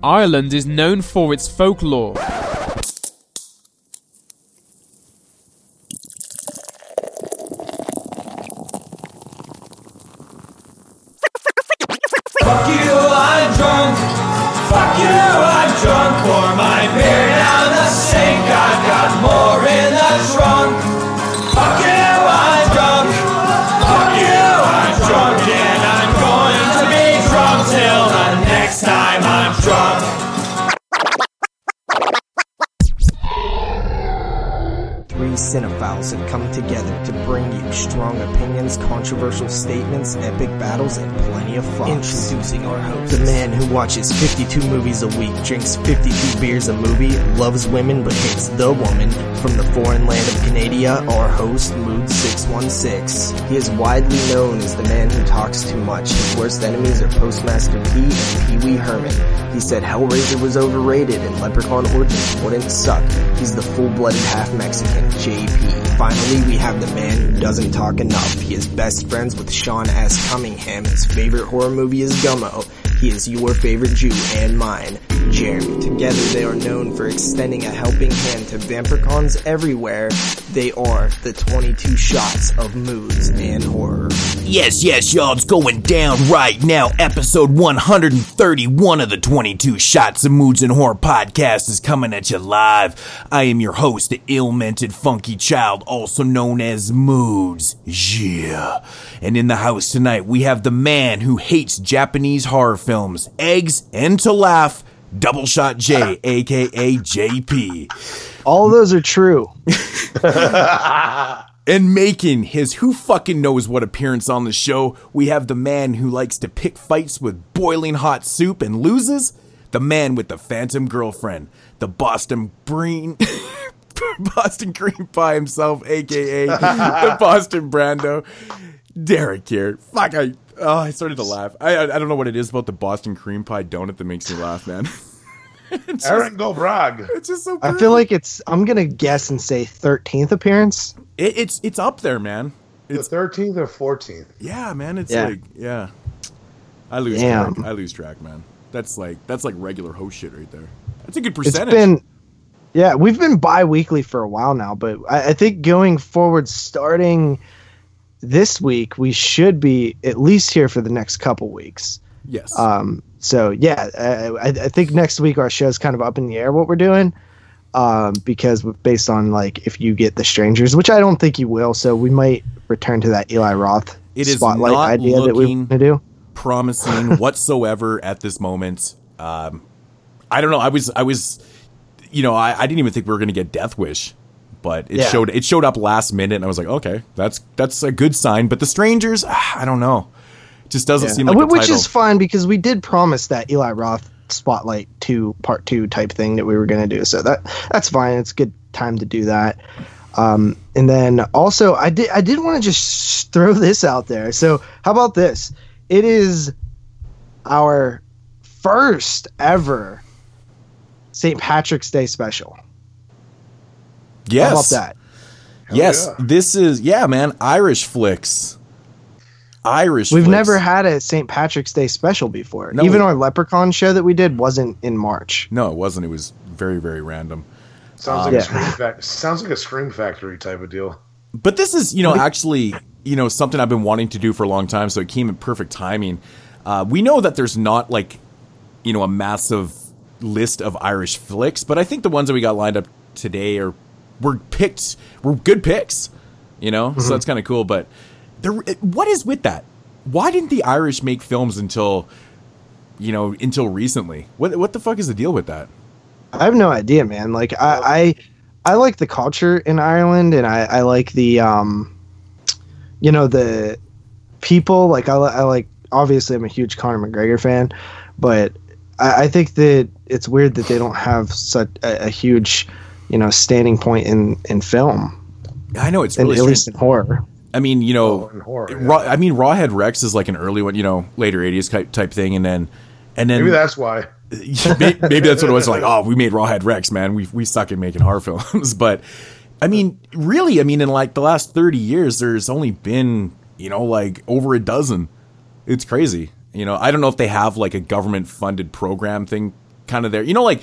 Ireland is known for its folklore. Introducing our host, the man who watches 52 movies a week, drinks 52 beers a movie, loves women but hates the woman. From the foreign land of Canada, our host, Mood 616. He is widely known as the man who talks too much. His worst enemies are Postmaster P and Pee Wee Herman. He said Hellraiser was overrated and Leprechaun Origins wouldn't suck. He's the full-blooded half-Mexican, JP. Finally, we have the man who doesn't talk enough. He is best friends with Sean S. Cunningham. His favorite horror movie is Gummo. He is your favorite Jew and mine, Jeremy. Together they are known for extending a helping hand to vampircons everywhere. They are the 22 shots of moods and horror. Yes, yes, y'all, it's going down right now. Episode 131 of the 22 Shots of Moods and Horror podcast is coming at you live. I am your host, the ill-mented funky child, also known as Moods. Yeah. And in the house tonight, we have the man who hates Japanese horror films, eggs, and to laugh, Double Shot J, aka JP. All those are true. And making his who fucking knows what appearance on the show, we have the man who likes to pick fights with boiling hot soup and loses, the man with the phantom girlfriend, the Boston Breen. Boston Cream Pie himself, aka the Boston Brando. Derek here. Fuck I oh I started to laugh. I, I I don't know what it is about the Boston cream pie donut that makes me laugh, man. it's, just, Aaron Gobrag. it's just so I feel like it's, I'm gonna guess and say 13th appearance. it, it's it's up there, man. The It's 13th or 14th. Yeah, man, it's Yeah. like yeah. I lose Damn. track. I lose track, man. That's like that's like regular host shit right there. That's a good It's percentage. been, yeah, we've been bi-weekly for a while now, but I, I think going forward, starting this week, we should be at least here for the next couple weeks. yes. Um, so yeah, I, I I think next week our show's kind of up in the air what we're doing, um, because based on like if you get the strangers, which I don't think you will, so we might return to that Eli Roth It is spotlight not idea that we want to do. Promising whatsoever at this moment. Um, I don't know. I was I was, you know, I, I didn't even think we were gonna get Death Wish, but it Yeah. showed it showed up last minute, and I was like, okay, that's that's a good sign. But the strangers, ah, I don't know. It just doesn't seem like Wh- a which title. is fine because we did promise that Eli Roth spotlight two part two type thing that we were going to do. So that that's fine. It's a good time to do that. Um, and then also I did I did want to just throw this out there. So how about this? It is our first ever St. Patrick's Day special. Yes. How about that? Yes, yeah. this is yeah, man. Irish flicks. Irish. We've flicks. never had a St. Patrick's Day special before. No. Even our Leprechaun show that we did wasn't in March. No, it wasn't. It was very, very random. Sounds Um, like Yeah. a scream fac- sounds like a scream factory type of deal. But this is, you know, actually, you know, something I've been wanting to do for a long time. So it came in perfect timing. Uh, we know that there's not like, you know, a massive list of Irish flicks, but I think the ones that we got lined up today are were picked, were good picks. You know, so that's kind of cool. But there, what is with that? Why didn't the Irish make films until, you know, until recently? What what the fuck is the deal with that? I have no idea, man. Like I, I, I like the culture in Ireland, and I, I like the, um, you know, the people. Like I, I like. Obviously, I'm a huge Conor McGregor fan, but I, I think that it's weird that they don't have such a, a huge, you know, standing point in in film, I know it's and really at least in horror. I mean, you know, Oh, horror, yeah. Raw, I mean, Rawhead Rex is like an early one, you know, later '80s type type thing, and then, and then Maybe that's why. maybe, maybe that's what it was like. Oh, we made Rawhead Rex, man. We we suck at making horror films, but I mean, really, I mean, in like the last thirty years, there's only been you know like over a dozen. It's crazy. You know, I don't know if they have like a government funded program thing kind of there. You know, like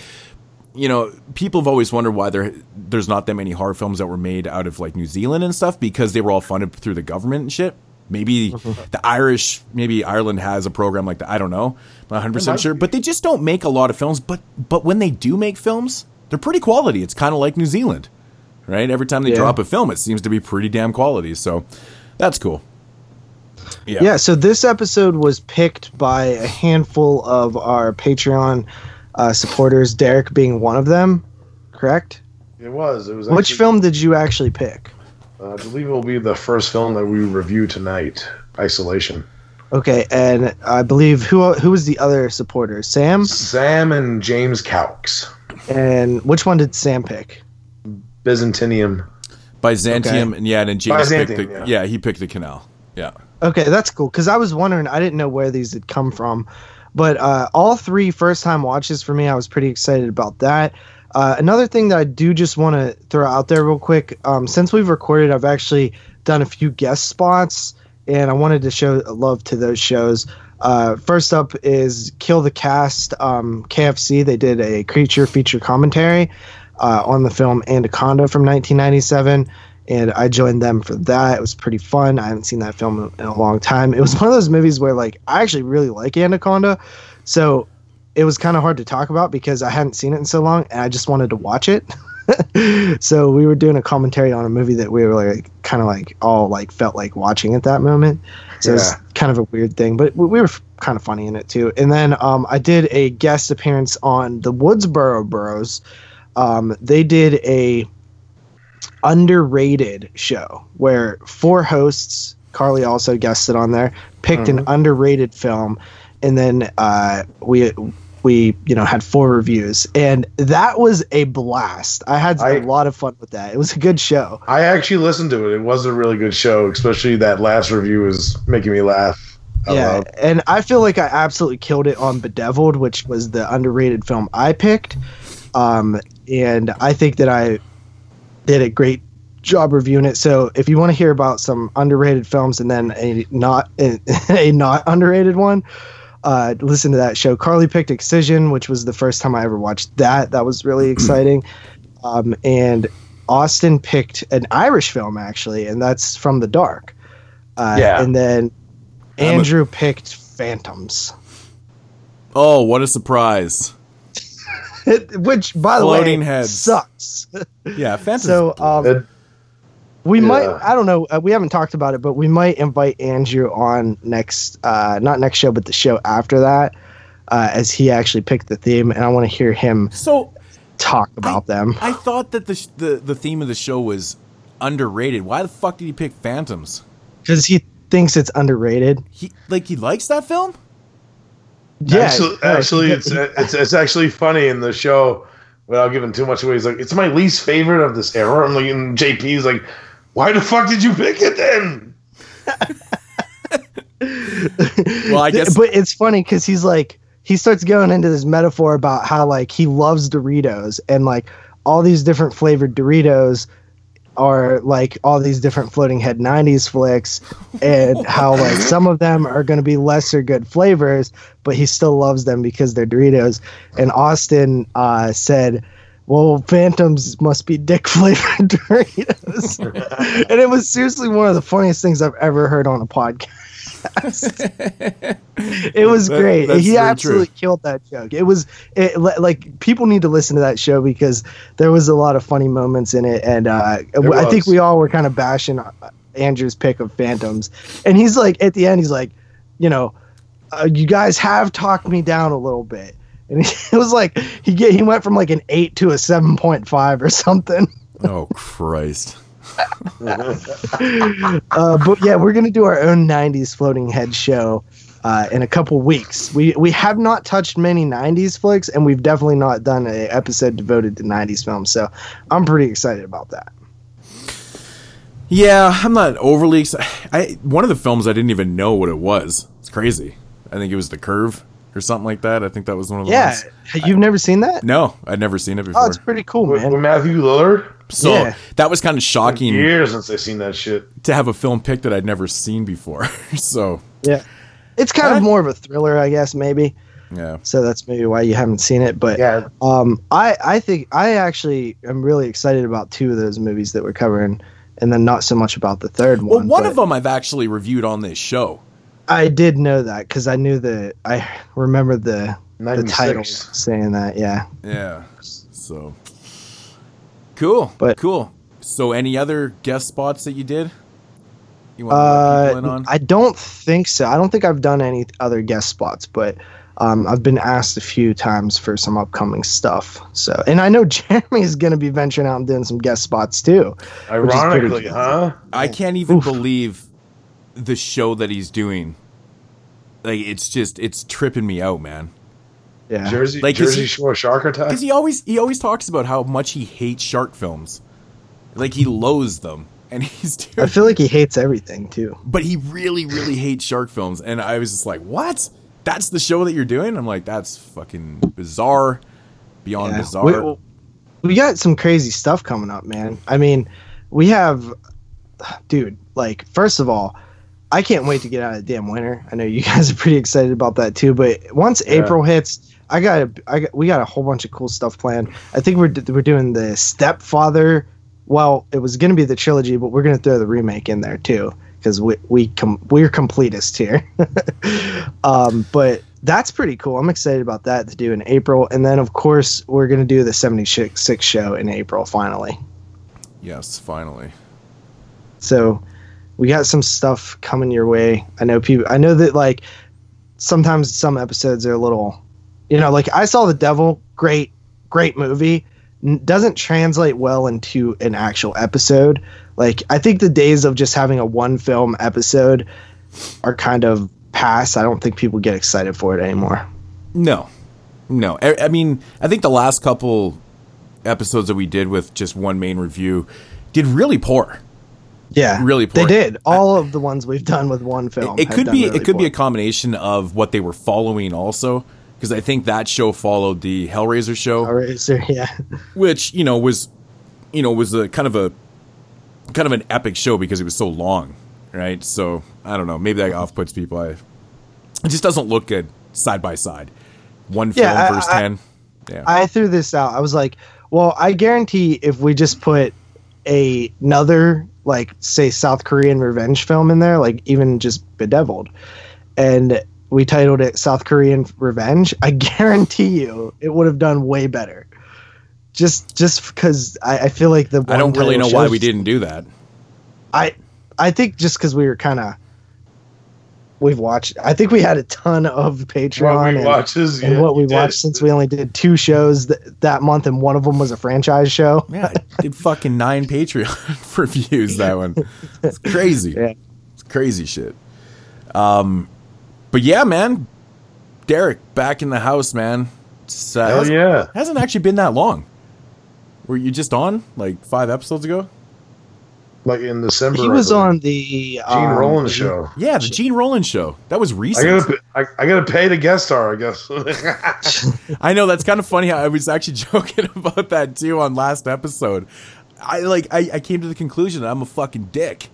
you know, people have always wondered why there there's not that many horror films that were made out of like New Zealand and stuff because they were all funded through the government and shit. Maybe the Irish, maybe Ireland has a program like that. I don't know. I'm not 100 percent sure, but they just don't make a lot of films. But but when they do make films, they're pretty quality. It's kind of like New Zealand, right? Every time they Yeah. drop a film, it seems to be pretty damn quality. So that's cool. Yeah. Yeah, so this episode was picked by a handful of our Patreon uh, supporters, Derek being one of them, correct? It was. It was. Which actually- film did you actually pick? Uh, I believe it will be the first film that we review tonight. Isolation. Okay, and I believe who who was the other supporter? Sam, Sam and James Cowks. and which one did Sam pick? Byzantium. Byzantium, and yeah, and then James picked the, yeah. yeah. he picked the canal. Yeah. Okay, that's cool because I was wondering. I didn't know where these had come from, but uh, all three first time watches for me. I was pretty excited about that. Uh, another thing that I do just want to throw out there real quick. Um, since we've recorded, I've actually done a few guest spots, and I wanted to show love to those shows. Uh, first up is Kill the Cast. Um, KFC. They did a creature feature commentary uh, on the film Anaconda from 1997 and I joined them for that. It was pretty fun. I haven't seen that film in a long time. It was one of those movies where like I actually really like Anaconda, so it was kind of hard to talk about because I hadn't seen it in so long, and I just wanted to watch it. so we were doing a commentary on a movie that we were like kind of like all like felt like watching at that moment. So it's Yeah. kind of a weird thing, but we we were kind of funny in it too. And then um, I did a guest appearance on the Woodsboro Bros. Um, they did a underrated show where four hosts, Carly also guested on there, picked an underrated film, and then uh, we we you know had four reviews, and that was a blast. I had a I- lot of fun with that. It was a good show. I actually listened to it. It was a really good show, especially that last review was making me laugh. yeah, loud. and I feel like I absolutely killed it on Bedeviled, which was the underrated film I picked. Um, and I think that I did a great job reviewing it. So if you want to hear about some underrated films and then a not a not underrated one, uh, listen to that show. Carly picked Excision, which was the first time I ever watched that. That was really exciting. Um, and Austin picked an Irish film actually, and that's From the Dark. Uh, Yeah. And then I'm a- Andrew picked Phantoms, Oh, what a surprise! Which by the Floating way heads. sucks. Yeah, Phantom. so um, It- we Yeah. might i don't know uh, we haven't talked about it but we might invite andrew on next uh not next show but the show after that uh as he actually picked the theme and i want to hear him so talk about them I thought that the, sh- the the theme of the show was underrated. Why the fuck did he pick Phantoms? because he thinks it's underrated He like he likes that film. Yeah actually, no, actually it's, it's it's actually funny in the show without giving too much away. He's like, it's my least favorite of this era. I'm like, and JP's like, why the fuck did you pick it then? Well, I guess but it's funny because he's like he starts going into this metaphor about how like he loves Doritos and like all these different flavored Doritos are like all these different floating head 90s flicks and how like some of them are going to be lesser good flavors but he still loves them because they're Doritos. And Austin uh, said well phantoms must be dick flavored Doritos. And it was seriously one of the funniest things I've ever heard on a podcast it was That- great. he absolutely killed that joke. It was it, like people need to listen to that show because there was a lot of funny moments in it, and uh, I think we all were kind of bashing uh, Andrew's pick of Phantoms, and he's like at the end, he's like, you know, uh, you guys have talked me down a little bit, and it was like he get he went from like an eight to a seven point five or something. oh Christ. Uh, but yeah, we're gonna do our own '90s floating head show uh, in a couple weeks. We we have not touched many '90s flicks, and we've definitely not done an episode devoted to '90s films. So I'm pretty excited about that. Yeah, I'm not overly excited. I one of the films I didn't even know what it was. It's crazy. I think it was The Curve or something like that. I think that was one of the Yeah, ones. you've never seen that? No, I'd never seen it before. Oh, before. it's pretty cool, With, with. Matthew Lillard. so yeah. that was kind of shocking Years since I've seen that shit. to have a film pick that I'd never seen before. so Yeah, it's kind Huh? of more of a thriller, I guess. Maybe. Yeah. so that's maybe why you haven't seen it. But Yeah, um, I I think I actually am really excited about two of those movies that we're covering, and then not so much about the third Well, one. Well, one but of them I've actually reviewed on this show. I did know that because I knew the I remember the the title saying that. Yeah. Yeah. So cool. But- cool. So any other guest spots that you did? You want to people in Uh, on? I don't think so. I don't think I've done any other guest spots, but um, I've been asked a few times for some upcoming stuff. So, and I know Jeremy is going to be venturing out and doing some guest spots too. ironically, huh? I can't even believe the show that he's doing. Like it's just it's tripping me out, man. Yeah. Jersey, Like, Jersey he- Shore Shark Attack. Because he always he always talks about how much he hates shark films, like he loathes them, and he's I feel like he hates everything too. But he really really hates shark films, and I was just like, what? That's the show that you're doing? I'm like, that's fucking bizarre, beyond Yeah. bizarre. We, we got some crazy stuff coming up, man. I mean, we have, dude. Like, first of all, I can't wait to get out of the damn winter. I know you guys are pretty excited about that too. But once April hits, I got, a, I got, we got a whole bunch of cool stuff planned. I think we're d- we're doing the Stepfather. Well, it was going to be the trilogy, but we're going to throw the remake in there too because we we com- we're completists here. um, but that's pretty cool. I'm excited about that to do in April, and then of course we're going to do the 76 show in April finally. yes, finally. So we got some stuff coming your way. I know people. I know that like sometimes some episodes are a little, you know, like I saw the Devil, great, great movie, n- doesn't translate well into an actual episode. Like I think the days of just having a one film episode are kind of past. I don't think people get excited for it anymore. No, no. I, I mean, I think the last couple episodes that we did with just one main review did really poor. Yeah, Really They did all of the ones we've done with one film. It, it could be really it could be a combination of what they were following also because I think that show followed the Hellraiser show, Eraser, yeah. which you know was you know was a kind of a kind of an epic show because it was so long, right? So I don't know, maybe that off puts people. I, it just doesn't look good side by side. One film Yeah, I- versus I- ten. Yeah, I threw this out. I was like, well, I guarantee if we just put a, another like say South Korean revenge film in there, like even just Bedeviled, and we titled it South Korean Revenge, I guarantee you it would have done way better. Just just because I, I feel like the I don't really know why we didn't do that. I I think just because we were kind of we've watched. I think we had a ton of Patreon What we and- watches, and yeah, what we you did. watched since we only did two shows th- that month, and one of them was a franchise show. Yeah, I did fucking nine Patreon reviews that one. It's crazy. Yeah. It's crazy shit. Um, but yeah, man, Derek back in the house, man. It's, uh, Hell hasn't- yeah. hasn't actually been that long. Were you just on like five episodes ago? Like in December. He was on the Jean um, Rollins show. Yeah, the Jean Rollin show. That was I recent. gotta, I, I gotta pay the guest star, I guess. I know that's kind of funny. I was actually joking about that too on last episode. I like I, I came to the conclusion that I'm a fucking dick,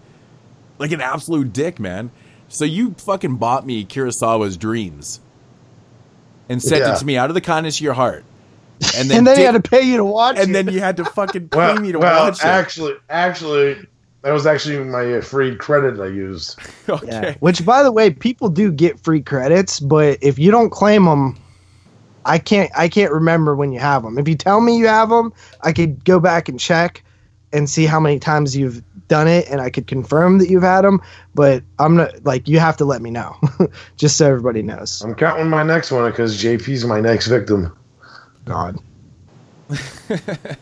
like an absolute dick, man. So you fucking bought me Kurosawa's Dreams and sent Yeah. it to me out of the kindness of your heart, and then and then he had to pay you to watch and it. then you had to fucking pay well, me to well watch it. actually, actually, that was actually my uh, free credit I used. okay. Yeah. Which, by the way, people do get free credits, but if you don't claim them, I can't. I can't remember when you have them. If you tell me you have them, I could go back and check and see how many times you've done it, and I could confirm that you've had them. But I'm not like you have to let me know, just so everybody knows. I'm counting my next one because JP's my next victim. God.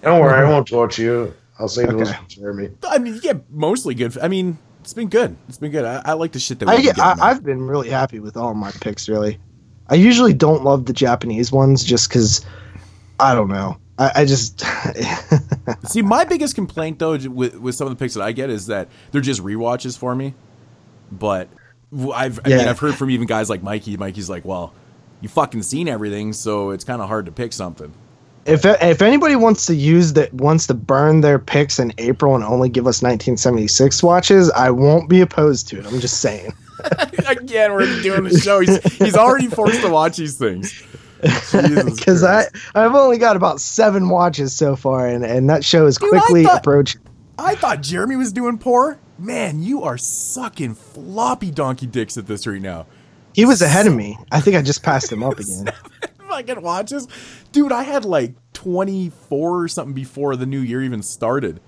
Don't worry, I won't torture you. I'll those Okay. for Jeremy. I mean, yeah, mostly good. I mean, it's been good. It's been good. I, I like the shit that I, get- I. I've been really happy with all my picks. Really, I usually don't love the Japanese ones just because I don't know. I, I just See, my biggest complaint though with with some of the picks that I get is that they're just rewatches for me. But I've I mean Yeah. I've heard from even guys like Mikey. Mikey's like, well, you fucking seen everything, so it's kind of hard to pick something. If if anybody wants to use that wants to burn their picks in April and only give us 1976 watches, I won't be opposed to it. I'm just saying. Again, we're doing the show. He's, he's already forced to watch these things. Because I I've only got about seven watches so far, and and that show is Dude, I quickly thought- approaching. I thought Jeremy was doing poor. Man, you are sucking floppy donkey dicks at this right now. He was ahead of me. I think I just passed him up again. Fucking watches, dude. I had like twenty four or something before the new year even started.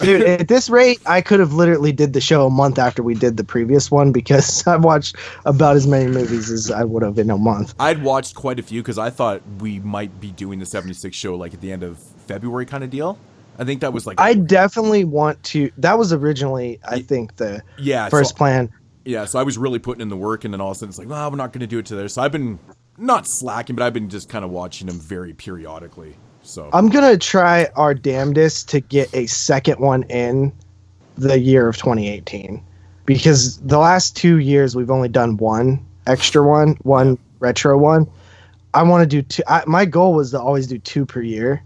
Dude, at this rate, I could have literally did the show a month after we did the previous one because I've watched about as many movies as I would have in a month. I'd watched quite a few because I thought we might be doing the seventy six show like at the end of February kind of deal. I think that was like I definitely want to. That was originally, I think, the yeah first so- plan. Yeah, so I was really putting in the work, and then all of a sudden it's like, well, we're not going to do it today. So I've been not slacking, but I've been just kind of watching them very periodically. So I'm gonna try our damnedest to get a second one in the year of 2018 because the last two years we've only done one extra one, one retro one. I want to do two. I, my goal was to always do two per year,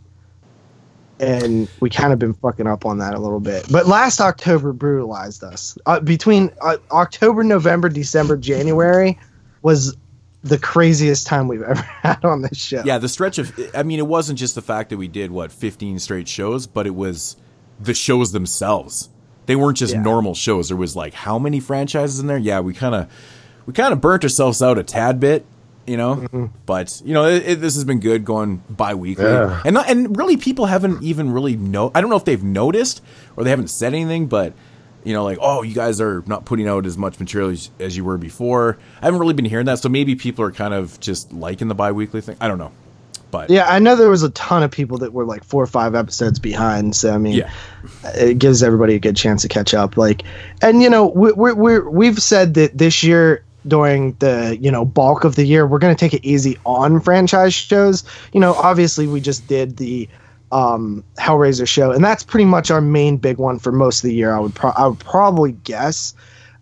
and we kind of been fucking up on that a little bit. But last October brutalized us. Uh, between uh, October, November, December, January was the craziest time we've ever had on this show. yeah, the stretch of I mean, it wasn't just the fact that we did what 15 straight shows, but it was the shows themselves. They weren't just Yeah. normal shows. There was like how many franchises in there? Yeah, we kind of we kind of burnt ourselves out a tad bit, you know. Mm-hmm. But you know, it, it, this has been good going bi-weekly, Yeah. and not, and really, people haven't even really know. I don't know if they've noticed or they haven't said anything, but you know, like, oh, you guys are not putting out as much material as, as you were before. I haven't really been hearing that, so maybe people are kind of just liking the bi-weekly thing. I don't know, but Yeah, I know there was a ton of people that were like four or five episodes behind. So I mean, Yeah. it gives everybody a good chance to catch up. Like, and you know, we, we, we're we've said that this year during the you know bulk of the year we're going to take it easy on franchise shows. You know, obviously we just did the um Hellraiser show, and that's pretty much our main big one for most of the year. I would pro- I would probably guess.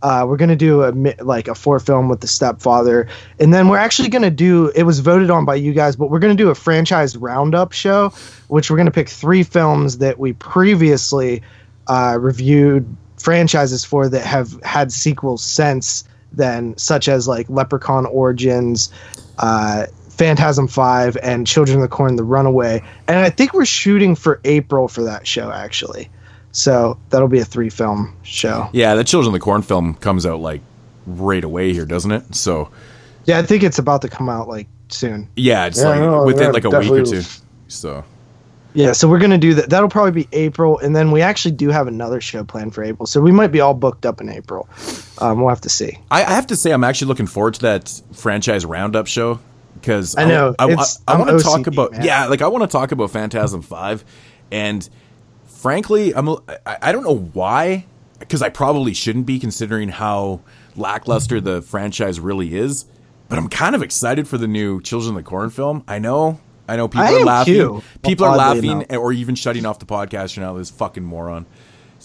Uh, we're gonna do a like a four film with the stepfather, and then we're actually gonna do. It was voted on by you guys, but we're gonna do a franchise roundup show, which we're gonna pick three films that we previously uh, reviewed franchises for that have had sequels since then, such as like Leprechaun Origins, uh, Phantasm Five, and Children of the Corn: The Runaway. And I think we're shooting for April for that show actually. So that'll be a three film show. yeah, the Children of the Corn film comes out like right away here, doesn't it? So Yeah, I think it's about to come out like soon. yeah, it's Yeah, like no, within yeah, like a week or two. So Yeah, so we're gonna do that. That'll probably be April, and then we actually do have another show planned for April. So we might be all booked up in April. Um, we'll have to see. I, I have to say, I'm actually looking forward to that franchise roundup show because I know, I, I, I'm want to talk about man. yeah, like I want to talk about Phantasm Five, and frankly, I'm I, I don't know why because I probably shouldn't be considering how lackluster the franchise really is, but I'm kind of excited for the new Children of the Corn film. I know. I know people I are laughing. too, people are laughing enough. or even shutting off the podcast. You know, this fucking moron.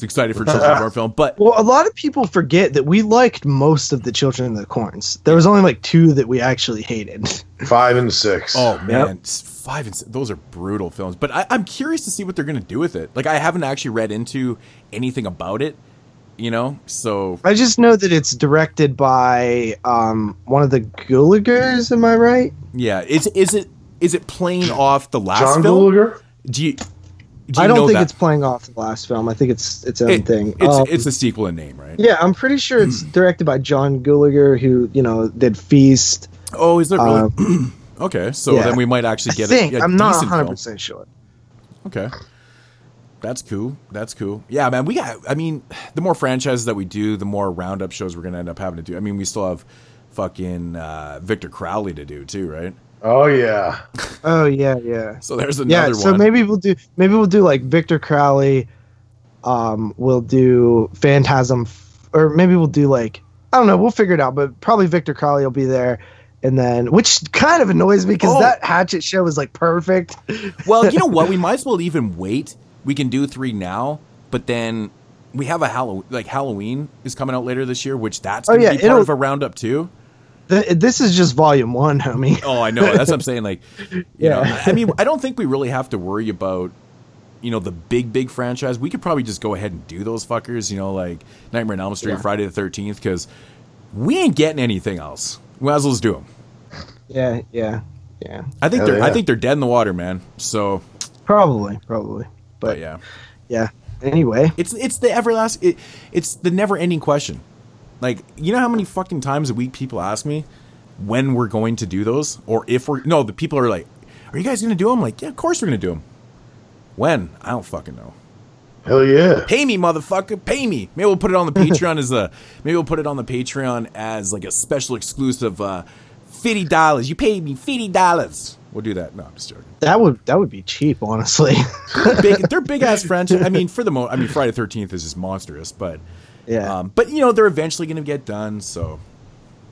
He's excited for Children of the Corn film, but Well, a lot of people forget that we liked most of the Children of the Corns. There was only like two that we actually hated. Five and six. Oh man, s- five and six, those are brutal films. But I, I'm curious to see what they're gonna do with it. Like I haven't actually read into anything about it, you know. So I just know that it's directed by um, one of the Gulagers. Am I right? yeah, is is it is it playing off the last John film? Gallagher. Do you? I don't think that? it's playing off the last film. I think it's its own It- thing. It's Um, it's a sequel in name, right? yeah, I'm pretty sure it's directed by John Gulager, who you know did Feast. Oh, is there really? Uh, okay, so yeah. then we might actually get I think a, a I'm not 100 percent sure. Okay. That's cool. That's cool. Yeah, man. We got. I mean, the more franchises that we do, the more roundup shows we're gonna end up having to do. I mean, we still have fucking uh, Victor Crowley to do too, right? Oh yeah. Oh yeah, yeah. So there's another yeah so one. maybe we'll do maybe we'll do like victor crowley um we'll do phantasm f- or maybe we'll do like i don't know we'll figure it out but probably victor crowley will be there and then which kind of annoys me because Oh. that hatchet show is like perfect well, you know what? We might as well even wait. We can do three now, but then we have a Halloween. Like Halloween is coming out later this year, which that's Oh, gonna yeah, be part of a roundup too. Th- this is just volume one homie Oh, I know. That's what I'm saying. Like, you know, Yeah. I mean, I don't think we really have to worry about, you know, the big, big franchise. We could probably just go ahead and do those fuckers, you know, like Nightmare on Elm Street, Yeah. Friday the 13th, because we ain't getting anything else. We might as well just do them. Yeah, yeah, yeah. I think Hell they're I think they're dead in the water, man. So, Probably, probably. but But yeah, yeah. Anyway, it's it's the everlasting. It, it's the never ending question. Like, you know how many fucking times a week people ask me when we're going to do those, or if we're no. The people are like, "Are you guys gonna do them?" Like, yeah, of course we're gonna do them. When I don't fucking know. Hell yeah. Pay me, motherfucker. Pay me. Maybe we'll put it on the Patreon as a. Maybe we'll put it on the Patreon as like a special exclusive. uh Fifty dollars. You paid me fifty dollars. We'll do that. No, I'm just joking. that would that would be cheap, honestly. Big, they're big ass franchise. I mean, for the mo, I mean, Friday Thirteenth is just monstrous, but yeah. um, but you know they're eventually going to get done. So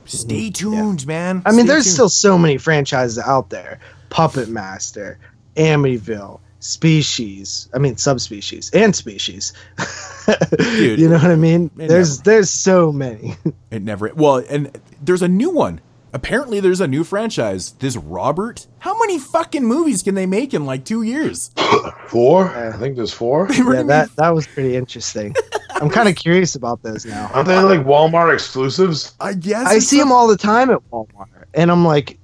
stay tuned, man. I mean, Stay there's tuned. still so many franchises out there: Puppet Master, Amityville, Species. I mean, subspecies and species. Dude, you know what I mean? There's never- there's so many. it never. Well, and there's a new one. Apparently, there's a new franchise. This Robert. How many fucking movies can they make in like two years? Four? I think there's four. yeah, that that was pretty interesting. I'm kind of curious about those now. Aren't they like Walmart exclusives? I guess I it's see them all the time at Walmart, and I'm like,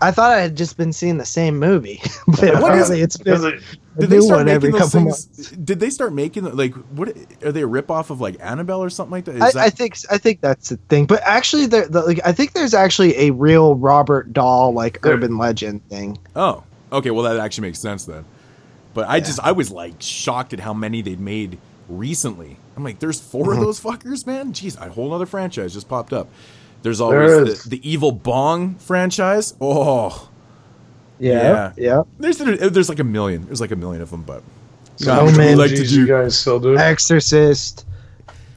I thought I had just been seeing the same movie, but apparently it's been it- a Did they new start one every making those couple things? months. Did they start making like what? Are they a ripoff of like Annabelle or something like that? I, that I think I think that's the thing, but actually, there, the, like, I think there's actually a real Robert Dahl like There- urban legend thing. Oh, okay. Well, that actually makes sense then. But I just I was like shocked at how many they'd made recently. I'm like, there's 4 Mm-hmm. of those fuckers, man. Jeez, a whole other franchise just popped up. There's always is. the, the evil Bong franchise. Oh, Yeah, yeah. there's there's like a million. There's like a million of them, but So Oh, how many man. like to do- you guys still do? Exorcist.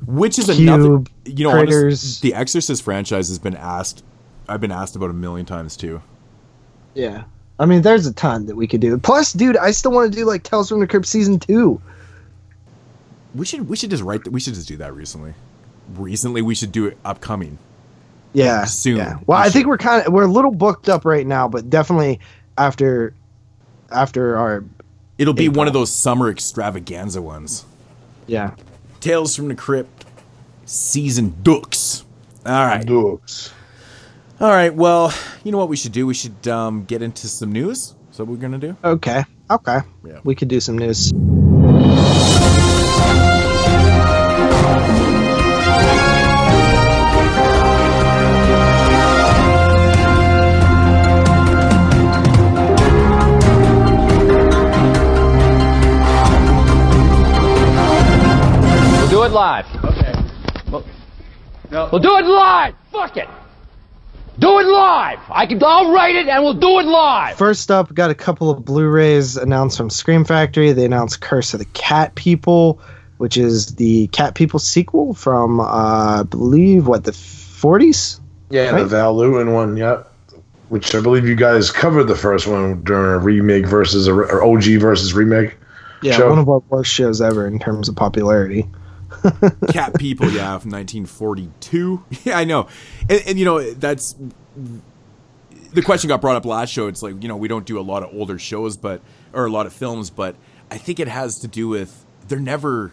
which is Cube, another. You know, honest- the Exorcist franchise has been asked. I've been asked about a million times too. Yeah. I mean, there's a ton that we could do. Plus, dude, I still want to do like Tales from the Crypt season two. We should we should just write. that we should just do that recently. Recently, we should do it upcoming. Yeah, Soon. Yeah. Well, We I think we're kind of we're a little booked up right now, but definitely after after our It'll be one of those summer extravaganza ones. yeah. Tales from the Crypt, season dux. All right, Dukes. all right. Well, you know what we should do? We should um, get into some news. Is that what we're gonna do? Okay. Okay. Yeah. We could do some news. We'll do it live. Fuck it. Do it live. I can. I'll write it, and we'll do it live. First up, got a couple of Blu-rays announced from Scream Factory. They announced Curse of the Cat People, which is the Cat People sequel from uh, I believe what the 40s. Yeah, Right. the Val Lewton one, yeah. Which I believe you guys covered the first one during a remake versus a, or OG versus remake. Yeah, Sure. one of our worst shows ever in terms of popularity. Cat People, yeah, from 1942. Yeah, I know, and, and you know that's the question got brought up last show. It's like you know we don't do a lot of older shows, but or a lot of films, but I think it has to do with they're never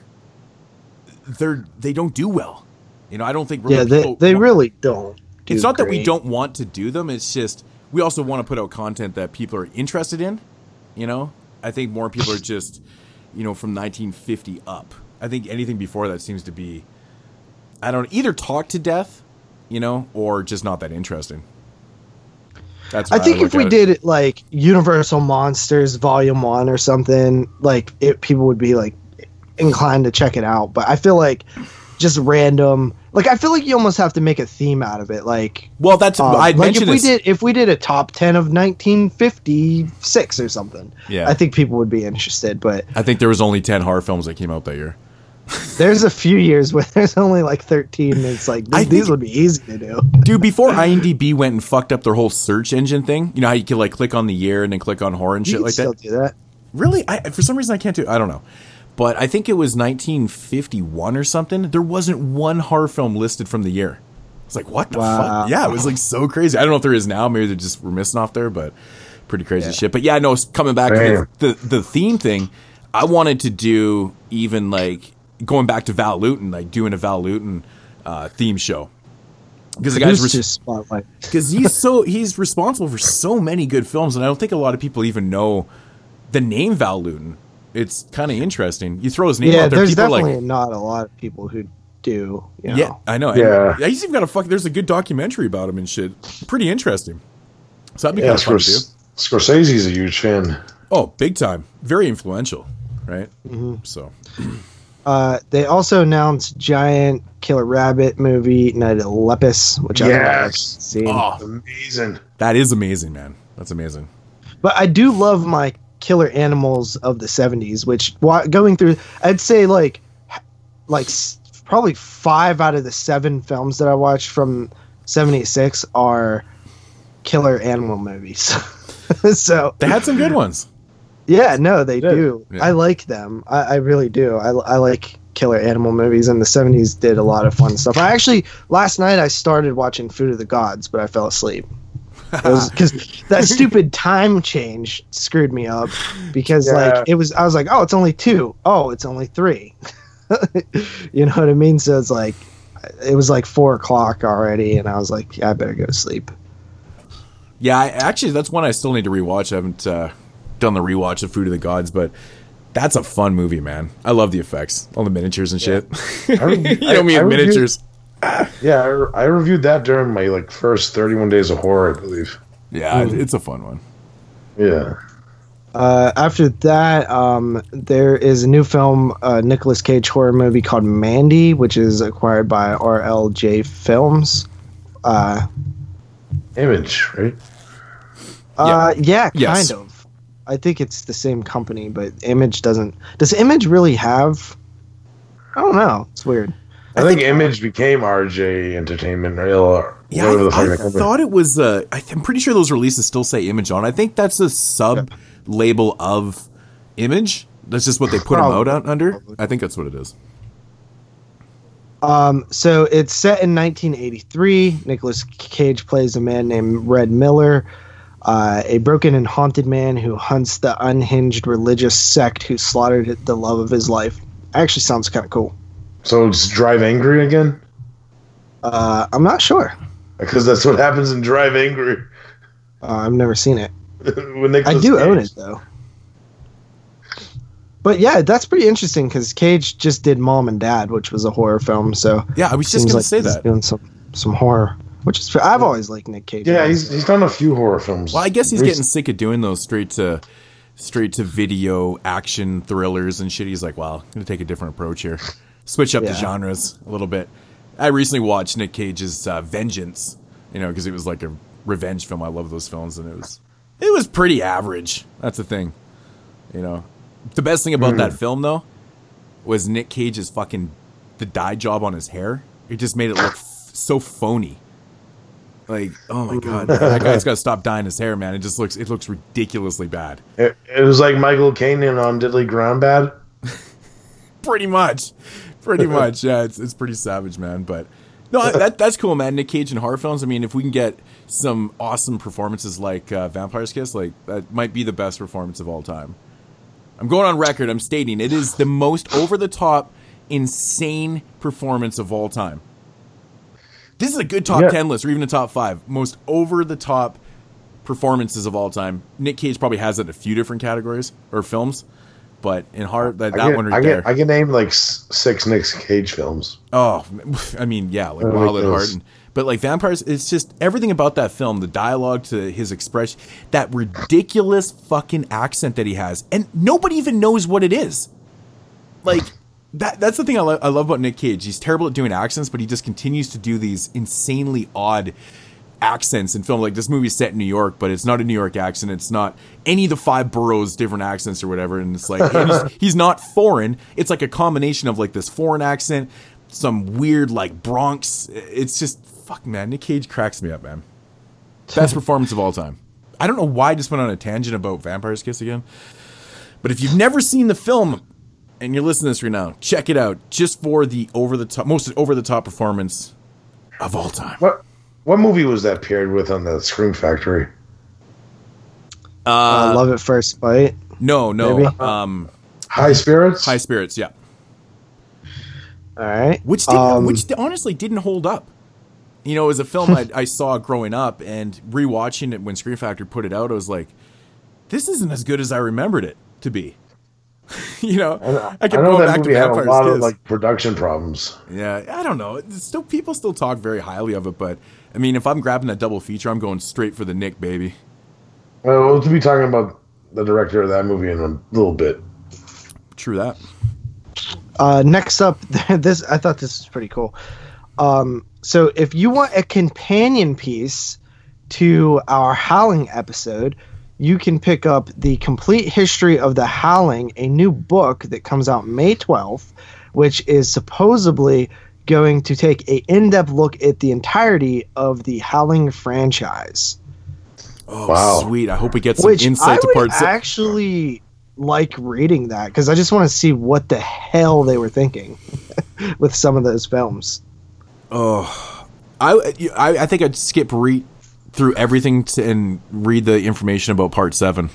they're they don't do well. You know, I don't think really Yeah, they they want- really don't. do it's not that we don't want to do them it's just we also want to put out content that people are interested in you know i think more people are just you know from 1950 up i think anything before that seems to be i don't either talk to death you know or just not that interesting that's I think look if we it. did it like Universal Monsters Volume One or something, like it, people would be like inclined to check it out. But I feel like just random, like I feel like you almost have to make a theme out of it. Like, well that's um, i like if we this did if we did a top ten of 1956 or something, Yeah. I think people would be interested. But i think there was only 10 horror films that came out that year there's a few years where there's only like 13. And it's like I th- these think- would be easy to do. dude before imdb went and fucked up their whole search engine thing you know how you can like click on the year and then click on horror and You shit like still that do that. Really? I for some reason I can't do. I don't know, but I think it was 1951 or something. There wasn't one horror film listed from the year. It's like what the Wow. fuck? Yeah, it was like so crazy. I don't know if there is now. Maybe they're just were missing off there, but pretty crazy shit. But yeah, no. s- Coming back to the, the the theme thing, I wanted to do even like going back to Val Lewton, like doing a Val Lewton uh, theme show. because the guy's Produced res- spotlight. because he's so he's responsible for so many good films, and I don't think a lot of people even know the name Val Lewton. It's kind of interesting. You throw his name Yeah, out there, there's people definitely like, not a lot of people who do. You know? yeah, I know. Yeah. And he's even got a fuck. There's a good documentary about him and shit. Pretty interesting. So that'd be Yeah, kind of fun to do. Scors- Scorsese's a huge fan. Oh, big time. Very influential, right? Mm-hmm. So Uh, they also announced giant Killer Rabbit movie Night of the Lepus, which I haven't seen. oh, Amazing. that is amazing, man. That's amazing. But I do love my killer animals of the 70s, which going through, I'd say like, like probably five out of the seven films that I watched from 76 are killer animal movies. so They had some good ones. Yeah, no, they do. Yeah. I like them. I, I really do. I, I like killer animal movies, and the 70s did a lot of fun stuff. I actually, last night, I started watching Food of the Gods, but I fell asleep. Because that stupid time change screwed me up. Because, Yeah. like, it was, I was like, oh, it's only two. Oh, it's only three. you know what I mean? So it's like, it was like four o'clock already, and I was like, yeah, I better go to sleep. Yeah, I, actually, that's one I still need to rewatch. I haven't uh, done the rewatch of Food of the Gods, but that's a fun movie, man. I love the effects, all the miniatures and shit. I- you I- know me I and reviewed- miniatures. Yeah, I, re- I reviewed that during my like first 31 days of horror, I believe. Yeah, it's a fun one. Yeah. Uh, after that, um, there is a new film, uh, Nicolas Cage horror movie called Mandy, which is acquired by RLJ Films. Uh, Image, right? uh, yeah, Yes. kind of. I think it's the same company, but Image doesn't. Does Image really have? I don't know. It's weird. I, think, Image became RJ Entertainment or Yeah, whatever the I, fuck I thought it was. Uh, I th- I'm pretty sure those releases still say Image on. I think that's a sub label of Image. That's just what they put them out under. I think that's what it is. Um, so it's set in 1983. Nicholas Cage plays a man named Red Miller, uh, a broken and haunted man who hunts the unhinged religious sect who slaughtered the love of his life. Actually, sounds kind of cool. So it's Drive Angry again? Uh, I'm not sure. Because that's what happens in Drive Angry. Uh, I've never seen it. With I do Cage. own it though. But yeah, that's pretty interesting because Cage just did Mom and Dad, which was a horror film. So Yeah, I was just seems gonna like say he's that. doing some some horror, which is I've always liked Nick Cage. Yeah, he's, he's done a few horror films. Well, I guess he's getting sick of doing those straight to straight to video action thrillers and shit. He's like, well, I'm gonna take a different approach here, switch up the genres a little bit. I recently watched Nick Cage's uh, Vengeance, you know, because it was like a revenge film. I love those films, and it was it was pretty average. That's the thing, you know. The best thing about that film though was Nick Cage's fucking the dye job on his hair. It just made it look f- so phony. Like, oh my god, that guy's got to stop dyeing his hair, man. It just looks it looks ridiculously bad. It, it was like Michael Caine on Diddley Ground Bad. Pretty much, pretty much. Yeah, it's it's pretty savage, man. But no, that that's cool, man. Nick Cage in horror films. I mean, if we can get some awesome performances like uh, Vampire's Kiss, like that might be the best performance of all time. I'm going on record. I'm stating it is the most over the top, insane performance of all time. This is a good top Yeah. 10 list or even a top 5 most over the top performances of all time. Nick Cage probably has it in a few different categories or films, but in heart that, I that can, one right I, there. I can name like six Nick Cage films. Oh, I mean, yeah, like Wild at Heart, and, but like vampires, it's just everything about that film, the dialogue to his expression, that ridiculous fucking accent that he has, and nobody even knows what it is. Like that. That's the thing I, lo- I love about Nick Cage. He's terrible at doing accents, but he just continues to do these insanely odd accents in film. Like this movie's set in New York, but it's not a New York accent. It's not any of the five boroughs different accents or whatever. And it's like and he's, he's not foreign. It's like a combination of like this foreign accent, some weird like Bronx. It's just fuck man. Nick Cage cracks me up, man. Best performance of all time. I don't know why I just went on a tangent about Vampire's Kiss again. But if you've never seen the film and you're listening to this right now, check it out just for the over the top most over the top performance of all time. What what movie was that paired with on the Scream Factory? uh, Love at First Bite. No, no. Maybe. Um, High Spirits. High Spirits, yeah. All right. Which did, Um, which honestly didn't hold up you know, it was a film I, I saw growing up, and rewatching it when Scream Factory put it out, I was like, this isn't as good as I remembered it to be. you know, I, I kept know going that back to movie had a Vampire's lot of like production problems. Yeah, I don't know. It's Still, people still talk very highly of it, but I mean, if I'm grabbing that double feature, I'm going straight for the Nick baby. Well, we'll be talking about the director of that movie in a little bit. True that. Uh, next up, this I thought this was pretty cool. Um, so if you want a companion piece to our Howling episode, you can pick up the complete history of the Howling, a new book that comes out May 12th, which is supposedly going to take a in-depth look at the entirety of the Howling franchise. Oh, Wow. sweet. I hope we get some Which I insight to would part six. actually like reading that because I just want to see what the hell they were thinking with some of those films. Oh, I, I I think I'd skip re- through everything to, and read the information about part seven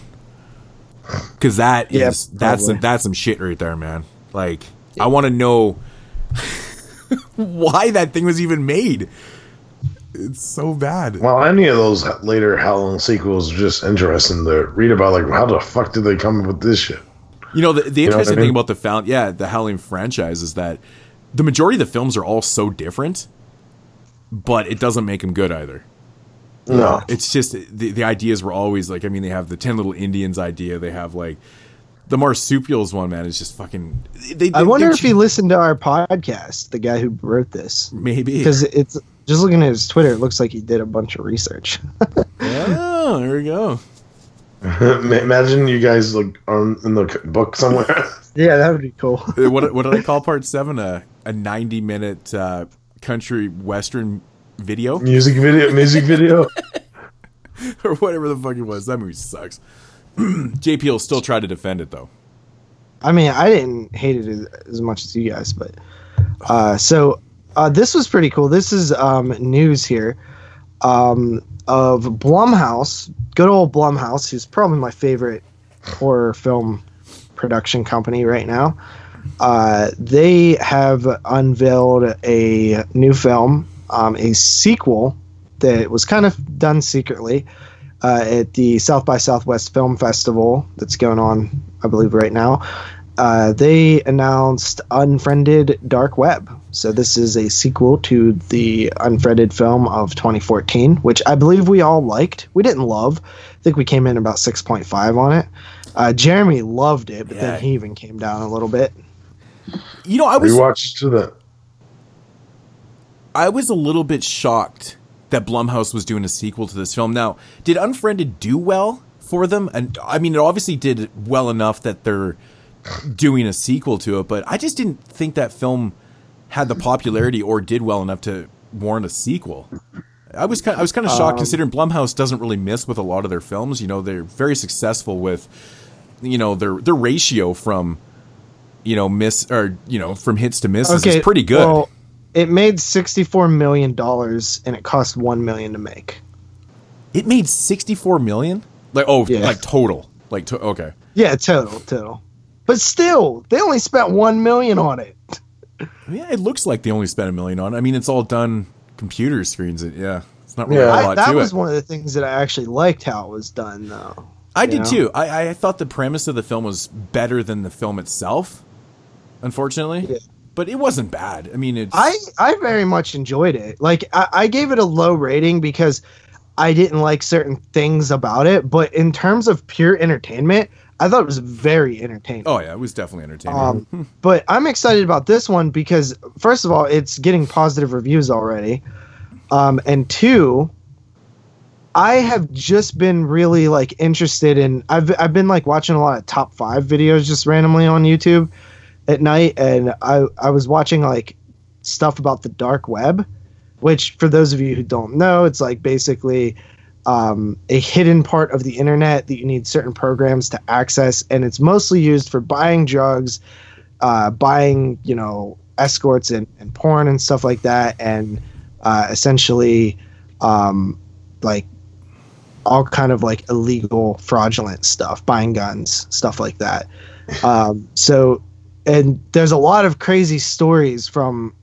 because that is Yeah, that's probably. some, that's some shit right there, man. Like I want to know why that thing was even made. It's so bad. Well, any of those later Howling sequels are just interesting to read about. Like, how the fuck did they come up with this shit? You know, the, the know I interesting mean? thing about the found, yeah, the Howling franchise is that the majority of the films are all so different, but it doesn't make them good either. No, It's just the, the ideas were always like, I mean, they have the 10 little Indians idea. They have like the marsupials one, man, is just fucking. They, I wonder they're if he listened to our podcast, the guy who wrote this, maybe. because it's just looking at his Twitter, it looks like he did a bunch of research. Oh, there we go. imagine you guys like are in the book somewhere. yeah, that would be cool. Uh, what, what did I call part seven? A, a 90 minute uh, country western video music video, music video. or whatever the fuck it was. That movie sucks. JP will still try to defend it though. I mean, I didn't hate it as, as much as you guys, but uh, so uh, this was pretty cool. This is um, news here um, of Blumhouse, good old Blumhouse, who's probably my favorite horror film production company right now. Uh, they have unveiled a new film, um, a sequel that was kind of done secretly uh, at the South by Southwest Film Festival that's going on, I believe, right now. Uh, they announced Unfriended Dark Web. So this is a sequel to the Unfriended film of 2014, which I believe we all liked. We didn't love. I think we came in about 6.5 on it. Uh, Jeremy loved it, but Yeah. then he even came down a little bit. You know, I was Rewatch to the. I was a little bit shocked that Blumhouse was doing a sequel to this film. Now, did Unfriended do well for them? And I mean, it obviously did well enough that they're doing a sequel to it, but I just didn't think that film had the popularity or did well enough to warrant a sequel. I was kind I was kind of shocked um, considering Blumhouse doesn't really miss with a lot of their films. You know, they're very successful with you know their their ratio from you know miss or you know from hits to misses is pretty good. Well, it made $64 million and it cost 1 million to make. It made 64 million? Like oh, Yeah. like total. Like to, okay. Yeah, total, total. But still, they only spent 1 million on it. Yeah, it looks like they only spent a million on. it. I mean, it's all done computer screens. It yeah. It's not really Yeah. a I, lot that to was it. one of the things that I actually liked how it was done, though. I did know? too. I, I thought the premise of the film was better than the film itself. Unfortunately, Yeah. But it wasn't bad. I mean, it's I I very much enjoyed it. Like I, I gave it a low rating because I didn't like certain things about it, but in terms of pure entertainment, I thought it was very entertaining. oh yeah, it was definitely entertaining. Um, but I'm excited about this one because first of all, it's getting positive reviews already, um, and two, I have just been really like interested in. I've I've been like watching a lot of top five videos just randomly on YouTube at night, and I I was watching like stuff about the dark web, which for those of you who don't know, it's like basically um, a hidden part of the internet that you need certain programs to access, and it's mostly used for buying drugs, uh, buying you know escorts and, and porn and stuff like that, and uh, essentially um, like all kind of like illegal, fraudulent stuff, buying guns, stuff like that. Um, so, and there's a lot of crazy stories from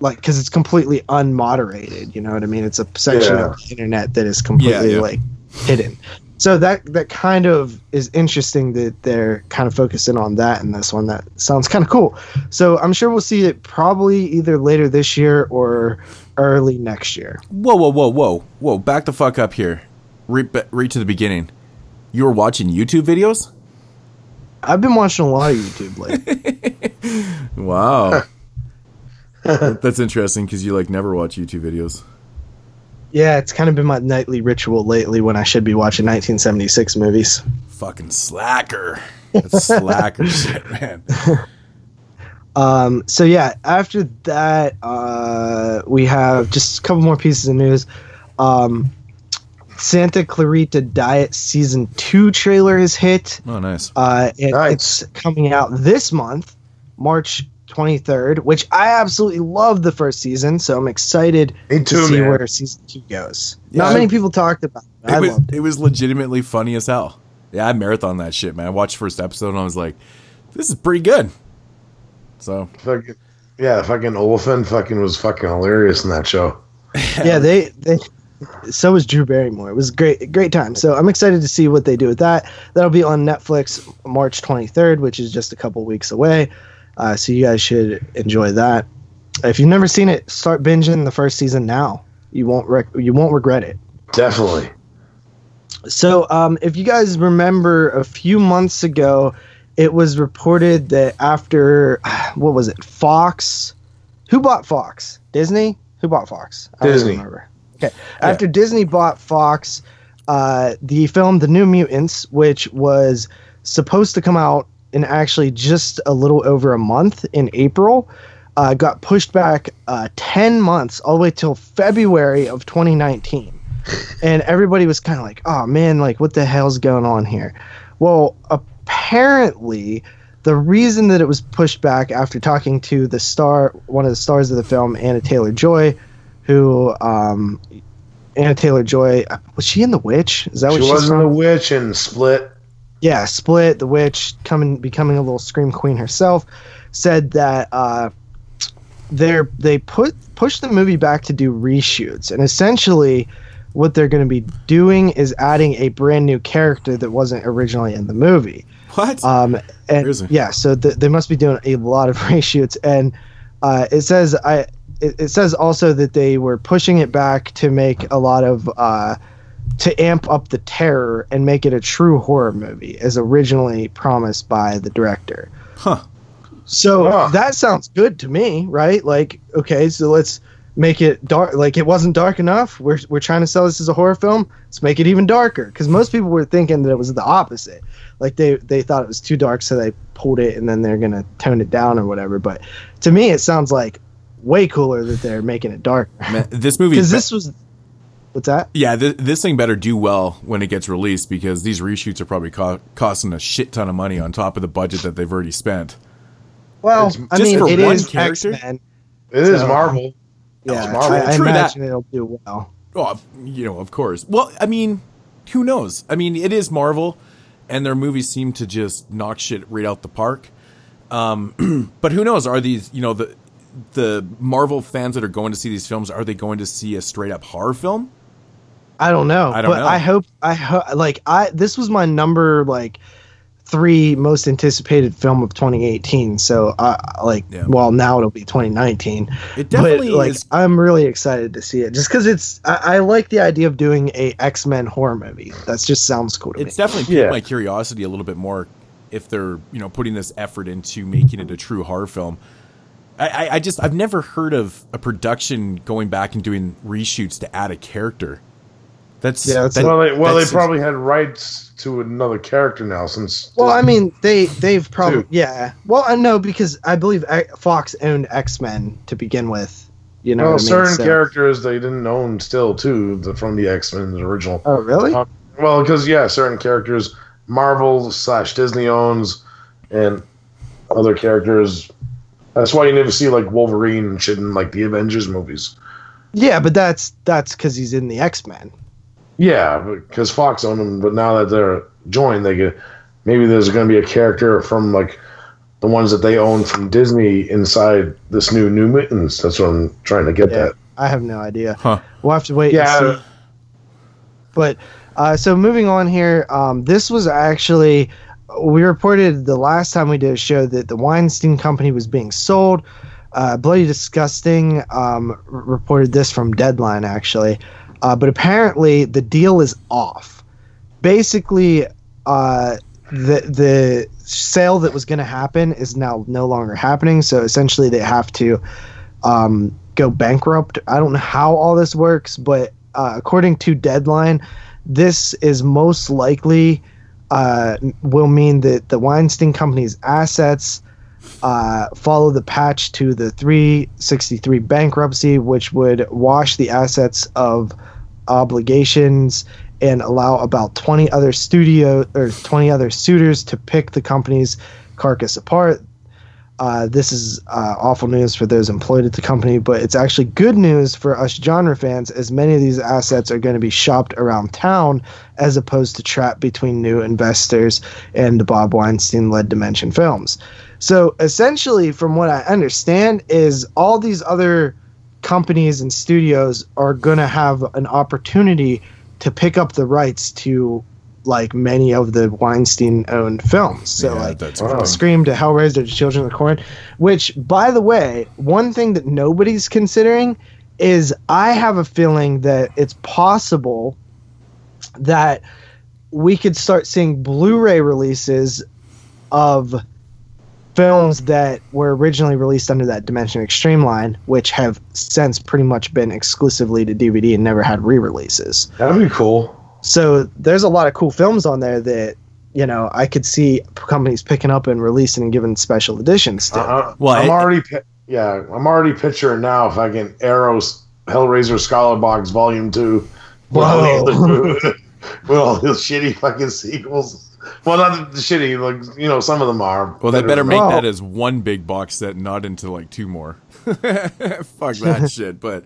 like because it's completely unmoderated. You know what I mean? It's a section Yeah. of the internet that is completely Yeah, yeah. like hidden. So that that kind of is interesting that they're kind of focusing on that in this one. That sounds kind of cool. So I'm sure we'll see it probably either later this year or early next year. Whoa, whoa, whoa, whoa, whoa! Back the fuck up here. Read, to the beginning. You were watching YouTube videos? I've been watching a lot of YouTube lately. Wow. That's interesting because you like never watch YouTube videos. yeah, it's kind of been my nightly ritual lately when I should be watching 1976 movies. Fucking slacker. That's slacker shit, man. Um, so yeah, after that, uh, we have just a couple more pieces of news. Um, Santa Clarita Diet season two trailer is hit. Oh, nice. Uh, and Nice. it's coming out this month, March 23rd, which I absolutely love the first season. So I'm excited Me to too, see man. where season two goes. Yeah, Not I- many people talked about it. I It was, loved it. it was legitimately funny as hell. Yeah, I marathon that shit, man. I watched the first episode and I was like, this is pretty good. So, Fucking, yeah, fucking Olyphant fucking was fucking hilarious in that show. yeah, they they. So was Drew Barrymore. It was great, great time. So I'm excited to see what they do with that. That'll be on Netflix March 23rd, which is just a couple weeks away. Uh, so you guys should enjoy that. If you've never seen it, start binging the first season now. You won't rec- you won't regret it. Definitely. So, um, if you guys remember a few months ago, it was reported that after what was it, Fox? Who bought Fox? Disney? Who bought Fox? I don't Disney. remember. Okay. After Disney bought Fox, uh, the film The New Mutants, which was supposed to come out in actually just a little over a month in April, uh, got pushed back uh, 10 months all the way till February of 2019 and everybody was kind of like, "Oh man, like what the hell's going on here?" Well, apparently, the reason that it was pushed back after talking to the star, one of the stars of the film, Anna Taylor Joy, who, um, Anna Taylor Joy, was she in The Witch? Is that what She what she's wasn't from? a witch and Split. yeah, Split, The Witch, coming becoming a little scream queen herself, said that uh, they're they put pushed the movie back to do reshoots, and essentially, what they're going to be doing is adding a brand new character that wasn't originally in the movie. what? Um, and Crazy. yeah, so th- they must be doing a lot of reshoots, and uh, it says I. It, it says also that they were pushing it back to make a lot of uh, to amp up the terror and make it a true horror movie, as originally promised by the director. huh. So Huh. that sounds good to me, right? Like, okay, so let's make it dark. Like, it wasn't dark enough. We're we're trying to sell this as a horror film. Let's make it even darker. Because most people were thinking that it was the opposite. Like they they thought it was too dark, so they pulled it, and then they're gonna tone it down or whatever. But to me, it sounds like way cooler that they're making it dark. This movie. Because this was, what's that? yeah, th- this thing better do well when it gets released because these reshoots are probably co- costing a shit ton of money on top of the budget that they've already spent. Well, It's I mean, for it one is character? X Men. It is So- Marvel. Yeah, It's Marvel. I, I True that. imagine it'll do well. Oh, you know, of course. Well, I mean, who knows? I mean, it is Marvel, and their movies seem to just knock shit right out the park. Um, but who knows? Are these, you know, the the Marvel fans that are going to see these films? Are they going to see a straight up horror film? I don't know. I don't but know. I hope I ho- like I this was my number like three most anticipated film of 2018. So I like Yeah. well now it'll be 2019. It definitely but, like is. I'm really excited to see it just because it's I, I like the idea of doing a X Men horror movie. That just sounds cool to It's me. definitely piqued Yeah. my curiosity a little bit more if they're you know putting this effort into making it a true horror film. I, I, I just I've never heard of a production going back and doing reshoots to add a character. That's Yeah, that's that- well, they, well, they probably had rights to another character now since. well, I mean they they've probably Two. yeah. Well, I know because I believe Fox owned X Men to begin with. You know well, what I mean? certain So- characters they didn't own still too the, from the X Men original. Oh really? Uh, well, because yeah, certain characters Marvel slash Disney owns, and other characters. That's why you never see like Wolverine and shit in like the Avengers movies. Yeah, but that's that's because he's in the X Men. Yeah, because Fox owned them, but now that they're joined, they get maybe there's going to be a character from like the ones that they own from Disney inside this new New Mutants. That's what I'm trying to get Yeah, at. I have no idea. Huh. We'll have to wait. Yeah. And see. But uh, so moving on here, um, this was actually we reported the last time we did a show that the Weinstein Company was being sold. Uh, Bloody Disgusting um, reported this from Deadline actually, uh, but apparently the deal is off. Basically, uh, the the sale that was going to happen is now no longer happening. So essentially, they have to um, go bankrupt. I don't know how all this works, but uh, according to Deadline, this is most likely uh, will mean that the Weinstein Company's assets uh, follow the patch to the 363 bankruptcy, which would wash the assets of obligations and allow about 20 other studio or 20 other suitors to pick the company's carcass apart. Uh, this is uh, awful news for those employed at the company, but it's actually good news for us genre fans, as many of these assets are going to be shopped around town as opposed to trapped between new investors and the Bob Weinstein led Dimension Films. So essentially, from what I understand, is all these other companies and studios are going to have an opportunity to pick up the rights to like many of the Weinstein owned films. So Yeah, like that's Wow. Scream to Hellraiser to Children of the Corn, which by the way, one thing that nobody's considering is I have a feeling that it's possible that we could start seeing Blu-ray releases of films that were originally released under that Dimension Extreme line, which have since pretty much been exclusively to DVD and never had re-releases. That'd be cool. So there's a lot of cool films on there that you know I could see companies picking up and releasing and giving special editions to. Uh, Well, I'm I- already, yeah, I'm already picturing now if I can arrow Hellraiser Scarlet Box Volume Two. with all the Whoa. with all those shitty fucking sequels. Well, not the, the shitty, like you know, some of them are. Well, they better make Well- that as one big box set, not into like two more. Fuck that shit. But,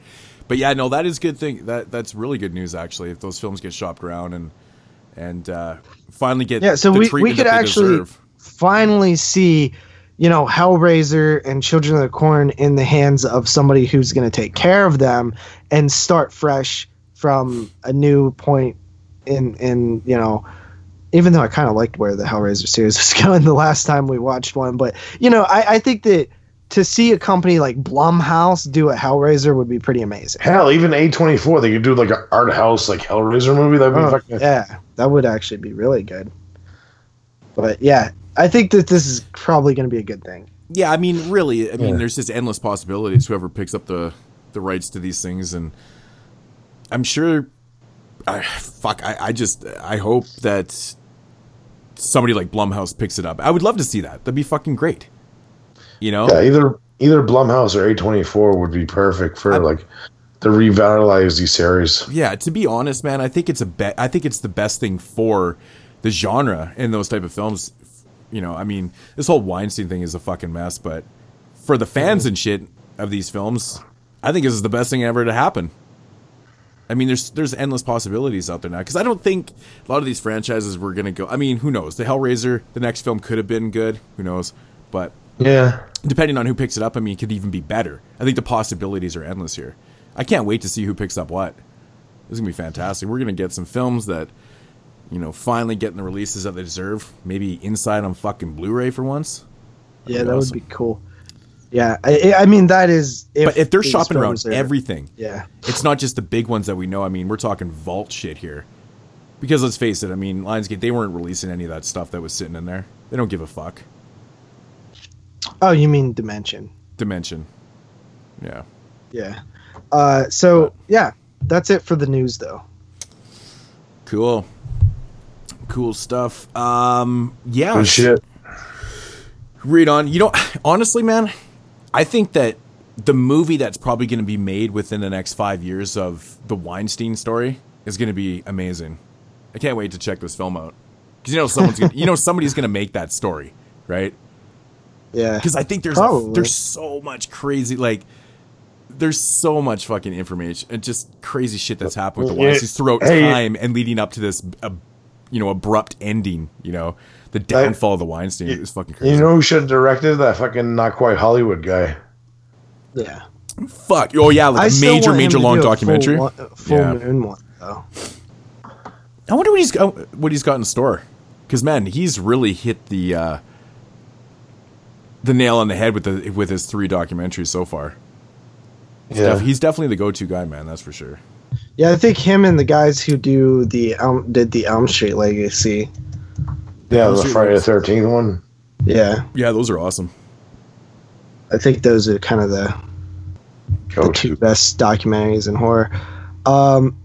but yeah, no, that is good thing. That that's really good news actually. If those films get shopped around and and uh, finally get Yeah, so we- we could actually- deserve. finally see, you know, Hellraiser and Children of the Corn in the hands of somebody who's going to take care of them and start fresh from a new point in in you know. Even though I kind of liked where the Hellraiser series was going the last time we watched one, but you know, I, I think that to see a company like Blumhouse do a Hellraiser would be pretty amazing. Hell, even A24, they could do like an art house, like Hellraiser movie. That'd be Oh, fucking. yeah, that would actually be really good. But yeah, I think that this is probably going to be a good thing. Yeah, I mean, really, I mean, Yeah. there's just endless possibilities. Whoever picks up the the rights to these things, and I'm sure. I, fuck, I, I just I hope that somebody like Blumhouse picks it up. I would love to see that. That'd be fucking great. You know, Yeah, either either Blumhouse or A24 would be perfect for like to revitalize these series. Yeah, to be honest, man, I think it's a be- I think it's the best thing for the genre in those type of films. You know, I mean, this whole Weinstein thing is a fucking mess, but for the fans and shit of these films, I think this is the best thing ever to happen. I mean, there's there's endless possibilities out there now because I don't think a lot of these franchises were gonna go. I mean, who knows? The Hellraiser, the next film could have been good. Who knows? But Yeah. depending on who picks it up, I mean, it could even be better. I think the possibilities are endless here. I can't wait to see who picks up what. This is gonna be fantastic. We're gonna get some films that, you know, finally getting the releases that they deserve. Maybe inside on fucking Blu-ray for once. Yeah, that awesome. would be cool. Yeah, I, I mean that is. If but if they're shopping around are- everything, yeah, it's not just the big ones that we know. I mean, we're talking vault shit here. Because let's face it, I mean, Lionsgate they weren't releasing any of that stuff that was sitting in there. They don't give a fuck. Oh, you mean Dimension? Dimension. Yeah. Yeah. Uh, so yeah, that's it for the news, though. Cool. Cool stuff. Um yeah. Good shit. Read on. You know, honestly, man, I think that the movie that's probably going to be made within the next five years of the Weinstein story is going to be amazing. I can't wait to check this film out because you know someone's gonna, you know somebody's going to make that story, right? Yeah. Because I think there's Probably. there's so much crazy like there's so much fucking information and just crazy shit that's happened with the Yeah. Weinsteins throughout Hey. time and leading up to this uh, you know abrupt ending. You know the downfall of the Weinstein is fucking crazy. You know who should have directed that fucking not quite Hollywood guy? Yeah. Fuck. Oh yeah, like I a major, major long do a full documentary. full Yeah. moon one though. I wonder what he's got, what he's got in store. Because man, he's really hit the uh, the nail on the head with the with his three documentaries so far. Yeah. Def- he's definitely the go-to guy, man. That's for sure. Yeah, I think him and the guys who do the Elm did the Elm Street Legacy. Yeah, the Those are Friday the. Thirteenth one. Yeah, Yeah, those are awesome. I think those are kind of the the two best documentaries in horror. Um,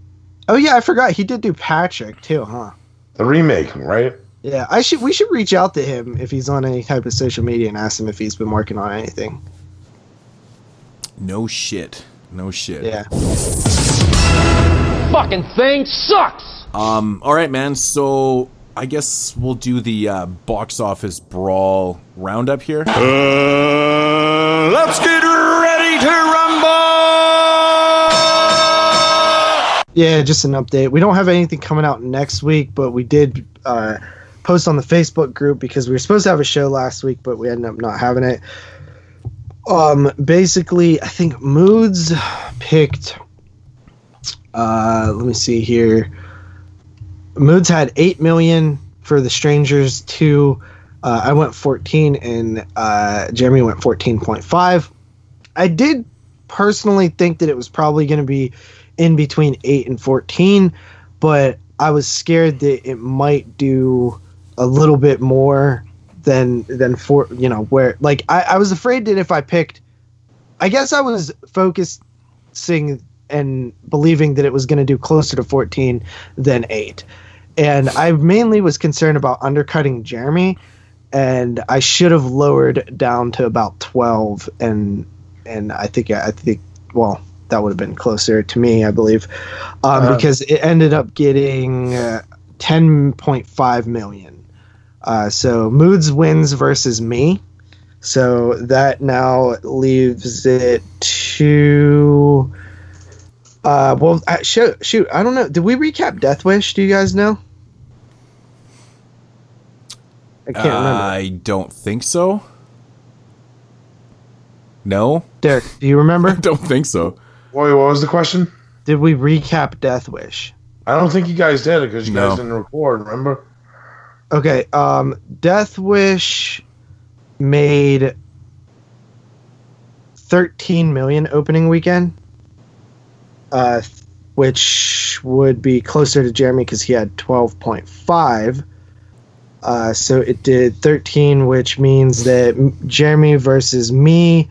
oh yeah, I forgot he did do Patrick too, huh? The remake, right? Yeah, I should we should reach out to him if he's on any type of social media and ask him if he's been working on anything. No shit. No shit. Yeah. Fucking thing sucks! Um. All right, man. So I guess we'll do the uh, box office brawl roundup here. Let's get ready to rumble! Yeah, just an update. We don't have anything coming out next week, but we did uh, post on the Facebook group because we were supposed to have a show last week, but we ended up not having it. Um, basically, I think Moods picked. Uh, let me see here. Moods had eight million for The Strangers two. Uh, I went fourteen, and uh, Jeremy went fourteen point five. I did personally think that it was probably going to be in between 8 and 14 but i was scared that it might do a little bit more than than for you know where like i, I was afraid that if i picked i guess i was focusing and believing that it was going to do closer to 14 than 8 and i mainly was concerned about undercutting jeremy and i should have lowered down to about 12 and and i think i think well that would have been closer to me, I believe, um, Uh, because it ended up getting uh, 10.5 million. Uh, so Moods wins versus me. So that now leaves it to. Uh, well, uh, shoot, shoot, I don't know. Did we recap Death Wish? Do you guys know? I can't remember. I don't think so. No, Derek, do you remember? don't think so. Boy, what was the question? Did we recap Death Wish? I don't think you guys did it because you No. guys didn't record. Remember? Okay, um Death Wish made 13 million opening weekend. Uh which would be closer to Jeremy cuz he had 12.5. Uh so it did 13 which means that M- Jeremy versus me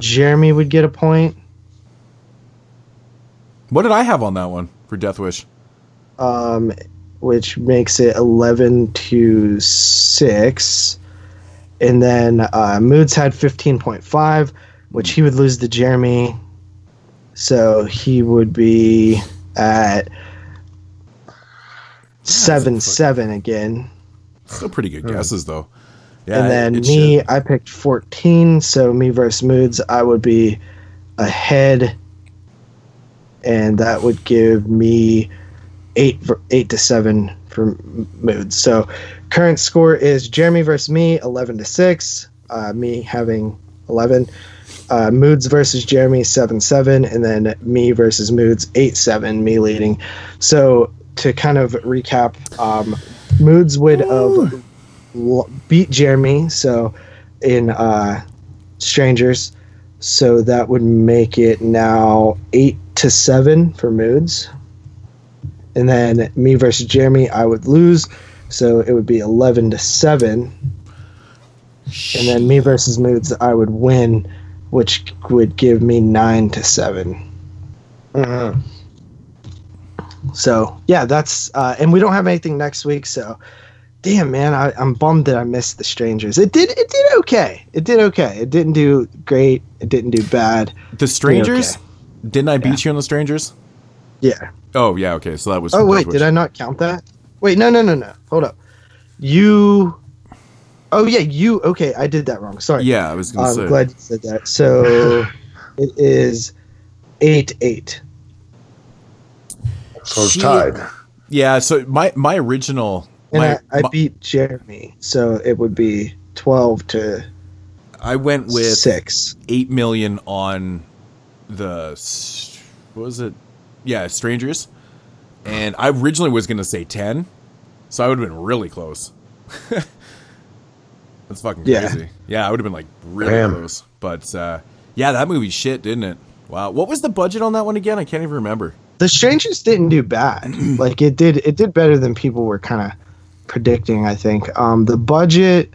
Jeremy would get a point. What did I have on that one for Death Wish? um, which makes it 11 to 6. And then uh, Moods had 15.5, which he would lose to Jeremy. So he would be at 7 7 again. Still pretty good guesses though. Yeah, and then it me, should. I picked 14. So me versus Moods, I would be ahead. And that would give me eight eight to seven for Moods. So current score is Jeremy versus me, 11 to 6. Uh, me having 11. Uh, Moods versus Jeremy, 7 7. And then me versus Moods, 8 7, me leading. So to kind of recap, um, Moods would have l- beat Jeremy. So in uh, Strangers, so that would make it now eight to seven for Moods, and then me versus Jeremy, I would lose, so it would be eleven to seven, and then me versus Moods, I would win, which would give me nine to seven. Mhm. So yeah, that's uh, and we don't have anything next week. So, damn man, I, I'm bummed that I missed the Strangers. It did it did okay. It did okay. It didn't do great. It didn't do bad. the Strangers. okay. Didn't I beat you on the Strangers? Yeah. Oh yeah, okay. So that was. Oh wait, Death did I not count that? Wait, no, no, no, no. Hold up. You. Oh yeah, you. Okay, I did that wrong. Sorry. Yeah, I was gonna I'm say. glad you said that. So it is eight eight. So it's tied. Yeah, so my my original And my, I, I my- beat Jeremy, so it would be twelve to I went with six. eight million on the what was it? Yeah, Strangers. And I originally was gonna say ten, so I would have been really close. That's fucking Yeah. crazy. Yeah, I would have been like really Damn. close. But uh, yeah, that movie shit, didn't it? Wow. What was the budget on that one again? I can't even remember. The Strangers didn't do bad. like it did, it did better than people were kind of predicting. I think. Um, the budget,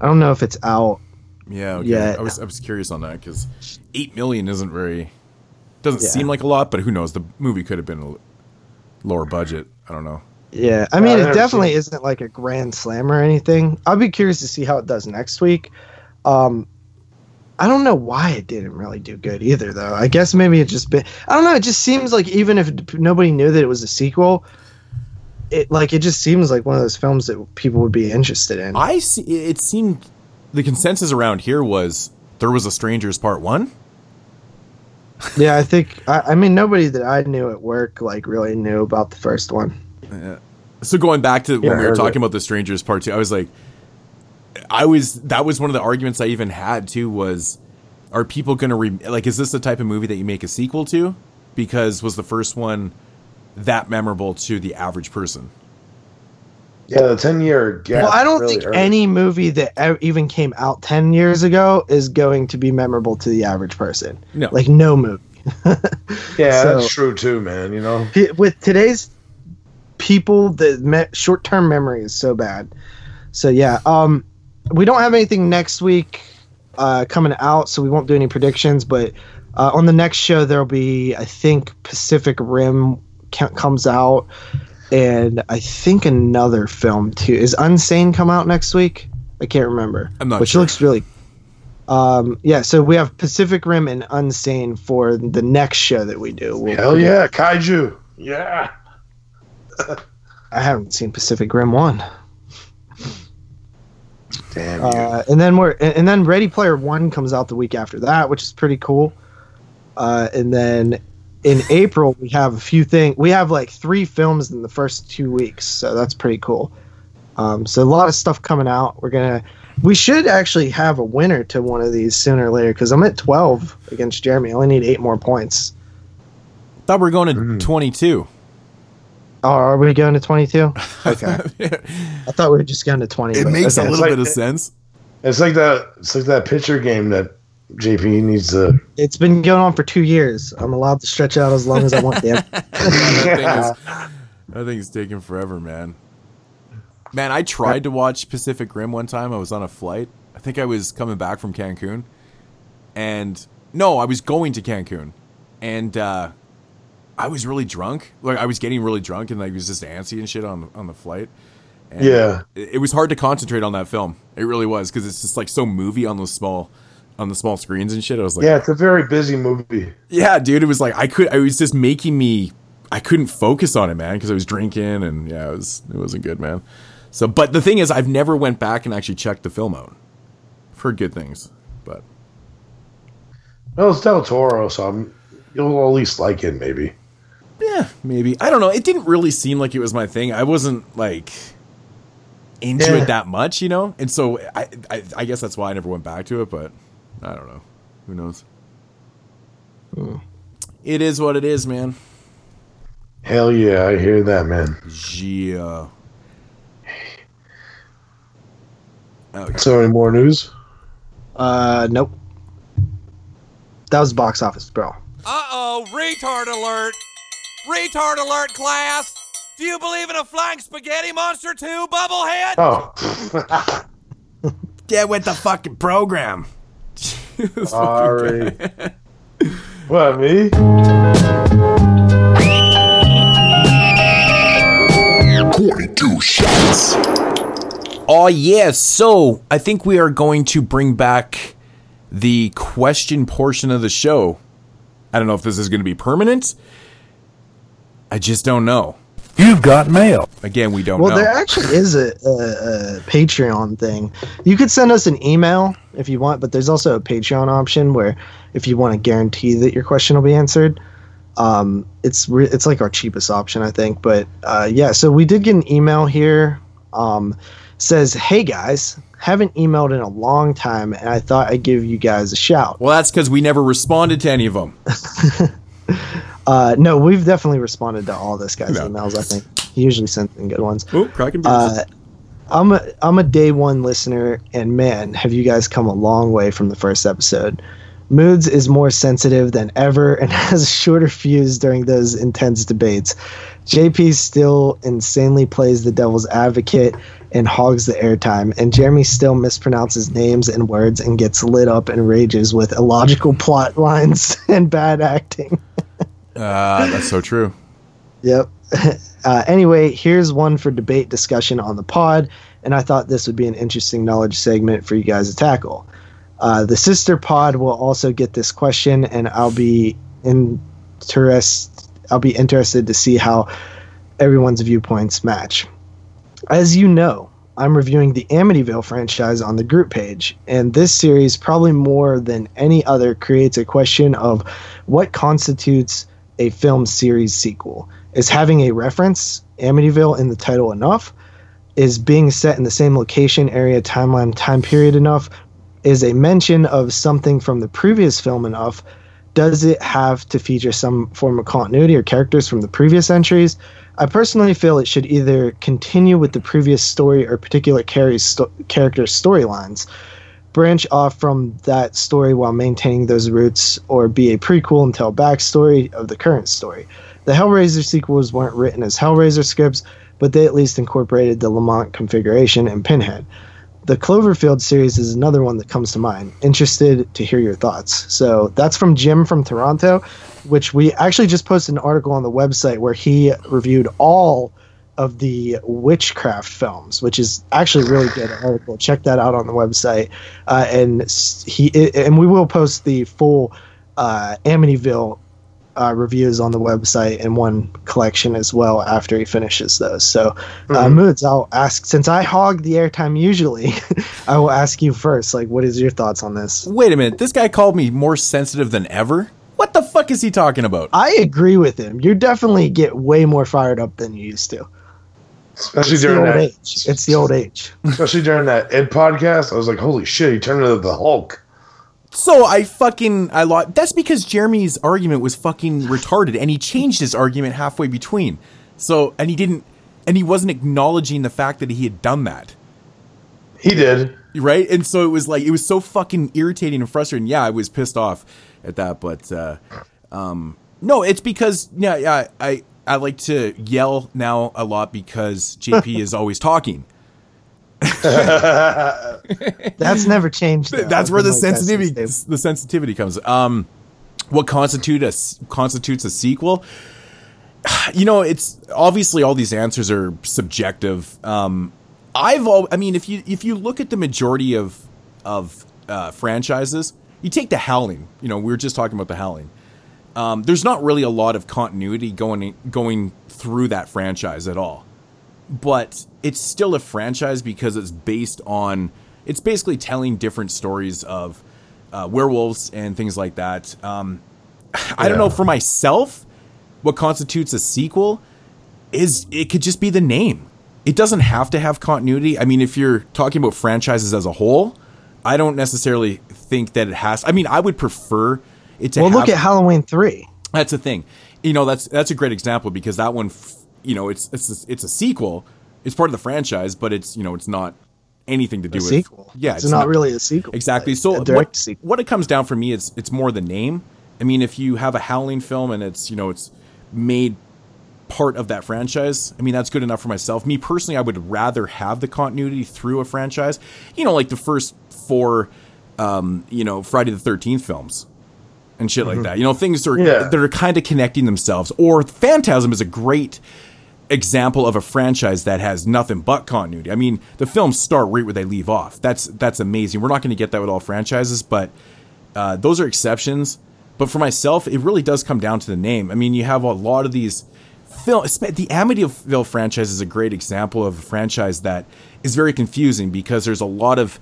I don't know if it's out. Yeah, okay. Yeah. I was I was curious on that because eight million isn't very doesn't Yeah. seem like a lot, but who knows? The movie could have been a l- lower budget. I don't know. Yeah, I mean, I've it definitely seen- isn't like a grand slam or anything. I'll be curious to see how it does next week. Um, I don't know why it didn't really do good either, though. I guess maybe it just been. I don't know. It just seems like even if nobody knew that it was a sequel, it like it just seems like one of those films that people would be interested in. I see. It seemed the consensus around here was there was a Strangers Part One. Yeah, I think. I, I mean, nobody that I knew at work like really knew about the first one. So going back to when we were talking it. about the Strangers Part Two, I was like, I was that was one of the arguments I even had too. Was are people going to re- like? Is this the type of movie that you make a sequel to? Because was the first one that memorable to the average person? Yeah, the ten year gap. well, I don't really think hurt. any movie that even came out ten years ago is going to be memorable to the average person. No. like no movie. Yeah, so- that's true too, man. You know. With today's people the me- short-term memory is so bad so yeah um we don't have anything next week uh coming out so we won't do any predictions but uh, on the next show there'll be i think pacific rim ca- comes out and i think another film too is unsane come out next week i can't remember I'm not which sure. looks really um yeah so we have pacific rim and unsane for the next show that we do We'll Hell yeah, kaiju. Yeah. I haven't seen Pacific Rim one. Damn. Uh, and then we're and and then Ready Player One comes out the week after that, which is pretty cool. Uh, and then in April we have a few things. We have like three films in the first two weeks, so that's pretty cool. Um, so a lot of stuff coming out. We're gonna. We should actually have a winner to one of these sooner or later because I'm at 12 against Jeremy. I only need eight more points. Thought we were going to Mm. 22. Oh, are we going to 22? Okay. I thought we were just going to 20. It makes okay. a little like- bit of sense. It's like that. It's like that pitcher game that JP needs to. It's been going on for two years. I'm allowed to stretch out as long as I want. Damn. that, thing is, that thing's taking forever, man. Man, I tried to watch Pacific Rim one time. I was on a flight. I think I was coming back from Cancun. And no, I was going to Cancun. And uh, I was really drunk. Like I was getting really drunk and like was just antsy and shit on on the flight. And Yeah. It, it was hard to concentrate on that film. It really was because it's just like so movie on those small on the small screens and shit. I was like, Yeah, it's a very busy movie. yeah, dude, it was like I could. I was just making me. I couldn't focus on it, man, because I was drinking and yeah, it was. It wasn't good, man. So, but the thing is, I've never went back and actually checked the film out. I've heard good things, but No, it's Del Toro, so I'm, you'll at least like it, maybe. yeah, maybe I don't know. It didn't really seem like it was my thing. I wasn't like into Yeah. it that much, you know. And so I, I, I guess that's why I never went back to it. But I don't know. Who knows? It is what it is, man. Hell yeah, I hear that, man. Yeah. Okay. So, any more news? Uh, nope. That was box office, bro. Uh-oh, retard alert! Retard alert, class! Do you believe in a flying spaghetti monster too, Bubblehead? Oh, Get with the fucking program. Sorry. what, me? Oh yeah, so I think we are going to bring back the question portion of the show. I don't know if this is going to be permanent. I just don't know. You've got mail. Again, we don't Well, know. there actually is a, a, a Patreon thing. You could send us an email if you want, but there's also a Patreon option where if you want to guarantee that your question will be answered, um, it's re- it's like our cheapest option, I think. But uh, yeah, so we did get an email here um, says, "Hey guys, haven't emailed in a long time, and I thought I'd give you guys a shout." Well, that's because we never responded to any of them. Uh, no, we've definitely responded to all this guy's No. emails. I think he usually sends in good ones. Oh, cracking Uh, I'm a I'm a day one listener, and man, have you guys come a long way from the first episode. Moods is more sensitive than ever and has a shorter fuse during those intense debates. JP still insanely plays the devil's advocate and hogs the airtime, and Jeremy still mispronounces names and words and gets lit up and rages with illogical plot lines and bad acting. Uh, that's so true. Yep. Uh, anyway, here's one for debate discussion on the pod, and I thought this would be an interesting knowledge segment for you guys to tackle. Uh, the sister pod will also get this question, and I'll be interest. I'll be interested to see how everyone's viewpoints match. As you know, I'm reviewing the Amityville franchise on the group page, and this series, probably more than any other, creates a question of what constitutes a film series sequel. Is having a reference, Amityville, in the title enough? Is being set in the same location, area, timeline, time period enough? Is a mention of something from the previous film enough? Does it have to feature some form of continuity or characters from the previous entries? I personally feel it should either continue with the previous story or particular sto- character storylines, branch off from that story while maintaining those roots, or be a prequel and tell backstory of the current story. The Hellraiser sequels weren't written as Hellraiser scripts, but they at least incorporated the Lament configuration and Pinhead. The Cloverfield series is another one that comes to mind. Interested to hear your thoughts. So that's from Jim from Toronto, which we actually just posted an article on the website where he reviewed all of the witchcraft films, which is actually a really good article. Check that out on the website. Uh, and he and we will post the full uh, Amityville uh, reviews on the website in one collection as well after he finishes those. So, uh, Moods, I'll ask since I hog the airtime usually, I will ask you first. Like, what is your thoughts on this? Wait a minute. This guy called me more sensitive than ever. What the fuck is he talking about? I agree with him. You definitely get way more fired up than you used to. Especially It's the during old that. age. It's the old age. Especially during that Ed podcast, I was like, "Holy shit!" He turned into the Hulk. So I fucking I lost. That's because Jeremy's argument was fucking retarded, and he changed his argument halfway between. So and he didn't, and he wasn't acknowledging the fact that he had done that, He did. right? And so it was like it was so fucking irritating and frustrating. Yeah, I was pissed off at that, but uh, um, no, it's because yeah, yeah, I I like to yell now a lot because JP is always talking. That's never changed. though. That's where the like sensitivity the sensitivity comes. Um, what constitute a constitutes a sequel? You know, it's obviously all these answers are subjective. Um, I've all, I mean, if you if you look at the majority of of uh, franchises, you take the Howling. You know, we were just talking about the Howling. Um, there's not really a lot of continuity going going through that franchise at all. But it's still a franchise because it's based on it's basically telling different stories of uh, werewolves and things like that. Um, i don't know for myself what constitutes a sequel is it could just be the name. It doesn't have to have continuity. I mean if you're talking about franchises as a whole i don't necessarily think that it has i mean i would prefer it to Well, have, look at Halloween three. that's the thing. You know, that's that's a great example because that one, you know, it's it's a, it's a sequel. It's part of the franchise, but it's you know, it's not anything to do A with sequel. Yeah, it's, not, really a sequel. exactly. So a direct what, sequel. what it comes down for me is it's more the name. I mean, if you have a Howling film and it's you know it's made part of that franchise, I mean that's good enough for myself. Me personally, I would rather have the continuity through a franchise. You know, like the first four, um, you know, Friday the Thirteenth films and shit like that. You know, things are Yeah. that are kind of connecting themselves. Or Phantasm is a great example of a franchise that has nothing but continuity. I mean, the films start right where they leave off. That's that's amazing. We're not going to get that with all franchises, but uh, those are exceptions. But for myself, it really does come down to the name. I mean, you have a lot of these film. The Amityville franchise is a great example of a franchise that is very confusing because there's a lot of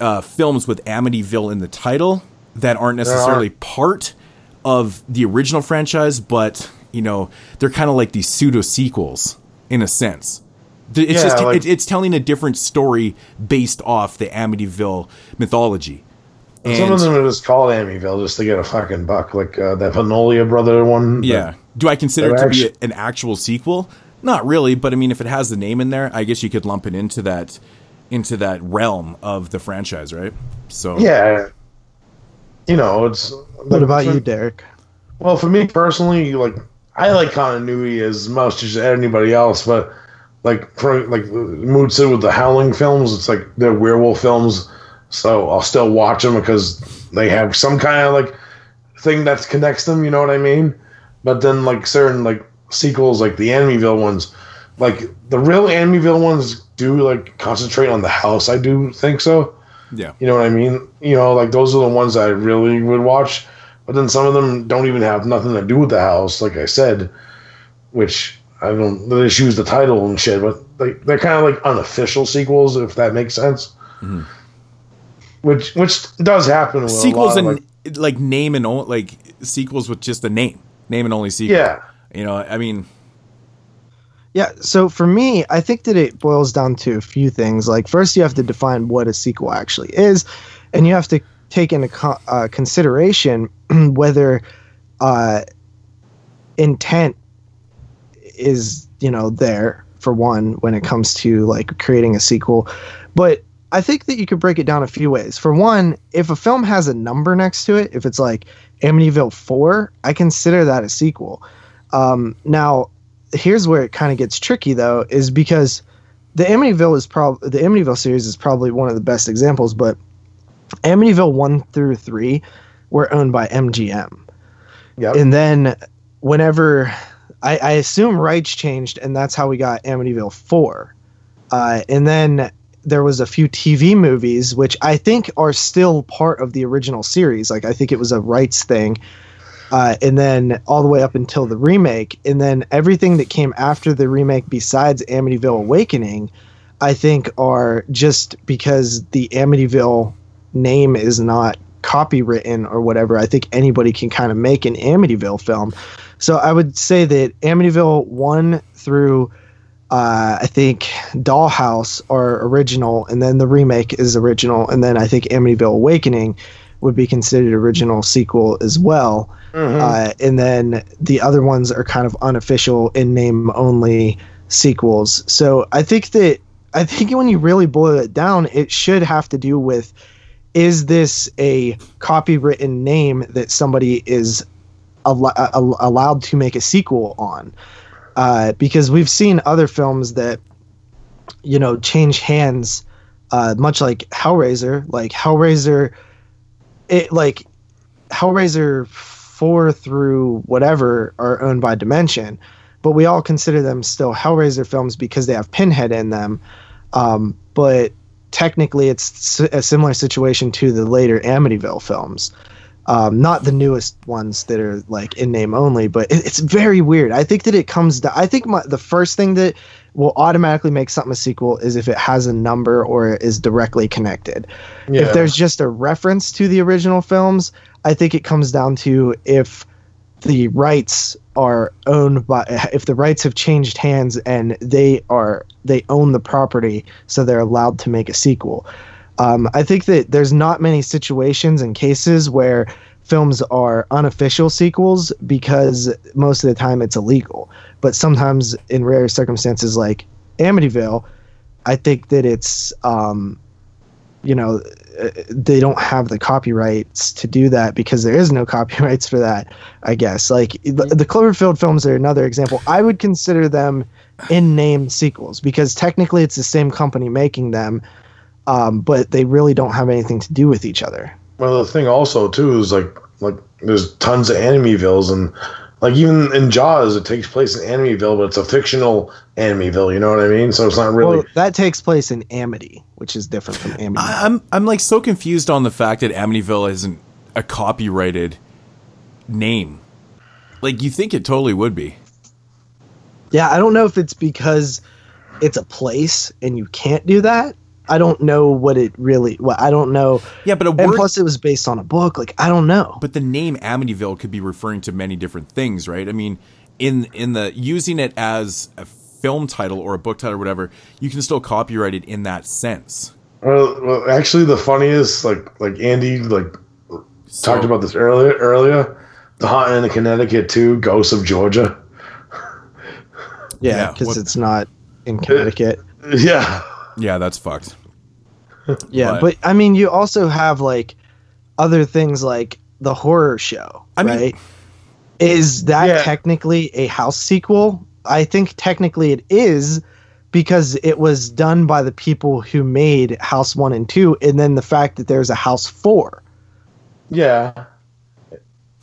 uh, films with Amityville in the title that aren't necessarily part of the original franchise, but you know they're kind of like these pseudo sequels in a sense. It's Yeah, just like- it, it's telling a different story based off the Amityville mythology. Some of them are just called Amityville just to get a fucking buck, like uh, that Polonia brother one. Yeah. Do I consider it to be a- an actual sequel? Not really, but I mean, if it has the name in there, I guess you could lump it into that into that realm of the franchise, right? So yeah. You know, it's. What about for- you, Derek? Well, for me personally, like I like continuity as much as anybody else, but like for like Mood City with the Howling films, it's like they're werewolf films, so I'll still watch them because they have some kind of like thing that connects them. You know what I mean? But then like certain like sequels, like the Amityville ones, like the real Amityville ones do like concentrate on the house. I do think so. Yeah. You know what I mean? You know, like those are the ones I really would watch. But then some of them don't even have nothing to do with the house, like I said, which I don't. They just use the title and shit, but they they're kind of like unofficial sequels, if that makes sense. Mm-hmm. Which which does happen. Sequels and like, like, name and only like sequels with just a name, name and only sequel. yeah, You know, I mean, Yeah, so for me, I think that it boils down to a few things. Like, first, you have to define what a sequel actually is, and you have to take into co- uh, consideration whether uh, intent is, you know, there for one when it comes to like creating a sequel. But I think that you could break it down a few ways. For one, if a film has a number next to it, if it's like Amityville 4, I consider that a sequel. Um, now, here's where it kind of gets tricky though is because the Amityville is probably the Amityville series is probably one of the best examples, but Amityville 1 through 3 were owned by MGM. yeah, And then whenever I, I assume rights changed, and that's how we got Amityville 4. Uh, and then there was a few TV movies, which I think are still part of the original series. Like I think it was a rights thing. Uh, and then all the way up until the remake, and then everything that came after the remake, besides Amityville Awakening, I think are just because the Amityville name is not copywritten or whatever. I think anybody can kind of make an Amityville film. So I would say that Amityville one through uh, I think Dollhouse are original, and then the remake is original, and then I think Amityville Awakening would be considered original sequel as well. Uh, and then the other ones are kind of unofficial in name only sequels. So I think that I think when you really boil it down, it should have to do with is this a copywritten name that somebody is al- al- allowed to make a sequel on? Uh, because we've seen other films that you know change hands, uh, much like Hellraiser. Like Hellraiser, it like Hellraiser four through whatever are owned by Dimension, but we all consider them still Hellraiser films because they have Pinhead in them. Um, but technically, it's a similar situation to the later Amityville films. Um, not the newest ones that are like in name only, but it, it's very weird. I think that it comes down. I think my, the first thing that will automatically make something a sequel is if it has a number or is directly connected. Yeah. If there's just a reference to the original films, I think it comes down to if the rights are owned by if the rights have changed hands and they are they own the property so they're allowed to make a sequel. Um, i think that there's not many situations and cases where films are unofficial sequels because most of the time it's illegal. But sometimes in rare circumstances like amityville i think that it's um, you know uh, they don't have the copyrights to do that because there is no copyrights for that i guess. Like the, the cloverfield films are another example. I would consider them in name sequels because technically it's the same company making them um, but they really don't have anything to do with each other. Well, the thing also too is like like there's tons of Amityville's and like even in Jaws, it takes place in Amityville, but it's a fictional Amityville. You know what I mean? So it's not really. well that takes place in amity which is different from amity I, I'm I'm like so confused on the fact that Amityville isn't a copyrighted name. Like you think it totally would be. Yeah, I don't know if it's because it's a place and you can't do that. I don't know what it really. Well, I don't know. Yeah, but a And plus, it was based on a book. Like I don't know. but the name Amityville could be referring to many different things, right? I mean, in in the using it as a film title or a book title or whatever, you can still copyright it in that sense. Well, well, actually, the funniest, like like Andy, like talked about this earlier. Earlier, the Haunting in Connecticut too, Ghosts of Georgia. Yeah, Yeah, because what- it's not in Connecticut. Yeah, Yeah, that's fucked. Yeah, But- but, I mean, you also have like other things like the horror show, I mean- right? Is that Yeah. technically a house sequel? I think technically it is because it was done by the people who made House 1 and 2 and then the fact that there's a House 4. yeah.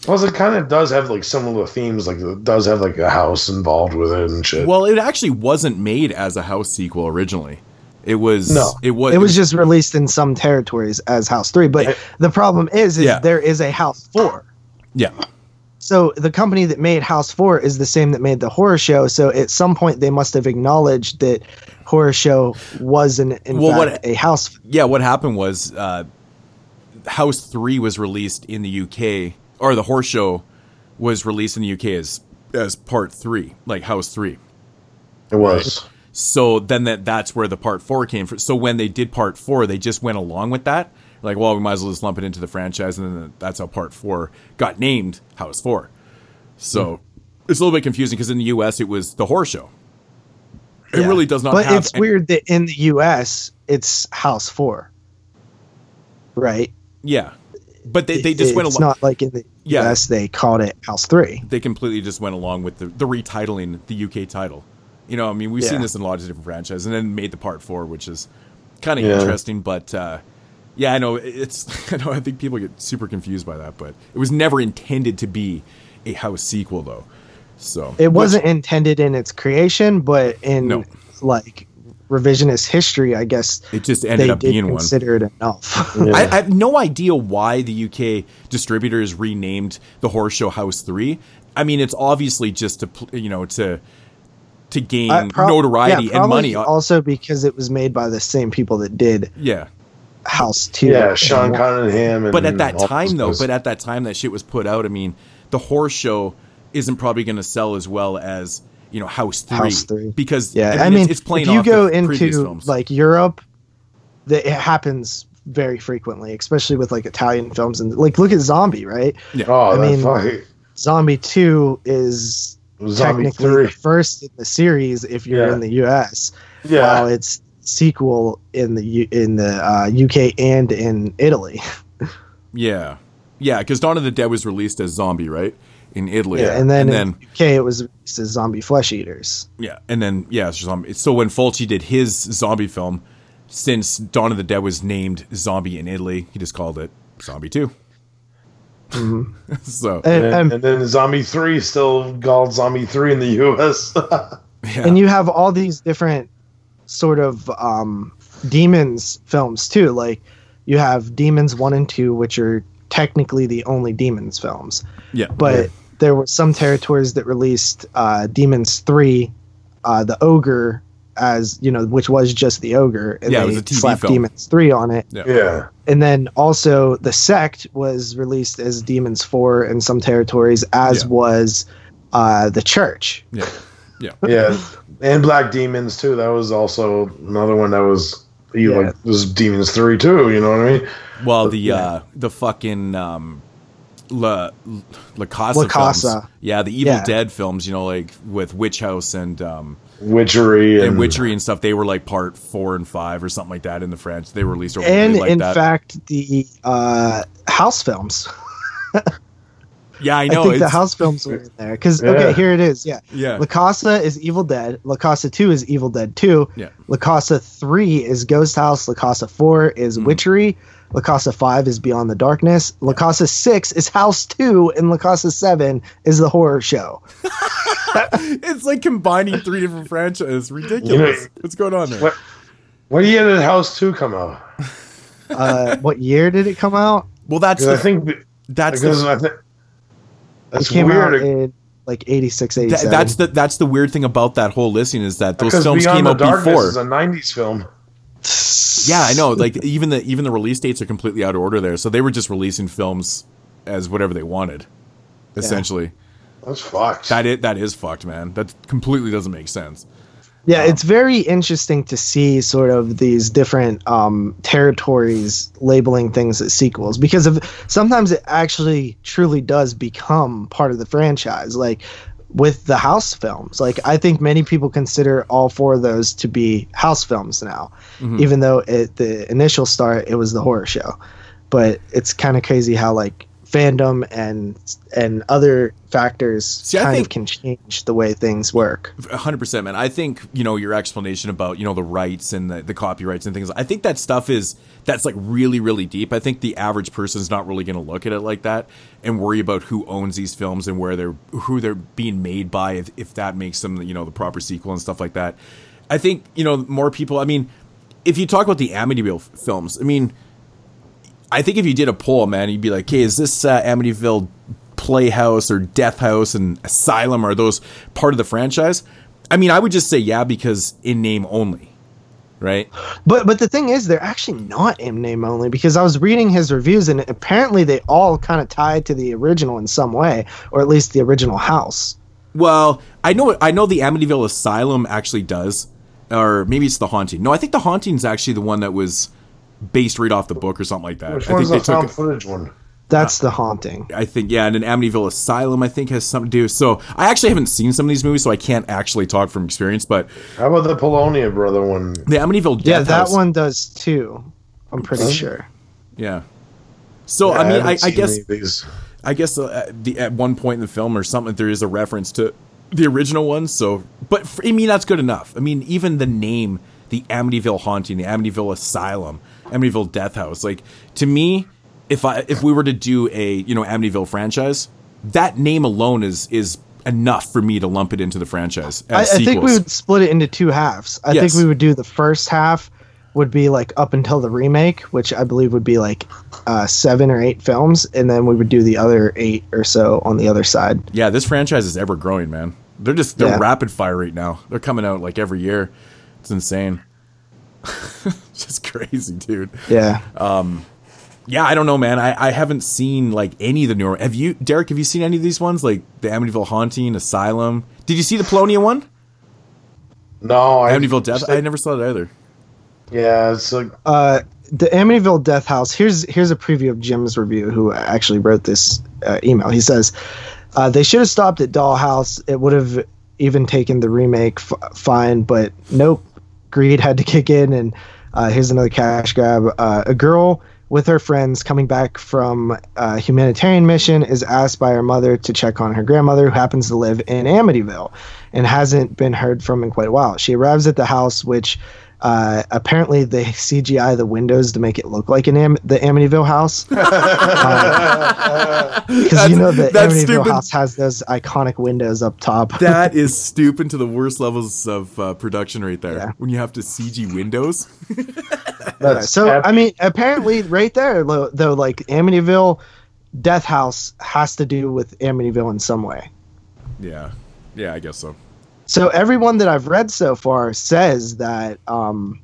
Plus, it kind of does have like similar themes. Like, it does have like a house involved with it and shit. Well, it actually wasn't made as a house sequel originally. It was No. it was It was just released in some territories as House 3, but the problem is is Yeah. there is a House 4. yeah. So the company that made House 4 is the same that made the horror show. So at some point they must have acknowledged that horror show wasn't in Well, fact what- a house. Yeah, what happened was uh, House 3 was released in the UK or the horror show was released in the UK as as part 3, like House 3. it was. So then that that's where the part four came from. So when they did part four, they just went along with that. Like, well, we might as well just lump it into the franchise, and then that's how part four got named House Four. So hmm. it's a little bit confusing because in the U.S. it was the horror show. It Yeah. really does not. But have it's any- weird that in the US it's House 4. Right? Yeah, but they, they just It- went It's along. not like in the Yeah. US they called it House 3. they completely just went along with the, the retitling the UK title. You know, I mean, we've seen this in a lot of different franchises, and then made the part four, which is kind of Yeah. interesting. But uh, yeah, I know it's. I know I think people get super confused by that, but it was never intended to be a house sequel, though. So It wasn't intended in its creation, but in No. like revisionist history, I guess It just ended they up being one. consider it enough. I, I have no idea why the UK distributors renamed the horror show House Three. I mean, it's obviously just to you know to to gain Uh, prob- notoriety yeah, and money. Also because it was made by the same people that did yeah, House 2. Yeah, and Sean one. Cunningham. And but at that time though but at that time that shit was put out i mean the horror show isn't probably going to sell as well as you know house 3 House 3. because Yeah, I mean, it's, it's playing if you off go the into films. like Europe, that it happens very frequently, especially with like Italian films and like look at Zombie, right? oh, I mean, fucking Zombie 2 is Zombie technically Three. the first in the series if you're Yeah. in the US. Yeah. While it's sequel in the U- in the uh, UK and in Italy. yeah yeah because dawn of the dead was released as zombie right in italy and then and in then the UK it was released as Zombie Flesh Eaters. yeah and then yeah it's zombie so when fulci did his zombie film since dawn of the dead was named zombie in italy he just called it zombie 2 so And, And, and- and then Zombie Three still called Zombie Three in the U.S. yeah. and you have all these different sort of um, demons films too like you have demons 1 and 2 which are technically the only demons films yeah but there were some territories that released uh, demons 3 uh, the ogre as you know which was just the ogre and Yeah, it they was a TV slapped film. demons 3 on it yeah yeah. and then also the sect was released as demons 4 in some territories as Yeah. was uh, the church yeah yeah Yeah, and Black Demons too. That was also another one that was you Yeah. like this Demons Three too. You know what I mean? Well, the uh, the fucking um, La La Casa, La Casa. films. yeah, the Evil Yeah. Dead films, you know, like with Witch House and um, Witchery and, and Witchery and stuff. They were like part four and five or something like that in the French. They were released over and like in that. fact the uh, house films yeah, I know I, know. think the house films were in there because Yeah. okay, here it is. Yeah, Yeah. La Casa is Evil Dead. La Casa Two is Evil Dead Two. Yeah. La Casa Three is Ghost House. La Casa Four is Mm. Witchery. La Casa Five is Beyond the Darkness. La Casa Six is House Two, and La Casa Seven is the horror show. it's like combining three different franchises. Ridiculous. You What's going on there? What? What year did House Two come out? Uh, what year did it come out? Well, that's 'Cause the, I think that's because the, I think that's it came out weird. in like 86, that- 87. that's the that's the weird thing about that whole listing is that those because films Beyond came the out Darkness before. is a '90s film. Yeah, I know. Like even the even the release dates are completely out of order there. So they were just releasing films as whatever they wanted, essentially. That's fucked. That it that is fucked, man. That completely doesn't make sense. Yeah, it's very interesting to see sort of these different um, territories labeling things as sequels because of sometimes it actually truly does become part of the franchise. Like with the house films, like I think many people consider all four of those to be house films now, mm-hmm. even though at the initial start it was the horror show. But it's kind of crazy how like fandom and and other factors I kind think- of can change the way things work. hundred percent, man. I think you know your explanation about you know the rights and the, the copyrights and things. I think that stuff is that's like really really deep. I think the average person's not really going to look at it like that and worry about who owns these films and where they're who they're being made by if, if that makes them you know the proper sequel and stuff like that. I think you know more people. I mean, if you talk about the Amityville f- films, I mean, I think if you did a poll, man, you'd be like, "Hey, is this uh, Amityville Playhouse or Death House and Asylum are those part of the franchise?" I mean, I would just say yeah because in name only, right? But but the thing is, they're actually not in name only because I was reading his reviews and apparently they all kind of tie to the original in some way, or at least the original house. Well, I know I know the Amityville Asylum actually does, or maybe it's the Haunting. No, I think the Haunting's actually the one that was based right off the book or something like that. Which I one's think the they found took. footage one? That's the haunting. I think yeah, and an Amityville Asylum I think has something to do. So I actually haven't seen some of these movies, so I can't actually talk from experience. But How about the Polonia brother one? the Amityville Death Yeah, that House- one does too. I'm pretty Does it? sure. Yeah. So Yeah, I mean, haven't I, I guess these. I guess uh, at, the, at one point in the film or something, there is a reference to the original one. So, but for, I mean, that's good enough. I mean, even the name, the Amityville Haunting, the Amityville Asylum, Amityville Death House, like to me, if I if we were to do a you know Amityville franchise, that name alone is is enough for me to lump it into the franchise. I, I think we would split it into two halves. I Yes. think we would do the first half would be like up until the remake, which I believe would be like uh, seven or eight films, and then we would do the other eight or so on the other side. Yeah, this franchise is ever growing, man. They're just they're Yeah. rapid fire right now. They're coming out like every year. It's insane. just crazy, dude. Yeah. Yeah, I don't know, man. I, I haven't seen like any of the newer. Have you, Derek? Have you seen any of these ones, like the Amityville Haunting, Asylum? Did you see the Polonia one? No, I Amityville Death. I never saw that either. Yeah, it's like uh, the Amityville Death House. Here's here's a preview of Jim's review, who actually wrote this uh, email. He says uh, they should have stopped at Dollhouse. It would have even taken the remake f- fine, but nope. Greed had to kick in, and uh, here's another cash grab. Uh, a girl with her friends coming back from a humanitarian mission is asked by her mother to check on her grandmother, who happens to live in Amityville and hasn't been heard from in quite a while. She arrives at the house, which uh, apparently they CGI the windows to make it look like an Am- the Amityville house. Because you know the Amityville stupid. house has those iconic windows up top. That is stooping to the worst levels of uh, production right there. Yeah. When you have to CG windows. that's so ep- I mean, apparently, right there, lo- though, like Amityville Death House has to do with Amityville in some way. yeah, yeah, I guess so. So everyone that I've read so far says that, um,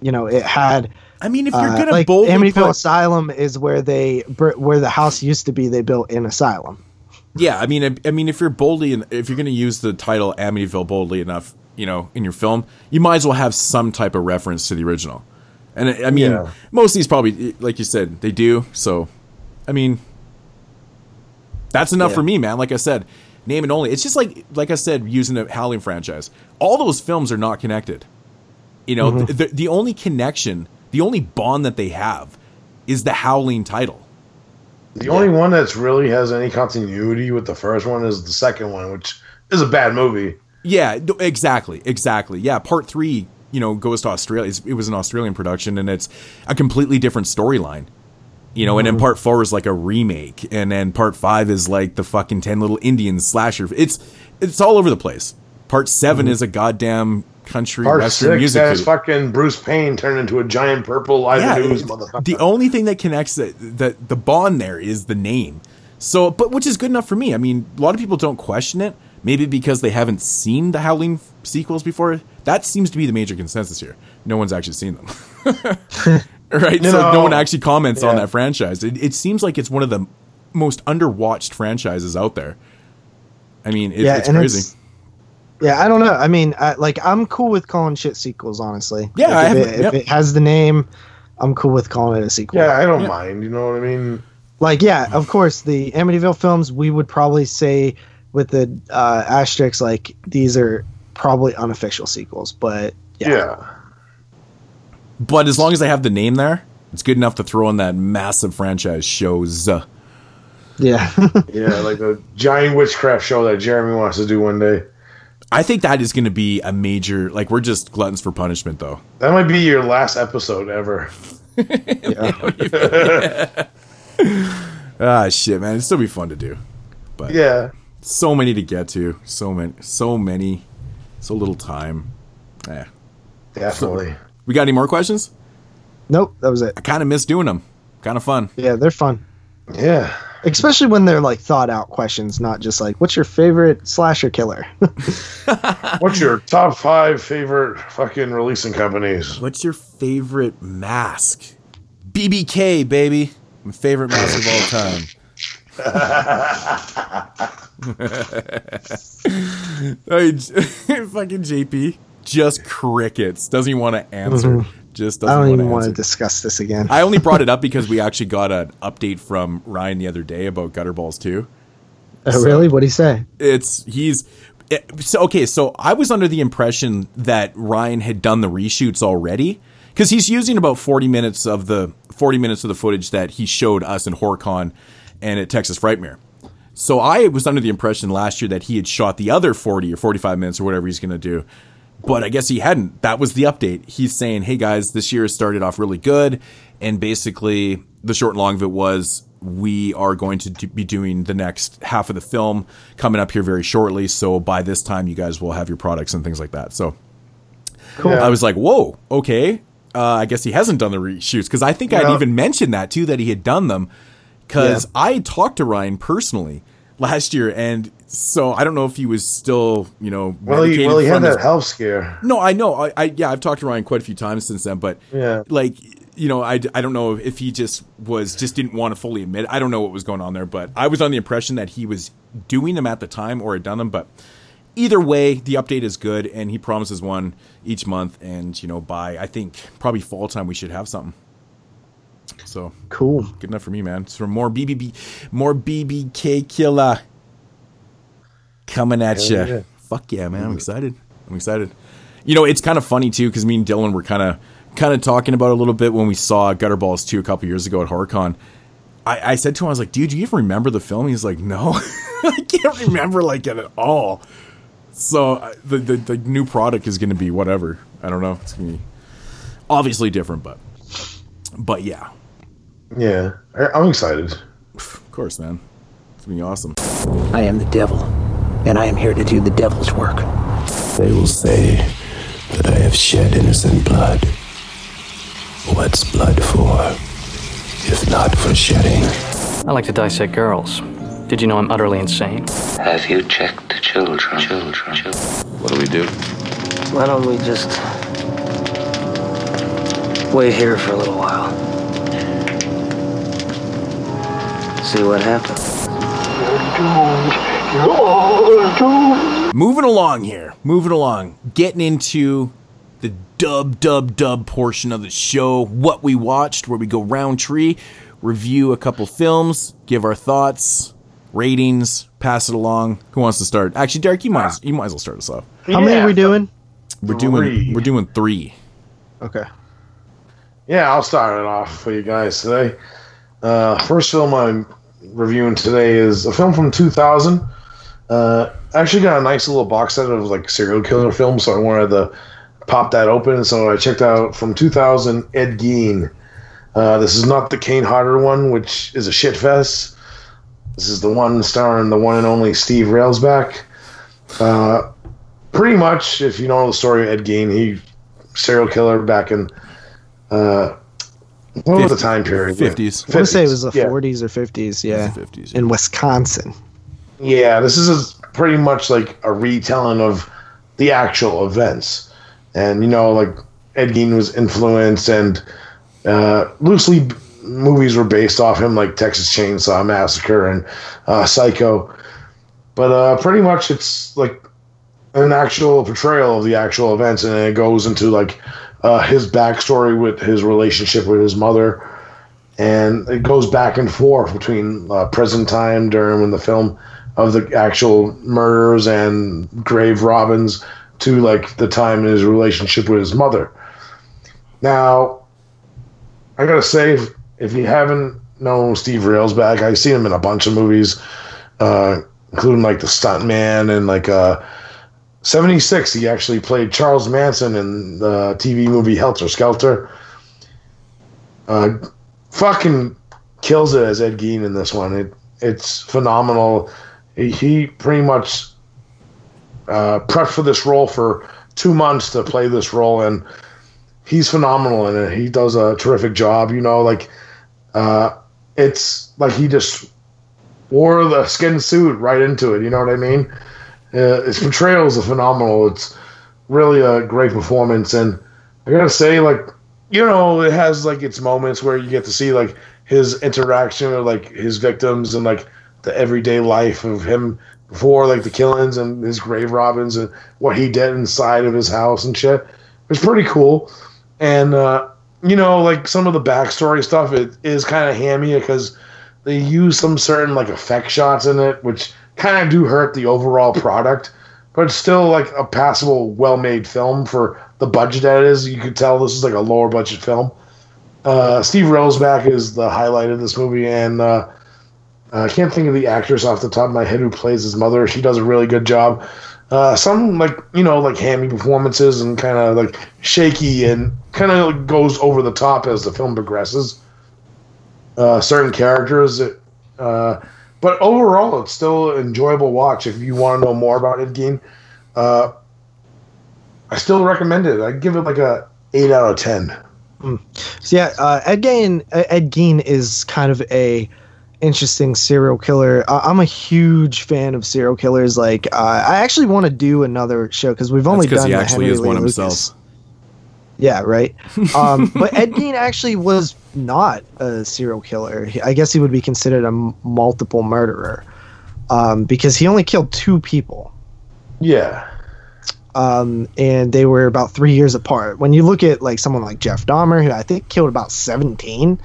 you know, it had I mean, if you're uh, gonna like boldly Amityville put, Asylum is where they where the house used to be. They built an asylum. yeah, I mean, I, I mean, if you're boldly, and if you're gonna use the title Amityville boldly enough, you know, in your film, you might as well have some type of reference to the original. And I I mean, Yeah. most of these probably, like you said, they do. So, I mean, that's enough Yeah. for me, man. Like I said, name and only. It's just like, like I said, using the Howling franchise. All those films are not connected. You know, Mm-hmm. the, the the only connection, the only bond that they have, is the Howling title. the only one that's really has any continuity with the first one is the second one, which is a bad movie. Yeah, exactly, exactly. Yeah, part three, you know, goes to Australia. It's, it was an Australian production, and it's a completely different storyline. You know, and then mm-hmm. part four is like a remake, and then part five is like the fucking ten little Indians slasher. It's it's all over the place. Part 7 mm-hmm. is a goddamn country Part western six music has fucking Bruce Payne turned into a giant purple it- motherfucker. the only thing that connects the, the the bond there is the name. So, but which is good enough for me. I mean, a lot of people don't question it. Maybe because they haven't seen the Howling sequels before. That seems to be the major consensus here. No one's actually seen them. right? so no one actually comments on that franchise. It, it seems like it's one of the most underwatched franchises out there. I mean, it, yeah, it's crazy. it's Yeah, I don't know. I mean, I, like I'm cool with calling shit sequels. Honestly, Yeah, Like, I if, it, yep. if it has the name, I'm cool with calling it a sequel. Yeah, I don't mind. You know what I mean? like yeah, of course, the Amityville films we would probably say with the uh, asterisks like these are probably unofficial sequels, but yeah, Yeah. But as long as they have the name there, it's good enough to throw in that massive franchise shows. Yeah. Yeah, like the giant witchcraft show that Jeremy wants to do one day. I think that is going to be a major. Like we're just gluttons for punishment, though. That might be your last episode ever. Ah, shit, man, it'd still be fun to do. But Yeah. so many to get to, so many, so many, so little time. Yeah. Definitely. We got any more questions? nope, that was it. I kind of miss doing them. Kind of fun. Yeah, they're fun. Yeah. Especially when they're like thought out questions, not just like, what's your favorite slasher killer? What's your top five favorite fucking releasing companies? What's your favorite mask? BBK, baby. My favorite mask of all time. Hey, J- fucking JP. Just crickets. Doesn't even want to answer. Mm-hmm. Just doesn't I don't even wanna want to discuss this again. I only brought it up because we actually got an update from Ryan the other day about Gutterballs 2. oh, really? What do you say? It's he's it, so okay. So I was under the impression that Ryan had done the reshoots already because he's using about forty minutes of the forty minutes of the footage that he showed us in HorrorCon and at Texas Frightmare. So I was under the impression last year that he had shot the other forty or forty-five minutes or whatever he's going to do. But I guess he hadn't. That was the update. He's saying, "Hey guys, this year has started off really good," and basically the short and long of it was we are going to be doing the next half of the film coming up here very shortly. So by this time, you guys will have your products and things like that. So Cool. Yeah. I was like, "Whoa, okay." Uh, I guess he hasn't done the reshoots because I think I'd even mentioned that too that he had done them because Yeah. I talked to Ryan personally last year, and so I don't know if he was still, you know, Well, he, well, he had his- that health scare. no, I know. I, I yeah, I've talked to Ryan quite a few times since then, but Yeah. like you know, I, I don't know if he just was just didn't want to fully admit. I don't know what was going on there, but I was on the impression that he was doing them at the time or had done them. But either way, the update is good, and he promises one each month. And you know, by I think probably fall time, we should have something. So Cool. good enough for me, man. So more BBB, more BBK killer coming at you. yeah. Fuck yeah, man! I'm excited. I'm excited. You know, it's kind of funny too because me and Dylan were kind of kind of talking about it a little bit when we saw Gutterballs 2 a couple years ago at HorrorCon. I, I said to him, I was like, dude, do you even remember the film? He's like, no, I can't remember like it at all. So the, the the new product is going to be whatever. I don't know. It's going to be obviously different, but but yeah, Yeah. I'm excited. of course, man. It's going to be awesome. I am the devil, and I am here to do the devil's work. They will say that I have shed innocent blood. What's blood for, if not for shedding? I like to dissect girls. Did you know I'm utterly insane? Have you checked the children? Children. children. What do we do? Why don't we just wait here for a little while? See what happens. Oh, Moving along here, moving along, getting into the dub dub dub portion of the show. What we watched, where we go round tree, review a couple films, give our thoughts, ratings, pass it along. Who wants to start? Actually, Derek, you might you might as well start us off. How many are we doing? We're doing Three. we're doing three. Okay. Yeah, I'll start it off for you guys today. Uh, first film I'm reviewing today is a film from 2000. Uh, I actually got a nice little box set of like serial killer films, so I wanted to pop that open. So I checked out from 2000 Ed Gein. Uh, this is not the Kane Hodder one, which is a shit fest. This is the one starring the one and only Steve Railsback. Uh, pretty much, if you know the story of Ed Gein, he serial killer back in uh, what was the time period? 50s. I want to say it was the 50s, yeah. 40s or 50s. Yeah. 50s, In Wisconsin. Yeah, this is pretty much like a retelling of the actual events. And, you know, like Ed Gein was influenced and uh, loosely movies were based off him, like Texas Chainsaw Massacre and uh, Psycho. But uh, pretty much it's like an actual portrayal of the actual events, and it goes into like uh, his backstory with his relationship with his mother, and it goes back and forth between uh, present time during when the film of the actual murders and grave robins to like the time in his relationship with his mother. Now, I gotta say, if, if you haven't known Steve Railsback, I've seen him in a bunch of movies, uh, including like The Stuntman and like uh, 76. He actually played Charles Manson in the TV movie Helter Skelter. Uh, fucking kills it as Ed Gein in this one. It it's phenomenal. He, he pretty much uh, prepped for this role for two months to play this role, and he's phenomenal in it. He does a terrific job. You know, like uh, it's like he just wore the skin suit right into it. You know what I mean? Uh, his portrayal is phenomenal. It's really a great performance, and I gotta say, like you know, it has like its moments where you get to see like his interaction with like his victims and like the everyday life of him before like the killings and his grave robins and what he did inside of his house and shit. It was pretty cool, and uh, you know, like some of the backstory stuff, it is kind of hammy because they use some certain like effect shots in it, which kind of do hurt the overall product. But it's still like a passable, well-made film for the budget that it is. You could tell this is like a lower budget film. Uh, Steve Railsback is the highlight of this movie, and uh, I can't think of the actress off the top of my head who plays his mother. She does a really good job. Uh, some like you know like hammy performances and kind of like shaky and kind of goes over the top as the film progresses. Uh, certain characters, uh, but overall it's still an enjoyable watch. If you want to know more about Gein, uh, I still recommend it. I give it like a eight out of ten. So yeah, uh, Ed Gein Ed Gein is kind of a interesting serial killer. Uh, I'm a huge fan of serial killers. Like uh, I actually want to do another show because we've only because done he the actually Henry is Lee one Lucas. himself. Yeah, right. Um, but Ed Gein actually was not a serial killer. I guess he would be considered a m- multiple murderer um, because he only killed two people. Yeah. Um, and they were about three years apart. When you look at like someone like Jeff Dahmer, who I think killed about 17,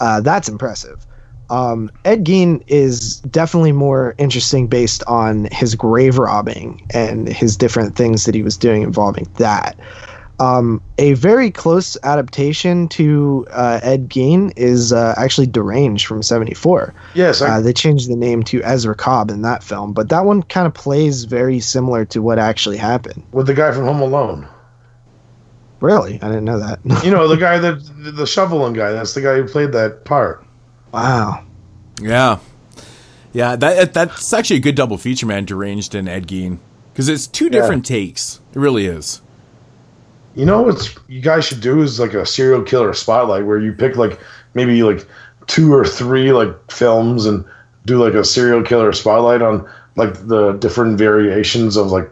uh, that's impressive. Um, Ed Gein is definitely more interesting based on his grave robbing and his different things that he was doing involving that. Um, a very close adaptation to uh, Ed Gein is uh, actually Deranged from '74. Yes, I- uh, they changed the name to Ezra Cobb in that film, but that one kind of plays very similar to what actually happened. With the guy from Home Alone. Really, I didn't know that. You know, the guy that the shoveling guy. That's the guy who played that part. Wow. Yeah, yeah. That that's actually a good double feature, man. Deranged and Ed Gein, because it's two Yeah. different takes. It really is. You know what you guys should do is like a serial killer spotlight where you pick like maybe like two or three like films and do like a serial killer spotlight on like the different variations of like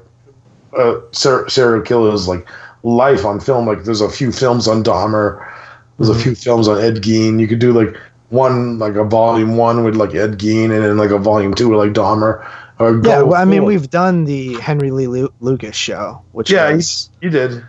uh, ser- serial killers like life on film. Like there's a few films on Dahmer, there's a few films on Ed Gein. You could do like one like a volume one with like Ed Gein and then like a volume two with like Dahmer. Or Yeah, well, I mean, we've done the Henry Lee Lu- Lucas show, which Yeah, was you did.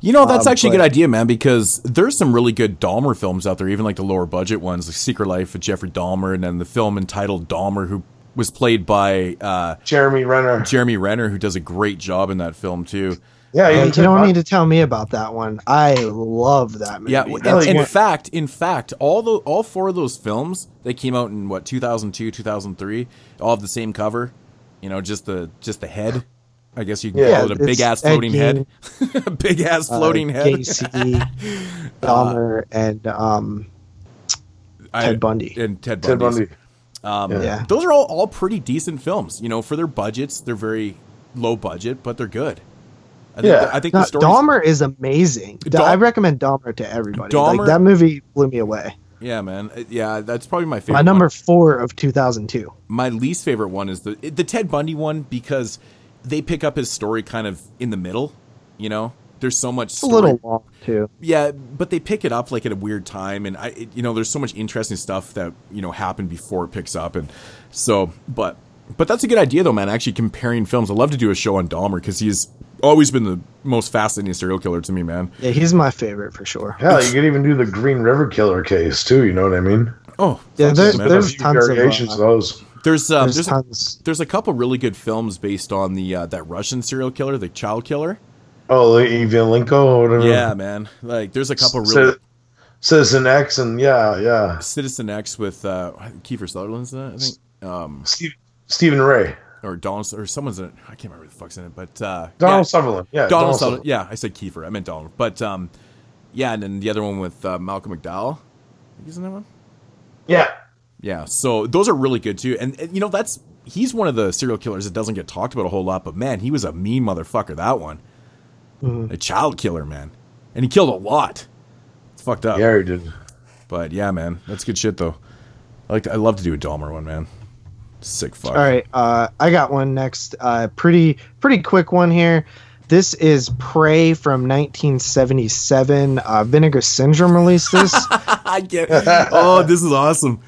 You know, that's Um, actually a good idea, man, because there's some really good Dahmer films out there, even like the lower budget ones, like Secret Life of Jeffrey Dahmer, and then the film entitled Dahmer, who was played by uh, Jeremy Renner. Jeremy Renner, who does a great job in that film too. Yeah, Uh, he you don't need to tell me about that one. I love that movie. Yeah, That's in one- fact, in fact, all the all four of those films they came out in what 2002, 2003, all have the same cover. You know, just the just the head. I guess you can Yeah, call it a big ass it's Ed floating head. Big ass uh, floating head. Gacy, Dahmer, and um, Ted Bundy. and Ted Ted Bundy. Um, Yeah. Yeah. Those are all, all pretty decent films. You know, for their budgets, they're very low budget, but they're good. I think Yeah. the- I think No, the story. Dahmer is amazing. Dah- I recommend Dahmer to everybody. Dahmer- like that movie blew me away. Yeah, man. Uh, Yeah, that's probably my favorite. My one. number four of 2002. my least favorite one is the the Ted Bundy one because they pick up his story kind of in the middle. You know, there's so much. It's a little long too. Yeah, but they pick it up like at a weird time, and I, it- you know, there's so much interesting stuff that you know happened before it picks up, and so, but But that's a good idea, though, man. Actually, comparing films. I'd love to do a show on Dahmer because he's always been the most fascinating serial killer to me, man. Yeah, he's my favorite for sure. Hell, you could even do the Green River Killer case too. You know what I mean? Oh, Yeah, fuck there- man. there's A few tons of, variations uh, of those. There's um, There's there's, tons. a, there's a couple really good films based on the uh, that Russian serial killer, the child killer. Oh, the Ivanenko or whatever. Yeah, man. Like there's a couple really Ci- Citizen X and yeah, yeah. Citizen X with uh, Kiefer Sutherland's in it, I think. Um, Steve, Stephen Rea, or Donald or someone's in it. I can't remember who the fuck's in it, but uh, Donald yeah, Sutherland. Yeah, Donald, Donald Sutherland. Yeah, I said Kiefer. I meant Donald. But um, yeah, and then the other one with uh, Malcolm McDowell. I think he's in that one. Yeah, Yeah, so those are really good too. And, and, you know, that's he's one of the serial killers that doesn't get talked about a whole lot, but man, he was a mean motherfucker that one. A child killer, man. And he killed a lot. It's fucked up. yeah, he did. But yeah, man, that's good shit though. I like to, I love to do a Dahmer one, man. Sick fuck. All right, uh, I got one next. Uh, pretty pretty quick one here. This is Prey from 1977. Uh, Vinegar Syndrome released this. I get Oh, this is awesome.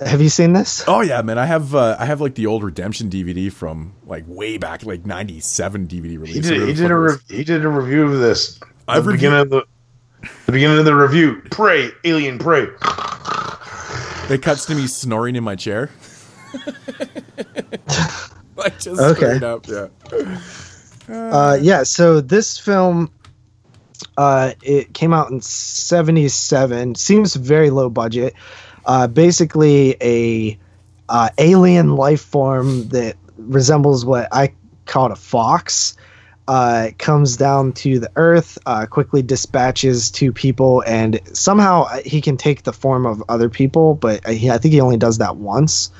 Have you seen this? Oh yeah, man. I have uh, I have like the old Redemption DVD from like way back, like '97 DVD release. He did. He did a re- he did a review of this. I've the beginning of the the beginning of the review. Prey, alien prey. It cuts to me snoring in my chair. like just Okay. up, yeah. Uh, yeah, so this film uh, it came out in 77. Seems very low budget. Uh, basically, a uh, alien life form that resembles what I call a fox. Uh, comes down to the Earth, uh, quickly dispatches two people, and somehow he can take the form of other people. But he, I think he only does that once.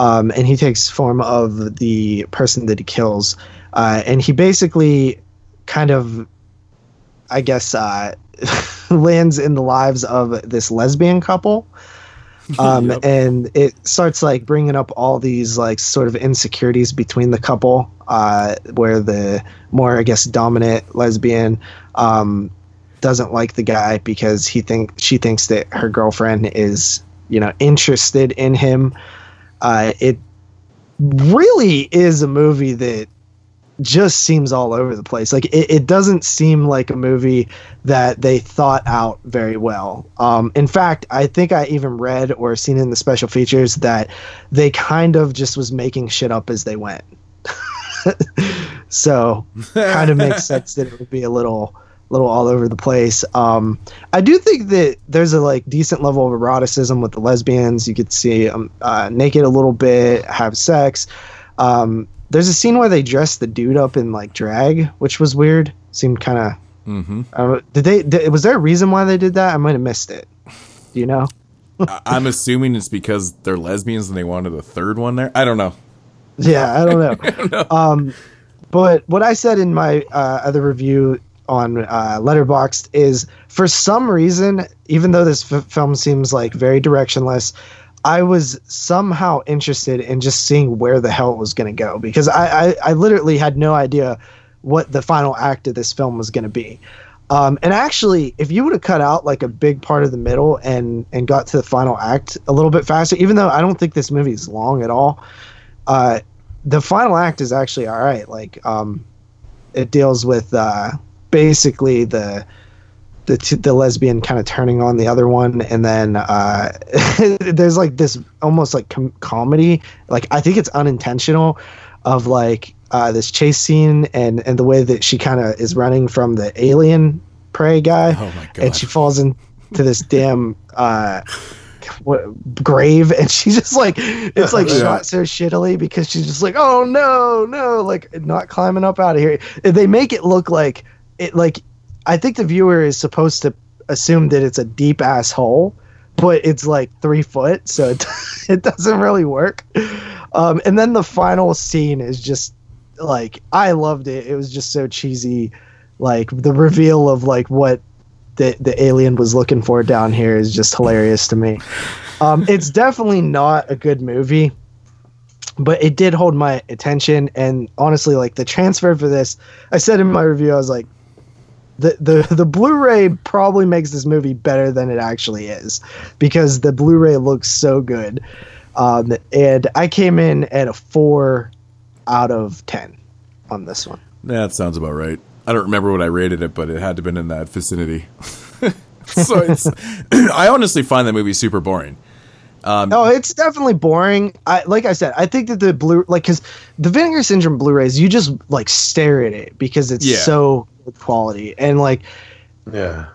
Um, and he takes form of the person that he kills, uh, and he basically kind of, I guess, uh, lands in the lives of this lesbian couple. Um, Yep. and it starts like bringing up all these like sort of insecurities between the couple, uh, where the more I guess dominant lesbian um, doesn't like the guy because he think she thinks that her girlfriend is you know interested in him. Uh, it really is a movie that just seems all over the place. Like it, it doesn't seem like a movie that they thought out very well. Um, in fact, I think I even read or seen in the special features that they kind of just was making shit up as they went. so kind of makes sense that it would be a little little all over the place. Um, I do think that there's a like decent level of eroticism with the lesbians. You could see them uh, naked a little bit, have sex. Um, there's a scene where they dress the dude up in like drag, which was weird. Seemed kind of. Mm-hmm. Uh, did they? Did, was there a reason why they did that? I might have missed it. Do you know? I- I'm assuming it's because they're lesbians and they wanted a third one there. I don't know. Yeah, I don't know. Um, but what I said in my uh, other review on uh, Letterboxd is for some reason, even though this f- film seems like very directionless, I was somehow interested in just seeing where the hell it was going to go because I, I, I literally had no idea what the final act of this film was going to be. Um, and actually, if you would have cut out like a big part of the middle and and got to the final act a little bit faster, even though I don't think this movie is long at all, uh, the final act is actually all right. Like, um, it deals with uh, basically the the t- the lesbian kind of turning on the other one, and then uh, there's like this almost like com- comedy. Like, I think it's unintentional of like uh, this chase scene and and the way that she kind of is running from the alien prey guy, Oh my god. and she falls into this damn uh, what, grave, and she just like it's like Yeah. shot so shittily because she's just like, oh no, no, like not climbing up out of here. They make it look like it like I think the viewer is supposed to assume that it's a deep ass hole, but it's like three foot, so it, it doesn't really work. Um, and then the final scene is just like I loved it. It was just so cheesy. Like the reveal of like what the the alien was looking for down here is just hilarious to me. Um, it's definitely not a good movie, but it did hold my attention. And honestly, like the transfer for this, I said in my review, I was like, the the the Blu-ray probably makes this movie better than it actually is because the Blu-ray looks so good. Um, and I came in at a four out of ten on this one. That sounds about right. I don't remember what I rated it, but it had to have been in that vicinity. so it's, I honestly find that movie super boring. Um, oh, it's definitely boring. I like I said, I think that the blue like because the Vinegar Syndrome Blu-rays, you just like stare at it because it's Yeah. so good quality and like Yeah.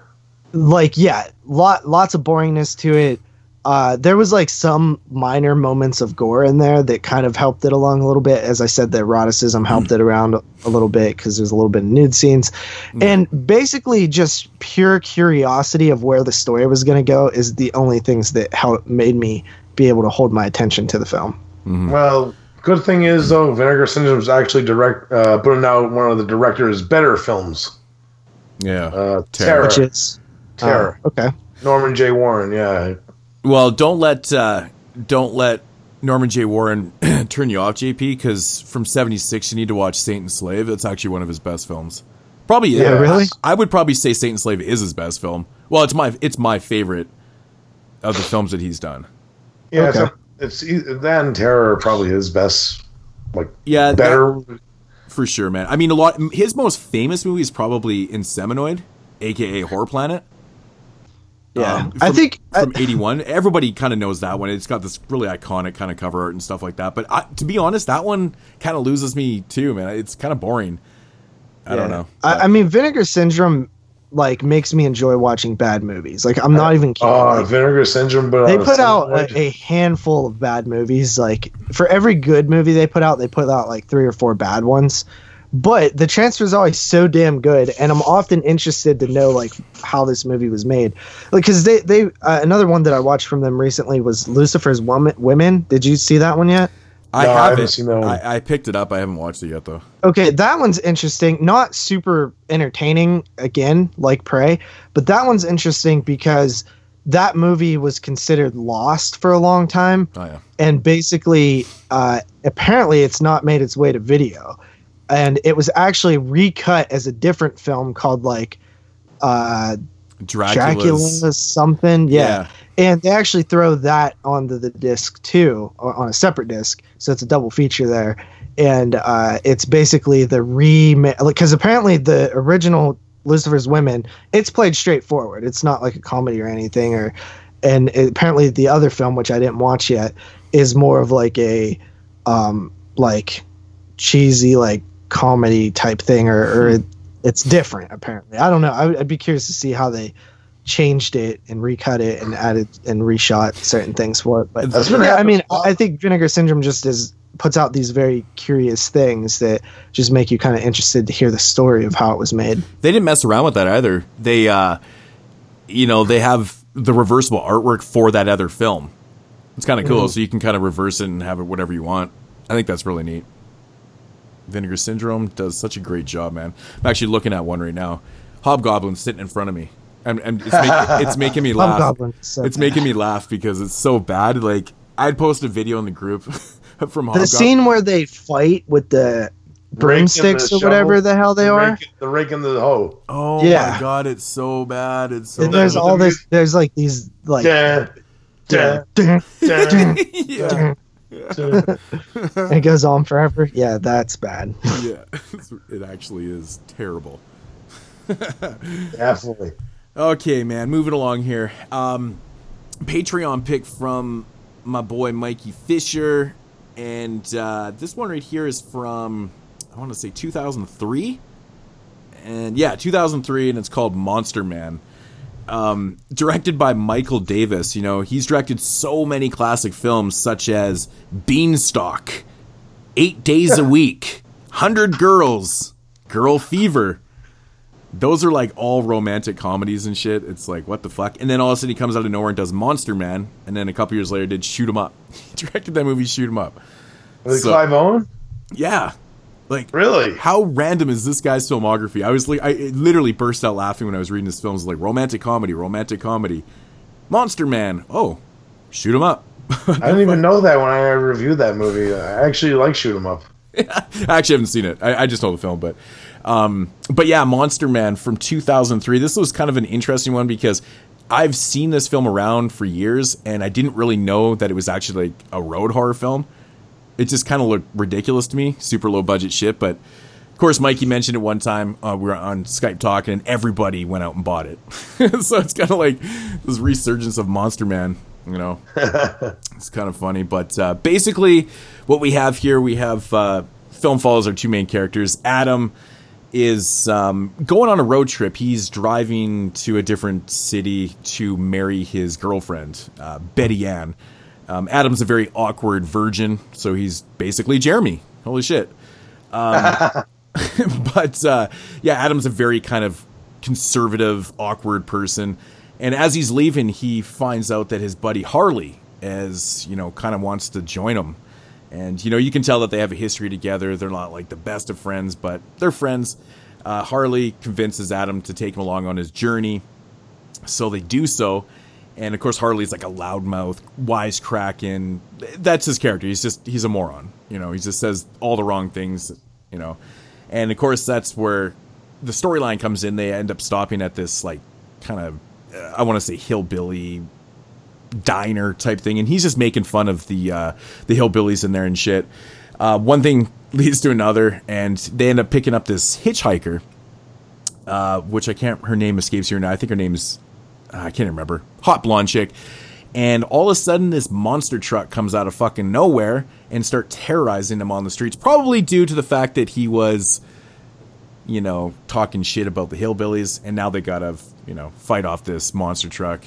like yeah, lot lots of boringness to it. Uh, there was like some minor moments of gore in there that kind of helped it along a little bit. As I said, the eroticism helped it around a little bit because there's a little bit of nude scenes, and basically just pure curiosity of where the story was going to go is the only things that helped made me be able to hold my attention to the film. Well, good thing is though, Vinegar Syndrome is actually direct uh, putting out one of the director's better films. yeah. Uh, Terror. Terror. Which is Terror. uh, okay. Norman J. Warren. Yeah. Well, don't let uh, don't let Norman J. Warren turn you off, JP, because from '76 you need to watch Saint and Slave. It's actually one of his best films. Probably, Yeah, really? I would probably say Saint and Slave is his best film. Well, it's my it's my favorite of the films that he's done. Yeah. Okay. It's, it's that and Terror are probably his best. Like Yeah, that- better. for sure, man. I mean, a lot. His most famous movie is probably In Inseminoid, aka Horror Planet. Yeah, Um, I think from '81. Everybody kind of knows that one. It's got this really iconic kind of cover art and stuff like that. But I, to be honest, that one kind of loses me too, man. It's kind of boring. I don't know. I, I mean, Vinegar Syndrome like makes me enjoy watching bad movies. Like I'm not even kidding. Oh, Like, Vinegar Syndrome. But they put out a handful of bad movies. Like for every good movie they put out, they put out like three or four bad ones. But the transfer is always so damn good, and I'm often interested to know like how this movie was made. Like, because they they uh, another one that I watched from them recently was Lucifer's Woman. Women. Did you see that one yet? I No, have haven't it. seen that one. I, I picked it up. I haven't watched it yet though. Okay, that one's interesting. Not super entertaining, again, like Prey, but that one's interesting because that movie was considered lost for a long time. Oh yeah. And basically, uh, apparently, it's not made its way to video. And it was actually recut as a different film called, like, uh, Dracula's. Dracula something. Yeah. Yeah. And they actually throw that onto the disc too, or on a separate disc. So it's a double feature there. And uh, it's basically the remake, because apparently the original Lucifer's Women, it's played straightforward. It's not like a comedy or anything. Or, and it- apparently the other film, which I didn't watch yet, is more of like a, um, like cheesy like comedy type thing, or, or it's different apparently. I don't know. I, would- I'd be curious to see how they changed it and recut it and added and reshot certain things for it. But That's been yeah, I mean, I I think Vinegar Syndrome just is puts out these very curious things that just make you kind of interested to hear the story of how it was made. They didn't mess around with that either. They, uh, you know, they have the reversible artwork for that other film. It's kind of cool, Mhm. so you can kind of reverse it and have it whatever you want. I think that's really neat. Vinegar Syndrome does such a great job, man. I'm actually looking at one right now. Hobgoblin's sitting in front of me, and, and it's, make, it's making me laugh. Hobgoblin so it's bad. making me laugh because it's so bad. Like I'd post a video in the group from The scene where they fight with the broomsticks the or whatever the hell they the are. rake- the rake and the hoe. oh Yeah. my god, it's so bad. It's so And there's bad. all this. There's like these like. Dun, dun, Dun, dun, yeah. it goes on forever. Yeah, that's bad. yeah, it actually is terrible. Absolutely. Okay, man, moving along here. Um, Patreon pick from my boy Mikey Fisher, and uh, this one right here is from I want to say 2003, and yeah, 2003, and it's called Monster Man. Um, directed by Michael Davis. You know, he's directed so many classic films such as Beanstalk, Eight Days a Week, Hundred Girls, Girl Fever. Those are like all romantic comedies and shit. It's like what the fuck. And then all of a sudden he comes out of nowhere and does Monster Man, and then a couple years later did Shoot 'Em Up. He directed that movie Shoot 'Em Up. Was it So- Clive Owen? Yeah. Like Really? how random is this guy's filmography? I was like, I literally burst out laughing when I was reading this film. It was like romantic comedy, romantic comedy, Monster Man. Oh, shoot 'em up. I didn't even know that when I reviewed that movie. I actually like Shoot 'Em Up. I actually haven't seen it. I, I just know the film, but um, but yeah, Monster Man from 2003. This was kind of an interesting one because I've seen this film around for years, and I didn't really know that it was actually like a road horror film. It just kind of looked ridiculous to me, super low budget shit. But of course, Mikey mentioned it one time. Uh, we were on Skype talking, and everybody went out and bought it. so it's kind of like this resurgence of Monster Man. You know, it's kind of funny. But uh, basically, what we have here, we have uh, film follows our two main characters. Adam is um, going on a road trip. He's driving to a different city to marry his girlfriend, uh, Betty Ann. Um, Adam's a very awkward virgin, so he's basically Jeremy. Holy shit. Um, but uh, yeah, Adam's a very kind of conservative, awkward person. And as he's leaving, he finds out that his buddy Harley, as you know, kind of wants to join him. And you know, you can tell that they have a history together. They're not like the best of friends, but they're friends. Uh, Harley convinces Adam to take him along on his journey, so they do so. And of course, Harley's like a loudmouth, wisecracking. That's his character. He's just he's a moron. You know, he just says all the wrong things. You know, and of course that's where the storyline comes in. They end up stopping at this like kind of uh, I want to say hillbilly diner type thing, and he's just making fun of the uh, the hillbillies in there and shit. Uh, one thing leads to another, and they end up picking up this hitchhiker, uh, which I can't. Her name escapes here now. I think her name is I can't remember. Hot blonde chick. And all of a sudden, this monster truck comes out of fucking nowhere and start terrorizing him on the streets. Probably due to the fact that he was, you know, talking shit about the hillbillies, and now they gotta, you know, fight off this monster truck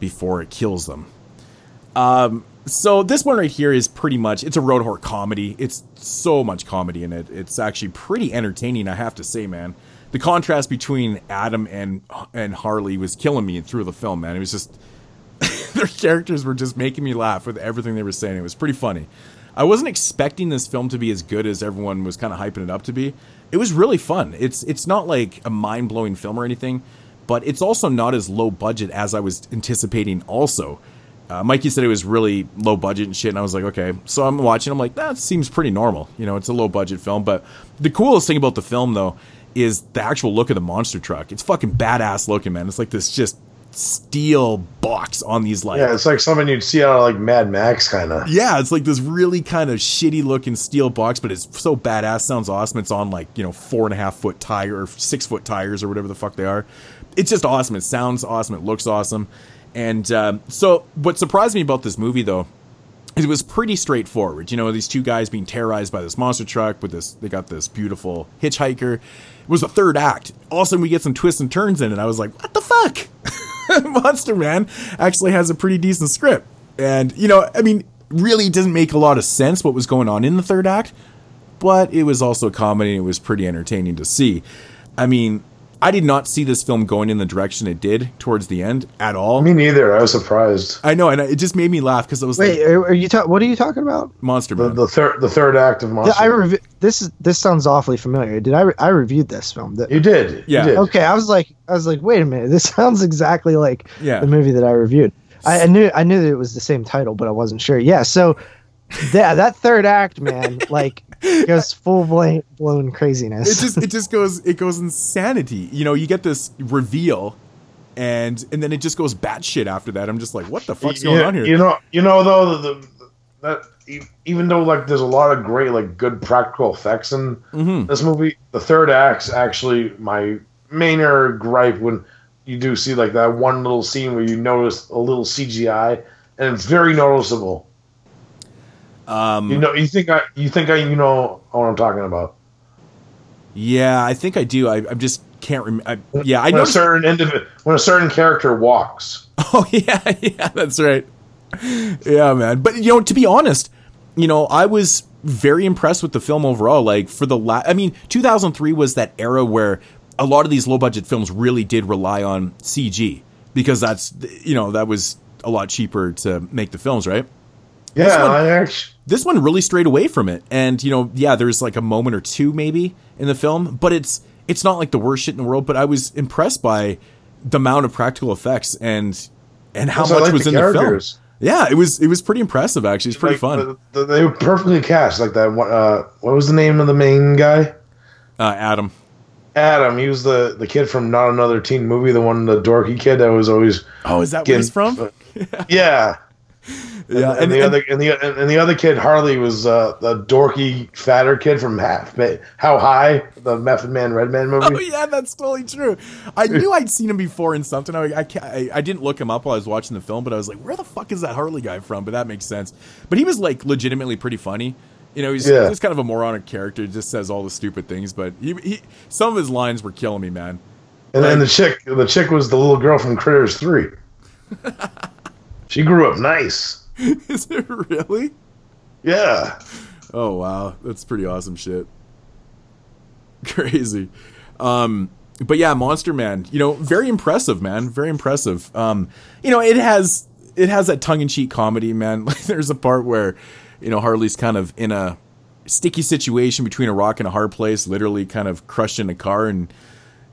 before it kills them. Um, so this one right here is pretty much it's a road horror comedy. It's so much comedy in it. It's actually pretty entertaining, I have to say, man. The contrast between Adam and and Harley was killing me through the film, man. It was just their characters were just making me laugh with everything they were saying. It was pretty funny. I wasn't expecting this film to be as good as everyone was kind of hyping it up to be. It was really fun. It's it's not like a mind blowing film or anything, but it's also not as low budget as I was anticipating. Also, uh, Mikey said it was really low budget and shit, and I was like, okay. So I'm watching. I'm like, that seems pretty normal. You know, it's a low budget film. But the coolest thing about the film though is the actual look of the monster truck. It's fucking badass looking, man. It's like this just steel box on these like Yeah, it's like something you'd see out of like Mad Max kind of. yeah, it's like this really kind of shitty looking steel box, but it's so badass. Sounds awesome. It's on like you know four and a half foot tire or six foot tires or whatever the fuck they are. It's just awesome. It sounds awesome. It looks awesome. And um, so, what surprised me about this movie though it was pretty straightforward. You know, these two guys being terrorized by this monster truck with this. They got this beautiful hitchhiker. It was the third act. All of a sudden, we get some twists and turns in it. I was like, what the fuck? Monster Man actually has a pretty decent script. And, you know, I mean, really doesn't make a lot of sense what was going on in the third act, but it was also comedy and it was pretty entertaining to see. I mean, I did not see this film going in the direction it did towards the end at all. Me neither. I was surprised. I know, and it just made me laugh because it was Wait, like, are, are you ta- what are you talking about? Monster The, Man. the third the third act of Monster. I rev- this is this sounds awfully familiar. Did I re- I reviewed this film? That- you did. Yeah. You did. Okay, I was like I was like, wait a minute, this sounds exactly like Yeah. the movie that I reviewed. I, I knew I knew that it was the same title, but I wasn't sure. Yeah, so that that third act, man, like it goes full blown blown craziness. it just it just goes it goes insanity. You know, you get this reveal, and and then it just goes batshit after that. I'm just like, what the fuck's going you, on here? You know, you know though the, the that e- even though like there's a lot of great like good practical effects in Mhm. this movie, the third act's actually my mainer gripe when you do see like that one little scene where you notice a little CGI and it's very noticeable. Um, You know, you think I you think I you know what I'm talking about. yeah, I think I do. I, I just can't remember. Yeah, I know when a noticed. certain individ- when a certain character walks. Oh yeah, yeah, that's right. Yeah, man. But you know, to be honest, you know, I was very impressed with the film overall. Like for the last, I mean, 2003 was that era where a lot of these low budget films really did rely on CG because that's you know that was a lot cheaper to make the films, right? This Yeah, one- I actually this one really strayed away from it and you know yeah there's like a moment or two maybe in the film but it's it's not like the worst shit in the world but i was impressed by the amount of practical effects and and how Also, much like was the in the film yeah it was it was pretty impressive actually it's pretty like, fun the- the- they were perfectly cast. Like that. one- Uh, what was the name of the main guy? uh adam Adam. He was the the kid from Not Another Teen Movie, the one the dorky kid that was always. Oh, is that where getting- he's from? Yeah. And, Yeah, and, and- the and- other and the and the other kid Harley was uh, the dorky fatter kid from Half, How High, the Method Man Redman movie. Oh yeah, that's totally true. I knew I'd seen him before in something. I, I, I, I didn't look him up while I was watching the film, but I was like, where the fuck is that Harley guy from? But that makes sense. But he was like legitimately pretty funny. You know, he's Yeah. just kind of a moronic character. Just says all the stupid things, but he, he some of his lines were killing me, man. And then the chick, the chick was the little girl from Critters Three. she grew up nice. is it really? Yeah. Oh wow, that's pretty awesome shit. Crazy. Um but yeah, Monster Man, you know, very impressive, man. Very impressive. Um you know, it has it has that tongue-in-cheek comedy, man. Like there's a part where you know, Harley's kind of in a sticky situation between a rock and a hard place, literally kind of crushed in a car and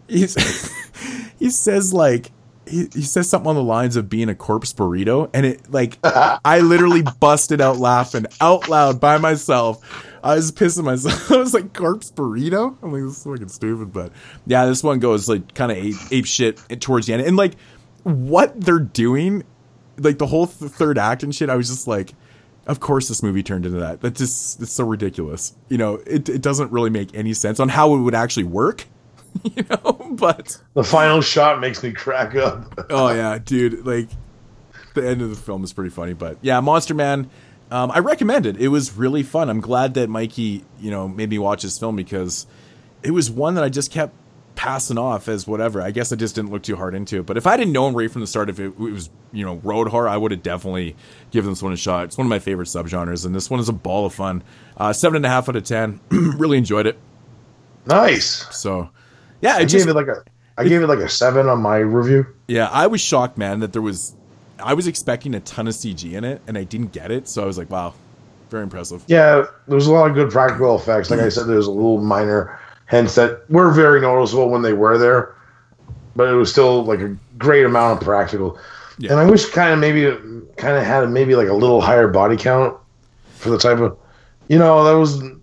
he's he says like he, he says something on the lines of being a corpse burrito and it like i literally busted out laughing out loud by myself. I was pissing myself. I was like corpse burrito? I'm like this is fucking stupid but yeah this one goes like kind of ape, ape shit towards the end. And like what they're doing like the whole th- third act and shit i was just like of course this movie turned into that. That's just it's so ridiculous. You know it, it doesn't really make any sense on how it would actually work you know but The final shot makes me crack up. oh yeah, dude. Like the end of the film is pretty funny, but yeah, Monster Man. Um, I recommend it. It was really fun. I'm glad that Mikey, you know, made me watch this film because it was one that I just kept passing off as whatever. I guess I just didn't look too hard into it. But if I didn't know him right from the start, if it, it was you know road horror, I would have definitely given this one a shot. It's one of my favorite subgenres, and this one is a ball of fun. Uh, seven and a half out of ten. really enjoyed it. Nice. So yeah, I it just gave it like a, I gave it like a seven on my review. Yeah, I was shocked, man, that there was. I was expecting a ton of CG in it, and I didn't get it. So I was like, "Wow, very impressive." Yeah, there was a lot of good practical effects. Like I said, there's a little minor hints that were very noticeable when they were there, but it was still like a great amount of practical. And I wish kind of maybe kind of had maybe like a little higher body count for the type of, you know, that was the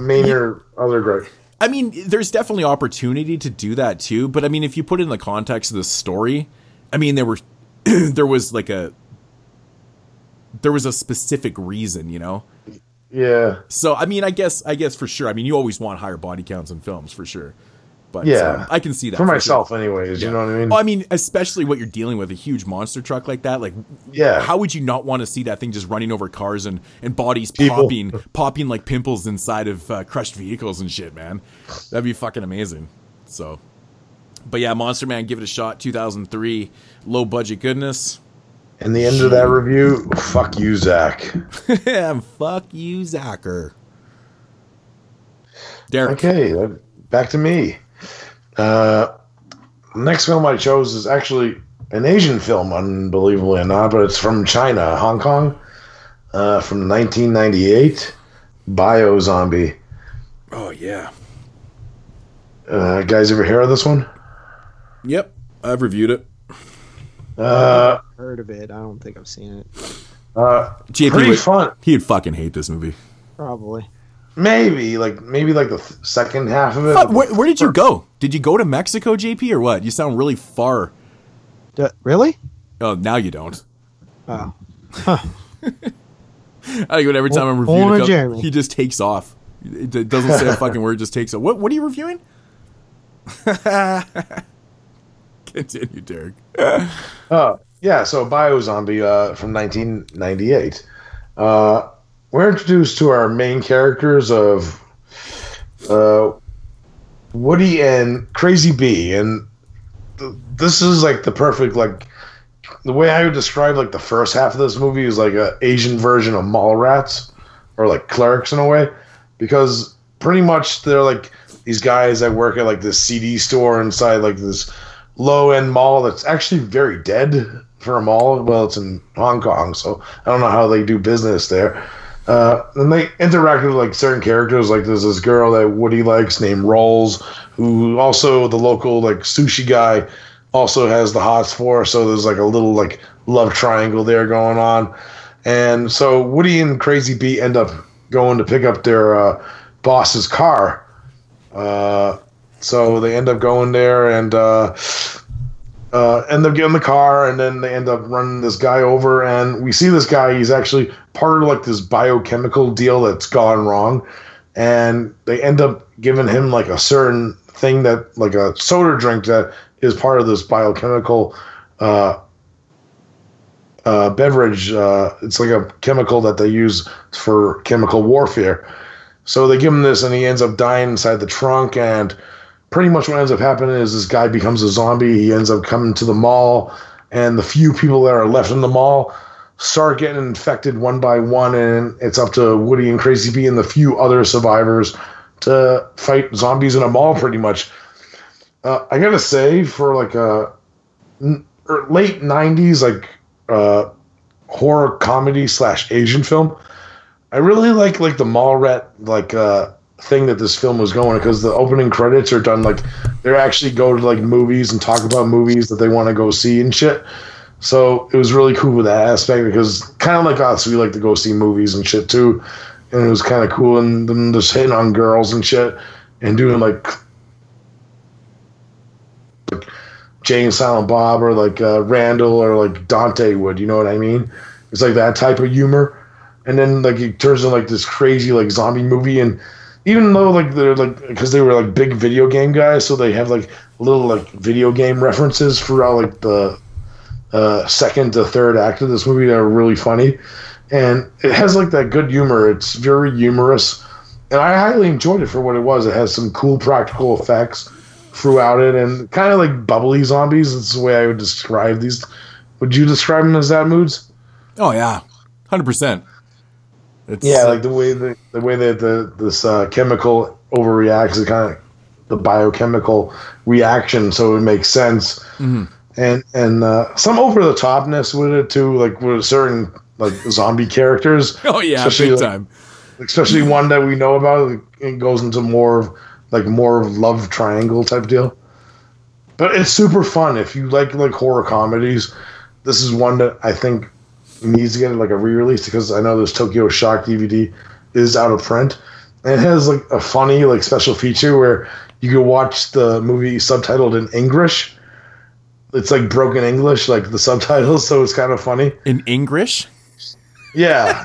main or other gripe. I mean, there's definitely opportunity to do that too, but I mean, if you put it in the context of the story, I mean, there were there was like a there was a specific reason, you know. Yeah. So I mean, I guess I guess for sure. I mean, you always want higher body counts in films for sure. But Yeah. um, I can see that For myself sure. anyways, you know what I mean? I mean, especially what you're dealing with a huge monster truck like that. Like, Yeah. how would you not want to see that thing just running over cars and and bodies People. popping popping like pimples inside of uh, crushed vehicles and shit, man? That'd be fucking amazing. So, but yeah, Monster Man, give it a shot. 2003, low budget goodness. And the end of that review, fuck you, Zach. Fuck you, Zacher. Derek. Okay, back to me. Uh, next film I chose is actually an Asian film, unbelievably or not, but it's from China, Hong Kong, uh, from 1998. Bio Zombie. Oh yeah. Uh, guys, ever hear of this one? Yep, I've reviewed it. Uh, Heard of it? I don't think I've seen it. uh, JP pretty would- fun. He'd fucking hate this movie. Probably. Maybe like maybe like the th- second half of it. Fuck, where, where did you go? Did you go to Mexico, JP, or what? You sound really far. really? Oh, now you don't. Oh. I go every time I'm reviewing a film, Jeremy. he just takes off. It it doesn't say a fucking word, just takes off. What What are you reviewing? Continue, Derek. Oh, yeah. So Bio Zombie uh, from 1998. Uh, we're introduced to our main characters of uh, Woody and Crazy Bee, and th- this is like the perfect like the way I would describe like the first half of this movie is like a Asian version of Mallrats or like Clerks in a way, because pretty much they're like these guys that work at like this CD store inside like this low end mall that's actually very dead for a mall. Well, it's in Hong Kong, so I don't know how they do business there. Uh, and they interact with like certain characters. Like there's this girl that Woody likes named Rolls, who also the local like sushi guy also has the hots for. So there's like a little like love triangle there going on. And so Woody and Crazy Bee end up going to pick up their uh, boss's car Uh, so they end up going there and uh, uh, end up getting the car, and then they end up running this guy over. And we see this guy; he's actually part of like this biochemical deal that's gone wrong, and they end up giving him like a certain thing that, like a soda drink that is part of this biochemical. Uh, uh, beverage. Uh, it's like a chemical that they use for chemical warfare. So they give him this, and he ends up dying inside the trunk. And pretty much what ends up happening is this guy becomes a zombie. He ends up coming to the mall, and the few people that are left in the mall start getting infected one by one. And it's up to Woody and Crazy Bee and the few other survivors to fight zombies in a mall, pretty much. Uh, I gotta say, for like a n- er, late '90s, like uh, horror comedy slash Asian film. I really like like the mall rat like uh, thing that this film was going because the opening credits are done like they actually go to like movies and talk about movies that they want to go see and shit. So it was really cool with that aspect because kind of like us, we like to go see movies and shit too, and it was kind of cool and just hitting on girls and shit and doing like and Silent Bob or like uh, Randall or like Dante would. You know what I mean? It's like that type of humor, and then like it turns into like this crazy like zombie movie. And even though like they're like because they were like big video game guys, so they have like little like video game references throughout like the uh, second to third act of this movie that are really funny, and it has like that good humor. It's very humorous, and I highly enjoyed it for what it was. It has some cool practical effects throughout it, and kind of like bubbly zombies. That's the way I would describe these. Would you describe them as that moods? Oh yeah, hundred percent. Yeah, like the way the, the way that the this uh, chemical overreacts is kind of the biochemical reaction, so it makes sense. Mhm. And and uh, some over the topness with it too, like with certain like zombie characters. Oh, yeah, Especially, big like- time. Especially one that we know about. It goes into more of like more of love triangle type deal. But it's super fun if you like like horror comedies. This is one that I think needs to get like a re-release because I know this Tokyo Shock DVD is out of print. And it has like a funny like special feature where you can watch the movie subtitled in English. It's like broken English, like the subtitles, so it's kind of funny. In English? Yeah.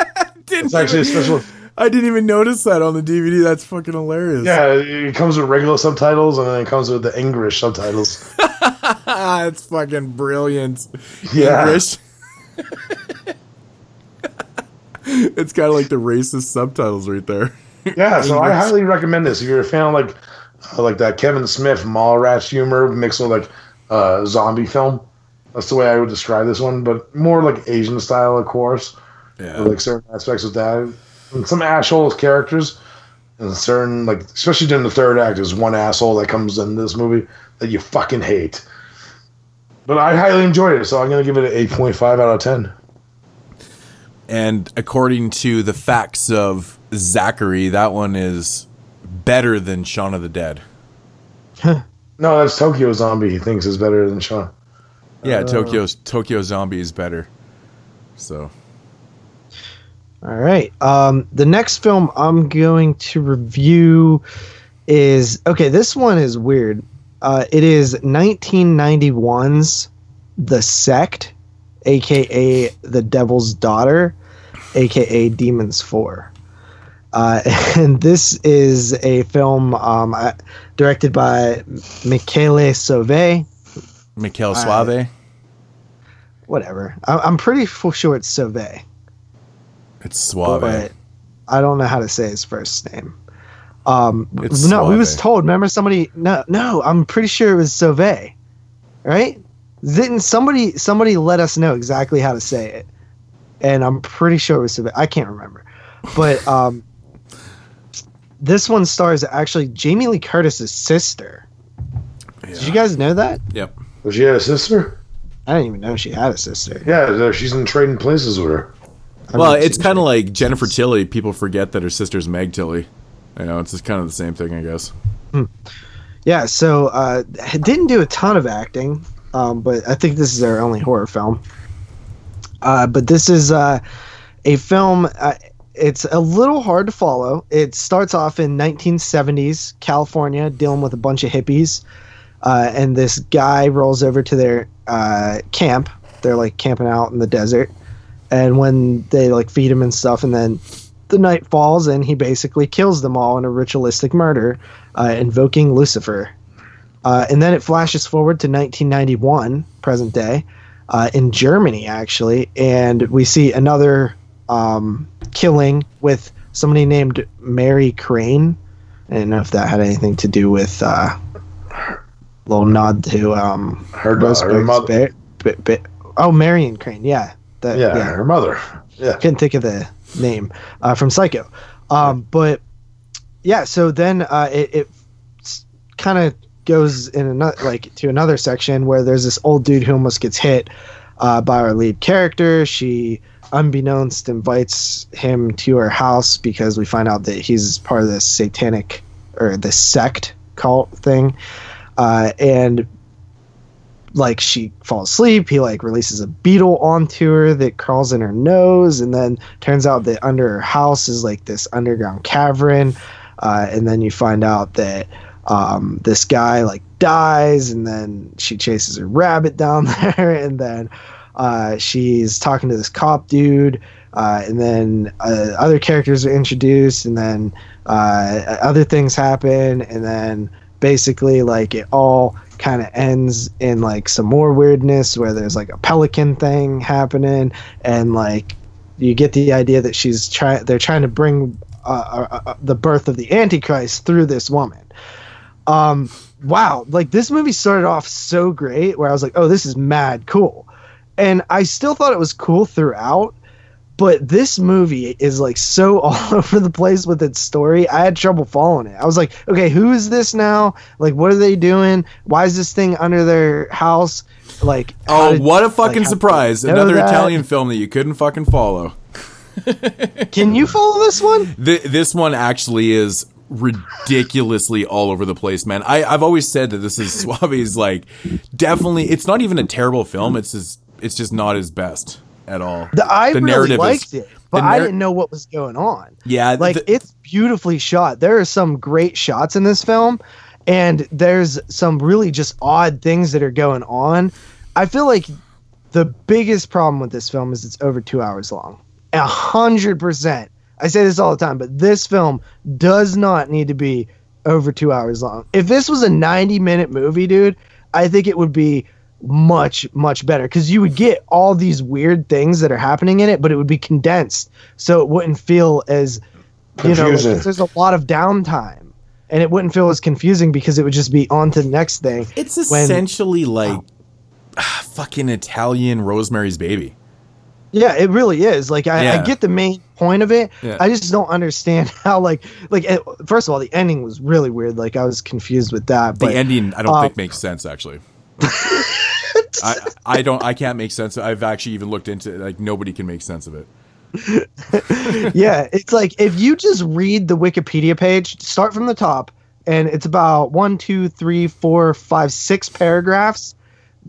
it's actually a special I didn't even notice that on the DVD. That's fucking hilarious. Yeah, it comes with regular subtitles and then it comes with the English subtitles. That's fucking brilliant. Yeah. English. it's kind of like the racist subtitles right there. Yeah, so I highly recommend this. If you're a fan of like uh, like that Kevin Smith Mallrats humor mixed with like uh, zombie film, that's the way I would describe this one. But more like Asian style, of course. Yeah. With, like certain aspects of that, and some assholes characters, and certain like especially during the third act, there's one asshole that comes in this movie that you fucking hate. But I highly enjoyed it, so I'm gonna give it an 8.5 out of 10. And according to the facts of Zachary, that one is better than Shaun of the Dead. No, that's Tokyo Zombie. He thinks is better than Shaun. Yeah, Uh. Tokyo's Tokyo Zombie is better. So All right. Um, the next film I'm going to review is okay. This one is weird. Uh, it is 1991's The Sect, aka The Devil's Daughter, aka Demons Four. Uh, and this is a film um, uh, directed by Michele Sauve. Mikhail Uh, Suave. Whatever. I- I'm pretty sure it's Sauve. It's Suave. but I don't know how to say his first name. Um, It's no, we was told. Remember, somebody? No, no, I'm pretty sure it was Sauve, right? Didn't somebody somebody let us know exactly how to say it? And I'm pretty sure it was Sauve. I can't remember, but um, this one stars actually Jamie Lee Curtis's sister. Did you guys know that? Yep. Was she had a sister? I didn't even know she had a sister. Yeah, she's in trading places with her. Well, it's kind of like Jennifer Tilly. People forget that her sister's Meg Tilly. You know, it's just kind of the same thing, I guess. Yeah, so uh, didn't do a ton of acting, um, but I think this is their only horror film. Uh, but this is uh, a film. Uh, it's a little hard to follow. It starts off in 1970s California, dealing with a bunch of hippies, uh, and this guy rolls over to their uh, camp. They're like camping out in the desert, and when they like feed him and stuff, and then the night falls, and he basically kills them all in a ritualistic murder, uh, invoking Lucifer. Uh, and then it flashes forward to 1991, present day, uh, in Germany, actually, and we see another um, killing with somebody named Mary Crane. I don't know if that had anything to do with uh, little nod to um, Her- Roseberry's her mother- ba- ba- ba- oh, Marion Crane, yeah, that, Yeah, her mother. Yeah. couldn't think of the name uh, from Psycho. Um, but yeah, so then uh, it, it kind of goes in another like to another section where there's this old dude who almost gets hit uh, by our lead character. She, unbeknownst, invites him to her house because we find out that he's part of this satanic or this sect cult thing, uh, and like she falls asleep he like releases a beetle onto her that crawls in her nose and then turns out that under her house is like this underground cavern uh, and then you find out that um, this guy like dies and then she chases a rabbit down there and then uh, she's talking to this cop dude uh, and then uh, other characters are introduced and then uh, other things happen and then basically like it all kind of ends in like some more weirdness where there's like a pelican thing happening and like you get the idea that she's trying they're trying to bring uh, uh, uh, the birth of the antichrist through this woman. Um wow like this movie started off so great where i was like oh this is mad cool. And i still thought it was cool throughout but this movie is like so all over the place with its story. I had trouble following it. I was like, okay, who is this now? Like, what are they doing? Why is this thing under their house? Like, Oh, did- what a fucking how surprise! did they know Another that? Italian film that you couldn't fucking follow. Can you follow this one? Th- this one actually is ridiculously all over the place, man. I, I've always said that this is Suave's like definitely. It's not even a terrible film. It's just it's just not his best at all. The, I the really liked is, it, but I didn't know what was going on. Yeah, like the- it's beautifully shot. There are some great shots in this film, and there's some really just odd things that are going on. I feel like the biggest problem with this film is it's over two hours long. A hundred percent. I say this all the time, but this film does not need to be over two hours long. If this was a 90 minute movie, dude, I think it would be much, much better because you would get all these weird things that are happening in it, but it would be condensed so it wouldn't feel as, you know, like, there's a lot of downtime and it wouldn't feel as confusing because it would just be on to the next thing. It's when- essentially like ah, fucking Italian Rosemary's Baby. Yeah, it really is. Like I, I get the main point of it. Yeah. I just don't understand how like like it, first of all the ending was really weird. Like I was confused with that. But, The ending, I don't uh, think makes sense actually. I I don't I can't make sense. I've actually even looked into it. Like nobody can make sense of it. yeah, it's like if you just read the Wikipedia page, start from the top, and it's about one, two, three, four, five, six paragraphs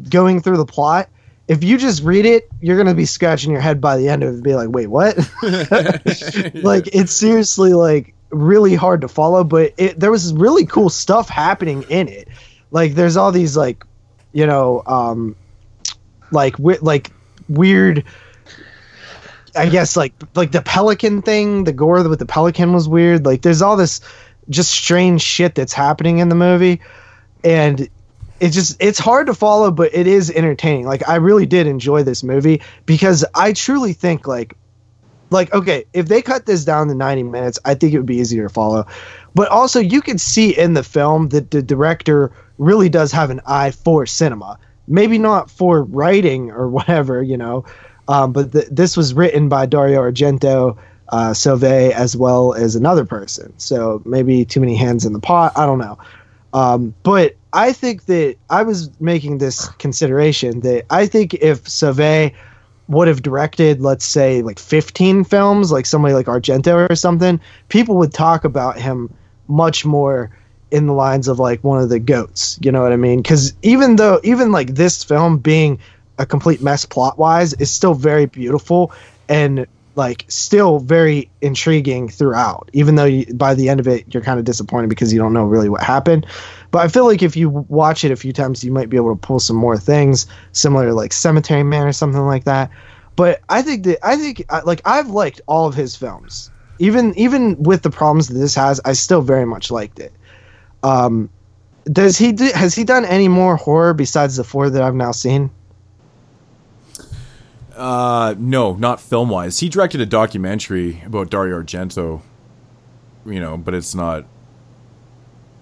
going through the plot. If you just read it, you're gonna be scratching your head by the end of it and be like, wait, what? like it's seriously like really hard to follow, but it there was really cool stuff happening in it. Like there's all these like, you know, um like like weird I guess like like the pelican thing, the gore with the pelican was weird. Like there's all this just strange shit that's happening in the movie, and it's just it's hard to follow, but it is entertaining. Like I really did enjoy this movie because I truly think like like okay, if they cut this down to 90 minutes, I think it would be easier to follow. But also you can see in the film that the director really does have an eye for cinema. Maybe not for writing or whatever, you know. Um, but th- this was written by Dario Argento, uh, Sauvé, as well as another person. So maybe too many hands in the pot. I don't know. Um, but I think that I was making this consideration that I think if Sauvé would have directed, let's say, like 15 films, like somebody like Argento or something, people would talk about him much more in the lines of like one of the goats. You know what I mean? Because even though, even like this film being a complete mess plot wise, is still very beautiful and like still very intriguing throughout. Even though you, by the end of it you're kind of disappointed because you don't know really what happened. But I feel like if you watch it a few times, you might be able to pull some more things similar to like Cemetery Man or something like that. But I think that I think like I've liked all of his films, even even with the problems that this has, I still very much liked it. Um, does he do, has he done any more horror besides the four that I've now seen? Uh, no, not film wise. He directed a documentary about Dario Argento. You know, but it's not.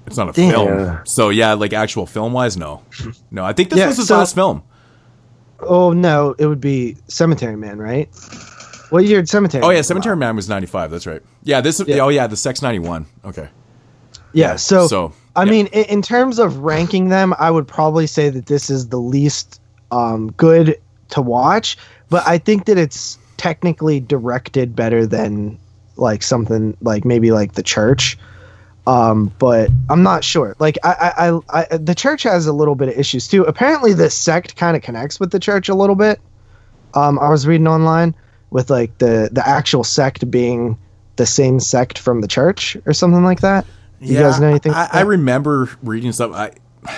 It's not a Damn. film. So yeah, like actual film wise, no, no. I think this Yeah, was his so- last film. Oh no, it would be Cemetery Man, right? What year did Cemetery? Oh yeah, Cemetery? Man was ninety five. That's right. Yeah, this. Yeah. Oh yeah, the Sect ninety one. Okay. Yeah, so, so, I mean, in, terms of ranking them, I would probably say that this is the least um, good to watch, but I think that it's technically directed better than like something like maybe like the church. Um, but I'm not sure. Like I, I, I, I, the church has a little bit of issues too. Apparently, the sect kind of connects with the church a little bit. Um, I was reading online with like the the actual sect being the same sect from the church or something like that. You guys know anything? I, I remember reading stuff. I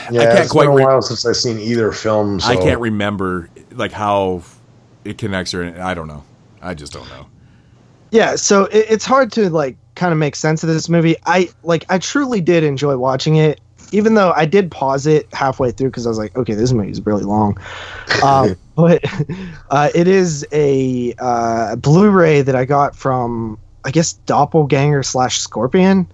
Yeah, I can't it's quite. been a re- while since I've seen either film. So. I can't remember like how it connects or I don't know. I just don't know. yeah so it, it's hard to like kind of make sense of this movie i like i truly did enjoy watching it even though i did pause it halfway through because i was like okay this movie is really long um, but uh, it is a uh, blu-ray that i got from i guess doppelganger slash scorpion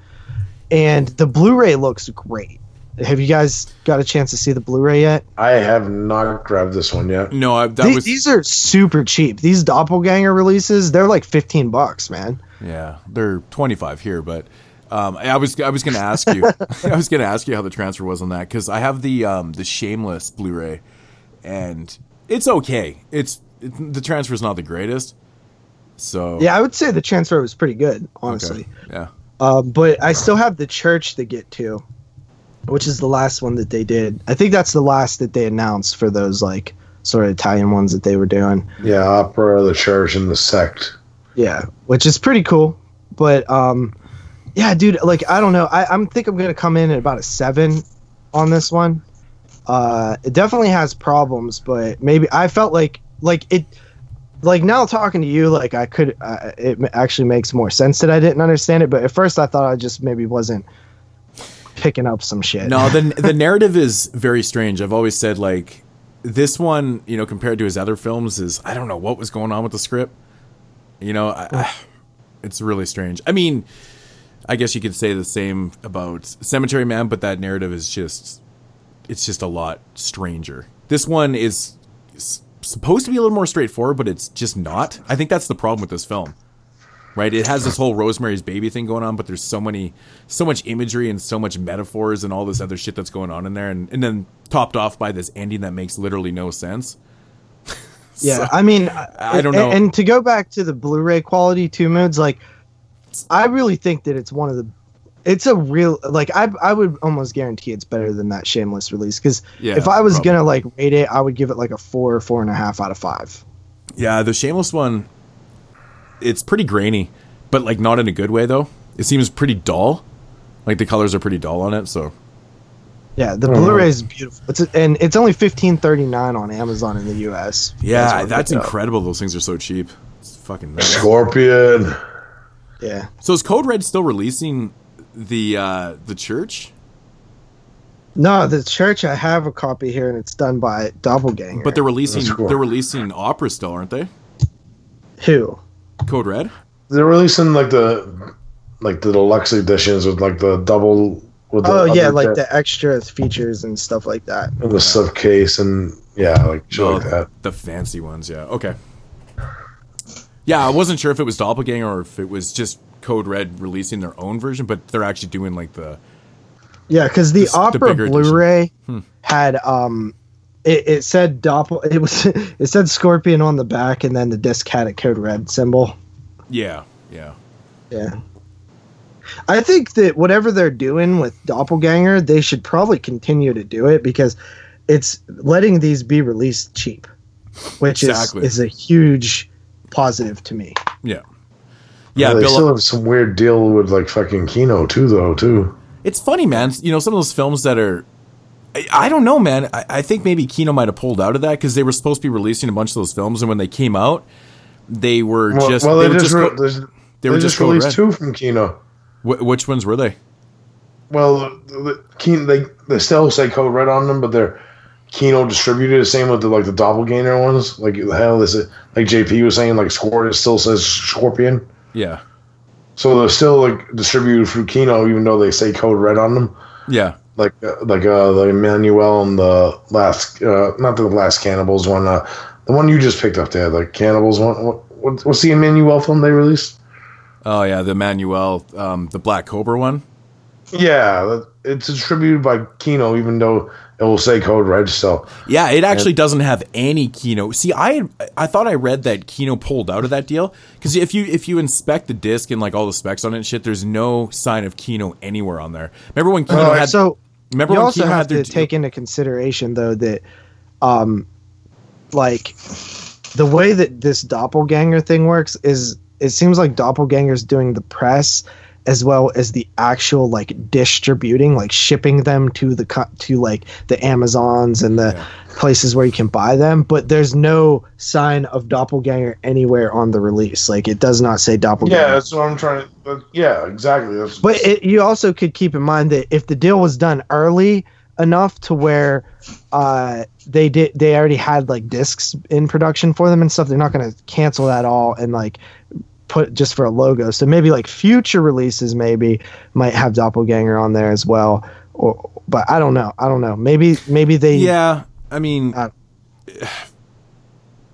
and the blu-ray looks great have you guys got a chance to see the blu-ray yet I have not grabbed this one yet. No, I, that these, was these are super cheap these doppelganger releases they're like 15 bucks man yeah. They're twenty five here, but um, I was I was gonna ask you. I was gonna ask you how the transfer was on that because I have the um, the Shameless Blu-ray, and it's okay. It's it, the transfer is not the greatest. So Yeah, I would say the transfer was pretty good, honestly. okay. yeah. Um, but I still have the church to get to, which is the last one that they did. I think that's the last that they announced for those like sort of Italian ones that they were doing. Yeah, opera, the church, and the sect. Yeah, which is pretty cool. But um, yeah, dude, like I don't know. I I'm think I'm gonna come in at about a seven on this one. Uh, it definitely has problems, but maybe I felt like like it. Like now talking to you, like I could, uh, it actually makes more sense that I didn't understand it. But at first, I thought I just maybe wasn't picking up some shit. No, the the narrative is very strange. I've always said like this one, you know, compared to his other films, is I don't know what was going on with the script. You know, I, I- it's really strange. I mean, I guess you could say the same about Cemetery Man, but that narrative is just it's just a lot stranger. This one is s- supposed to be a little more straightforward, but it's just not. I think that's the problem with this film. Right? It has this whole Rosemary's Baby thing going on, but there's so many so much imagery and so much metaphors and all this other shit that's going on in there and, and then topped off by this ending that makes literally no sense. Yeah, So, I mean, I don't and- know. And, to go back to the Blu-ray quality two modes, like, I really think that it's one of the, it's a real like I I would almost guarantee it's better than that Shameless release because Yeah, if I was probably. gonna like rate it, I would give it like a four, four and a half out of five. Yeah, the Shameless one, it's pretty grainy, but like not in a good way though. It seems pretty dull. Like the colors are pretty dull on it, so Yeah, the Mhm. Blu-ray is beautiful. It's and it's only fifteen thirty nine on Amazon in the U.S. Yeah, wanna that's pick it up. incredible. Those things are so cheap. It's fucking nuts. Scorpion. Yeah. So is Code Red still releasing the uh the church? No, the church I have a copy here, and it's done by Doppelganger. But they're releasing cool. they're releasing opera still, aren't they? who? Code Red. They're releasing like the like the deluxe editions with like the double with the Oh yeah, other like the extra features and stuff like that. and the sub case and yeah, like shit Oh, like that. The fancy ones, yeah. Okay. Yeah, I wasn't sure if it was Doppelganger or if it was just Code Red releasing their own version, but they're actually doing like the Yeah, because the The s- the opera. Blu-ray Hmm. had um, it, it said Doppel. It was it said Scorpion on the back, and then the disc had a code red symbol. Yeah, yeah. Yeah. I think that whatever they're doing with Doppelganger, they should probably continue to do it because it's letting these be released cheap, which Exactly. is is a huge positive to me. Yeah. Yeah, they Bill- still have some weird deal with like fucking Kino too, though. Too. It's funny, man. You know, some of those films that are. I, I don't know, man. I, I think maybe Kino might have pulled out of that because they were supposed to be releasing a bunch of those films, and when they came out, they were Well, just. well, they, they, were just, re- co- they, they were just just released red. two from Kino. Wh- which ones were they? Well, the, Kino, they they still say Code Red on them, but they're Kino distributed. Same with the like the doppelganger ones. Like the hell is it? Like JP was saying, like Scorp it still says Scorpion. Yeah. So they're still like distributed through Kino, even though they say Code Red on them. Yeah. Like uh, like uh, the Emanuelle and the last, uh, not the last Cannibals one, uh, the one you just picked up there, the Cannibals one. What, what, what's the Emanuelle film they released? Oh yeah, the Emanuelle um, the Black Cobra one. Yeah, it's distributed by Kino, even though it will say Code Red still. Yeah, it actually And- doesn't have any Kino. See, I I thought I read that Kino pulled out of that deal because if you if you inspect the disc and like all the specs on it and shit, there's no sign of Kino anywhere on there. Remember when Kino had? so remember you when also Kino have had to take into consideration though that um like the way that this doppelganger thing works is it seems like doppelganger's doing the press as well as the actual like distributing like shipping them to the co- to like the amazons and the places where you can buy them but there's no sign of doppelganger anywhere on the release like it does not say doppelganger Yeah, that's what I'm trying. But yeah, exactly. That's, but it, you also could keep in mind that if the deal was done early enough to where uh, they did, they already had like discs in production for them and stuff. They're not going to cancel that all and like put just for a logo. So maybe like future releases maybe might have Doppelganger on there as well. Or, but I don't know. I don't know. Maybe maybe they. Yeah, I mean, Uh,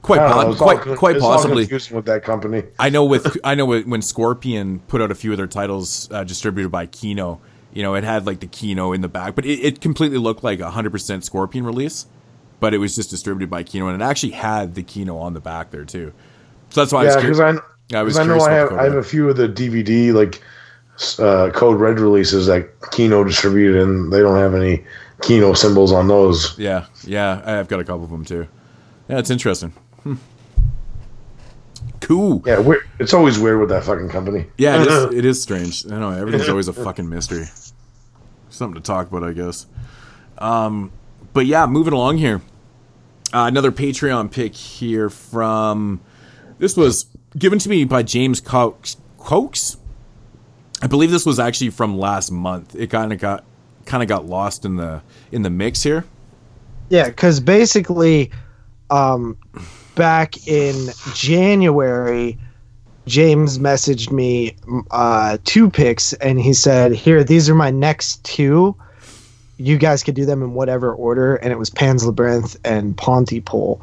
quite I know, po- it's all quite con- quite it's possibly. confusing with that company. I know with I know when Scorpion put out a few of their titles uh, distributed by Kino, you know, it had like the Kino in the back, but it, it completely looked like a hundred percent Scorpion release, but it was just distributed by Kino, and it actually had the Kino on the back there too. So that's why I yeah, was because curious. I, I was I know I have I have a few of the DVD like uh, Code Red releases that Kino distributed, and they don't have any Kino symbols on those. Yeah, yeah, I've got a couple of them too. Yeah, it's interesting. Hmm. Cool. Yeah, it's always weird with that fucking company. Yeah, it is, it is strange. I know everything's always a fucking mystery. Something to talk about, I guess. Um, but yeah, moving along here. Uh, another Patreon pick here from. This was given to me by James. Coates? I believe this was actually from last month. It kind of got kind of got lost in the in the mix here. Yeah, because basically, um, back in January, James messaged me uh, two picks, and he said, "Here, these are my next two. You guys could do them in whatever order." And it was Pan's Labyrinth and Pontypool.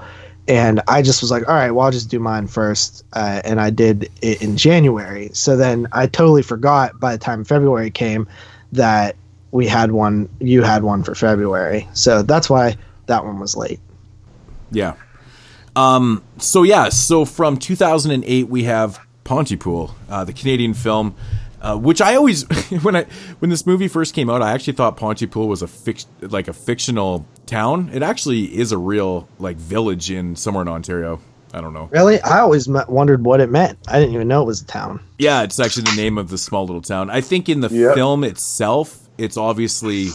And I just was like, "All right, well, I'll just do mine first. Uh, and I did it in January. So then I totally forgot by the time February came that we had one. You had one for February. So that's why that one was late. Yeah. Um, so yeah, so from 2008 we have Pontypool, uh, the Canadian film, uh, which I always when I when this movie first came out, I actually thought Pontypool was a fic- like a fictional town. It actually is a real like village in somewhere in Ontario. I don't know. Really? I always me- wondered what it meant. I didn't even know it was a town. Yeah, it's actually the name of the small little town. I think in the Yep. film itself, it's obviously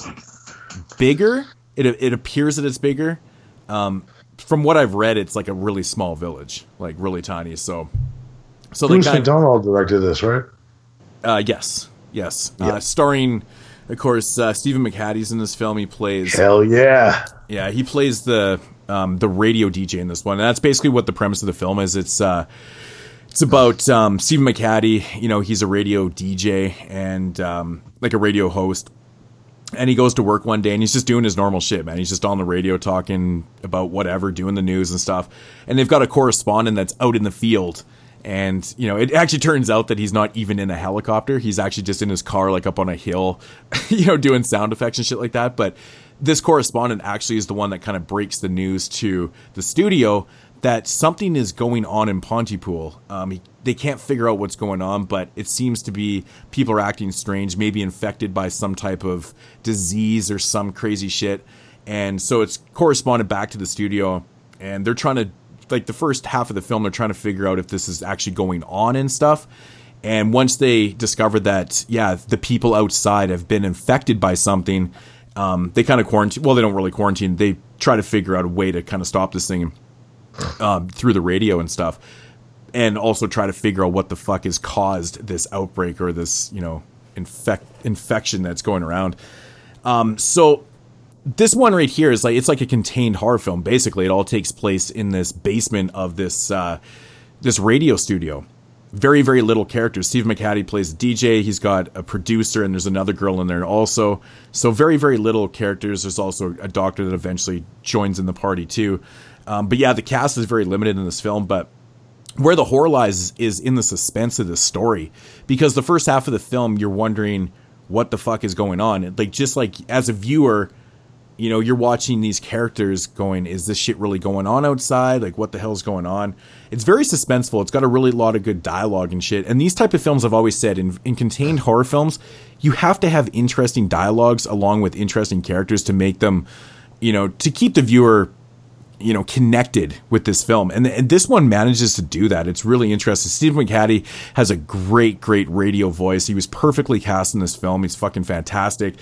bigger. It it appears that it's bigger. Um, from what I've read, it's like a really small village, like really tiny. So, so they Bruce kind McDonald directed this, right? Uh, yes, yes, uh, starring, of course, uh, Stephen McHattie's in this film. He plays Hell yeah. yeah, he plays the um, the radio DJ in this one. And that's basically what the premise of the film is. It's uh, it's about um, Stephen McHattie. You know, he's a radio DJ and um, like a radio host. And he goes to work one day and he's just doing his normal shit, man. He's just on the radio talking about whatever, doing the news and stuff. And they've got a correspondent that's out in the field. And, you know, it actually turns out that he's not even in a helicopter. He's actually just in his car, like up on a hill, you know, doing sound effects and shit like that. But this correspondent actually is the one that kind of breaks the news to the studio that something is going on in Pontypool. Um, he, they can't figure out what's going on, but it seems to be people are acting strange, maybe infected by some type of disease or some crazy shit. And so it's corresponded back to the studio, and they're trying to like the first half of the film, they're trying to figure out if this is actually going on and stuff. And once they discover that, yeah, the people outside have been infected by something, um, they kind of quarantine. Well, they don't really quarantine. They try to figure out a way to kind of stop this thing um, through the radio and stuff, and also try to figure out what the fuck has caused this outbreak or this, you know, infect infection that's going around. Um, so this one right here is like it's like a contained horror film. Basically, it all takes place in this basement of this uh, this radio studio. Very very little characters. Steve McHattie plays DJ. He's got a producer and there's another girl in there also. So very very little characters. There's also a doctor that eventually joins in the party too. Um, but yeah, the cast is very limited in this film, but where the horror lies is in the suspense of the story because the first half of the film you're wondering what the fuck is going on like just like as a viewer you know you're watching these characters going is this shit really going on outside? Like what the hell's going on? It's very suspenseful. It's got a really lot of good dialogue and shit. And these type of films i've always said in, in contained horror films you have to have interesting dialogues along with interesting characters to make them you know to keep the viewer you know connected with this film. And, and this one manages to do that. It's really interesting. Steve mchattie has a great great radio voice. He was perfectly cast in this film. He's fucking fantastic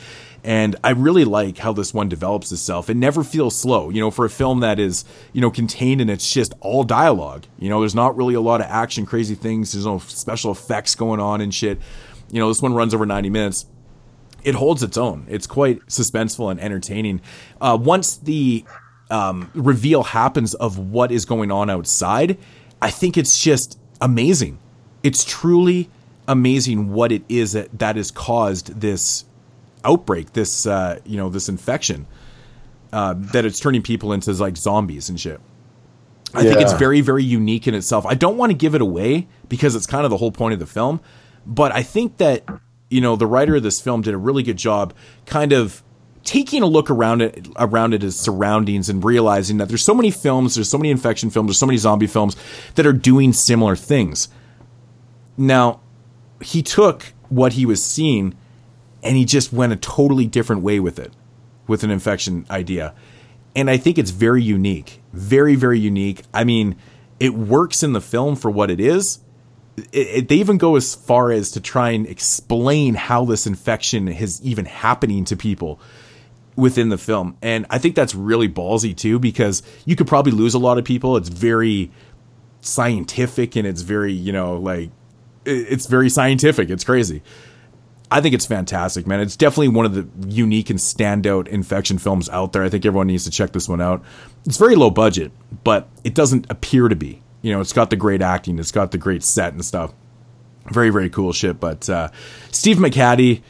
and i really like how this one develops itself. It never feels slow. You know for a film that is you know contained and it's just all dialogue. You know there's not really a lot of action crazy things. There's no special effects going on and shit. You know this one runs over 90 minutes. It holds its own. It's quite suspenseful and entertaining. Uh, once the um, reveal happens of what is going on outside, I think it's just amazing. It's truly amazing what it is that, that has caused this outbreak, this uh, you know, this infection. Uh, that it's turning people into like zombies and shit. I think it's very, very unique in itself. I don't want to give it away because it's kind of the whole point of the film, but I think that you know the writer of this film did a really good job, kind of taking a look around it around it as surroundings and realizing that there's so many films, there's so many infection films, there's so many zombie films that are doing similar things. Now, he took what he was seeing and he just went a totally different way with it, with an infection idea. And I think it's very unique. Very, very unique. I mean, it works in the film for what it is. It, it, they even go as far as to try and explain how this infection is even happening to people within the film. And I think that's really ballsy too, because you could probably lose a lot of people. It's very scientific and it's very, you know, like it's very scientific. It's crazy. I think it's fantastic, man. It's definitely one of the unique and standout infection films out there. I think everyone needs to check this one out. It's very low budget, but it doesn't appear to be. You know, it's got the great acting, it's got the great set and stuff. Very, very cool shit. But uh, Steve McHattie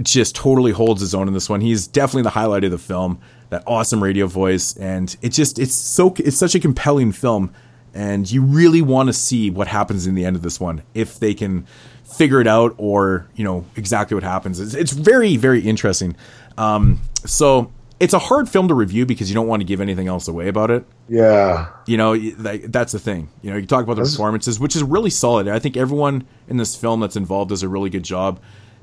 just totally holds his own in this one. He's definitely the highlight of the film. That awesome radio voice, and it just it's so it's such a compelling film, and you really want to see what happens in the end of this one if they can figure it out or you know exactly what happens. It's, it's very very interesting. Um, so it's a hard film to review because you don't want to give anything else away about it. Yeah. You know, that's the thing. You know, you talk about the performances, which is really solid. I think everyone in this film that's involved does a really good job.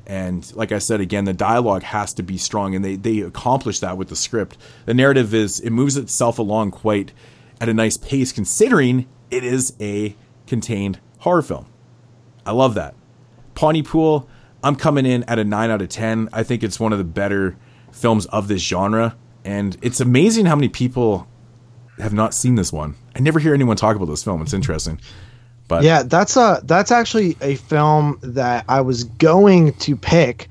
And like I said again, the dialogue has to be strong, and they they accomplish that with the script. The narrative is it moves itself along quite at a nice pace, considering it is a contained horror film. I love that. Pontypool, I'm coming in at a 9 out of 10. I think it's one of the better films of this genre. And it's amazing how many people have not seen this one. I never hear anyone talk about this film. It's interesting. But yeah, that's a that's actually a film that I was going to pick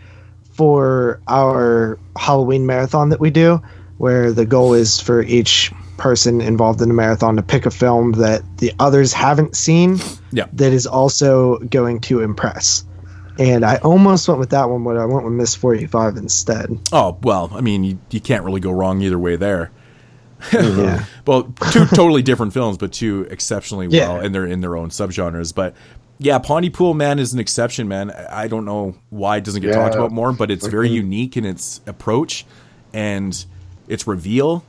for our Halloween marathon that we do, where the goal is for each person involved in the marathon to pick a film that the others haven't seen Yeah. that is also going to impress. And I almost went with that one, but I went with Miss 45 instead. Oh, well, I mean, you, you can't really go wrong either way there. Yeah. well, two totally different films, but two exceptionally Yeah. well in their in their own subgenres. But yeah, Pontypool Man is an exception, man. I don't know why it doesn't get talked about more, but it's very Mhm. unique in its approach and its reveal.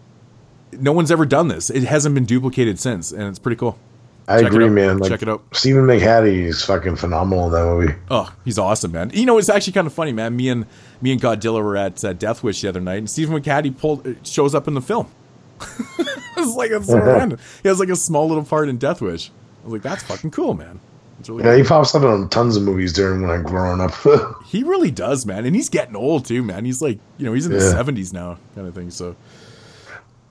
No one's ever done this. It hasn't been duplicated since, and it's pretty cool. I Check agree, man. Like, Check it out. Stephen McHattie is fucking phenomenal in that movie. Oh, he's awesome, man. You know, it's actually kind of funny, man. Me and me and Godzilla were at uh, Death Wish the other night, and Stephen McHattie pulled shows up in the film. it's like it's so random. He has like a small little part in Death Wish. I was like, that's fucking cool, man. Really Yeah, he pops up in tons of movies during when I'm growing up. He really does, man. And he's getting old too, man. He's like, you know, he's in Yeah. the seventies now, kind of thing. So,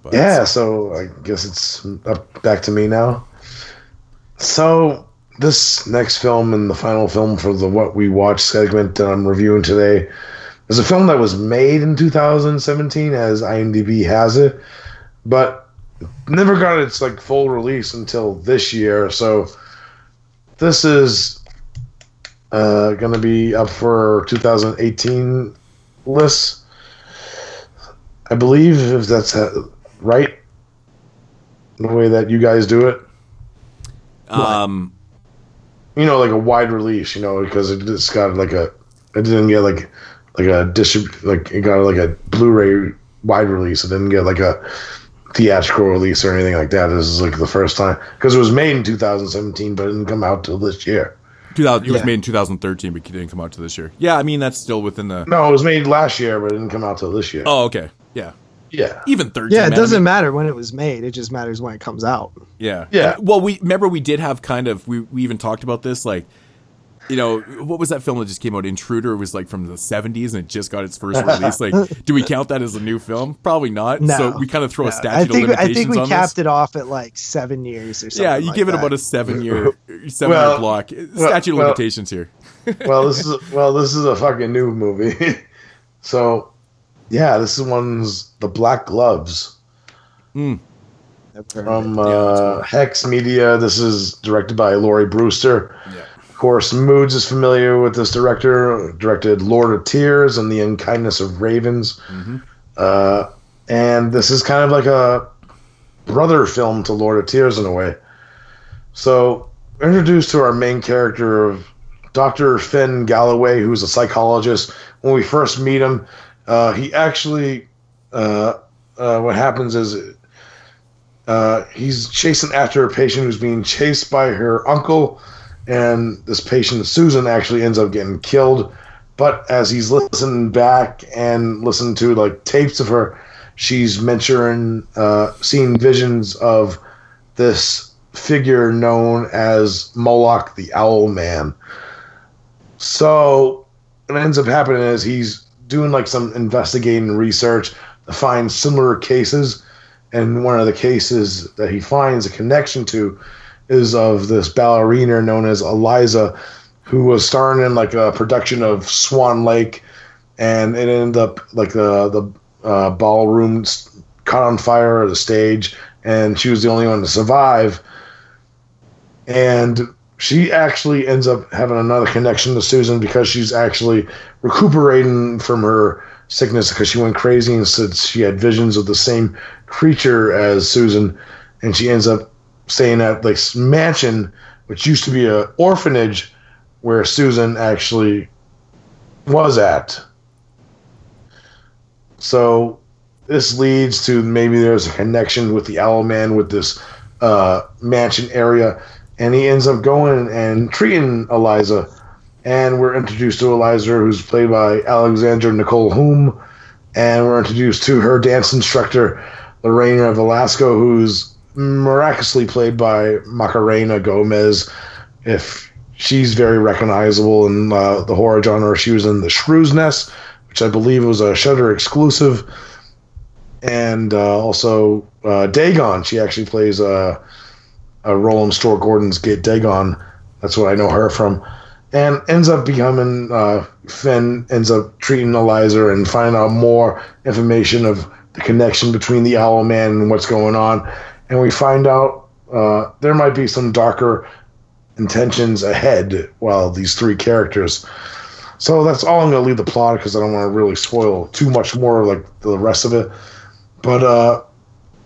but yeah, so I guess it's up back to me now. So this next film and the final film for the what we watch segment that I'm reviewing today is a film that was made in 2017 as IMDb has it, but never got its like full release until this year. So this is uh, going to be up for 2018 lists. I believe if that's right, the way that you guys do it. Um, You know, like a wide release. You know, because it just got like a, it didn't get like, like a distrib, like it got like a Blu-ray wide release. It didn't get like a theatrical release or anything like that. This is like the first time because it was made in 2017, but it didn't come out till this year. 2000, it was Yeah. made in 2013, but it didn't come out till this year. Yeah, I mean that's still within the. No, it was made last year, but it didn't come out till this year. Oh, okay. Yeah. Yeah. Even 13. Yeah, it doesn't mean- matter when it was made. It just matters when it comes out. Yeah. Yeah. And- well, we remember we did have kind of we we even talked about this like you know, what was that film that just came out? Intruder It was like from the 70s and it just got its first release. Like, do we count that as a new film? Probably not. No, so we kind of throw a no. statute I think of limitations I think we on capped this. it off at like seven years or something. Yeah, you like give it that. about a seven year, seven Well, year block. well, Statute of well- limitations here. well, this is well, this is a fucking new movie. so, yeah, this is one's the Black Gloves from uh, Hex Media. This is directed by Lawrie Brewster. Of course, Moods is familiar with this director. Directed Lord of Tears and The Unkindness of Ravens. Uh, and this is kind of like a brother film to Lord of Tears in a way. So, introduced to our main character of Dr. Finn Galloway, who's a psychologist. When we first meet him, uh, he actually, uh, uh, what happens is uh, he's chasing after a patient who's being chased by her uncle, and this patient, Susan, actually ends up getting killed. But as he's listening back and listening to like tapes of her, she's mentioning, uh, seeing visions of this figure known as Moloch the Owl Man. So what ends up happening is he's doing like some investigating research to find similar cases. And one of the cases that he finds a connection to is of this ballerina known as Eliza, who was starring in like a production of Swan Lake, and it ended up like the the uh, ballroom caught on fire at the stage, and she was the only one to survive. And she actually ends up having another connection to Susan because she's actually recuperating from her sickness because she went crazy and said she had visions of the same creature as Susan, and she ends up staying at this mansion, which used to be an orphanage, where Susan actually was at. So this leads to maybe there's a connection with the Owl Man with this uh, mansion area, and he ends up going and treating Eliza. And we're introduced to Eliza, who's played by Alexandra Nicole Hume, and we're introduced to her dance instructor, Lorena Velasco, who's miraculously played by Macarena Gomez. If she's very recognizable in uh, the horror genre, she was in The Shrew's Nest, which I believe was a Shutter exclusive, and uh, also uh, Dagon. She actually plays uh, role in Stuart Gordon's Get Dagon. That's what I know her from. And ends up becoming uh, Finn ends up treating Eliza and finding out more information of the connection between the Owl Man and what's going on. And we find out uh, there might be some darker intentions ahead while these three characters. So that's all I'm going to leave the plot because I don't want to really spoil too much more like the rest of it. But uh,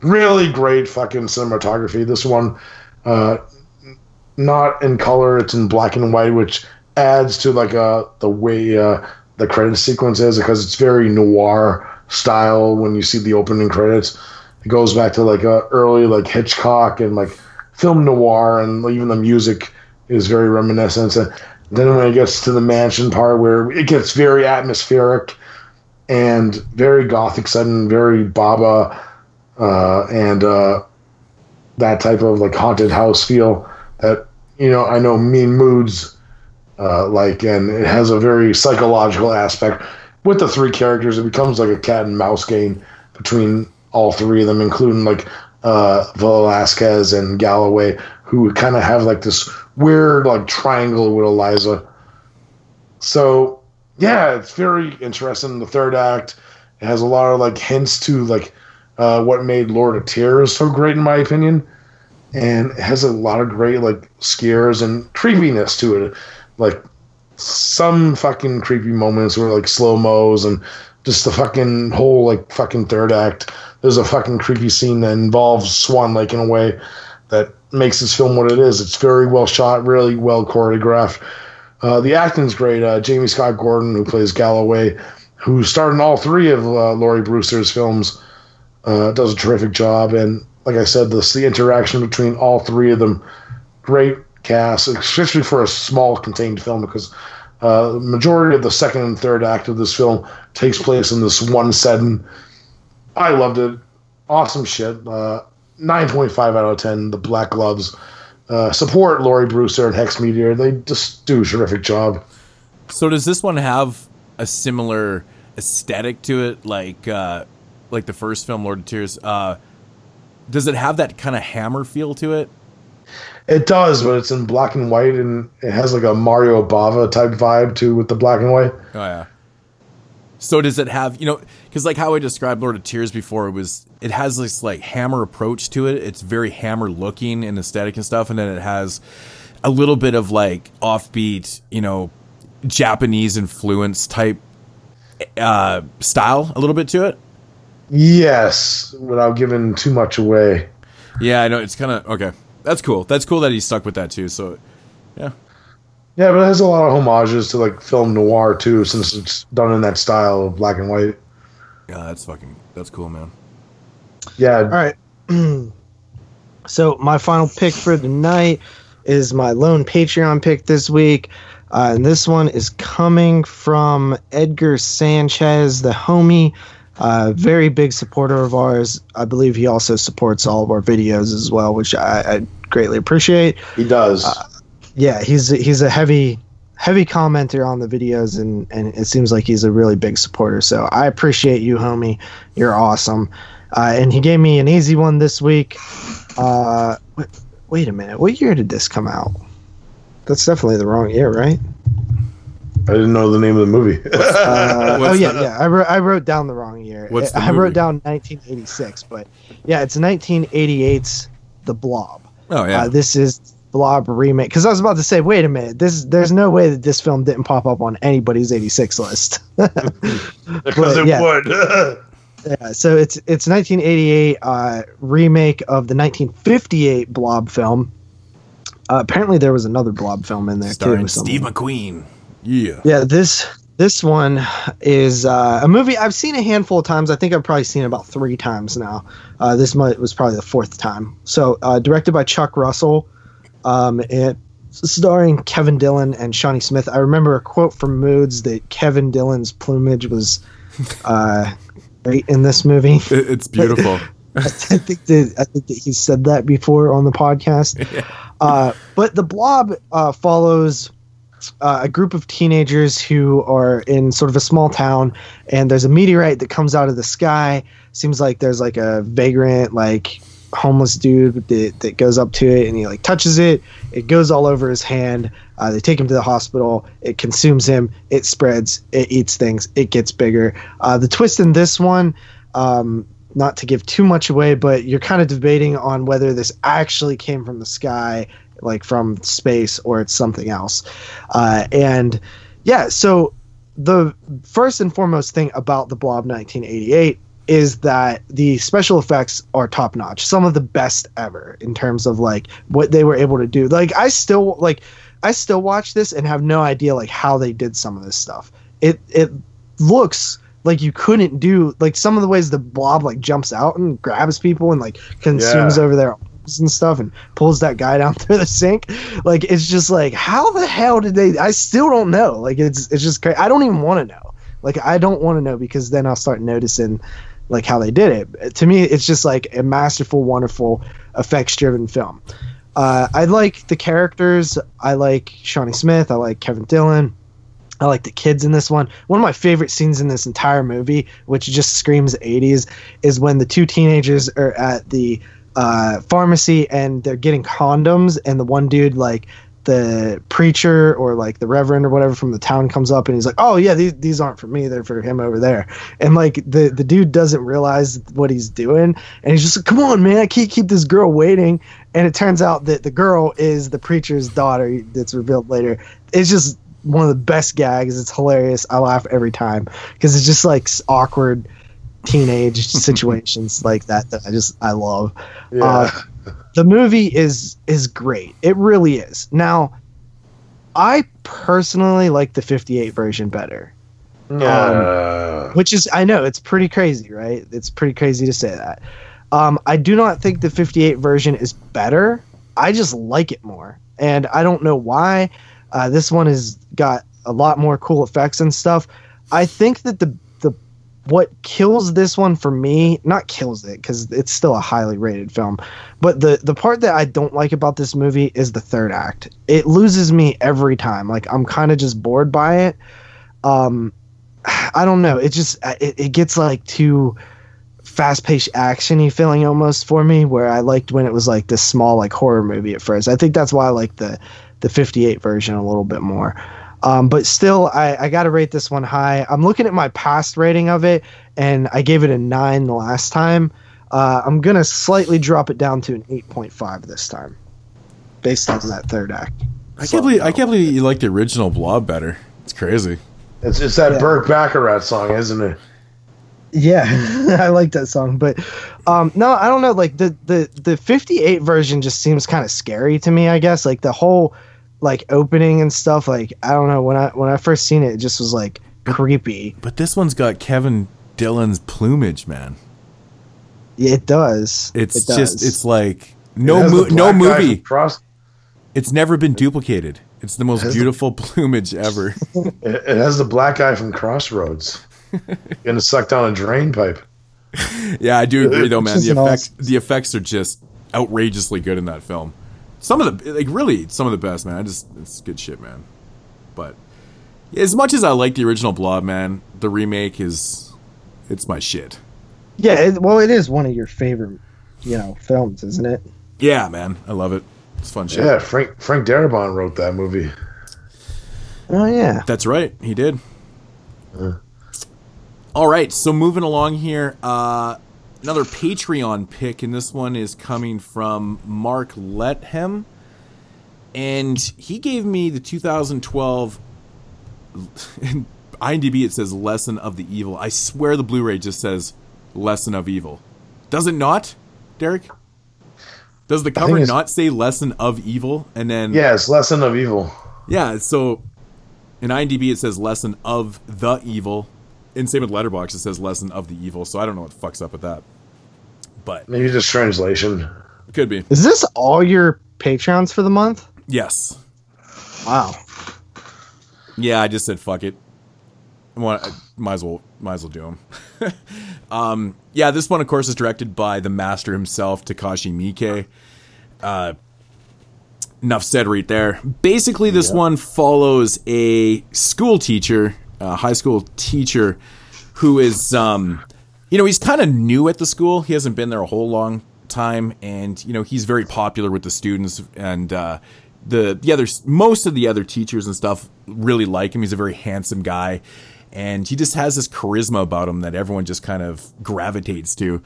really great fucking cinematography. This one, uh, not in color, it's in black and white, which adds to like uh, the way uh, the credit sequence is because it's very noir style when you see the opening credits. It goes back to like uh, early like Hitchcock and like film noir, and even the music is very reminiscent. And then when it gets to the mansion part where it gets very atmospheric and very gothic sudden, very Bava uh, and uh, that type of like haunted house feel that you know I know Mean Moods uh, like, and it has a very psychological aspect with the three characters. It becomes like a cat and mouse game between all three of them, including like uh, Velasquez and Galloway, who kind of have like this weird like triangle with Eliza. So yeah, it's very interesting. The third act it has a lot of like hints to like uh, what made Lord of Tears so great in my opinion, and it has a lot of great like scares and creepiness to it. Like some fucking creepy moments where like slow mos and just the fucking whole like fucking third act. There's a fucking creepy scene that involves Swan Lake in a way that makes this film what it is. It's very well shot, really well choreographed. Uh, the acting's great. Uh, Jamie Scott Gordon, who plays Galloway, who starred in all three of uh, Lawrie Brewster's films, uh, does a terrific job. And like I said, this the interaction between all three of them, great cast, especially for a small contained film because uh, the majority of the second and third act of this film takes place in this one setting. I loved it. Awesome shit. Uh, 9.5 out of 10. The Black Gloves. Uh, support Lawrie Brewster and Hex Media. They just do a terrific job. So does this one have a similar aesthetic to it, like uh, like the first film, Lord of Tears? Uh, does it have that kind of hammer feel to it? It does, but it's in black and white, and it has like a Mario Bava type vibe too with the black and white. Oh yeah. So does it have you know because like how I described Lord of Tears before it was it has this like hammer approach to it. It's very hammer looking and aesthetic and stuff, and then it has a little bit of like offbeat, you know, Japanese influence type uh, style, a little bit to it. Yes, without giving too much away. Yeah, I know it's kind of okay. That's cool. That's cool that he stuck with that too. So, yeah. Yeah, but it has a lot of homages to like film noir too, since it's done in that style of black and white. Yeah, that's fucking that's cool, man. Yeah. All right. so my final pick for the night is my lone Patreon pick this week. Uh, and this one is coming from Edgar Sanchez, the homie, uh, very big supporter of ours. I believe he also supports all of our videos as well, which I, I greatly appreciate. He does. Uh, yeah, he's he's a heavy heavy commenter on the videos, and and it seems like he's a really big supporter. So I appreciate you, homie. You're awesome. Uh, and he gave me an easy one this week. Uh, wait, wait a minute. What year did this come out? That's definitely the wrong year, right? I didn't know the name of the movie. uh, oh yeah, yeah. I wrote I wrote down the wrong year. What's the I movie? wrote down 1986, but yeah, it's 1988's The Blob. Oh yeah. Uh, this is Blob remake. Because I was about to say, wait a minute, this there's no way that this film didn't pop up on anybody's 86 list. because it yeah. would. Yeah, so it's it's 1988 uh, remake of the 1958 Blob film. Uh, apparently, there was another Blob film in there Starring too. Steve McQueen. Yeah. Yeah, this this one is uh, a movie I've seen a handful of times. I think I've probably seen it about three times now. Uh, this might, was probably the fourth time. So, uh, directed by Chuck Russell, um, it starring Kevin Dillon and Shawnee Smith. I remember a quote from Moods that Kevin Dillon's plumage was uh, great in this movie. It- it's beautiful. I think that I think that he said that before on the podcast. Uh, but the Blob uh, follows uh, a group of teenagers who are in sort of a small town, and there's a meteorite that comes out of the sky. Seems like there's like a vagrant, like homeless dude that, that goes up to it and he like touches it. It goes all over his hand. Uh, they take him to the hospital. It consumes him. It spreads. It eats things. It gets bigger. Uh, the twist in this one. Um, not to give too much away, but you're kind of debating on whether this actually came from the sky, like from space, or it's something else. Uh, and yeah, so the first and foremost thing about the Blob 1988 is that the special effects are top notch, some of the best ever in terms of like what they were able to do. Like I still like I still watch this and have no idea like how they did some of this stuff. It it looks like you couldn't do like some of the ways the blob like jumps out and grabs people and like consumes Yeah. over their and stuff and pulls that guy down through the sink like it's just like how the hell did they i still don't know like it's it's just crazy i don't even want to know like i don't want to know because then i'll start noticing like how they did it. To me, it's just like a masterful, wonderful, effects driven film. Uh, I like the characters. I like Shawnee Smith. I like Kevin Dillon. I like the kids in this one. One of my favorite scenes in this entire movie, which just screams 80s, is when the two teenagers are at the uh, pharmacy and they're getting condoms, and the one dude, like the preacher or like the reverend or whatever from the town, comes up and he's like, "Oh yeah, these these aren't for me; they're for him over there." And like the the dude doesn't realize what he's doing, and he's just like, "Come on, man, I can't keep this girl waiting." And it turns out that the girl is the preacher's daughter. That's revealed later. It's just one of the best gags. It's hilarious. I laugh every time because it's just like awkward teenage situations like that that I just I love. Uh, the movie is is great. It really is. Now, I personally like the 58 version better. Uh, Which is I know it's pretty crazy, right? It's pretty crazy to say that. Um, I do not think the 58 version is better. I just like it more, and I don't know why. Uh, this one has got a lot more cool effects and stuff. I think that the what kills this one for me, not kills it because it's still a highly rated film, but the the part that I don't like about this movie is the third act. It loses me every time. Like I'm kind of just bored by it. Um, I don't know. It just it, it gets like too fast paced actiony feeling almost for me where I liked when it was like this small like horror movie at first. I think that's why I like the the 58 version a little bit more. Um, but still, I, I got to rate this one high. I'm looking at my past rating of it, and I gave it a nine the last time. Uh, I'm gonna slightly drop it down to an 8.5 this time, based on that third act. I can't believe I can't believe you like the original Blob better. It's crazy. It's it's that Yeah. Burt Bacharach song, isn't it? Yeah, I like that song, but um, no, I don't know. Like the the the '58 version just seems kind of scary to me. I guess like the whole like opening and stuff. Like I don't know when I when I first seen it, it just was like creepy. But this one's got Kevin Dillon's plumage, man. Yeah, it does. It's It does. just it's like no has mo- no movie. from Cross. It's never been duplicated. It's the most has the- beautiful plumage ever. It, it has the black guy from Crossroads. Getting sucked down a drain pipe. yeah, I do agree though, man. The is an effects the effects are just outrageously good in that film. Some of the like really some of the best, man. I just it's good shit, man. But as much as I like the original Blob, man, the remake is it's my shit. yeah. It, well, it is one of your favorite, you know, films, isn't it? Yeah, man, I love it. It's fun shit. Yeah, Frank Frank Darabont wrote that movie. Oh yeah. That's right. He did. All right. So moving along here, uh, another Patreon pick, and this one is coming from Mark Lethem, and he gave me the 2012. In IMDb, it says "Lesson of the Evil." I swear the Blu-ray just says "Lesson of Evil." Does it not, Derek? Does the cover not say "Lesson of Evil" and then Yeah, it's Lesson of Evil. yeah, so in IMDb it says lesson of the evil. In same with Letterboxd, it says lesson of the evil. So I don't know what the fuck's up with that. But Maybe just translation. could be. Is this all your Patreons for the month? Yes. Wow. Yeah, I just said fuck it. I want- I might as well might as well do them. um, yeah, this one of course is directed by the master himself, Takashi Miike. Uh, enough said right there. Basically, this one follows a school teacher, a high school teacher, who is, um, you know, he's kind of new at the school. He hasn't been there a whole long time, and you know, he's very popular with the students and uh, the the other most of the other teachers and stuff really like him. He's a very handsome guy. And he just has this charisma about him that everyone just kind of gravitates to.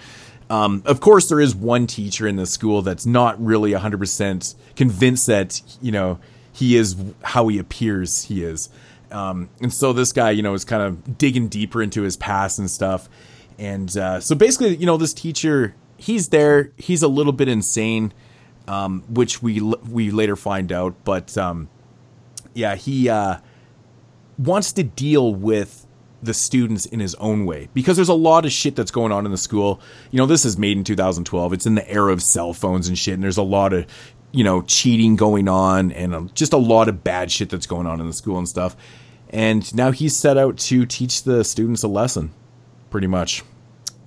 Um, of course, there is one teacher in the school that's not really 100% convinced that, you know, he is how he appears he is. Um, and so this guy, you know, is kind of digging deeper into his past and stuff. And uh, so basically, you know, this teacher, he's there. He's a little bit insane, um, which we we later find out. But um, yeah, he uh, wants to deal with the students in his own way because there's a lot of shit that's going on in the school. You know, this is made in 2012. It's in the era of cell phones and shit, and there's a lot of, you know, cheating going on and um, just a lot of bad shit that's going on in the school and stuff. And now he's set out to teach the students a lesson, pretty much.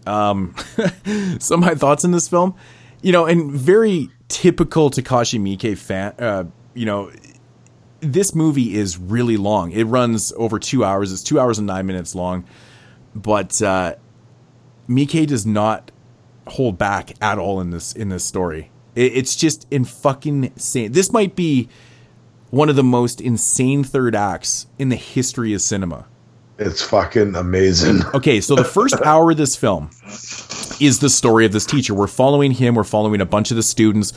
Um, some of my thoughts in this film, you know, and very typical Takashi Miike fan. Uh, you know, this movie is really long. It runs over two hours. It's two hours and nine minutes long, but uh, Miike does not hold back at all in this in this story. It, it's just in fucking insane. This might be one of the most insane third acts in the history of cinema. It's fucking amazing. Okay, so the first hour of this film is the story of this teacher. We're following him. We're following a bunch of the students.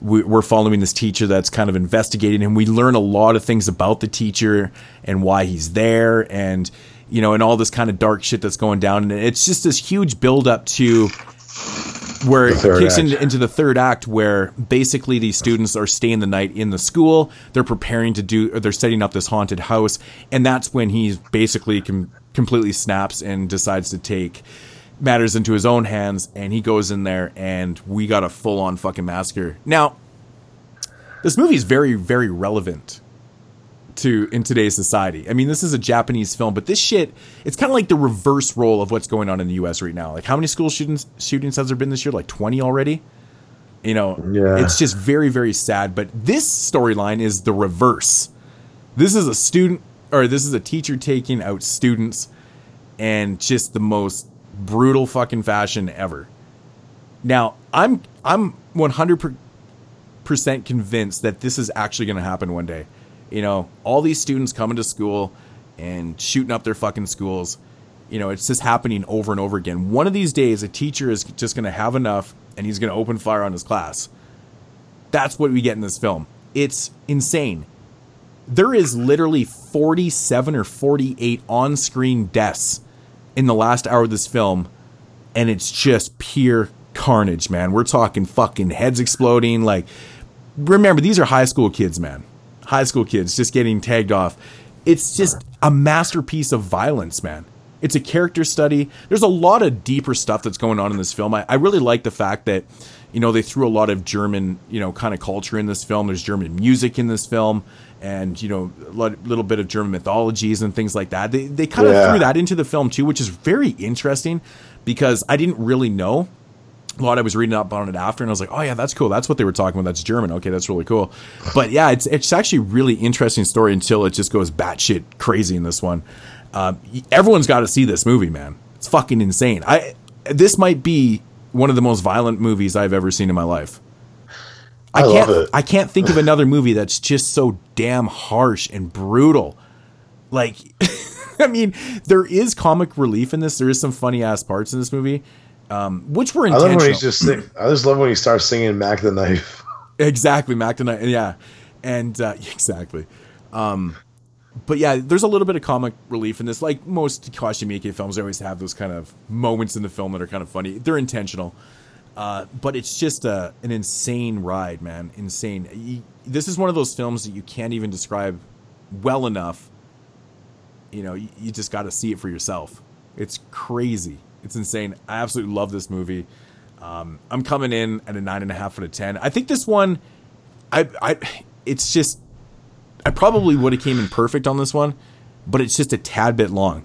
We- We're following this teacher that's kind of investigating him. We learn a lot of things about the teacher and why he's there, and you know, and all this kind of dark shit that's going down. And it's just this huge build up to where it kicks in, into the third act where basically these students are staying the night in the school. They're preparing to do or they're setting up this haunted house. And that's when he basically com- completely snaps and decides to take matters into his own hands. And he goes in there and we got a full-on fucking massacre. Now this movie is very very relevant to in today's society. I mean, this is a Japanese film, but this shit, it's kind of like the reverse role of what's going on in the U.S. right now. Like, how many school shootings shootings has there been this year? Like twenty already. You know, Yeah. it's just very very sad. But this storyline is the reverse. This is a student or this is a teacher taking out students, and just the most brutal fucking fashion ever. Now, I'm I'm one hundred percent convinced that this is actually going to happen one day. You know, all these students coming to school and shooting up their fucking schools. You know, it's just happening over and over again. One of these days, a teacher is just going to have enough and he's going to open fire on his class. That's what we get in this film. It's insane. There is literally 47 or 48 on screen deaths in the last hour of this film, and it's just pure carnage, man. We're talking fucking heads exploding. Like, remember, these are high school kids, man. High school kids just getting tagged off. It's just a masterpiece of violence, man. It's a character study. There's a lot of deeper stuff that's going on in this film. I, I really like the fact that, you know, they threw a lot of German, you know, kind of culture in this film. There's German music in this film, and you know, a lot, little bit of German mythologies and things like that. They they kind of Yeah. threw that into the film too, which is very interesting because I didn't really know a lot I was reading up on it after, and I was like, oh yeah, that's cool. That's what they were talking about. That's German. Okay, that's really cool. But yeah, it's it's actually a really interesting story until it just goes batshit crazy in this one. Um, everyone's got to see this movie, man. It's fucking insane. I this might be one of the most violent movies I've ever seen in my life. I, I can't. I can't think of another movie that's just so damn harsh and brutal. Like I mean, there is comic relief in this. There is some funny ass parts in this movie, um, which were I intentional. love when he's just sing- I just love when he starts singing Mac the Knife. Exactly, Mac the Knife. Yeah, and uh, exactly. Um, but yeah, there's a little bit of comic relief in this. Like most Takashi Miike films, they always have those kind of moments in the film that are kind of funny. They're intentional, uh, but it's just a, an insane ride, man. Insane. You, this is one of those films that you can't even describe well enough. You know, you, you just got to see it for yourself. It's crazy. It's insane. I absolutely love this movie. Um, I'm coming in at a nine and a half out of ten. I think this one, I, I, it's just, I probably would have came in perfect on this one, but it's just a tad bit long.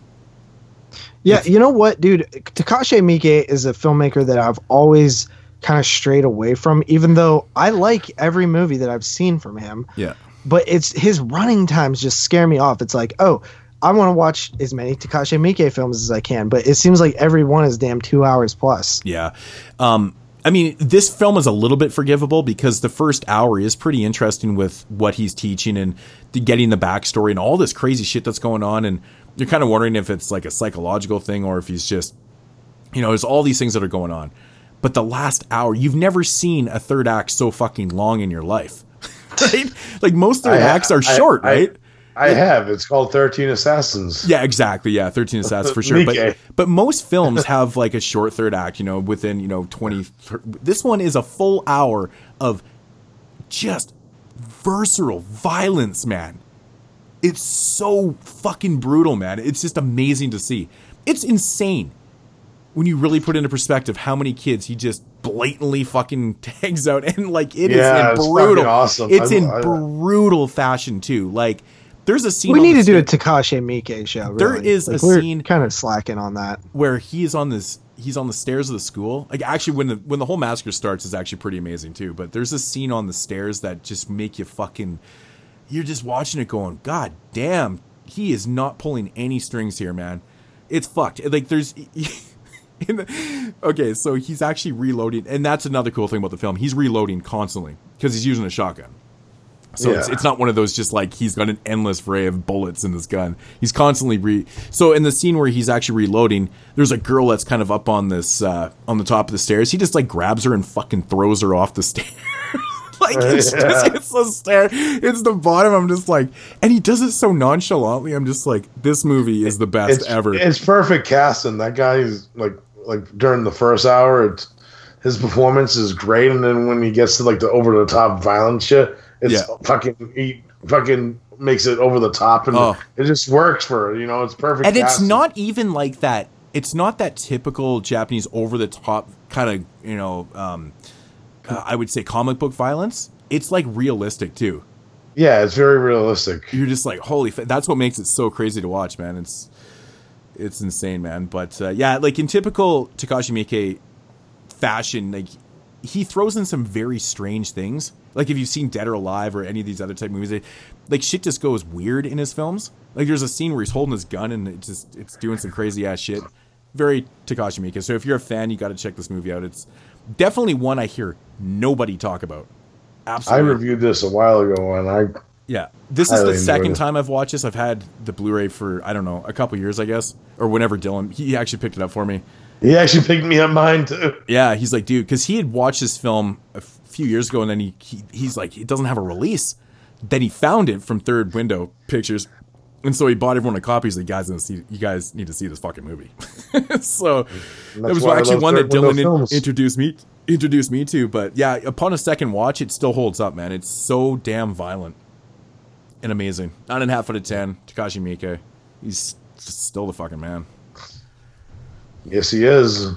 Yeah, you know what, dude? Takashi Miike is a filmmaker that I've always kind of strayed away from, even though I like every movie that I've seen from him. Yeah. But it's his running times just scare me off. It's like, oh, I want to watch as many Takashi Miike films as I can, but it seems like every one is damn two hours plus. Yeah. Um, I mean, this film is a little bit forgivable because the first hour is pretty interesting with what he's teaching and the, getting the backstory and all this crazy shit that's going on. And you're kind of wondering if it's like a psychological thing or if he's just, you know, there's all these things that are going on. But the last hour, you've never seen a third act so fucking long in your life. right? Like most third I- acts are I- short, I- right? I have. It's called Thirteen Assassins. Yeah, exactly. Yeah, 13 assassins for sure. But but most films have like a short third act, you know, within, you know, 20 This one is a full hour of just visceral violence, man. It's so fucking brutal, man. It's just amazing to see. It's insane when you really put into perspective how many kids he just blatantly fucking tags out and like it is Yeah, in it's brutal awesome. It's I- in I- brutal fashion too. Like there's a scene We need to do a Takashi Miike show. There really. is a Like, we're scene- kind of slacking on that. where he is on this he's on the stairs of the school. Like actually, when the when the whole massacre starts, is actually pretty amazing too. But there's a scene on the stairs that just make you fucking. You're just watching it, going, God damn, he is not pulling any strings here, man. It's fucked. Like there's. in the- okay, so he's actually reloading, and that's another cool thing about the film. He's reloading constantly because he's using a shotgun. So it's, Yeah. it's not one of those just like he's got an endless array of bullets in this gun. He's constantly re. So in the scene where he's actually reloading, there's a girl that's kind of up on this uh, on the top of the stairs. He just like grabs her and fucking throws her off the stairs. like it's Yeah. just it's the stair, it's the bottom. I'm just like, and he does it so nonchalantly. I'm just like, this movie is the best It's ever. It's perfect casting. That guy's like like during the first hour, it's his performance is great, and then when he gets to like the over the top violent shit, it's Yeah. fucking he fucking makes it over the top, and Oh. it just works for you know it's perfect. and it's not even like that it's not that typical japanese over the top kind of you know um uh, i would say comic book violence it's like realistic too Yeah, it's very realistic. you're just like holy f- that's what makes it so crazy to watch man it's it's insane man but uh, yeah like in typical takashi miike fashion like he throws in some very strange things like if you've seen dead or alive or any of these other type movies they, like shit just goes weird in his films like there's a scene where he's holding his gun and it just it's doing some crazy ass shit very takashi miike so if you're a fan you got to check this movie out it's definitely one i hear nobody talk about Absolutely. I reviewed this a while ago, and I yeah, this is the second it. time I've watched this. I've had the Blu-ray for I don't know a couple years, I guess, or whenever Dylan he actually picked it up for me. He actually picked me up mine too. Yeah, he's like, dude, because he had watched this film a few years ago, and then he, he he's like, it doesn't have a release. Then he found it from Third Window Pictures, and so he bought everyone a copy. He's like, guys, need to see, you guys need to see this fucking movie. so it was actually one that Dylan in- introduced me introduced me to. But yeah, upon a second watch, it still holds up, man. It's so damn violent and amazing. Nine and a half out of ten. Takashi Miike, he's still the fucking man. Yes, he is.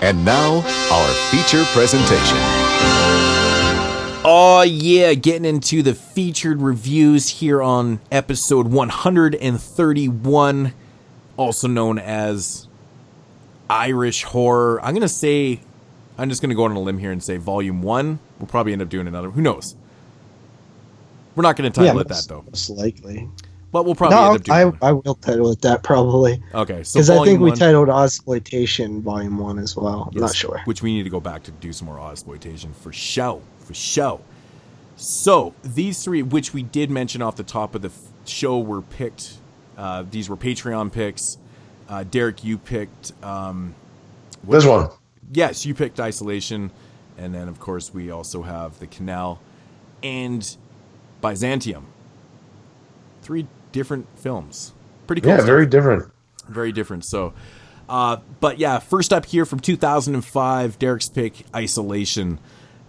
And now, our feature presentation. Oh yeah, getting into the featured reviews here on episode 131, also known as Irish horror. I'm gonna say, I'm just gonna go on a limb here and say volume one. We'll probably end up doing another. Who knows? We're not gonna title it that though, Most likely. But we'll probably end No, up doing. I. I will title it that probably. Okay, so Because I think volume we one- titled Ozploitation Volume 1 as well. I'm not sure. Which we need to go back to do some more exploitation for show, for show. So these three, which we did mention off the top of the f- show, were picked. Uh, these were Patreon picks. Uh, Derek, you picked. Um, what- This one. Yes, you picked Isolation, and then of course we also have the Canal and Byzantium. Three different films. Pretty cool. Yeah, stuff very different. very different. So, uh, but yeah, first up here from 2005, Derek's pick, Isolation.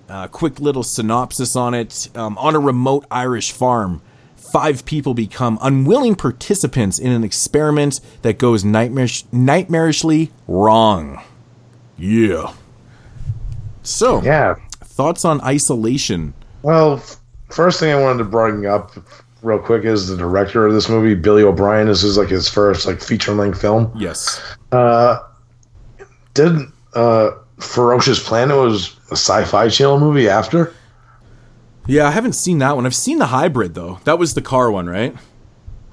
Uh, quick little synopsis on it. Um, on a remote Irish farm, five people become unwilling participants in an experiment that goes nightmarish, nightmarishly wrong. Yeah. So, Yeah. thoughts on Isolation? Well, first thing I wanted to bring up real quick is the director of this movie, Billy O'Brien. This is like his first like feature length film. Yes. Uh, did uh, Ferocious Planet was a sci-fi channel movie after? Yeah, I haven't seen that one. I've seen the hybrid though. That was the car one, right?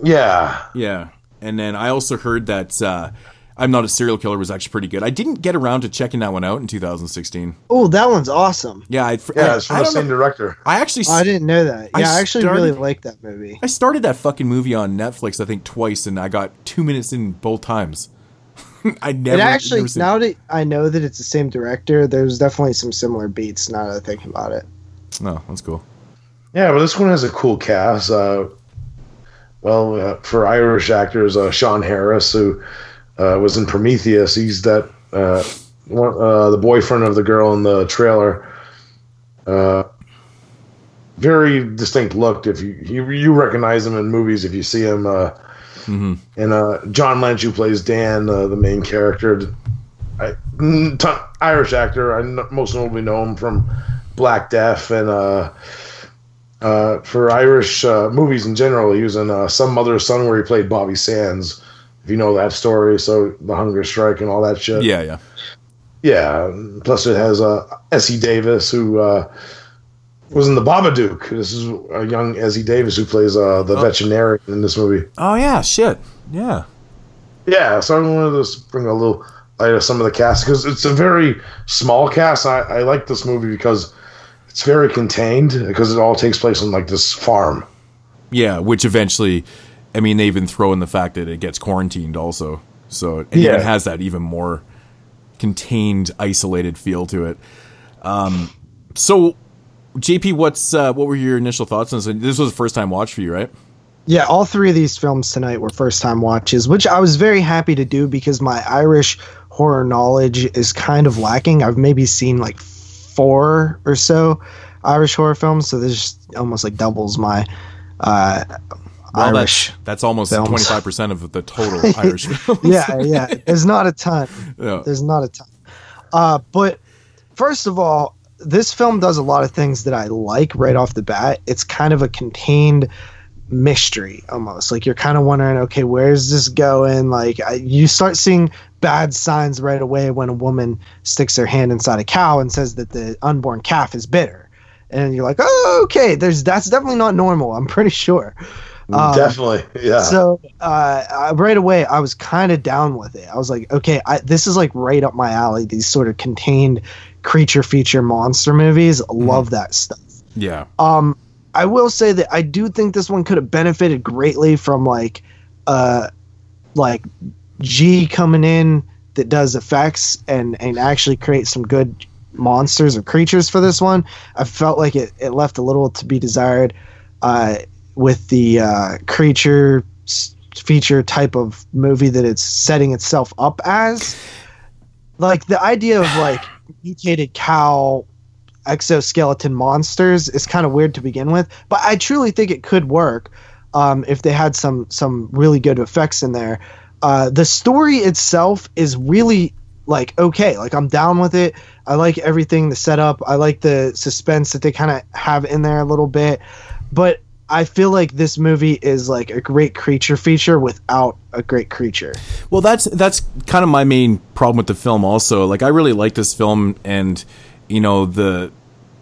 Yeah. Yeah. And then I also heard that uh, I'm Not a Serial Killer was actually pretty good. I didn't get around to checking that one out in 2016. Oh, that one's awesome. Yeah, I, Yeah, I, it's from I the don't same know. director. I actually Oh, I didn't know that. I Yeah, I, actually really started- like that movie. I started that fucking movie on Netflix I think twice and I got 2 minutes in both times. I never it actually, never seen- now that I know that it's the same director, there's definitely some similar beats now that I think about it. No, that's cool. Yeah, but this one has a cool cast. Uh, well, uh, for Irish actors, uh, Sean Harris, who uh, was in Prometheus, he's that uh, one, uh, the boyfriend of the girl in the trailer. Uh, very distinct look. If you, you you recognize him in movies, if you see him, uh, Mm-hmm. and uh, John Lynch, who plays Dan, uh, the main character, I, mm, Irish actor. I kn- most notably know him from Black Death and uh, uh, for Irish uh, movies in general. He was in uh, Some Mother's Son, where he played Bobby Sands. If you know that story, so the hunger strike and all that shit. Yeah, yeah. Yeah. Plus, it has uh, Essie Davis, who uh, was in the Babadook. This is a young Essie Davis who plays uh, the Oh. veterinarian in this movie. Oh yeah, shit. Yeah. Yeah, so I wanted to bring a little light of some of the cast because it's a very small cast. I, I like this movie because it's very contained because it all takes place on like this farm. Yeah, which eventually, I mean, they even throw in the fact that it gets quarantined also, so it Yeah. even has that even more contained, isolated feel to it. Um, so, JP, what's uh, what were your initial thoughts on this? This was a first time watch for you, right? Yeah, all three of these films tonight were first time watches, which I was very happy to do because my Irish horror knowledge is kind of lacking. I've maybe seen like four or so Irish horror films, so this almost like doubles my uh, Well, Irish. that's that's almost twenty five percent of the total Irish films. yeah, yeah. There's not a ton. Yeah. There's not a ton. Uh, but first of all, this film does a lot of things that I like right off the bat. It's kind of a contained mystery almost. Like you're kind of wondering, okay, where's this going? Like I, you start seeing bad signs right away when a woman sticks her hand inside a cow and says that the unborn calf is bitter. And you're like, oh, okay, there's that's definitely not normal. I'm pretty sure. Um, Definitely, yeah. So uh, I, right away, I was kind of down with it. I was like, okay, I, this is like right up my alley. These sort of contained creature feature monster movies. Love that stuff. Yeah. Um, I will say that I do think this one could have benefited greatly from like, uh, like G coming in that does effects and and actually create some good monsters or creatures for this one. I felt like it it left a little to be desired. Uh, with the uh, creature feature type of movie that it's setting itself up as. Like the idea of like mutated cow exoskeleton monsters is kind of weird to begin with, but I truly think it could work um, if they had some some really good effects in there. Uh, the story itself is really like okay, like I'm down with it. I like everything, the setup. I like the suspense that they kind of have in there a little bit, but I feel like this movie is like a great creature feature without a great creature. Well, that's that's kind of my main problem with the film. Also, like I really like this film, and you know the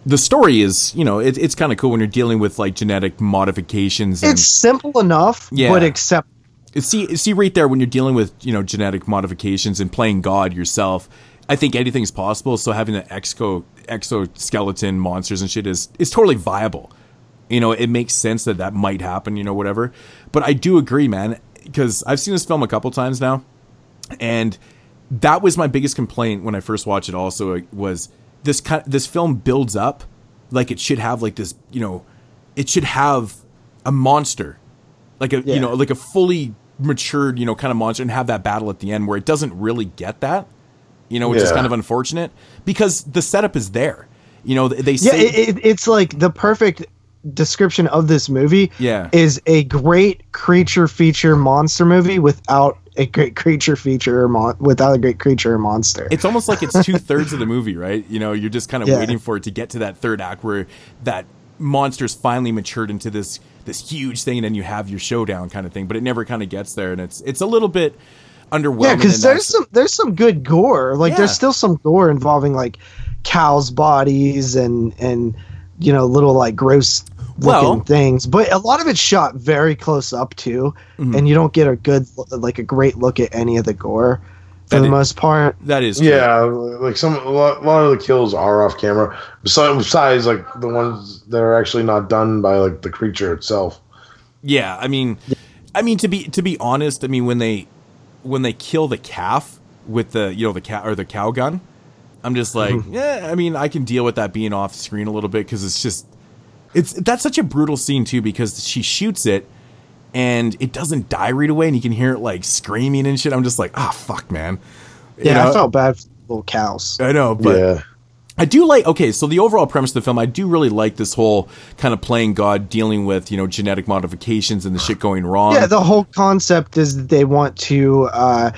the story is you know it, it's kind of cool when you're dealing with like genetic modifications. And, It's simple enough, Yeah. but except see see right there when you're dealing with you know genetic modifications and playing God yourself. I think anything's possible. So having the exo exoskeleton monsters and shit is is totally viable. You know, it makes sense that that might happen. You know, whatever. But I do agree, man, because I've seen this film a couple times now, and that was my biggest complaint when I first watched it. Also, was this kind this film builds up like it should have like this. You know, it should have a monster, like a Yeah. you know like a fully matured you know kind of monster, and have that battle at the end where it doesn't really get that. You know, which is kind of unfortunate because the setup is there. You know, they yeah, say it, it, it's like the perfect description of this movie. Yeah. is a great creature feature monster movie without a great creature feature or mon- without a great creature or monster. It's almost like it's two thirds of the movie, right? You know, you're just kind of Yeah. waiting for it to get to that third act where that monster's finally matured into this this huge thing, and then you have your showdown kind of thing. But it never kind of gets there, and it's it's a little bit underwhelming. yeah, because there's some there's some good gore. Like Yeah. there's still some gore involving like cows' bodies and and you know little like gross looking Well- things. But a lot of it's shot very close up too, Mhm. and you don't get a good like a great look at any of the gore for That the is- most part. that is true. Yeah, like some a lot, a lot of the kills are off camera. Besides, besides like the ones that are actually not done by like the creature itself. Yeah, I mean, I mean to be to be honest, I mean when they when they kill the calf with the you know the cow or the cow gun, I'm just like, Mm-hmm. yeah, I mean I can deal with that being off screen a little bit because it's just it's that's such a brutal scene too because she shoots it and it doesn't die right away and you can hear it like screaming and shit. I'm just like, ah, fuck, man. You Yeah, know? I felt bad for the little cows. I know, but yeah. I do like okay, so the overall premise of the film, I do really like this whole kind of playing God dealing with, you know, genetic modifications and the shit going wrong. Yeah, the whole concept is that they want to uh,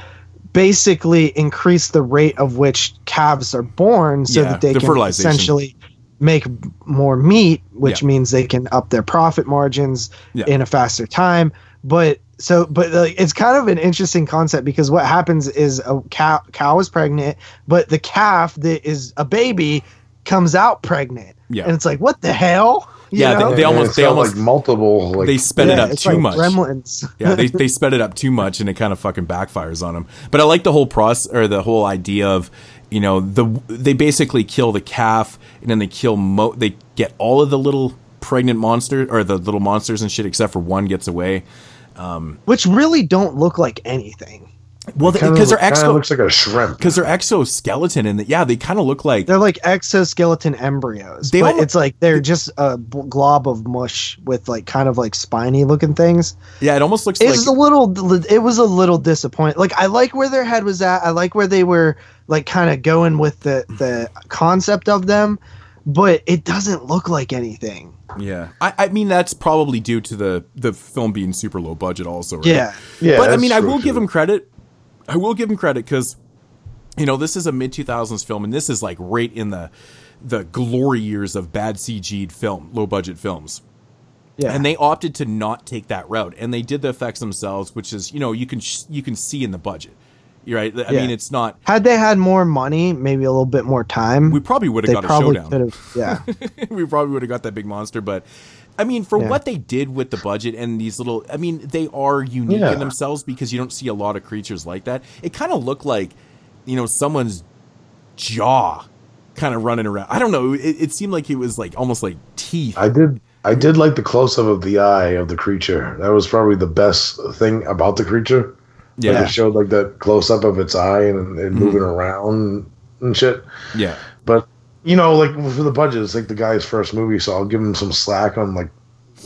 basically increase the rate of which calves are born so Yeah, that they the can essentially make more meat, which Yeah. means they can up their profit margins Yeah. in a faster time. But so but like, it's kind of an interesting concept because what happens is a cow cow is pregnant, but the calf that is a baby comes out pregnant. Yeah. and it's like what the hell? You Yeah, they, they almost they almost like multiple like they sped it up it's too like much. Gremlins. yeah, they they sped it up too much, and it kind of fucking backfires on them. But I like the whole process or the whole idea of you know the they basically kill the calf, and then they kill mo they get all of the little pregnant monsters or the little monsters and shit, except for one gets away. Um, which really don't look like anything. Well, because they're look- kinda exo looks like a shrimp. because they're exoskeleton, and yeah, they kind of look like They're like exoskeleton embryos. They but almo- it's like they're just a b- glob of mush with like kind of like spiny looking things. yeah, it almost looks It's like a little. It was a little disappointing. Like I like where their head was at. I like where they were like kind of going with the the concept of them, but it doesn't look like anything. Yeah, I, I mean that's probably due to the the film being super low budget, also. Right? Yeah. Yeah, but I that's mean, I true, will give too. him credit. I will give him credit because, you know, this is a mid two thousands film, and this is like right in the the glory years of bad CG'd film, low budget films. Yeah. And they opted to not take that route, and they did the effects themselves, which is you know you can sh- you can see in the budget. You're right. I Yeah. mean, it's not. Had they had more money, maybe a little bit more time, We probably would have got a showdown. Yeah. we probably would have got that big monster, but I mean, for Yeah. what they did with the budget and these little, I mean, they are unique Yeah. in themselves because you don't see a lot of creatures like that. It kind of looked like, you know, someone's jaw kind of running around. I don't know. It, it seemed like it was like almost like teeth. I did. I did like the close up of the eye of the creature. That was probably the best thing about the creature. Like, Yeah. it showed like that close up of its eye and, and mm-hmm. moving around and shit. Yeah. But you know, like for the budget, it's like the guy's first movie, so I'll give him some slack on like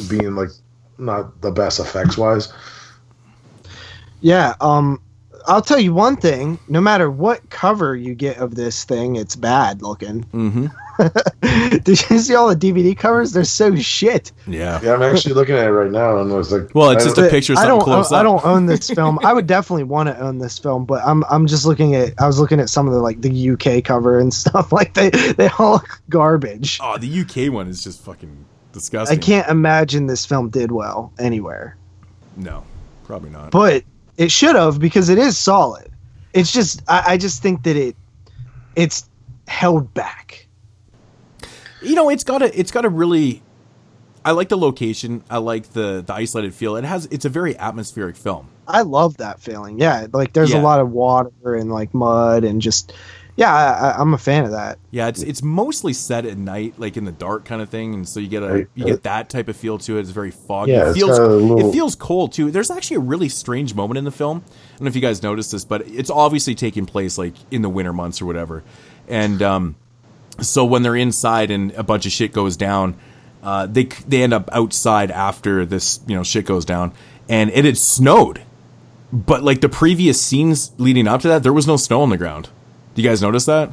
being like not the best effects wise. Yeah, um I'll tell you one thing, no matter what cover you get of this thing, it's bad looking. Mm-hmm. Did you see all the DVD covers? They're so shit. Yeah. Yeah, I'm actually looking at it right now, and it's like, Well, it's just a picture of I don't close I up. don't own this film. I would definitely want to own this film, but I'm I'm just looking at I was looking at some of the like the UK cover and stuff like they they all look garbage. Oh, the UK one is just fucking disgusting. I can't imagine this film did well anywhere. No, probably not. but it should have because it is solid. It's just I, I just think that it it's held back. You know, it's got a it's got a really I like the location. I like the the isolated feel. It has it's a very atmospheric film. I love that feeling. Yeah, like there's Yeah. a lot of water and like mud and just yeah, I, I, I'm a fan of that. Yeah, it's it's mostly set at night, like in the dark kind of thing, and so you get a Right. you get that type of feel to it. It's very foggy. Yeah, it feels got little- it feels cold too. There's actually a really strange moment in the film. I don't know if you guys noticed this, but it's obviously taking place like in the winter months or whatever. And um, so when they're inside and a bunch of shit goes down, uh, they they end up outside after this you know shit goes down, and it had snowed. But like the previous scenes leading up to that, there was no snow on the ground. Do you guys notice that?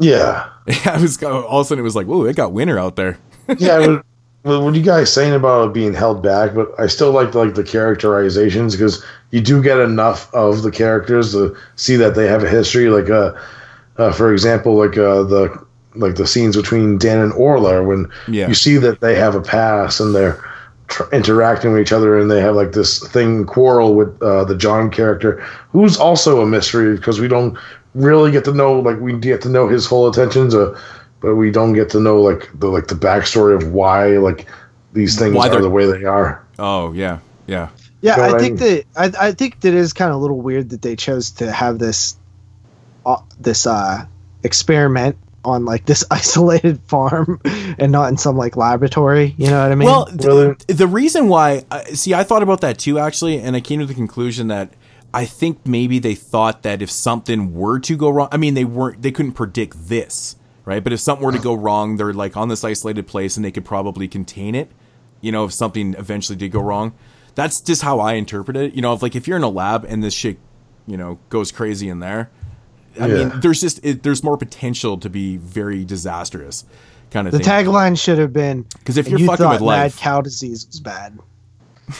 yeah, I was all of a sudden it was like, whoa, it got winter out there. yeah. But, but what are you guys saying about it being held back? But I still like like the characterizations because you do get enough of the characters to see that they have a history. Like, uh, uh for example, like uh, the like the scenes between Dan and Orla when Yeah. you see that they have a past and they're tr- interacting with each other and they have like this thing quarrel with uh, the John character who's also a mystery because we don't really get to know like we get to know his full intentions uh, but we don't get to know like the like the backstory of why like these things Why are the way they are Oh yeah, yeah. Yeah, You know I what I think that I, I think that is kind of a little weird that they chose to have this uh, this uh experiment on like this isolated farm and not in some like laboratory. You know what I mean? Well, th- Really? the reason why, uh, see, I thought about that too, actually, and I came to the conclusion that I think maybe they thought that if something were to go wrong, I mean, they weren't, they couldn't predict this, right? But if something were to go wrong, they're like on this isolated place and they could probably contain it. You know, if something eventually did go wrong, that's just how I interpret it. You know, if like if you're in a lab and this shit, you know, goes crazy in there, I Yeah. mean, there's just it, there's more potential to be very disastrous, kind of the tagline should have been because if you're you fucking with life- mad cow disease was bad.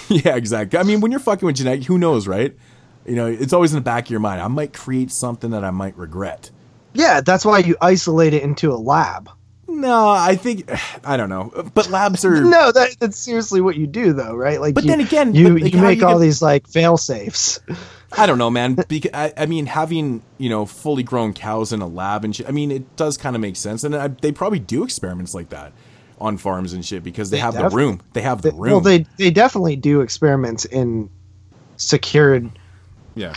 Yeah, exactly. I mean, when you're fucking with genetic, who knows, right? You know, it's always in the back of your mind. I might create something that I might regret. Yeah, that's why you isolate it into a lab. No, I think I don't know. But labs are No, that, that's seriously what you do, though, right? Like, But you, then again, you but, like, you make you all get- these like fail safes. I don't know, man. Because I, I mean, having you know fully grown cows in a lab and shit. I mean, it does kind of make sense, and I, they probably do experiments like that on farms and shit because they, They have the room. They have the room. Well, they they definitely do experiments in secured, yeah.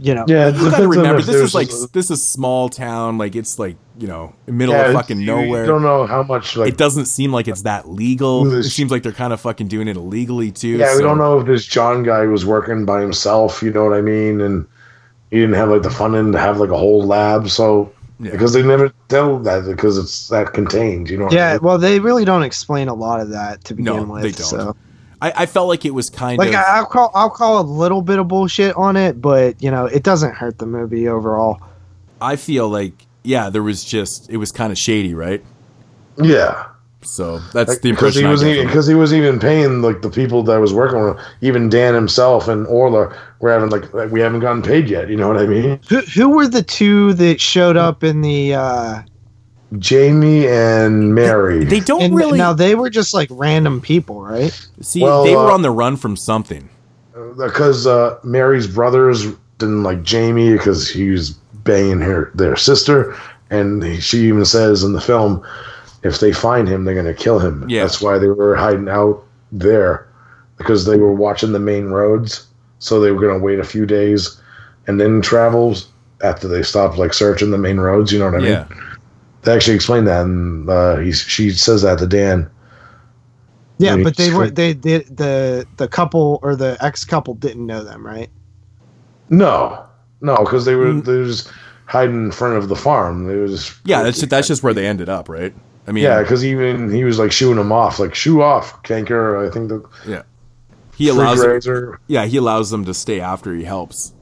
You know. Yeah, You gotta remember, this is like a- this is small town. Like it's like you know middle Yeah, of fucking nowhere. You don't know how much like it doesn't seem like it's that legal. Who It seems like they're kind of fucking doing it illegally too. Yeah, we don't know if this John guy was working by himself. You know what I mean? And he didn't have like the funding to have like a whole lab. So because they never tell that because it's that contained. You know? what I Yeah, mean? well, they really don't explain a lot of that to begin No, with. they don't. So, I, I felt like it was kind like, of. I, I'll call I'll call a little bit of bullshit on it, but you know, it doesn't hurt the movie overall. I feel like yeah, there was just it was kind of shady, right? Yeah. So that's Like, the because impression he was even because he was even paying like the people that I was working with. Even Dan himself and Orla were having like, like we haven't gotten paid yet. You know what I mean? Who who were the two that showed up in the? uh Jamie and Mary. They don't and really Now they were just like random people, right? see. Well, they were uh, on the run from something. because uh, Mary's brothers didn't like Jamie because he was banging her their sister, and he, she even says in the film, if they find him, they're gonna kill him. Yeah. that's why they were hiding out there because they were watching the main roads, so they were gonna wait a few days and then travel after they stopped like searching the main roads. You know what I mean? Yeah. They actually explained that, and uh, he she says that to Dan. Yeah, but they were like- they did the the couple or the ex couple didn't know them, right? No, no, because they were they were just hiding in front of the farm. They was Yeah, that's that's just where they ended up, right? I mean, yeah, because even he was like shooing them off, like shoo off, canker. I think the yeah. He allows them, yeah, he allows them to stay after he helps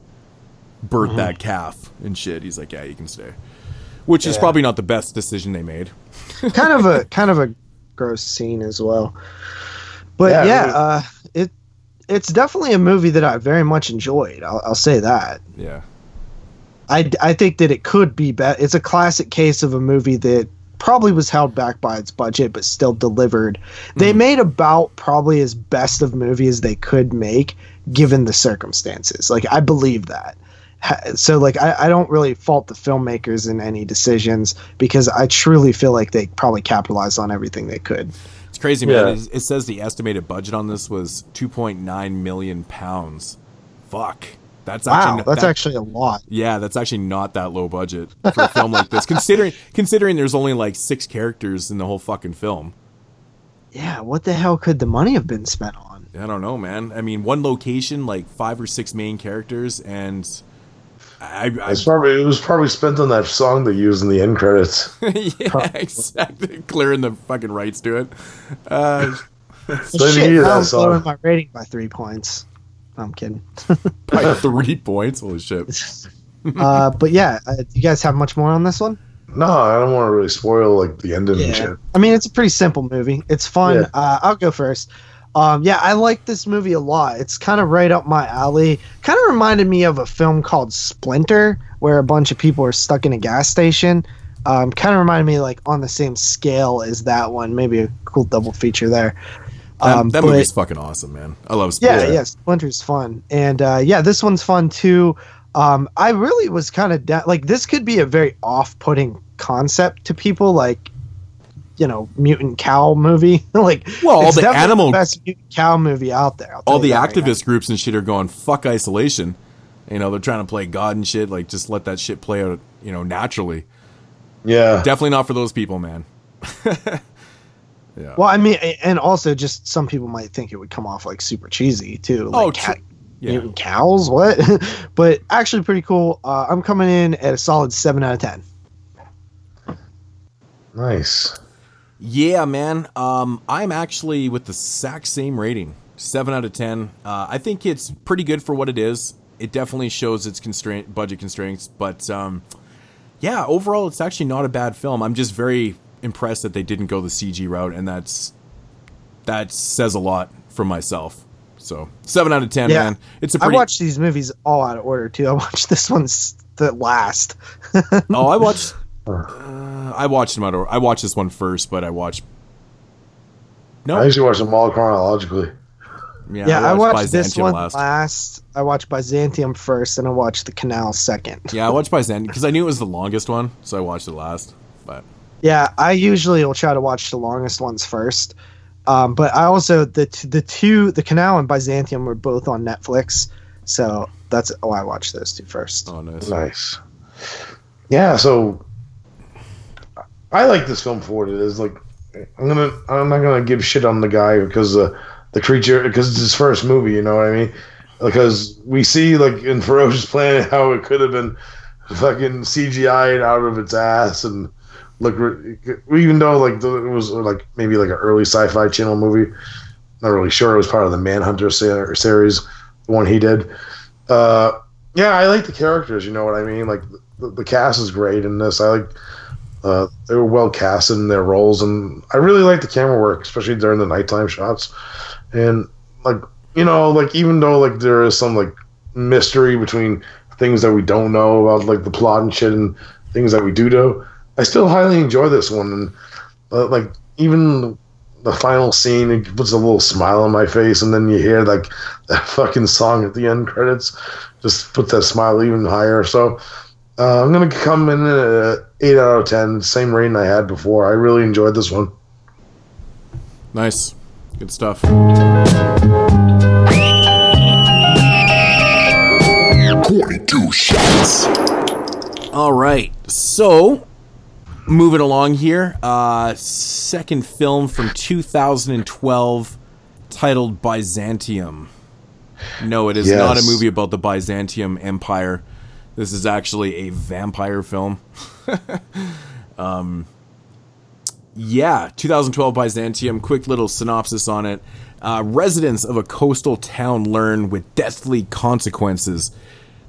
birth Mhm. that calf and shit. He's like, yeah, you can stay, which is probably not the best decision they made. kind of a kind of a gross scene as well. But Yeah, yeah, really. uh, it it's definitely a movie that I very much enjoyed. I'll, I'll say that. Yeah. I, I think that it could be better. It's a classic case of a movie that probably was held back by its budget, but still delivered. They made about probably as best of movie as they could make, given the circumstances. Like I believe that. Ha- So like I, I don't really fault the filmmakers in any decisions because I truly feel like they probably capitalized on everything they could. It's crazy, man. Yeah. It, it says the estimated budget on this was 2.9 million pounds. Fuck. That's wow, actually that's that- actually a lot. Yeah, that's actually not that low budget for a film like this. Considering considering there's only like six characters in the whole fucking film. Yeah, what the hell could the money have been spent on? I don't know, man. I mean, one location, like five or six main characters, and I, I It's probably it was probably spent on that song they used in the end credits. yeah, exactly. Clearing the fucking rights to it. Uh, They Shit, needed that I'm song. lowering my rating by three points. I'm kidding. by three points. Holy shit. uh, but yeah, uh, you guys have much more on this one? No, I don't want to really spoil like the ending and shit. I mean, it's a pretty simple movie. It's fun. Yeah. Uh, I'll go first. Um, yeah, I like this movie a lot. It's kind of right up my alley. Kind of reminded me of a film called Splinter, where a bunch of people are stuck in a gas station. Um, kind of reminded me like on the same scale as that one. Maybe a cool double feature there. That, Um, that but- movie's fucking awesome, man. I love Splinter. yeah, yeah, Splinter's fun, and uh, yeah, this one's fun too. Um, I really was kind of da- like this could be a very off-putting concept to people, like you know, mutant cow movie. like, Well, all it's the definitely animal- best mutant cow movie out there. I'll All the you that right activist groups and shit are going fuck isolation. You know, they're trying to play God and shit. Like, just let that shit play out. You know, naturally. Yeah. Definitely not for those people, man. yeah. Well, I mean, and also just some people might think it would come off like super cheesy too. Like Oh, cat, tr- yeah. mutant cows, what? but actually, pretty cool. Uh, I'm coming in at a solid seven out of ten. Nice. Yeah, man. Um, I'm actually with the exact same rating, seven out of ten. Uh, I think it's pretty good for what it is. It definitely shows its constraint, budget constraints, but um, yeah, overall, it's actually not a bad film. I'm just very impressed that they didn't go the CG route, and that's that says a lot for myself. So seven out of ten, Yeah. man. It's a I pretty. watched these movies all out of order too. I watched this one's the last. oh, I watched. Uh, I watched them out. of- I watched this one first, but I watched. No, I usually watch them all chronologically. yeah, Yeah, I watched, this one last. last. I watched Byzantium first, and I watched the Canal second. Yeah, I watched Byzantium because I knew it was the longest one, so I watched it last. But Yeah, I usually will try to watch the longest ones first. Um, but I also the t- the two the Canal and Byzantium were both on Netflix, so that's why I watched those two first. oh, nice. Nice. Yeah, so I like this film for what it is. Like, I'm gonna, I'm not gonna give shit on the guy because uh, the creature, because it's his first movie. You know what I mean? Because we see like in Ferocious Planet how it could have been fucking CGI'd out of its ass and look, even though like the, it was like maybe like an early Sci-Fi Channel movie. Not really sure. It was part of the Manhunter ser- series, the one he did. Uh, yeah, I like the characters. You know what I mean? Like the, the cast is great in this. I like uh, they were well cast in their roles, and I really like the camera work, especially during the nighttime shots. And like you know, like even though like there is some like mystery between things that we don't know about, like the plot and shit, and things that we do know, I still highly enjoy this one. And uh, like even the final scene, it puts a little smile on my face, and then you hear like that fucking song at the end credits, just puts that smile even higher. So uh, I'm gonna come in a eight out of ten, same rating I had before. I really enjoyed this one. Nice, good stuff. Forty-two shots. All right, so moving along here, uh, second film from 2012 titled Byzantium. No, it is not a movie about the Byzantium Empire. This is actually a vampire film. um, yeah, 2012 Byzantium. Quick little synopsis on it. Uh, residents of a coastal town learn with deathly consequences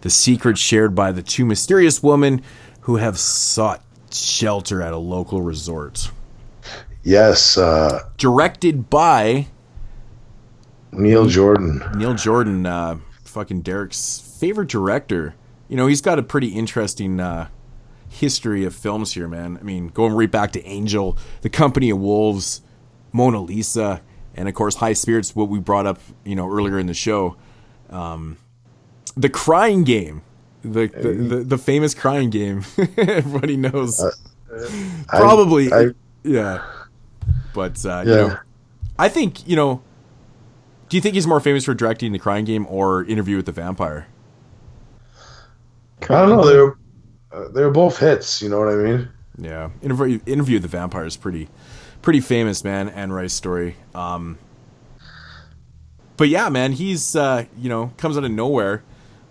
the secret shared by the two mysterious women who have sought shelter at a local resort. Yes, uh, Directed by Neil Jordan. Neil Jordan, uh, fucking Derek's favorite director. You know, he's got a pretty interesting uh, history of films here, man. I mean, going right back to Angel, The Company of Wolves, Mona Lisa, and of course, High Spirits, what we brought up, you know, earlier in the show. Um, the Crying Game, the the, the, the famous Crying Game. Everybody knows. Probably, I- yeah. But uh, you Yeah. know, I think you know. Do you think he's more famous for directing The Crying Game or Interview with the Vampire? I don't know. They were uh, they're both hits. You know what I mean? Yeah, Interview Interview with the Vampire is pretty pretty famous, man. Anne Rice story. Um, but yeah, man, he's uh, you know comes out of nowhere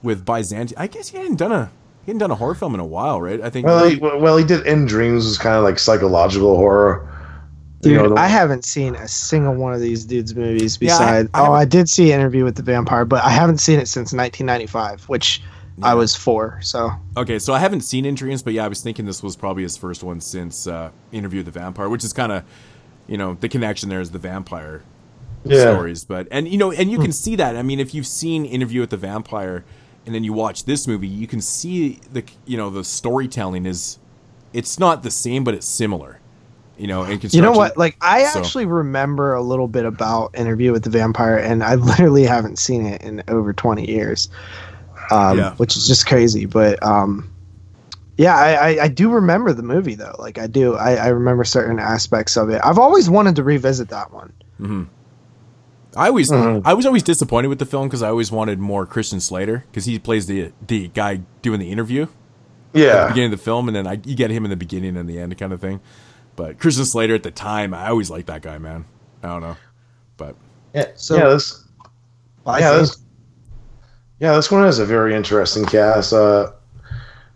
with Byzantium. I guess he hadn't done a he hadn't done a horror film in a while, right? I think. Well, he, well, he did In Dreams, was kind of like psychological horror. Dude, You know, the- I haven't seen a single one of these dudes' movies Yeah, I- besides. I oh, I did see Interview with the Vampire, but I haven't seen it since 1995, which I was four. So Okay, so I haven't seen In Dreams, but yeah, I was thinking this was probably his first one since uh, Interview with the Vampire, which is kind of, you know, the connection there is the vampire Yeah. stories. But and you know, and you can see that. I mean, if you've seen Interview with the Vampire, and then you watch this movie, you can see the you know the storytelling is, it's not the same, but it's similar. You know, in you know construction- what? Like I So- actually remember a little bit about Interview with the Vampire, and I literally haven't seen it in over 20 years, um, Yeah. which is just crazy. But um, yeah, I, I, I do remember the movie though. Like I do, I, I remember certain aspects of it. I've always wanted to revisit that one. hmm I always, Mhm. I was always disappointed with the film because I always wanted more Christian Slater because he plays the the guy doing the interview. at the Yeah. beginning of the film, and then I, you get him in the beginning and the end, kind of thing. But Christian Slater at the time, I always liked that guy, man. I don't know, but Yeah, So- yeah, this, I yeah, think- this, yeah, this one has a very interesting cast. Uh,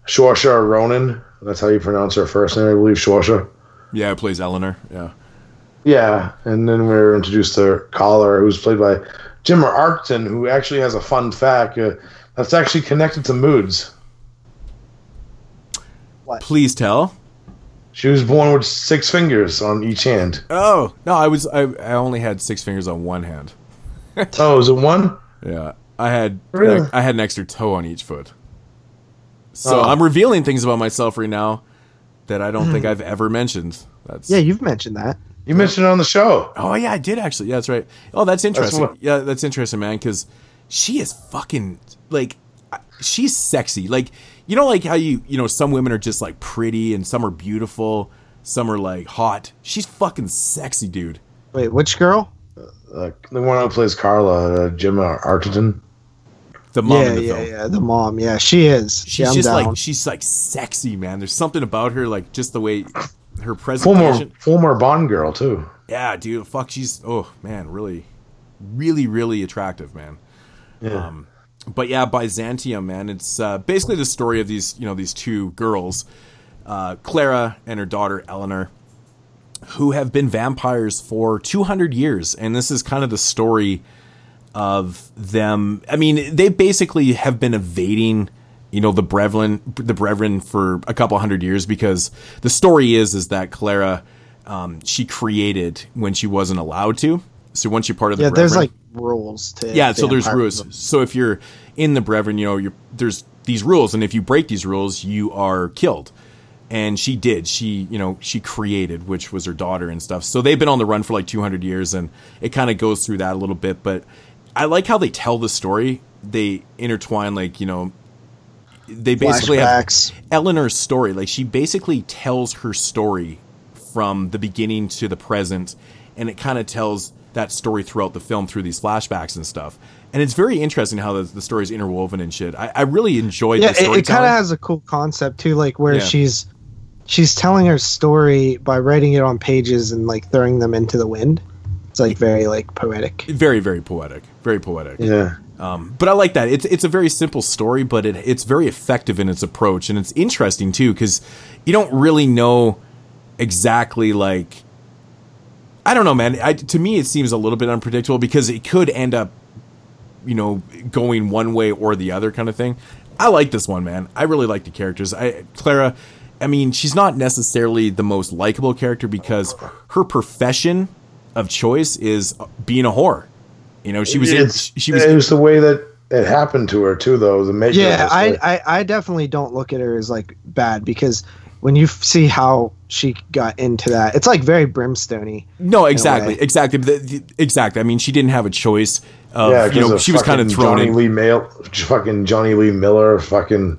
Saoirse Ronan, that's how you pronounce her first name, I believe. Saoirse. yeah, it plays Eleanor. Yeah, Yeah, and then we were introduced to Clara, who's played by Gemma Arterton, who actually has a fun fact uh, that's actually connected to moods. What? please tell. She was born with six fingers on each hand. Oh no, I was I, I only had six fingers on one hand. oh, is it one? Yeah, I had Really? I had an extra toe on each foot. So Oh. I'm revealing things about myself right now. that I don't think I've ever mentioned. That's Yeah, you've mentioned that. You mentioned it on the show. Oh yeah, I did actually. Yeah, that's right. Oh, that's interesting. what- yeah, that's interesting, man. Because she is fucking like, she's sexy. Like you know, like how you you know some women are just like pretty and some are beautiful, some are like hot. She's fucking sexy, dude. Wait, which girl? Uh, the one who plays Clara, uh, Gemma Arterton. The mom yeah, in the yeah, film. yeah. The mom. Yeah, she is. She's yeah, just down. like she's like sexy, man. There's something about her, like just the way her Former presentation. former Bond girl too. Yeah, dude. Fuck, she's oh man, really, really, really attractive, man. Yeah. Um, but yeah, Byzantium, man. It's uh, basically the story of these, you know, these two girls, uh, Clara and her daughter Eleanor, who have been vampires for 200 years, and this is kind of the story of them. I mean, they basically have been evading, you know, the Brethren, the Brethren for a couple hundred years because the story is is that Clara, um, she created when she wasn't allowed to. So once you're part of the yeah, there's like rules to. yeah, so there's rules. So if you're in the Brethren, you know, you're there's these rules, and if you break these rules, you are killed. And she did. She, you know, she created, which was her daughter and stuff. So they've been on the run for like 200 years, and it kind of goes through that a little bit. But I like how they tell the story. They intertwine, like you know, they basically Flashbacks. have Eleanor's story. Like she basically tells her story from the beginning to the present, and it kind of tells that story throughout the film through these flashbacks and stuff. And it's very interesting how the, the story is interwoven and shit. I, I really enjoyed Yeah, the it, story. it kind of has a cool concept too, like where Yeah. she's she's telling her story by writing it on pages and like throwing them into the wind. It's like very like poetic. very, very poetic. Very poetic. Yeah. Um, but I like that. It's it's a very simple story, but it, it's very effective in its approach, and it's interesting too because you don't really know exactly like I don't know, man. I, to me, it seems a little bit unpredictable because it could end up, you know, going one way or the other kind of thing. I like this one, man. I really like the characters. I Clara, I mean, she's not necessarily the most likable character because her profession of choice is being a whore. You know, she was in, she was It was the way that it happened to her too, though. The making. Yeah, I, I I definitely don't look at her as like bad because when you f- see how she got into that, it's like very brimstony. No, exactly, exactly, the, the, exactly. I mean, she didn't have a choice. Of, yeah, you 'cause know, of she was kind of fucking thrown Johnny in. Lee Mail, fucking Jonny Lee Miller, fucking.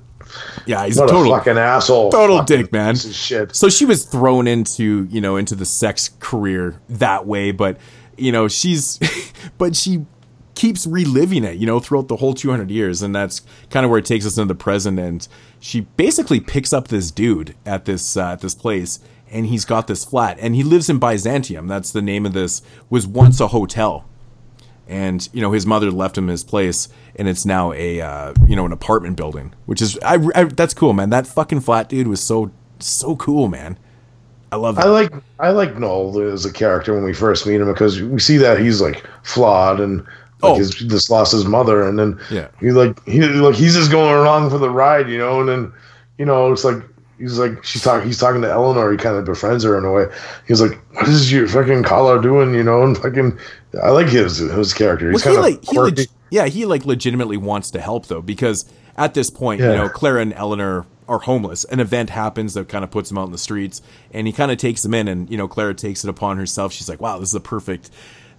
Yeah, he's what a total a fucking asshole, total fucking dick, man. shit. So she was thrown into you know into the sex career that way, but you know she's, but she keeps reliving it, you know, throughout the whole 200 years, and that's kind of where it takes us into the present. And she basically picks up this dude at this uh, at this place, and he's got this flat, and he lives in Byzantium. That's the name of this. Was once a hotel, and you know his mother left him his place, and it's now a uh, you know an apartment building, which is I, I that's cool, man. That fucking flat dude was so so cool, man. I love that. I like I like Noel as a character when we first meet him because we see that he's like flawed and like Oh. his, just lost his mother and then Yeah. he like he like he's just going along for the ride, you know, and then you know it's like he's like she's talking he's talking to Eleanor, he kind of befriends her in a way. He's like, "What is your fucking collar doing?" You know, and fucking I like his his character. He's Well, he like he leg- yeah he like legitimately wants to help though because at this point you know Clara and Eleanor are homeless. An event happens that kind of puts them out in the streets, and he kind of takes them in, and you know Clara takes it upon herself. She's like, "Wow, this is a perfect,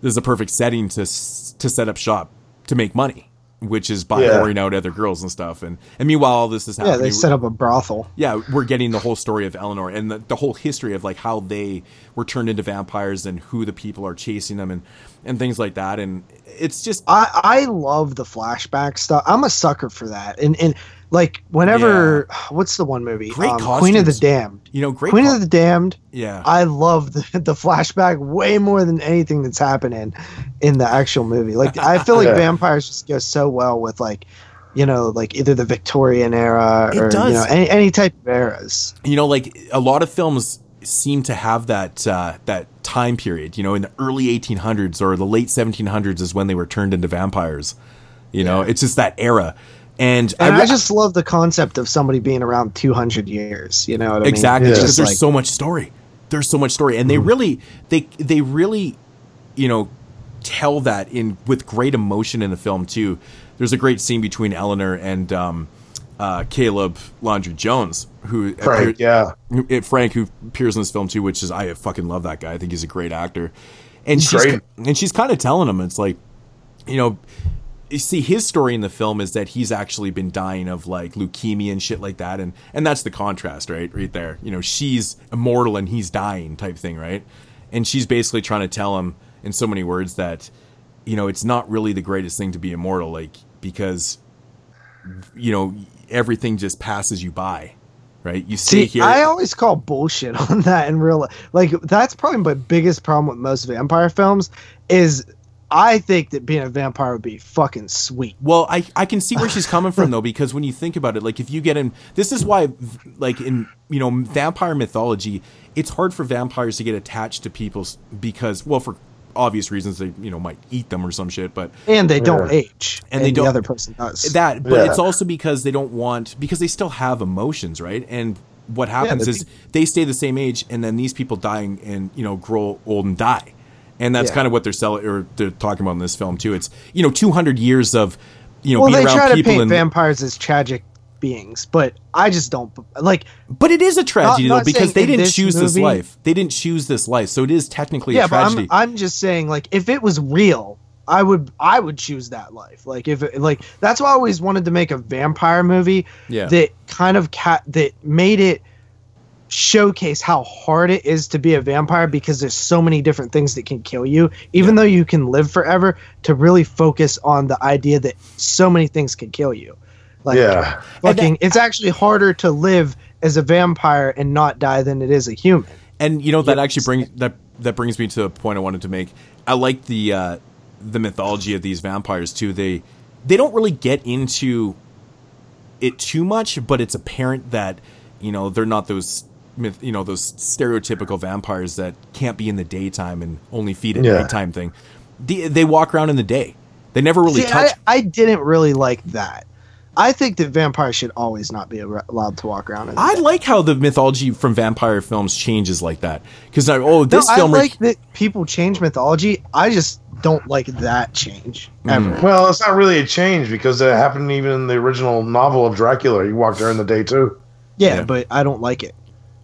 this is a perfect setting to to set up shop to make money." Which is by Yeah. whoring out other girls and stuff, and and meanwhile all this is happening. Yeah, happening. they set up a brothel. yeah, we're getting the whole story of Eleanor and the, the whole history of like how they were turned into vampires and who the people are chasing them and and things like that. And it's just I I love the flashback stuff. I'm a sucker for that. And and like whenever what's the one movie? Great Um, Queen of the. Damned. You know, great Queen co- of the Damned. Yeah. I love the, the flashback way more than anything that's happening in the actual movie. Like I feel like Yeah. vampires just go so well with like you know like either the Victorian era or you know any, any type of eras. you know, like a lot of films seem to have that uh, that time period. You know, in the early 1800s or the late 1700s is when they were turned into vampires. You know, it's just that era. And, And I, re- just love the concept of somebody being around 200 years. You know what I mean? exactly It's because just there's like- so much story. There's so much story, and they really they they really you know tell that in with great emotion in the film too. There's a great scene between Eleanor and um, uh, Caleb Landry Jones, who Frank, yeah. who- Frank, who appears in this film too, which is I fucking love that guy. I think he's a great actor, and He's she's great. and she's kind of telling him it's like, you know, you see his story in the film is that he's actually been dying of like leukemia and shit like that, and and that's the contrast, right, right there. You know, she's immortal and he's dying, type thing, right? And she's basically trying to tell him in so many words that, you know, it's not really the greatest thing to be immortal, like because, you know, everything just passes you by, right? You See, here. I always call bullshit on that in real life. Like that's probably my biggest problem with most vampire films is I think that being a vampire would be fucking sweet. Well, I, I can see where she's coming from though, because when you think about it, like if you get in, this is why, like in you know vampire mythology, it's hard for vampires to get attached to people because, well, for obvious reasons, they you know might eat them or some shit, but And they don't age. and they don't the other person does. that, but Yeah. it's also because they don't want because they still have emotions, right? And what happens but is they stay the same age, and then these people dying and you know grow old and die, and that's Yeah. kind of what they're selling or they're talking about in this film too. It's you know two hundred years of you know well, being they around try to paint and vampires as tragic beings, but I just don't like. But it is a tragedy Not- though not because they didn't this choose this life. They didn't choose this life, so it is technically yeah, a but tragedy. I'm, I'm just saying, like, if it was real, I would I would choose that life. Like, if it, like that's why I always wanted to make a vampire movie Yeah. that kind of cat that made it showcase how hard it is to be a vampire because there's so many different things that can kill you even though you can live forever to really focus on the idea that so many things can kill you like Yeah. fucking it's actually harder to live as a vampire and not die than it is a human and you know that actually brings that that brings me to a point I wanted to make. I like the uh, the mythology of these vampires too. They they don't really get into it too much, but it's apparent that you know they're not those myth, you know those stereotypical vampires that can't be in the daytime and only feed at Yeah. nighttime thing. They, they walk around in the day. They never really See, touch. I, I didn't really like that. I think that vampires should always not be allowed to walk around. In I like how the mythology from vampire films changes like that because oh this no, film I like that people change mythology. I just don't like that change ever. Mm. Well, it's not really a change because it happened even in the original novel of Dracula. He walked during the day too. Yeah, but I don't like it.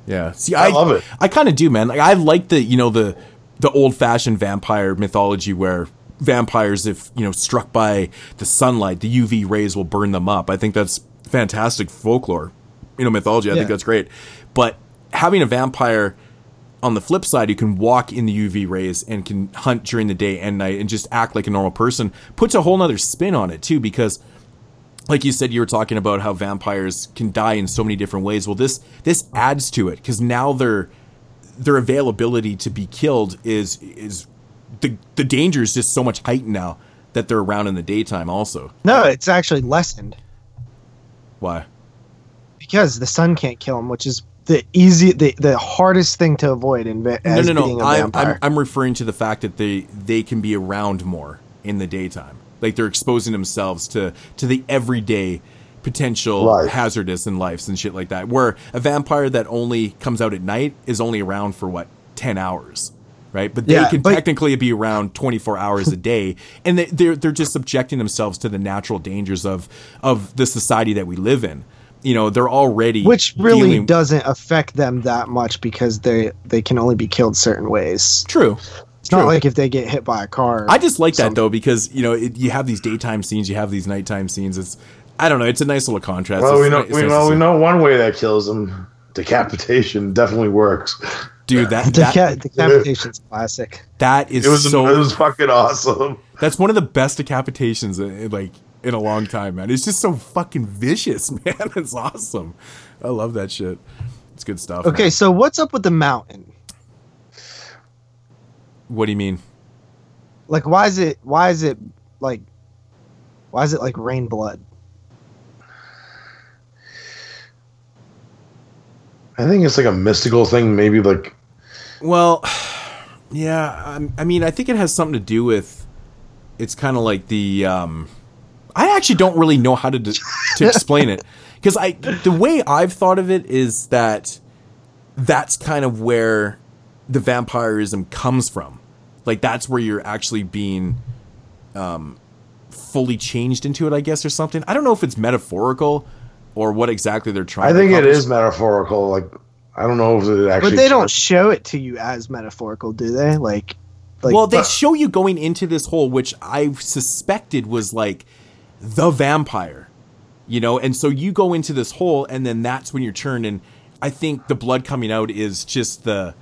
Yeah. See, I, I love it. I kind of do, man. Like I like the you know the the old fashioned vampire mythology where vampires, if you know struck by the sunlight, the UV rays will burn them up. I think that's fantastic folklore, you know, mythology. I think that's great. But having a vampire on the flip side, you can walk in the UV rays and can hunt during the day and night and just act like a normal person puts a whole nother spin on it too, because like you said you were talking about how vampires can die in so many different ways well this this adds to it because now their their availability to be killed is is the the danger is just so much heightened now that they're around in the daytime also. No, it's actually lessened. Why? Because the sun can't kill them, which is the easy, the, the hardest thing to avoid in va- no no no. a I, vampire. I'm, I'm referring to the fact that they they can be around more in the daytime. Like they're exposing themselves to to the everyday potential Life. hazardous in lives and shit like that. Where a vampire that only comes out at night is only around for what 10 hours right but they Yeah, can but- technically be around 24 hours a day and they, they're they're just subjecting themselves to the natural dangers of of the society that we live in you know they're already which really dealing- doesn't affect them that much because they they can only be killed certain ways. true It's not like if they get hit by a car. I just like that though because you know it, you have these daytime scenes, you have these nighttime scenes. It's I don't know, it's a nice little contrast. Well, It's we know ni- it's we nice know we know one way that kills them. Decapitation definitely works. Dude. That Deca- that, decapitation's classic. that is It was so. it was fucking awesome. that's one of the best decapitations in, in, like in a long time, man. It's just so fucking vicious, man. It's awesome. I love that shit. It's good stuff. Okay, man. so what's up with the mountain? what do you mean? Like, why is it? Why is it like? Why is it like rain blood? I think it's like a mystical thing. Maybe like Well, yeah. I'm- I mean, I think it has something to do with. It's kind of like the. Um, I actually don't really know how to d- to explain it because I the way I've thought of it is that that's kind of where the vampirism comes from. Like that's where you're actually being um, fully changed into it, I guess, or something. I don't know if it's metaphorical or what exactly they're trying. I think it accomplish. metaphorical. Like I don't know if it actually. But they don't show it to you as metaphorical, do they? Like, like well, they show you going into this hole, which I suspected was like the vampire, you know, and so you go into this hole, and then that's when you're turned, and I think the blood coming out is just the,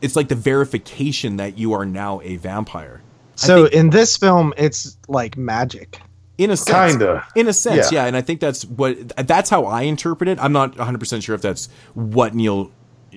it's like the verification that you are now a vampire. So think- in this film, it's like magic. In a sense, Kinda. in a sense, Yeah. yeah. and I think that's what that's how I interpret it. I'm not 100 percent sure if that's what Neil.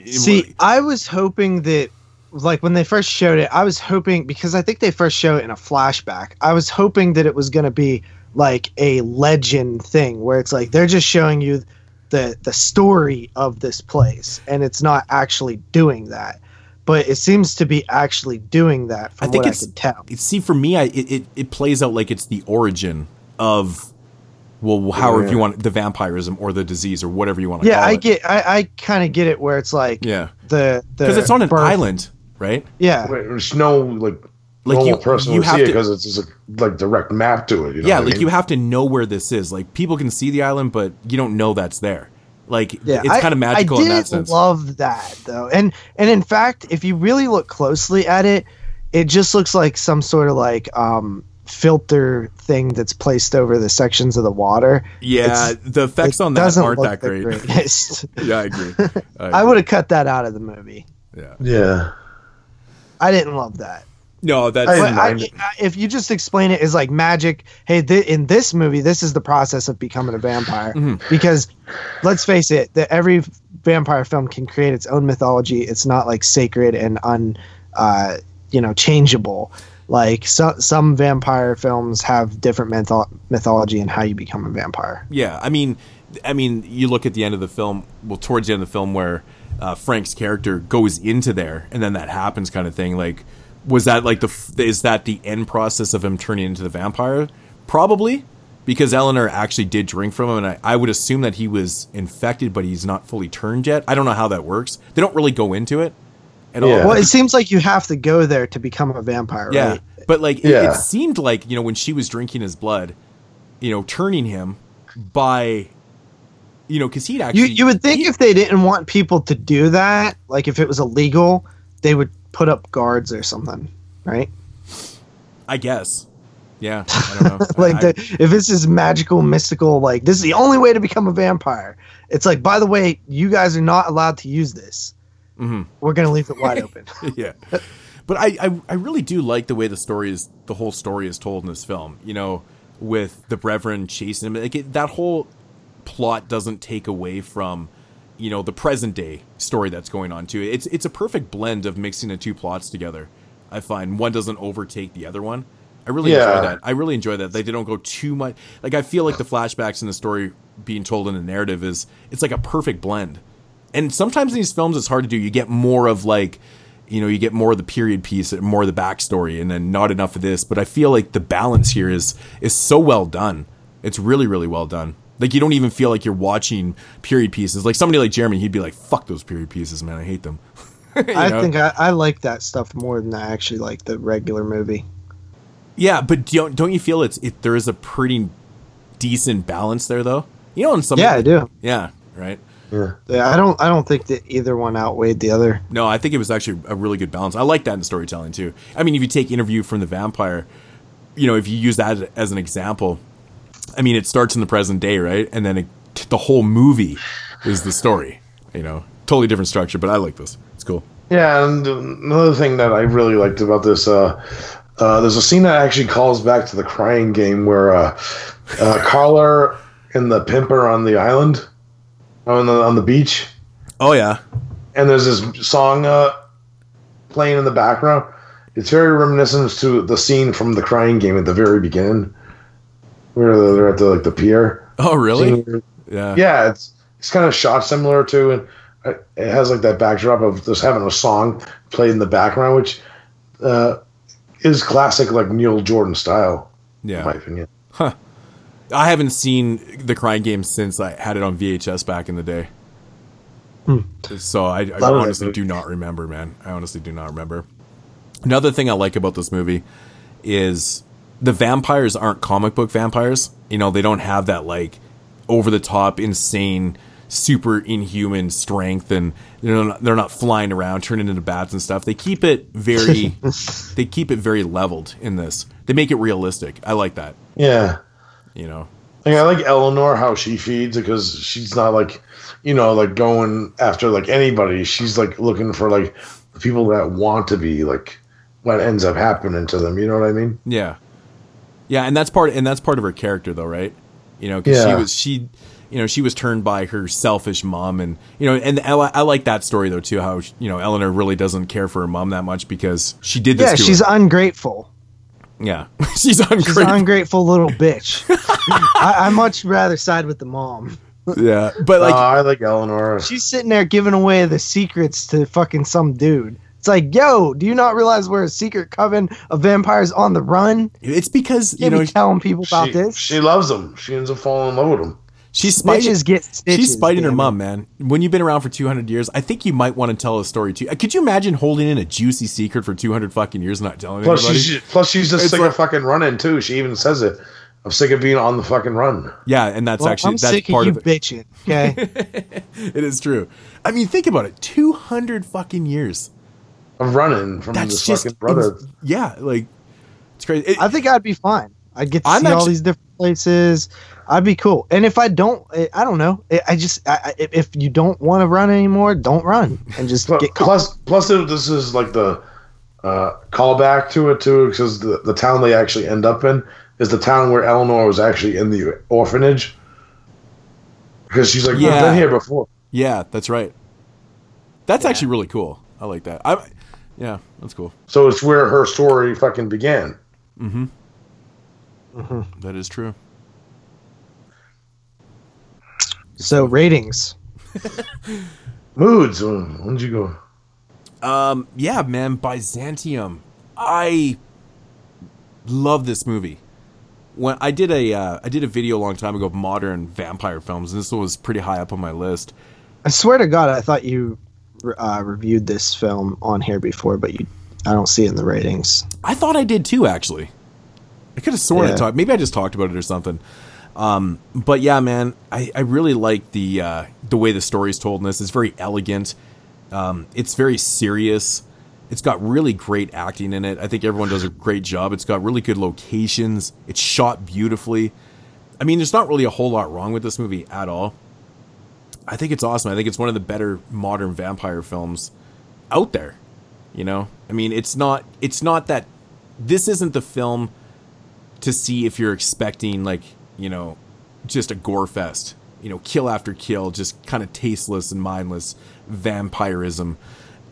See, I was hoping that, like, when they first showed it, I was hoping because I think they first show it in a flashback. I was hoping that it was going to be like a legend thing where it's like they're just showing you the the story of this place, and it's not actually doing that. But it seems to be actually doing that from I think what it's I could tell. see for me, I it, it, it plays out like it's the origin of well, however Yeah. you want the vampirism or the disease or whatever you want to Yeah, call I it. get, I, I kind of get it where it's like Yeah, the the because it's on an birth- island, right? Yeah, Wait, There's no like Like normal you- person you have see to- because it's just a like direct map to it. You know yeah, what I like mean? you have to know where this is. Like people can see the island, but you don't know that's there. Like Yeah, it's kind of magical I in that sense. love that though, and and in fact, if you really look closely at it, it just looks like some sort of like um, filter thing that's placed over the sections of the water. yeah, the effects on that aren't that great. yeah, I agree. I, I would have cut that out of the movie. Yeah. yeah. I didn't love that. No, that's I I. I- if you just explain it as like magic, hey, th- in this movie, this is the process of becoming a vampire. Mm-hmm. Because let's face it, that every vampire film can create its own mythology. It's not like sacred and un, uh, you know, changeable. Like so, some vampire films have different mytho- mythology and how you become a vampire. Yeah, I mean, I mean, you look at the end of the film. Well, towards the end of the film, where uh, Frank's character goes into there, and then that happens, kind of thing. Like, was that like the? Is that the end process of him turning into the vampire? Probably, because Eleanor actually did drink from him, and I, I would assume that he was infected, but he's not fully turned yet. I don't know how that works. They don't really go into it at all. Well, it seems like you have to go there to become a vampire, Yeah, right? but like it, Yeah. it seemed like you know when she was drinking his blood, you know, turning him by, you know, because he'd You actually you would think if they didn't want people to do that, like if it was illegal, they would put up guards or something, right? I guess. Yeah, I don't know. like I- the, if it's this magical, mystical, like this is the only way to become a vampire. It's like, by the way, you guys are not allowed to use this. Mhm. We're gonna leave it wide open. yeah. But I, I I really do like the way the story is the whole story is told in this film. You know, with the Reverend chasing him, like it, that whole plot doesn't take away from you know the present day story that's going on too. It's it's a perfect blend of mixing the two plots together. I find one doesn't overtake the other one. I really Yeah. enjoy that. I really enjoy that. They don't go too much. Like I feel like the flashbacks in the story being told in the narrative is it's like a perfect blend. And sometimes in these films it's hard to do. You get more of like, you know, you get more of the period piece, more of the backstory, and then not enough of this. But I feel like the balance here is is so well done. It's really really well done. Like you don't even feel like you're watching period pieces. Like somebody like Jeremy, he'd be like, "Fuck those period pieces, man. I hate them." I know? think I, I like that stuff more than I actually like the regular movie. Yeah, but don't don't you feel it's it, there is a pretty decent balance there though? You know, in some Yeah, I do. Yeah, right. Yeah. Yeah, I don't I don't think that either one outweighed the other. No, I think it was actually a really good balance. I like that in storytelling too. I mean, if you take Interview from the Vampire, you know, if you use that as an example, I mean, it starts in the present day, right? And then it, the whole movie is the story. You know, totally different structure, but I like this. It's cool. Yeah, and another thing that I really liked about this, uh, uh, there's a scene that actually calls back to the crying game where uh, uh, Clara and the pimp are on the island, on the on the beach, Oh yeah, and there's this song uh, playing in the background. It's very reminiscent to the scene from the crying game at the very beginning, where they're at the like the pier. Oh really? Scene. Yeah. Yeah, it's it's kind of shot similar to, and it has like that backdrop of just having a song played in the background, which uh, is classic like Neil Jordan style. Yeah. in my opinion. Huh. I haven't seen the Crying Game since I had it on VHS back in the day. Hmm. So I, I honestly do not remember, man. I honestly do not remember. Another thing I like about this movie is the vampires aren't comic book vampires. You know, they don't have that like over the top, insane, super inhuman strength, and they're not, they're not flying around, turning into bats and stuff. They keep it very, they keep it very leveled in this. They make it realistic. I like that. Yeah. You know. Like, I like Eleanor how she feeds because she's not like, you know, like going after like anybody. She's like looking for like the people that want to be like what ends up happening to them. You know what I mean? Yeah, yeah, and that's part and that's part of her character, though, right? You know, because she was she, you know, she was turned by her selfish mom, and you know, and I, I like that story though too. How you know Eleanor really doesn't care for her mom that much because she did this. Yeah, she's her. ungrateful. Yeah, she's ungrateful. She's an ungrateful little bitch. I, I much rather side with the mom. yeah, but like Uh, I like Eleanor. She's sitting there giving away the secrets to fucking some dude. It's like, yo, do you not realize we're a secret coven of vampires on the run? It's because you know, be telling people about she, this. She loves him. She ends up falling in love with him. She's spiting, get stitches, she's spiting her mom, man. When you've been around for 200 years, I think you might want to tell a story too. Could you imagine holding in a juicy secret for 200 fucking years and not telling Plus, anybody? she's plus she's just It's sick like- of fucking running too. She even says it. I'm sick of being on the fucking run. yeah, and that's Well, actually I'm that's sick part of of you it. bitching. Okay, It is true. I mean, think about it. 200 fucking years. of running from That's this just fucking brother. yeah, like it's crazy. It- I think I'd be fine. I'd get to I'm see all these different places. I'd be cool. And if I don't, I I don't know. I- I just, I, I- if- if you don't want to run anymore, don't run and just Plus, get caught. plus, plus this is like the uh, callback to it too, because the, the town they actually end up in is the town where Eleanor was actually in the orphanage. Because she's like, Yeah. I've been here before. yeah, that's right. That's actually really cool. I like that. I yeah, that's cool. So it's where her story fucking began. Mm-hmm. Mm-hmm. That is true. So ratings. Moods. uh, When did you go? Um, yeah, man, Byzantium. I love this movie. When I did a uh, I did a video a long time ago of modern vampire films, and this one was pretty high up on my list. I swear to God, I thought you uh, reviewed this film on here before, but you, I don't see it in the ratings. I thought I did too, actually. I could have sworn I talked. Maybe I just talked about it or something. Um, but yeah, man, I, I really like the uh, the way the story's told in this. It's very elegant. Um, it's very serious. It's got really great acting in it. I think everyone does a great job. It's got really good locations. It's shot beautifully. I mean, there's not really a whole lot wrong with this movie at all. I think it's awesome. I think it's one of the better modern vampire films out there. You know, I mean, it's not it's not that this isn't the film to see if you're expecting like you know just a gore fest. You know, kill after kill, just kind of tasteless and mindless vampirism.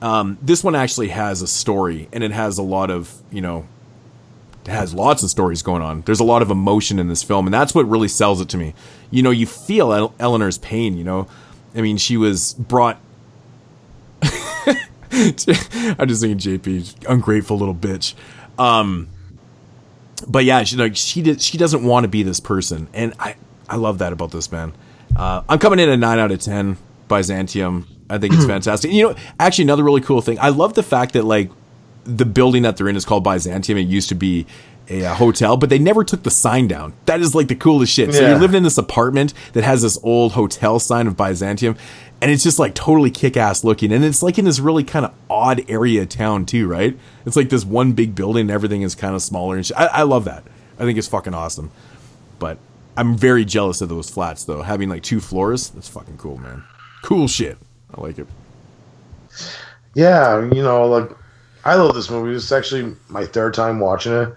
Um, this one actually has a story, and it has a lot of you know has lots of stories going on. There's a lot of emotion in this film, and that's what really sells it to me. You know, you feel El- Eleanor's pain. You know, I mean, she was brought. I'm just thinking, JP, ungrateful little bitch. Um, but yeah, she like she did. She doesn't want to be this person, and I I love that about this man. Uh, I'm coming in at nine out of ten. Byzantium. I think it's fantastic. You know, actually, another really cool thing. I love the fact that like the building that they're in is called Byzantium. It used to be a, uh hotel, but they never took the sign down. That is like the coolest shit. So Yeah. you're living in this apartment that has this old hotel sign of Byzantium, and it's just like totally kick ass looking. And it's like in this really kind of odd area of town too, right? It's like this one big building, and everything is kind of smaller and shit. I, I love that. I think it's fucking awesome. But I'm very jealous of those flats though. Having like two floors, that's fucking cool, man. Cool shit. I like it. Yeah, you know, like I love this movie. It's actually my third time watching it,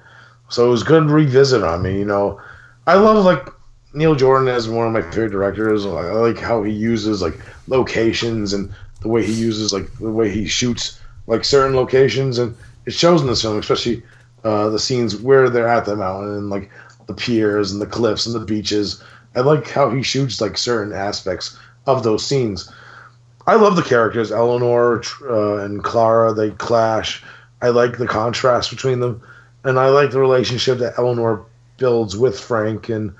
so it was good to revisit on me. You know, I love like Neil Jordan is one of my favorite directors. I like how he uses like locations and the way he uses like the way he shoots like certain locations, and it shows in this film, especially uh, the scenes where they're at the mountain and like the piers and the cliffs and the beaches. I like how he shoots like certain aspects of those scenes. I love the characters, Eleanor uh, and Clara. They clash. I like the contrast between them, and I like the relationship that Eleanor builds with Frank. And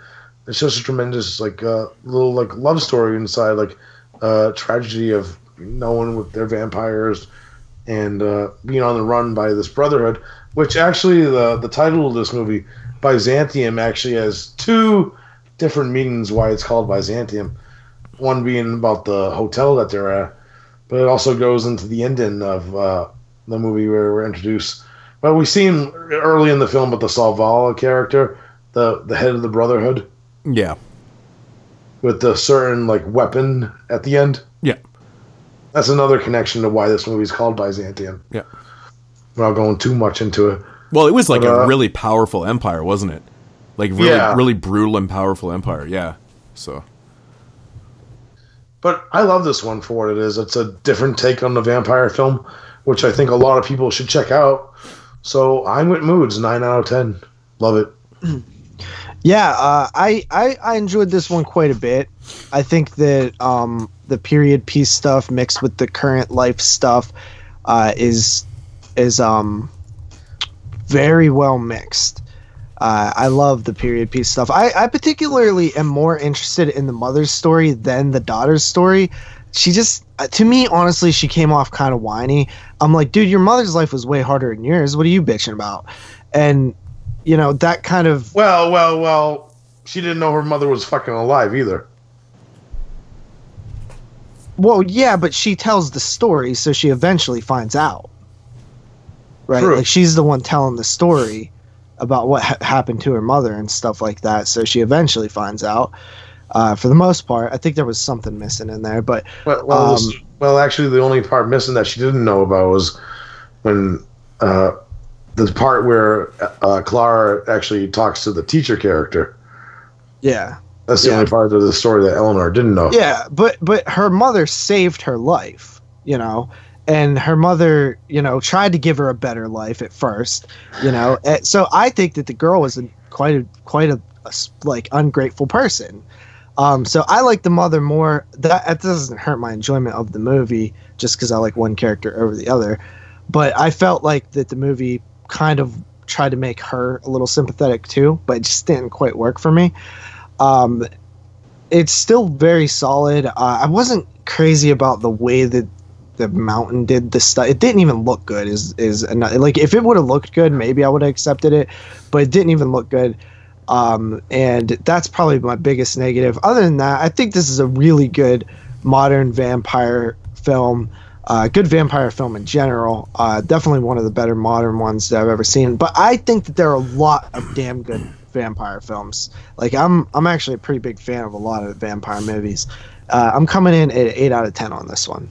it's just a tremendous, like, uh, little like love story inside, like, uh, tragedy of knowing with their vampires and uh, being on the run by this brotherhood. Which actually, the the title of this movie, Byzantium, actually has two different meanings why it's called Byzantium. One being about the hotel that they're at, but it also goes into the ending of uh, the movie where we're introduced. Well, we seen early in the film, with the Savella character, the the head of the Brotherhood, Yeah. with the certain like weapon at the end. Yeah. That's another connection to why this movie is called Byzantium. Yeah. Without going too much into it. Well, it was like But, a uh, really powerful empire, wasn't it? Like really, Yeah. really brutal and powerful empire. Yeah. So But I love this one for what it is. It's a different take on the vampire film, which I think a lot of people should check out. So I'm with Moods, nine out of ten. Love it. Yeah, uh, I, I I enjoyed this one quite a bit. I think that um, the period piece stuff mixed with the current life stuff uh, is is um, very well mixed. Uh, I love the period piece stuff. I, I particularly am more interested in the mother's story than the daughter's story. She just, uh, to me, honestly, she came off kind of whiny. I'm like, dude, your mother's life was way harder than yours. What are you bitching about? And you know that kind of Well, well, well. She didn't know her mother was fucking alive either. Well, yeah, but she tells the story, so she eventually finds out. Right? True. Like she's the one telling the story about what ha- happened to her mother and stuff like that. So she eventually finds out. Uh, for the most part, I think there was something missing in there, but Well, well, um, well, actually, the only part missing that she didn't know about was when uh, the part where uh, Clara actually talks to the teacher character. yeah, That's the Yeah. only part of the story that Eleanor didn't know. yeah, but but her mother saved her life, you know, and her mother, you know, tried to give her a better life at first, you know. and so I think that the girl was a, quite a quite a like ungrateful person. Um, so I like the mother more. That, that doesn't hurt my enjoyment of the movie just because I like one character over the other. But I felt like that the movie kind of tried to make her a little sympathetic too, but it just didn't quite work for me. Um, it's still very solid. Uh, I wasn't crazy about the way that the mountain did the stuff. It didn't even look good. Is is ano- like if it would have looked good, maybe I would have accepted it, but it didn't even look good. Um, and that's probably my biggest negative. Other than that, I think this is a really good modern vampire film. Uh, good vampire film in general. Uh, definitely one of the better modern ones that I've ever seen. But I think that there are a lot of damn good vampire films. Like I'm, I'm actually a pretty big fan of a lot of the vampire movies. Uh, I'm coming in at eight out of ten on this one.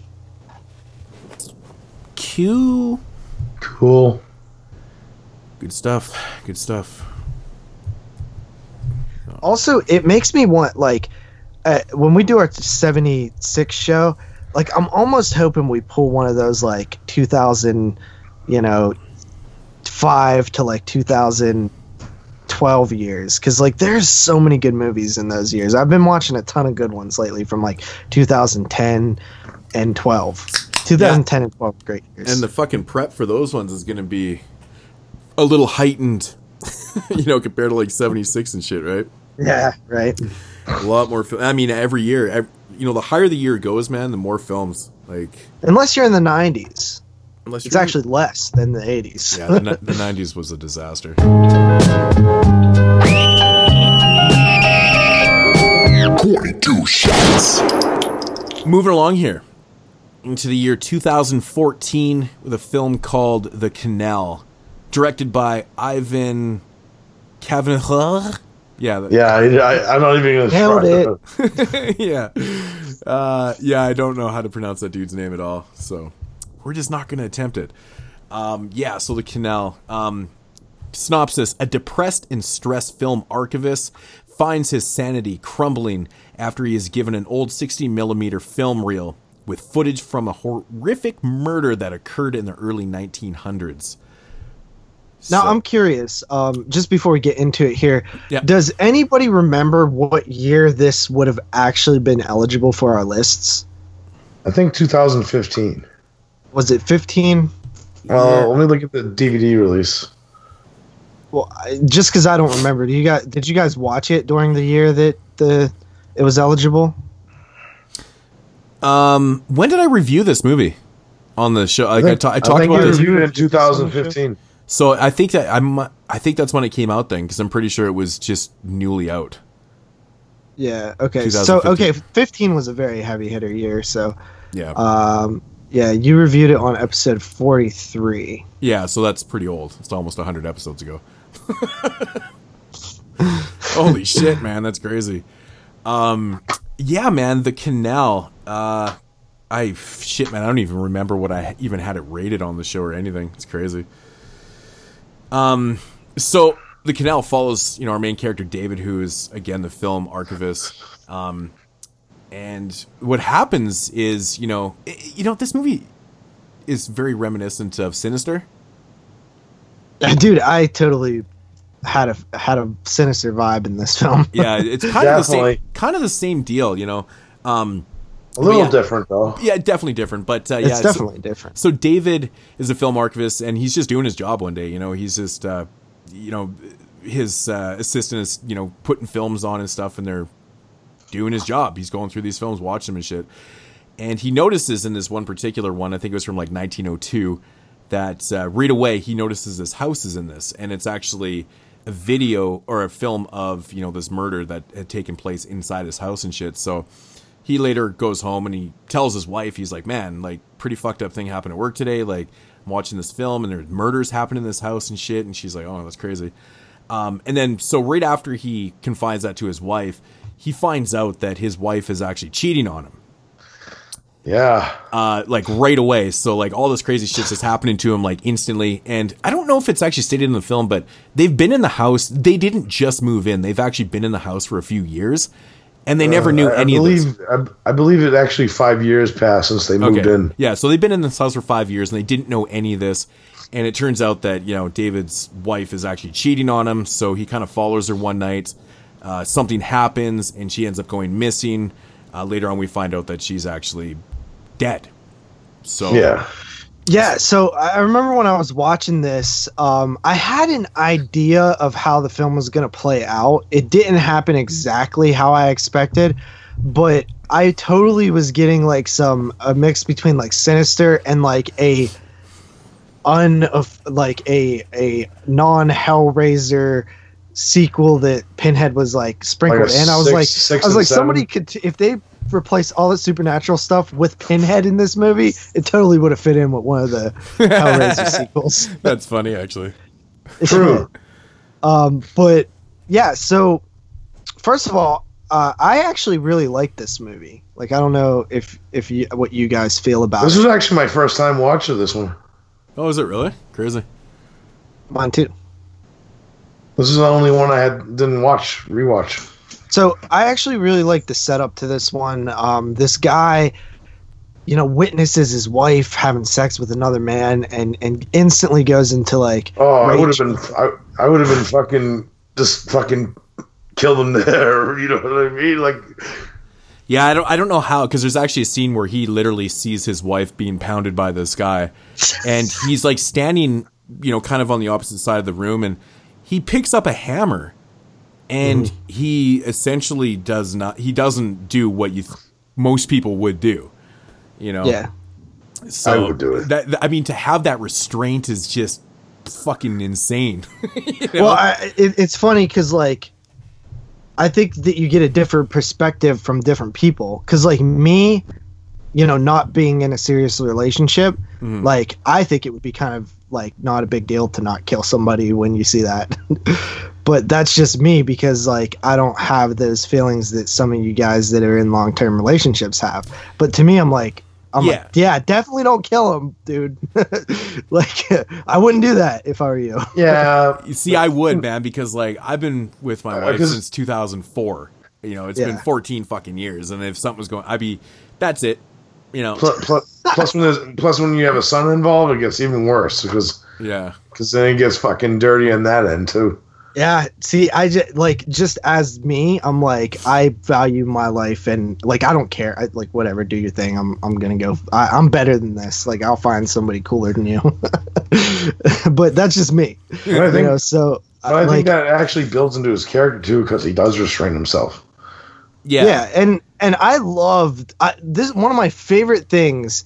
Q. Cool. Good stuff. Good stuff. Also, it makes me want like uh, when we do our 76 show, like I'm almost hoping we pull one of those like 2000, you know, 5 to like 2012 years cuz like there's so many good movies in those years. I've been watching a ton of good ones lately from like 2010 and 12. 2010 and 12 great years. And the fucking prep for those ones is going to be a little heightened, you know, compared to like 76 and shit, right? yeah, right. A lot more. I mean, every year, ev you know, the higher the year goes, man, the more films. Like, Unless you're in the 90s. unless It's you're- actually less than the 80s. yeah, the, ni- the 90s was a disaster. 42 shots. Moving along here into the year 2014 with a film called The Canal, directed by Ivan Kavanagh. Yeah, that- Yeah, I, I, I'm not even going to try. it. yeah. Uh, yeah, I don't know how to pronounce that dude's name at all, so we're just not going to attempt it. Um, yeah, so the canal. Um, synopsis A depressed and stressed film archivist finds his sanity crumbling after he is given an old 60 millimeter film reel with footage from a horrific murder that occurred in the early 1900s. Now So- I'm curious. Um, just before we get into it here, Yeah. does anybody remember what year this would have actually been eligible for our lists? I think 2015. Was it 15? Well, let me look at the DVD release. Well, I, just because I don't remember, do you guys did you guys watch it during the year that the it was eligible? Um, when did I review this movie on the show? Like I, think- ta- I I talked think about you this. reviewed it in 2015. So I think that I'm. I think that's when it came out then, because I'm pretty sure it was just newly out. Yeah. Okay. So okay, 15 was a very heavy hitter year. So Yeah. um, yeah, you reviewed it on episode 43. Yeah, so that's pretty old. It's almost 100 episodes ago. Holy shit, man, that's crazy. Um yeah, man, the canal uh I shit, man, I don't even remember what I even had it rated on the show or anything. It's crazy. Um so the canal follows, you know, our main character David who is again the film archivist. Um and what happens is, you know, i- you know this movie is very reminiscent of Sinister. Dude, I totally had a had a sinister vibe in this film. yeah, it's kind of the same kind of the same deal, you know. Um A little yeah. different though. Yeah, definitely different, but uh, It's yeah, so- definitely different. So David is a film archivist, and he's just doing his job one day. You know, he's just, uh, you know, his uh, assistant is, you know, putting films on and stuff, and they're doing his job. He's going through these films, watching them and shit. And he notices in this one particular one, I think it was from like 1902, that uh, right away he notices this house is in this, and it's actually a video or a film of you know this murder that had taken place inside his house and shit. So he later goes home and he tells his wife, he's like, man, like pretty fucked up thing happened at work today. Like I'm watching this film and there's murders happening in this house and shit. And she's like, oh, that's crazy. Um, and then so right after he confides that to his wife, he finds out that his wife is actually cheating on him. Yeah. Uh, like right away. So like all this crazy shit's just happening to him like instantly. And I don't know if it's actually stated in the film, but they've been in the house. They didn't just move in. They've actually been in the house for a few years, and they never Uh, knew I, any I of this. believe, I, I believe it actually five years passed since they moved in. Yeah, so they've been in this house for five years and they didn't know any of this. And it turns out that, you know, David's wife is actually cheating on him. So he kind of follows her one night. Uh, something happens and she ends up going missing. Uh, later on, we find out that she's actually dead. So, Yeah. Yeah, so I remember when I was watching this, um, I had an idea of how the film was going to play out. It didn't happen exactly how I expected, but I totally was getting like some a mix between like Sinister and like a un of like a a non Hellraiser sequel that Pinhead was like sprinkled Like in. I was six- like, six I was and like, somebody could t- if they replace all the supernatural stuff with Pinhead in this movie, it totally would have fit in with one of the Hellraiser sequels. that's funny, actually. True. Um, but yeah, so first of all, uh, I actually really like this movie. Like, I don't know if if you what you guys feel about This it. was actually my first time watching this one. Oh, is it really? Crazy. Mine too. This is the only one I had didn't watch rewatch. So I actually really like the setup to this one. Um, this guy, you know, witnesses his wife having sex with another man, and and instantly goes into like, Oh, I would have been I, I would have been fucking just fucking kill them there. You know what I mean? Like Yeah, I don't, I don't know how because there's actually a scene where he literally sees his wife being pounded by this guy, and he's like standing, you know, kind of on the opposite side of the room, and he picks up a hammer, and mm-hmm. he essentially does not, he doesn't do what you th- most people would do, you know. Yeah. So I would do it. That, that- I mean, to have that restraint is just fucking insane. You know? Well, I, it, it's funny because like, I think that you get a different perspective from different people. Because like me, you know, not being in a serious relationship, mm-hmm. like I think it would be kind of like not a big deal to not kill somebody when you see that. but that's just me because like I don't have those feelings that some of you guys that are in long term relationships have. But to me, I'm like. I'm Yeah. like, yeah, definitely don't kill him, dude. like, I wouldn't do that if I were you. yeah, You see, I would, man, because like I've been with my uh, wife 'cause- since 2004. You know, it's been 14 fucking years, and if something was going, I'd be, that's it. You know, plus, plus, plus when plus when you have a son involved, it gets even worse because yeah, because then it gets fucking dirty on that end too. Yeah, see, I just like just as me, I'm like I value my life and like I don't care. I, like whatever, do your thing. I'm I'm gonna go. I, I'm better than this. Like I'll find somebody cooler than you. but that's just me. And I you think, know, so but I like, think that actually builds into his character too because he does restrain himself. yeah, yeah. and and I loved I, this. One of my favorite things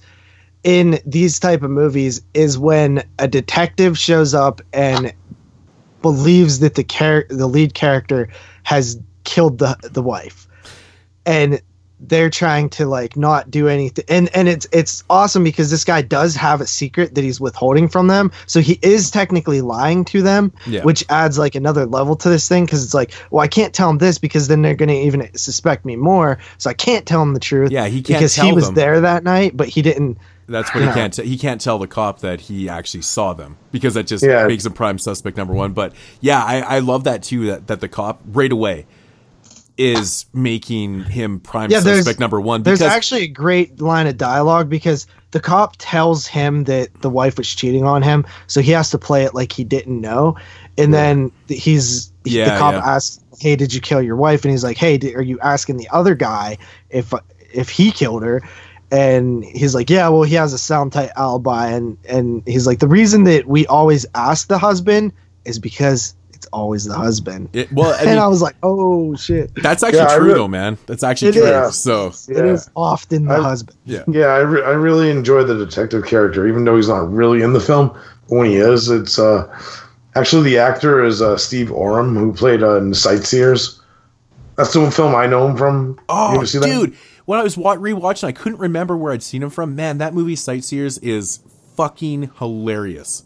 in these type of movies is when a detective shows up and believes that the char- the lead character has killed the the wife. and they're trying to like not do anything and and it's it's awesome because this guy does have a secret that he's withholding from them so he is technically lying to them Yeah. which adds like another level to this thing because it's like well i can't tell them this because then they're going to even suspect me more so i can't tell them the truth Yeah, he can't because he was them. there that night but he didn't That's what he Yeah. can't. T- he can't tell the cop that he actually saw them because that just Yeah. makes him prime suspect number one. But yeah, I, I love that too. That that the cop right away is making him prime yeah, suspect number one. There's actually a great line of dialogue because the cop tells him that the wife was cheating on him, so he has to play it like he didn't know, and then he's Yeah, the cop yeah. asks, "Hey, did you kill your wife?" And he's like, "Hey, di- are you asking the other guy if if he killed her?" And he's like, "Yeah, well, he has a sound tight alibi," and and he's like, "The reason that we always ask the husband is because." It's always the husband. It- well, I and I was like, "Oh shit!" that's actually Yeah, true re- though, man. That's actually It true. is. So It is often the I- husband. yeah, Yeah, I, re- I really enjoy the detective character, even though he's not really in the film. But when he is, it's uh, actually the actor is uh, Steve Oram, who played uh, in Sightseers. That's the one film I know him from. Oh, ever see that? dude! When I was rewatching, I couldn't remember where I'd seen him from. Man, that movie Sightseers is fucking hilarious.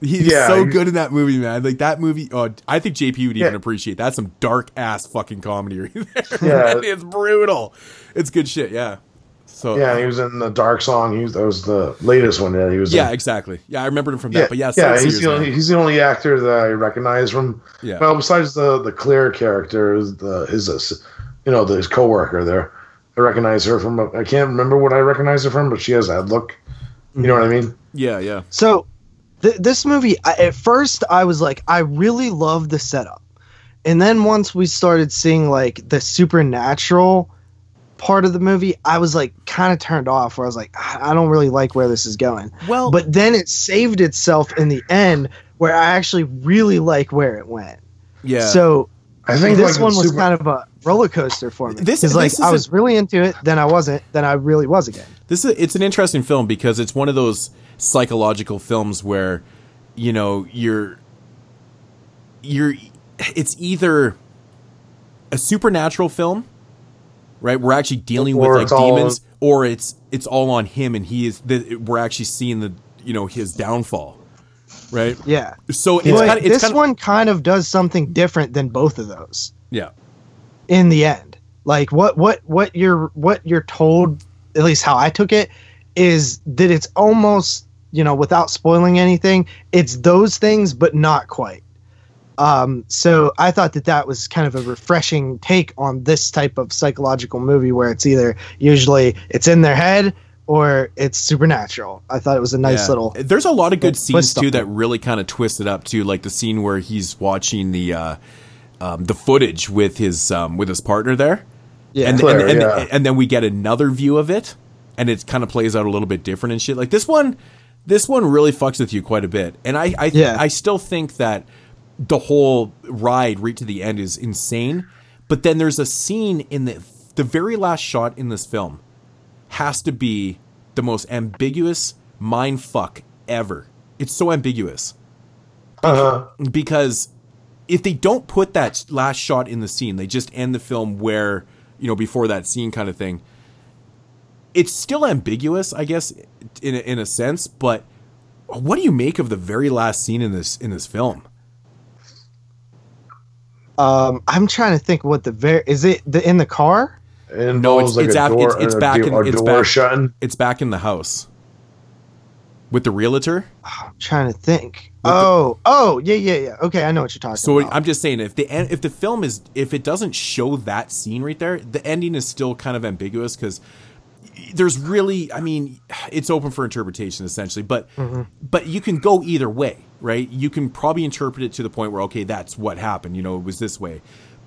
He's Yeah, so he's- good in that movie, man. Like that movie. Oh, I think JP would even Yeah. appreciate. That's some dark ass fucking comedy right there. Yeah. it's brutal. It's good shit. Yeah. So Yeah, he was in the Dark Song. He was, that was the latest one that he was yeah, in. exactly. Yeah, I remembered him from that. Yeah, but yeah, yeah, Sightseers, he's the, only, he's the only actor that I recognize from. Yeah. Well, besides the the Claire character, the his uh, you know the, his coworker there, I recognize her from. I can't remember what I recognize her from, but she has that look. You know what I mean? yeah, yeah. So, th- this movie, I, at first, I was like, I really love the setup, and then once we started seeing like the supernatural part of the movie, I was like kind of turned off. Where I was like, I I don't really like where this is going. Well, But then it saved itself in the end, where I actually really like where it went. yeah. So I think this like, one the was super- kind of a roller coaster for me. This- This, like this is I a- was really into it, then I wasn't, then I really was again. this is it's an interesting film because it's one of those psychological films where you know you're you're it's either a supernatural film right we're actually dealing Or with it's like all- demons or it's it's all on him and he is the, we're actually seeing the you know his downfall right Yeah. so it's kind of it's this kind of one kind of does something different than both of those. yeah in the end like what what what you're what you're told at least how i took it is that it's almost you know without spoiling anything it's those things but not quite um so i thought that that was kind of a refreshing take on this type of psychological movie where it's either usually it's in their head or it's supernatural i thought it was a nice Yeah. little There's a lot of good scenes too that really kind of twist it up too, like the scene where he's watching the uh, um, the footage with his um, with his partner there. Yeah. and, Claire, and, and, yeah. and then we get another view of it, and it kind of plays out a little bit different and shit. Like this one, this one really fucks with you quite a bit, and I I, Yeah. I still think that the whole ride right to the end is insane. But then there's a scene in the the very last shot in this film has to be the most ambiguous mind fuck ever. It's so ambiguous Uh-huh. because if they don't put that last shot in the scene, they just end the film where you know before that scene kind of thing. It's still ambiguous, I guess, in a, in a sense. But what do you make of the very last scene in this in this film? um i'm trying to think what the very is it the in the car It No, it's like it's, a af- door, it's, it's a back door, in it's back shutting. it's back in the house with the realtor. I'm trying to think. Oh, oh, yeah, yeah, yeah. Okay, I know what you're talking So about. I'm just saying, if the en- if the film is if it doesn't show that scene right there, the ending is still kind of ambiguous because there's really, I mean, it's open for interpretation essentially, but but you can go either way, right? You can probably interpret it to the point where okay, that's what happened, you know, it was this way.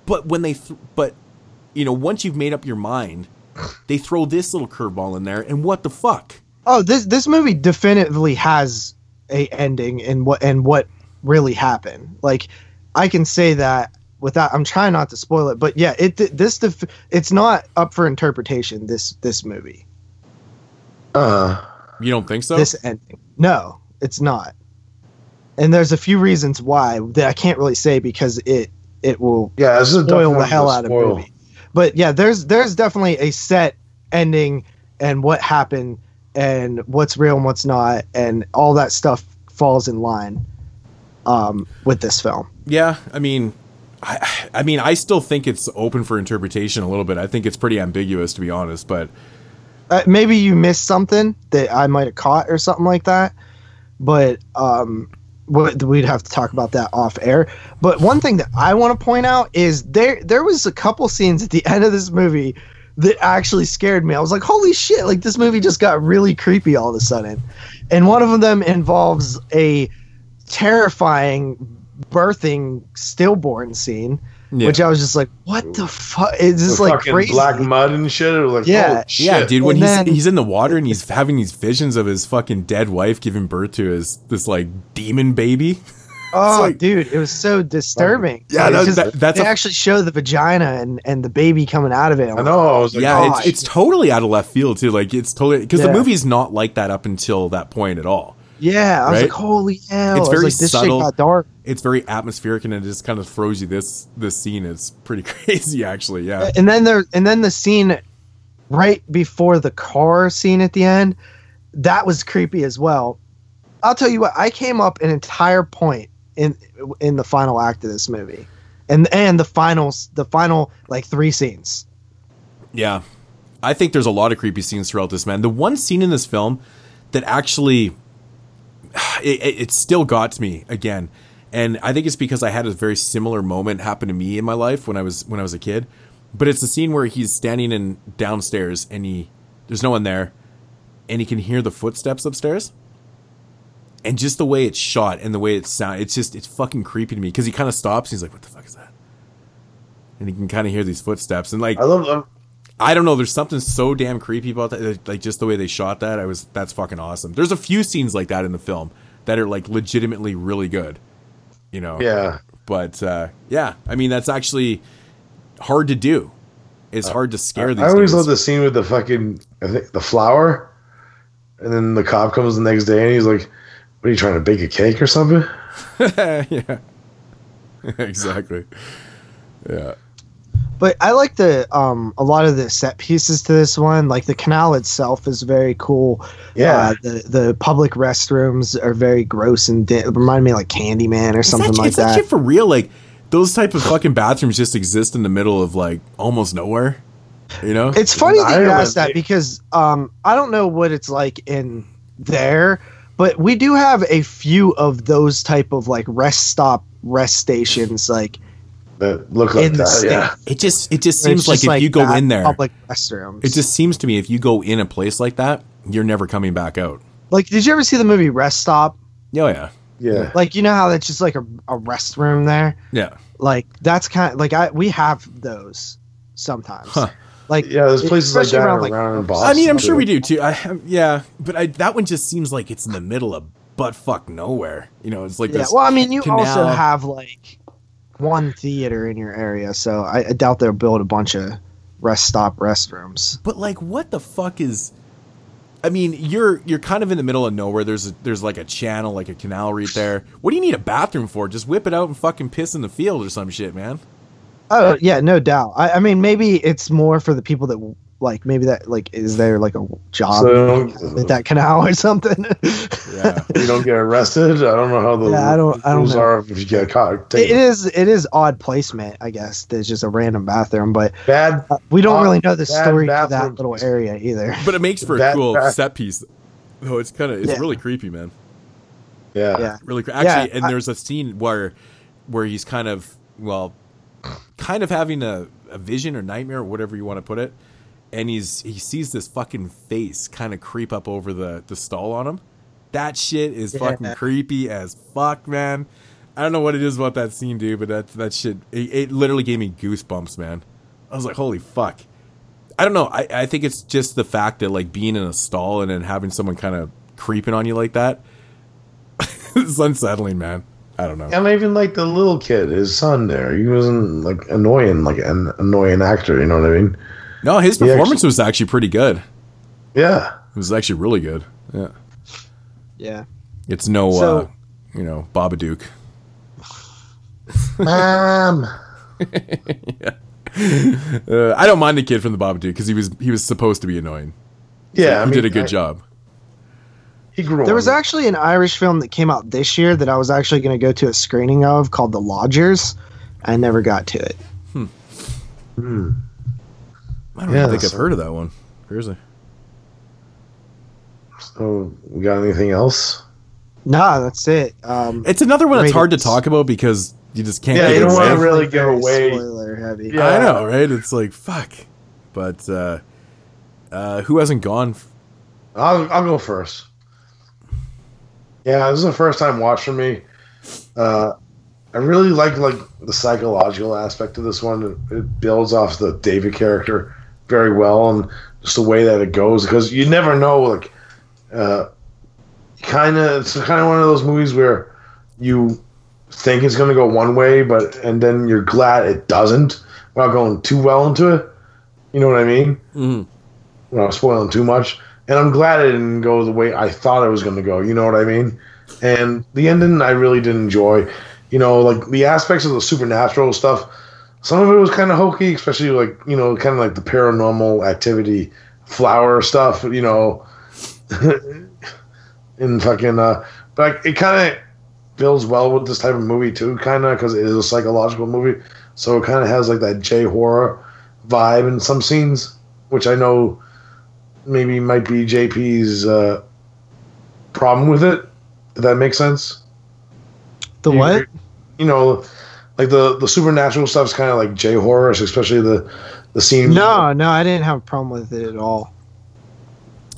But when they, th- but you know, once you've made up your mind, they throw this little curveball in there, and what the fuck? Oh, this this movie definitively has a ending and what and what really happened. Like I can say that without I'm trying not to spoil it, but yeah, it this def, it's not up for interpretation this this movie. Uh, You don't think so? This ending. No, it's not. And there's a few reasons why that I can't really say because it it will yeah, this is spoil one the hell out of spoil. movie. But yeah, there's there's definitely a set ending and what happened and what's real and what's not and all that stuff falls in line um, with this film. Yeah, I mean, I, I mean, I still think it's open for interpretation a little bit. I think it's pretty ambiguous, to be honest. But uh, maybe you missed something that I might have caught or something like that. But um, we'd have to talk about that off air. But one thing that I want to point out is there there was a couple scenes at the end of this movie that actually scared me. I was like, "Holy shit!" Like this movie just got really creepy all of a sudden. And one of them involves a terrifying birthing stillborn scene yeah. Which I was just like, what the fuck? It's just the like crazy. black mud and shit. Like, yeah, yeah, dude. When he's then, he's in the water and he's having these visions of his fucking dead wife giving birth to his this like demon baby. Oh, like, dude, it was so disturbing. Yeah, like, that, that, that's they a, actually show the vagina and, and the baby coming out of it. I'm i know. Like, I yeah, oh, it's, it's totally out of left field too. Like it's totally because yeah. the movie's not like that up until that point at all. Yeah, I was like, holy hell! It's very like, this subtle. Shit got dark. It's very atmospheric, and it just kind of throws you this this scene. It's pretty crazy, actually. Yeah. And then there, and then the scene right before the car scene at the end, that was creepy as well. I'll tell you what, I came up an entire point in in the final act of this movie, and and the finals, the final like three scenes. Yeah, I think there's a lot of creepy scenes throughout this man. The one scene in this film that actually it, it still got to me again. And I think it's because I had a very similar moment happen to me in my life when I was when I was a kid. But it's the scene where he's standing in downstairs and he there's no one there and he can hear the footsteps upstairs. And just the way it's shot and the way it sounds, it's just it's fucking creepy to me because he kind of stops. he's like, "What the fuck is that?" And he can kind of hear these footsteps and like I love them. I don't know. There's something so damn creepy about that. Like just the way they shot that. I was that's fucking awesome. There's a few scenes like that in the film that are like legitimately really good. You know. Yeah. But uh, yeah, I mean that's actually hard to do. It's uh, hard to scare these. I always love the scene with the fucking I think the flower, and then the cop comes the next day and he's like, "What are you trying to bake a cake or something?" yeah. exactly. Yeah. But I like the um a lot of the set pieces to this one. Like the canal itself is very cool. Yeah. Uh, the the public restrooms are very gross and di- remind me of like Candyman or something that, like is that. that shit for real? Like those type of fucking bathrooms just exist in the middle of like almost nowhere. You know? It's funny that you ask that because um I don't know what it's like in there, but we do have a few of those type of like rest stop rest stations like that look like that. Yeah, it just it just seems like if like you go in there, public restrooms. It just seems to me if you go in a place like that, you're never coming back out. Like, did you ever see the movie Rest Stop? Oh yeah, yeah. Like you know how that's just like a, a restroom there. Yeah. Like that's kind of like I we have those sometimes. Huh. Like yeah, there's places like that around, like, around Boston. I mean, I'm sure we do too. I, yeah, but I, that one just seems like it's in the middle of butt fuck nowhere. You know, it's like yeah. Well, I mean, you canal. also have like one theater in your area, so I, I doubt they'll build a bunch of rest stop restrooms. But like, what the fuck is? I mean, you're you're kind of in the middle of nowhere. There's a, there's like a channel, like a canal right there. What do you need a bathroom for? Just whip it out and fucking piss in the field or some shit, man. Oh yeah, no doubt. I, I mean, maybe it's more for the people that like maybe that like is there like a job so, at that canal or something? yeah, you don't get arrested. I don't know how the yeah, I don't, I don't know. are if you get caught. It is it is odd placement, I guess. There's just a random bathroom, but bad. Uh, we don't really know the story of that little area either. But it makes for bad, a cool bad. set piece. Oh, it's kind of it's yeah. really creepy, man. Yeah, yeah, really. Cre- Actually, yeah, and I, there's a scene where where he's kind of well, kind of having a, a vision or nightmare or whatever you want to put it and he's he sees this fucking face kind of creep up over the the stall on him. That shit is yeah. fucking creepy as fuck, man. I don't know what it is about that scene, dude, but that that shit it, it literally gave me goosebumps, man. I was like, holy fuck. I don't know. I, I think it's just the fact that like being in a stall and then having someone kind of creeping on you like that. it's unsettling, man. I don't know. And even like the little kid, his son there, he wasn't like annoying, like an annoying actor. You know what I mean? No, his performance actually, was actually pretty good. Yeah, it was actually really good. Yeah. Yeah. It's no, so, uh, you know, Babadook. Mom. yeah. uh, I don't mind the kid from the Babadook because he was he was supposed to be annoying. Yeah, he I mean, did a good I- job. He grew There on was me. actually an Irish film that came out this year that I was actually going to go to a screening of called The Lodgers. I never got to it. Hmm. I don't Yeah, think I've heard of that one. Seriously. So, we got anything else? Nah, that's it. Um, It's another one that's hard to talk about because you just can't. Yeah, you don't away. want to really give very away. spoiler heavy. Yeah. I know, right? It's like fuck. But uh, uh, who hasn't gone? I'll I'll go first. Yeah, this is the first time watch for me. Uh, I really like like the psychological aspect of this one. It, it builds off the David character very well, and just the way that it goes because you never know. Like, uh, kind of, it's kind of one of those movies where you think it's going to go one way, but and then you're glad it doesn't without going too well into it. You know what I mean? mm-hmm. without spoiling too much. And I'm glad it didn't go the way I thought it was going to go. You know what I mean? And the ending, I really did enjoy. You know, like the aspects of the supernatural stuff. Some of it was kind of hokey, especially like you know, kind of like the paranormal activity, flower stuff. You know, in fucking. Uh, but like, it kind of builds well with this type of movie too, kind of because it is a psychological movie. So it kind of has like that J horror vibe in some scenes, which I know maybe might be JP's uh, problem with it. If that makes sense. The You- what? You know, like the the supernatural stuff is kind of like J horror, especially the the scene. No, no, I didn't have a problem with it at all.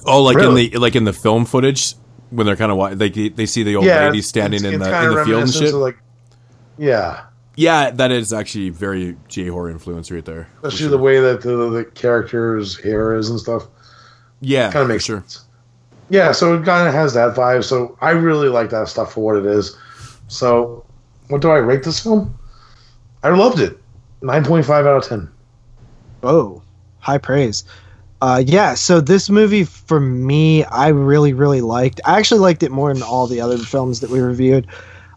Oh, like Really? in the like in the film footage when they're kind of wa- they they see the old yeah, lady standing it's- in the in the field and shit. like, yeah, yeah, that is actually very J horror influence right there. especially sure. the way that the, the character's hair is and stuff. yeah, kind of makes sure. sense. Yeah, so it kind of has that vibe. So I really like that stuff for what it is. So, what do I rate this film? I loved it. Nine point five out of ten. Oh, high praise. Uh, yeah, so this movie for me, I really, really liked. I actually liked it more than all the other films that we reviewed.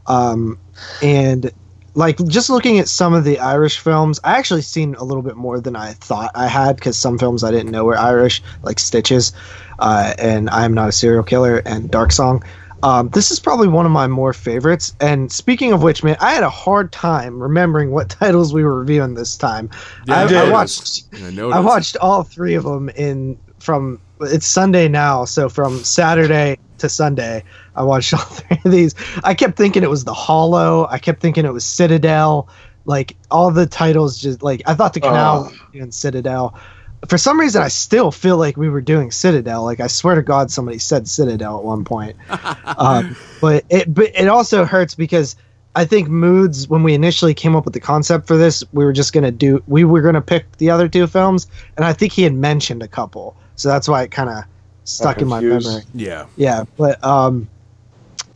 Um, and like just looking at some of the Irish films, I actually seen a little bit more than I thought I had because some films I didn't know were Irish, like Stitches, uh, and I'm Not a Serial Killer and Dark Song. Um, this is probably one of my more favorites. And speaking of which, man, I had a hard time remembering what titles we were reviewing this time. Yeah, I, I I watched I I watched all three of them in from it's Sunday now, so from Saturday to Sunday, I watched all three of these. I kept thinking it was The Hallow. I kept thinking it was Citadel. Like all the titles, just like I thought the canal Oh. was doing Citadel. For some reason, I still feel like we were doing Citadel. Like I swear to God, somebody said Citadel at one point. um, but it but it also hurts because I think moods when we initially came up with the concept for this, we were just gonna do we were gonna pick the other two films, and I think he had mentioned a couple, so that's why it kind of stuck in my memory. Yeah, Yeah, but um,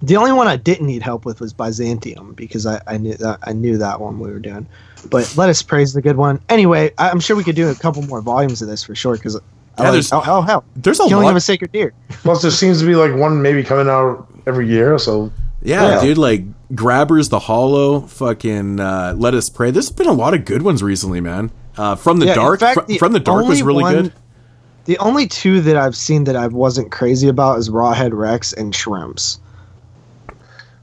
the only one I didn't need help with was Byzantium because I, I knew that I knew that one we were doing. But let us praise the good one. Anyway, I- I'm sure we could do a couple more volumes of this for sure because. Yeah, like, there's- oh, oh hell! there's a Killing lot- of a sacred deer. Plus, there seems to be like one maybe coming out every year. So Yeah, Yeah. dude, like Grabbers, The Hallow, fucking uh, Let Us Pray. There's been a lot of good ones recently, man. Uh, from the Yeah, Dark, fact, fr- the from the Dark was really one- good. The only two that I've seen that I wasn't crazy about is Rawhead Rex and Shrooms.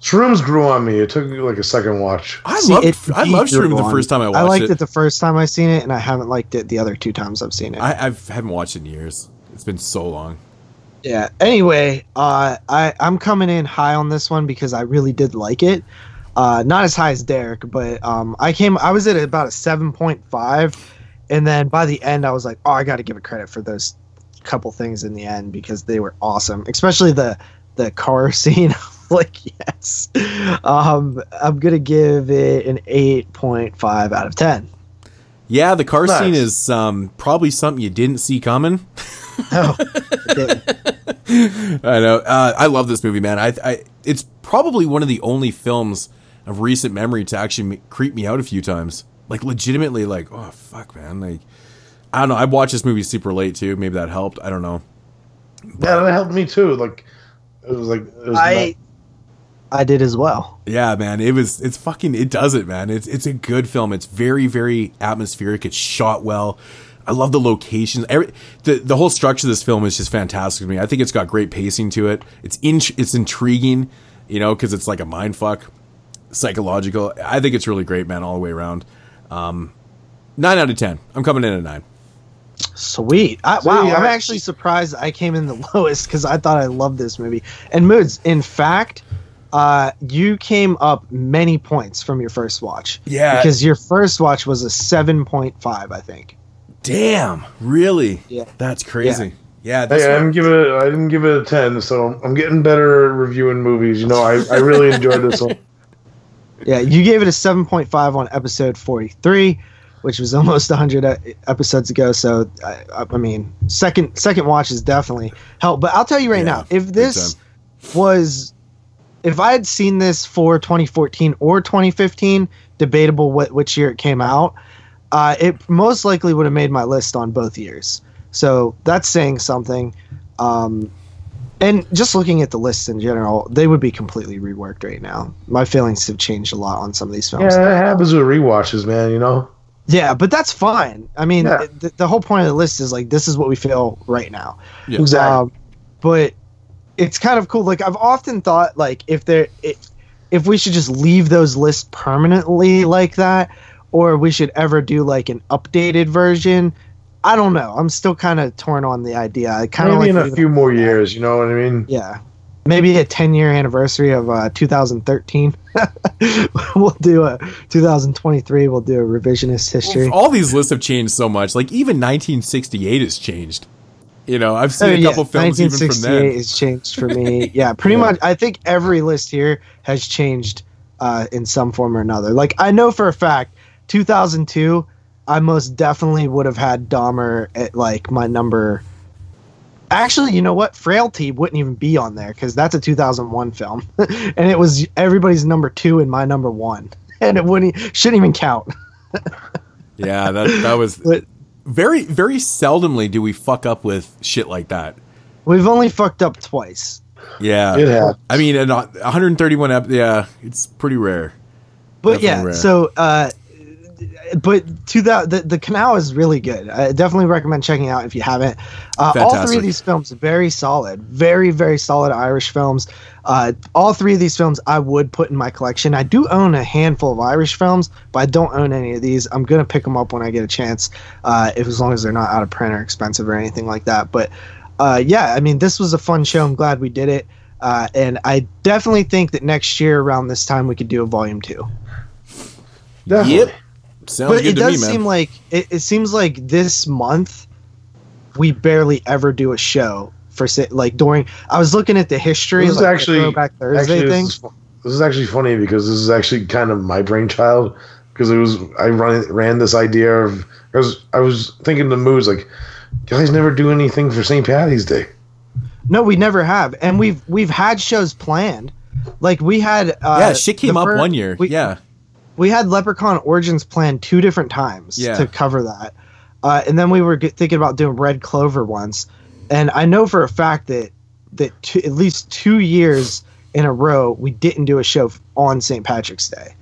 Shrooms grew on me. It took me like a second watch. I See, loved, it I loved grew Shroom the first time I me. watched I liked it. it. the first time I seen it, and I haven't liked it the other two times I've seen it. I I've, haven't watched it in years. It's been so long. yeah. Anyway, uh, I I'm coming in high on this one because I really did like it. Uh, not as high as Derek, but um, I came. I was at about a seven point five, and then by the end, I was like, oh, I got to give it credit for those couple things in the end because they were awesome, especially the the car scene. like yes, um, I'm gonna give it an eight point five out of ten. Yeah, the car Nice. scene is um, probably something you didn't see coming. Oh, it. I know. Uh, I love this movie, man. I, I, it's probably one of the only films of recent memory to actually m- creep me out a few times. Like, legitimately, like, oh fuck, man. Like, I don't know. I watched this movie super late too. Maybe that helped. I don't know. Yeah, that helped me too. Like it was like it was I I did as well. Yeah, man, it was it's fucking it does it, man. It's it's a good film. It's very very atmospheric. It's shot well. I love the locations. Every, the the whole structure of this film is just fantastic to me. I think it's got great pacing to it. It's in, it's intriguing, you know, because it's like a mind fuck, psychological. I think it's really great, man, all the way around. Um, nine out of ten. I'm coming in at nine. Sweet. I, So, wow, yeah, I'm actually surprised I came in the lowest because I thought I loved this movie. And moods, in fact, uh, you came up many points from your first watch. Yeah. Because your first watch was a 7.5, I think. Damn, really? Yeah. That's crazy. Yeah, this Hey, I didn't give it. I didn't give it a ten, so I'm getting better at reviewing movies. You know, I, I really enjoyed this one. Yeah, you gave it a 7.5 on episode 43, which was almost 100 e- episodes ago. So, I, I- I mean, second second watch is definitely help. But I'll tell you right Yeah, now, if this was, if I had seen this for 2014 or 2015, debatable what which year it came out, uh, it most likely would have made my list on both years. So that's saying something. Um, and just looking at the lists in general, they would be completely reworked right now. My feelings have changed a lot on some of these films. Yeah, that happens with rewatches, man. You know. Yeah, but that's fine. I mean, Yeah. the, the whole point of the list is like this is what we feel right now. Yeah. Exactly. Um, but it's kind of cool. Like I've often thought, like if there, if, if we should just leave those lists permanently like that, or we should ever do like an updated version. I don't know. I'm still kind of torn on the idea. I kind of Maybe like in a few more years. You know what I mean? yeah. Maybe a 10 year anniversary of uh, 2013. we'll do a 2023. We'll do a revisionist history. all these lists have changed so much. Like even 1968 has changed. You know, I've seen Oh, a yeah, couple films even from 1968 then. has changed for me. Yeah, pretty much. I think every list here has changed uh, in some form or another. Like I know for a fact, 2002, I most definitely would have had Dahmer at like my number. Actually, you know what? Frailty wouldn't even be on there because that's a 2001 film, and it was everybody's number two and my number one, and it wouldn't shouldn't even count. Yeah, that that was But- very very seldomly do we fuck up with shit like that. We've only fucked up twice. Yeah, It. I mean, and, uh, 131. Ep- yeah, it's pretty rare. But Definitely yeah, rare. so uh, but to that the, the canal is really good. I definitely recommend checking out if you haven't. Uh, all three of these films are very solid, very very solid Irish films. Uh, all three of these films I would put in my collection. I do own a handful of Irish films, but I don't own any of these. I'm gonna pick them up when I get a chance, uh, if as long as they're not out of print or expensive or anything like that. But uh, yeah, I mean, this was a fun show. I'm glad we did it. Uh, and I definitely think that next year around this time we could do a volume two Definitely. Yep, sounds but good it to does me, man. seem like it, it seems like this month we barely ever do a show for say, like during i was looking at the history This is like, the actually throwback thursday actually, thing This is, this is actually funny because this is actually kind of my brainchild because it was I run ran this idea of I was I was thinking the moods like guys never do anything for St. Patty's Day. no we never have and we've we've had shows planned like we had uh yeah, shit came up fir- one year. we, yeah, we had leprechaun origins planned two different times Yeah. to cover that. Uh, and then we were thinking about doing red clover once. And i know for a fact that that two, at least two years in a row we didn't do a show on st patrick's day.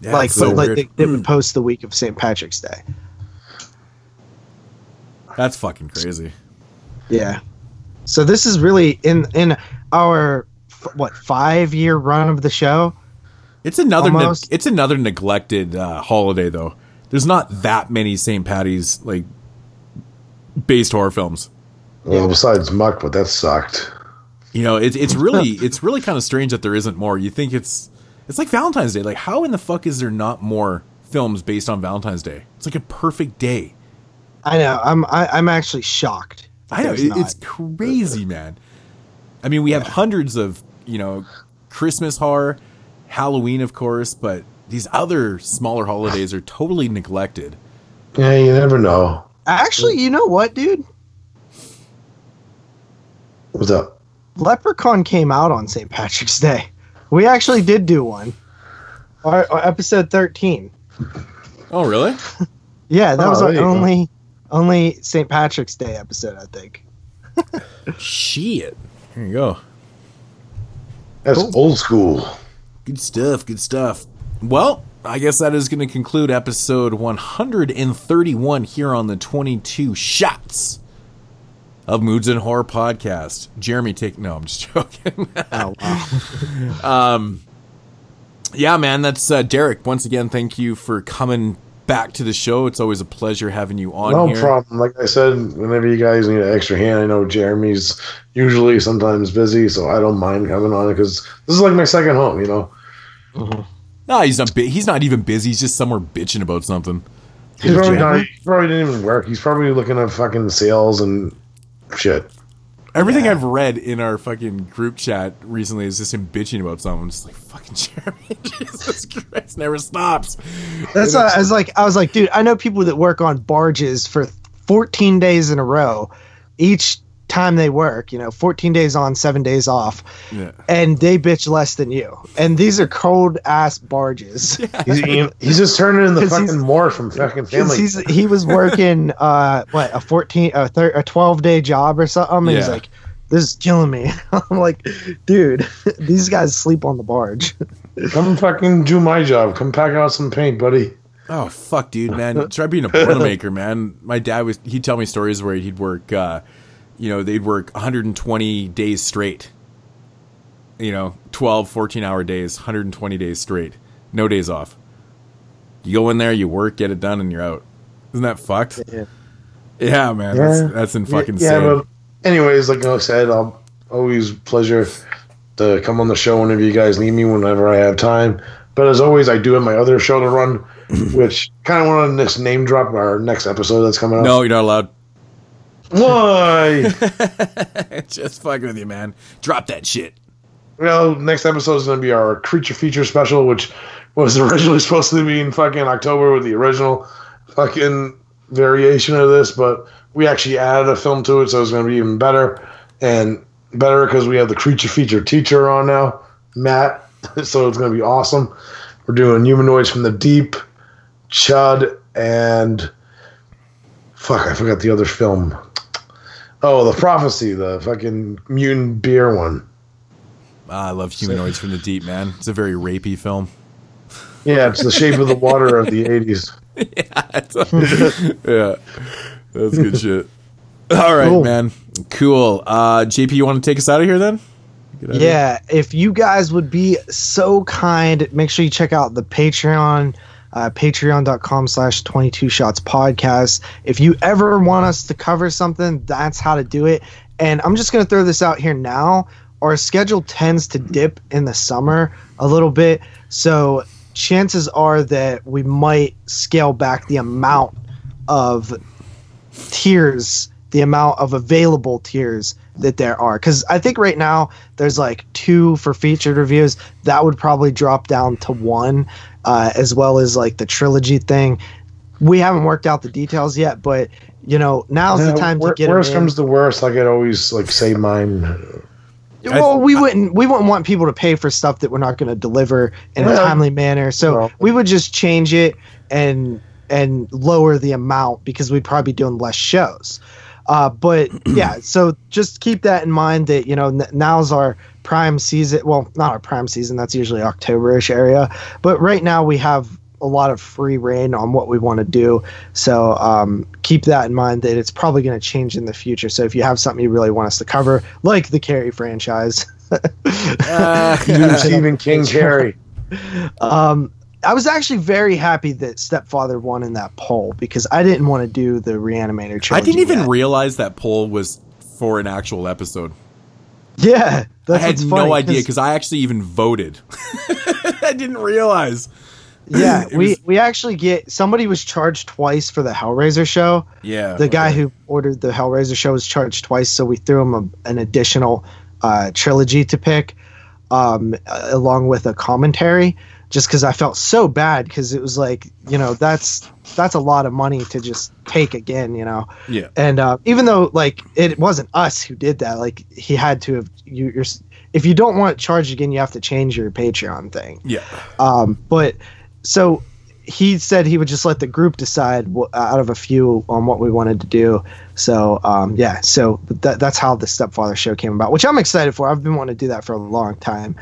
Yeah like so like they, they would post the week of st patrick's day. That's fucking crazy. yeah. So this is really in in our what five year run of the show It's another ne- it's another neglected uh, holiday though. There's not that many St. Patty's like based horror films. Well, besides Muck, but that sucked. You know, it's it's really it's really kind of strange that there isn't more. You think it's it's like Valentine's Day. Like, how in the fuck is there not more films based on Valentine's Day? It's like a perfect day. i know i'm I, i'm actually shocked I know there's it, not. it's crazy, man. I mean, we have hundreds of you know Christmas horror, Halloween, of course, but these other smaller holidays are totally neglected. Yeah, you never know. actually you know what dude What's up? Leprechaun came out on St. Patrick's Day. We actually did do one. Our, our episode 13. Oh, really? Yeah, that Oh, was our you go. only only St. Patrick's Day episode, I think. Shit. Here you go. That's old school. Good stuff. Good stuff. Well, I guess that is going to conclude episode 131 here on the 22 shots of Moods and Horror podcast. Jeremy, take no, I'm just joking. Oh wow. um, yeah, man, that's uh, Derek. Once again, thank you for coming back to the show. It's always a pleasure having you on no here. problem. Like I said, whenever you guys need an extra hand, I know Jeremy's usually sometimes busy, so I don't mind coming on it because this is like my second home. You know, Mm-hmm. No, he's not. Bi- he's not even busy. He's just somewhere bitching about something. he's probably not. He probably didn't even work. He's probably looking at fucking sales and shit. Everything I've read in our fucking group chat recently is just him bitching about something. I'm just like fucking Jeremy, Jesus Christ, never stops. That's And I was like, I was like, dude, I know people that work on barges for 14 days in a row, each time they work. You know, 14 days on, seven days off, Yeah. and they bitch less than you. And these are cold ass barges. He's, he- he's just turning in the fucking more from fucking family. he's, he was working uh what a 14 a, thir- a 12 day job or something and he's like this is killing me i'm like dude these guys sleep on the barge Come fucking do my job. Come pack out some paint, buddy. Oh fuck, dude, man! Try being a boilermaker, man. My dad was he'd tell me stories where he'd work, uh, you know, they'd work 120 days straight. You know, 12, 14 hour days, 120 days straight, no days off. You go in there, you work, get it done, and you're out. Isn't that fucked? Yeah, yeah man. That's, that's in fucking yeah, insane. but anyways, like I said, I'll always pleasure to come on the show whenever you guys need me, whenever I have time. But as always, I do have my other show to run, which kind of want to just name drop our next episode that's coming up. no, you're not allowed. Why? Just fucking with you, man. Drop that shit. Well, next episode is going to be our creature feature special, which was originally supposed to be in fucking October with the original fucking variation of this, but we actually added a film to it, so it's going to be even better and better because we have the creature feature teacher on now, Matt. so it's going to be awesome. We're doing humanoids from the deep, Chud, and fuck, I forgot the other film. Oh, the prophecy, the fucking mutant beer one. Ah, I love humanoids from the deep, man. It's a very rapey film. Yeah, it's the shape of the water of the '80s. yeah, that's good shit. All right, Cool. man. Cool. Uh, JP, you want to take us out of here then? Get here? yeah if you guys would be so kind make sure you check out the patreon uh, patreon.com slash 22 shots podcast. If you ever want us to cover something that's how to do it. And i'm just going to throw this out here now. Our schedule tends to dip in the summer a little bit so chances are that we might scale back the amount of tiers the amount of available tiers that there are. Because i think right now there's like two for featured reviews. That would probably drop down to one uh, as well as like the trilogy thing we haven't worked out the details yet but you know now's Yeah, the time wor- to get. Worst in. comes to worst, I could always like say mine. well we wouldn't we wouldn't want people to pay for stuff that we're not going to deliver in a timely manner so we would just change it and and lower the amount because we'd probably be doing less shows uh, but yeah so just keep that in mind that you know n- now's our prime season well not our prime season that's usually octoberish area but right now we have a lot of free reign on what we want to do. So um, keep that in mind that it's probably going to change in the future. So if you have something you really want us to cover like the carrie franchise Stephen King Carrie. um, I was actually very happy that Stepfather won in that poll because I didn't want to do the Reanimator trilogy. I didn't even yet. realize that poll was for an actual episode. Yeah, that's I had no idea 'cause- because I actually even voted. I didn't realize. yeah, we was- we actually get somebody was charged twice for the Hellraiser show. Yeah, the guy who ordered the Hellraiser show was charged twice, so we threw him a, an additional uh, trilogy to pick, um, along with a commentary. Just because I felt so bad because it was like you know that's that's a lot of money to just take again, you know. Yeah. And uh, even though like it wasn't us who did that, like he had to have you. You're, if you don't want it charged again, you have to change your Patreon thing. Yeah. Um, but so he said he would just let the group decide out of a few on what we wanted to do. So um, yeah, so that, that's how the Stepfather show came about, which I'm excited for. I've been wanting to do that for a long time.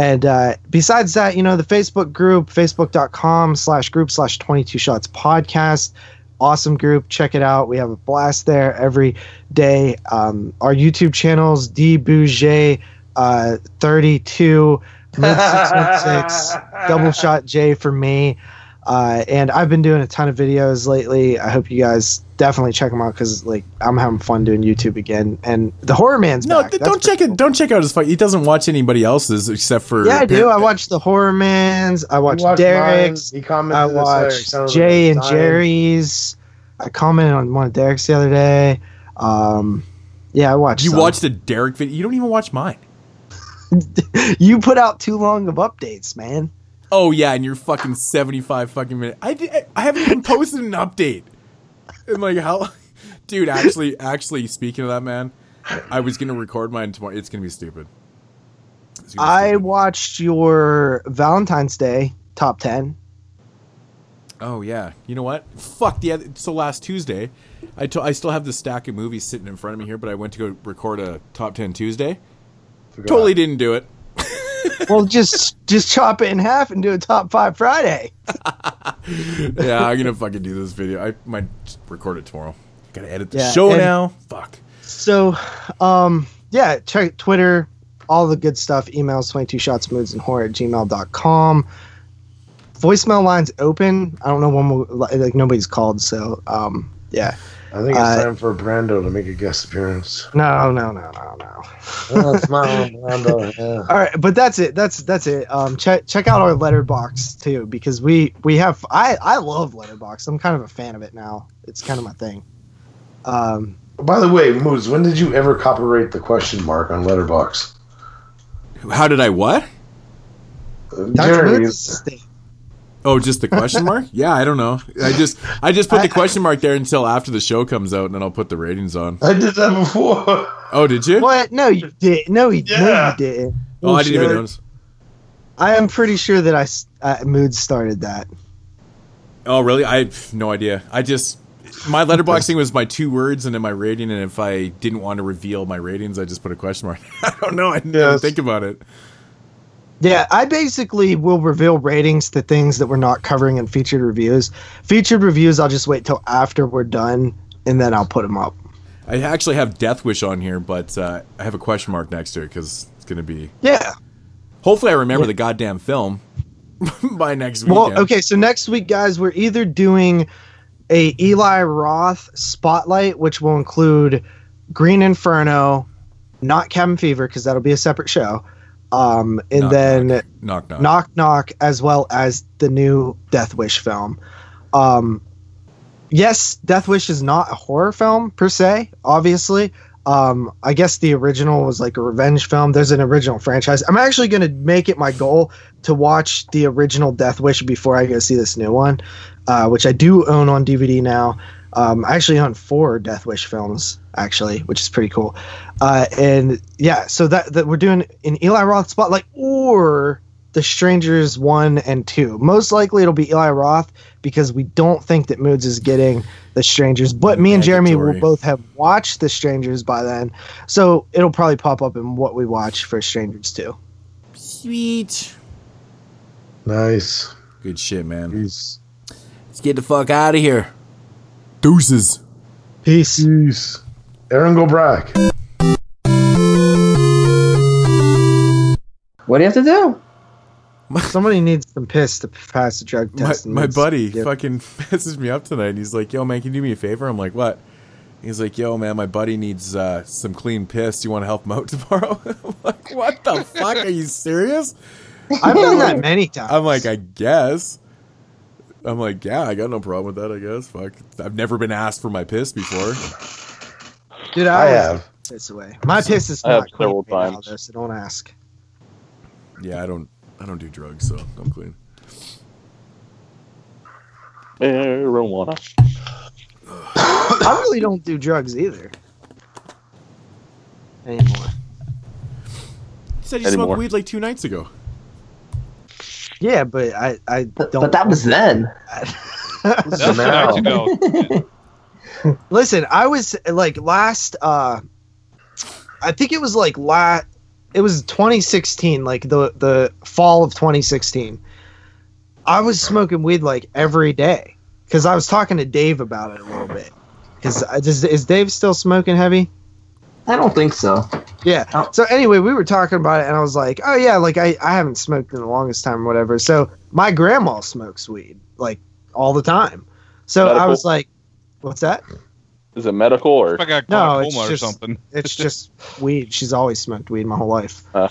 And uh, besides that, you know, the Facebook group, facebook.com slash group slash 22 shots podcast. Awesome group. Check it out. We have a blast there every day. Um, our YouTube channels, D Bouget uh, 32, Mid 616, Double Shot J for me. Uh, and I've been doing a ton of videos lately. I hope you guys definitely check him out because like I'm having fun doing YouTube again. And the Horror Man's No, back. th- don't check it. Don't check out his fight. He doesn't watch anybody else's except for. Yeah, I do. I watch the Horror Man's. I watch watched Derek's. mine. He commented I this letter. watched Sounded Jay and dying. Jerry's. I commented on one of Derek's the other day. Um, yeah, I watched. You some. watched a Derek video. You don't even watch mine. you put out too long of updates, man. Oh yeah, and you're fucking seventy five fucking minutes. I did, I haven't even posted an update. And like how, dude? Actually, actually, speaking of that, man, I was gonna record mine tomorrow. It's gonna be stupid. Gonna be I stupid. watched your Valentine's Day top ten. Oh yeah, you know what? Fuck the other. So last Tuesday, I I still have the stack of movies sitting in front of me here, but I went to go record a top ten Tuesday. Totally didn't do it. well, just just chop it in half and do a top five Friday. yeah, I'm gonna fucking do this video. I might record it tomorrow. Gotta edit the Yeah, show now. Fuck. So, um, yeah, check Twitter, all the good stuff. Emails 22 shots moods and horror at gmail.com. Voicemail lines open. I don't know when we'll, like nobody's called, so um, yeah. I think it's Uh, time for Brando to make a guest appearance. No, no, no, no, no. That's my Brando. Yeah. All right, but that's it. That's that's it. Um, check check out our Letterboxd too because we we have I I love Letterboxd. I'm kind of a fan of it now. It's kind of my thing. Um, By the way, Moose, when did you ever copyright the question mark on Letterboxd? How did I what? Dr. Jeremy, Moods' thing. Oh, just the question mark? Yeah, I don't know. I just I just put the question mark there until after the show comes out, and then I'll put the ratings on. I did that before. Oh, did you? What? No, you did. No, you, no, Yeah. you didn't. Oh, I didn't even Bullshit. notice. I am pretty sure that I s- uh, Mood started that. Oh, really? I have no idea. I just my letterboxing was my two words and then my rating, and if I didn't want to reveal my ratings, I just put a question mark. I don't know. I didn't Yes. think about it. Yeah, I basically will reveal ratings to things that we're not covering in featured reviews. Featured reviews, I'll just wait till after we're done, and then I'll put them up. I actually have Death Wish on here, but uh, I have a question mark next to it because it's going to be. Yeah. Hopefully, I remember the goddamn film by next weekend. Well, okay, so next week, guys, we're either doing a Eli Roth spotlight, which will include Green Inferno, not Cabin Fever, because that'll be a separate show, um, and Knock, then Knock knock. Knock Knock, as well as the new Death Wish film. Um, yes, Death Wish is not a horror film per se, obviously. Um, I guess the original was like a revenge film. There's an original franchise. I'm actually going to make it my goal to watch the original Death Wish before I go see this new one, uh, which I do own on DVD now. Um, I actually own four Death Wish films, actually, which is pretty cool. Uh, and yeah, so that, that we're doing an Eli Roth spotlight or The Strangers 1 and 2. Most likely it'll be Eli Roth because we don't think that Moods is getting The Strangers, but me and Jeremy will both have watched The Strangers by then. So it'll probably pop up in what we watch for Strangers 2. Sweet. Nice. Good shit, man. Peace. Let's get the fuck out of here. Deuces. Peace. Peace. Aaron Gobrack. What do you have to do? Somebody needs some piss to pass the drug test. and my buddy yeah. fucking messaged me up tonight. and He's like, "Yo, man, can you do me a favor?" I'm like, "What?" He's like, "Yo, man, my buddy needs uh, some clean piss. Do you want to help him out tomorrow?" I'm like, "What the fuck? Are you serious?" I've done that many times. I'm like, "I guess." I'm like, "Yeah, I got no problem with that. I guess." Fuck, I've never been asked for my piss before. Dude, I I, have. Piss away. My piss is I not clean several right now, though, so don't ask. Yeah, I don't, I don't do drugs, so I'm clean. Marijuana. I really don't do drugs either. Anymore. You said you Anymore. smoked weed like two nights ago. Yeah, but I I don't. But that was then. This is now. Listen, I was like last. uh I think it was like la. It was 2016, like the the fall of 2016. I was smoking weed like every day because I was talking to Dave about it a little bit. Because is, is Dave still smoking heavy? I don't think so. Yeah. So anyway, we were talking about it, and I was like, "Oh yeah, like I, I haven't smoked in the longest time, or whatever." So my grandma smokes weed like all the time. So I was like, "What's that?" Is it medical or? I got No, it's or just something. it's just weed. She's always smoked weed my whole life. Uh.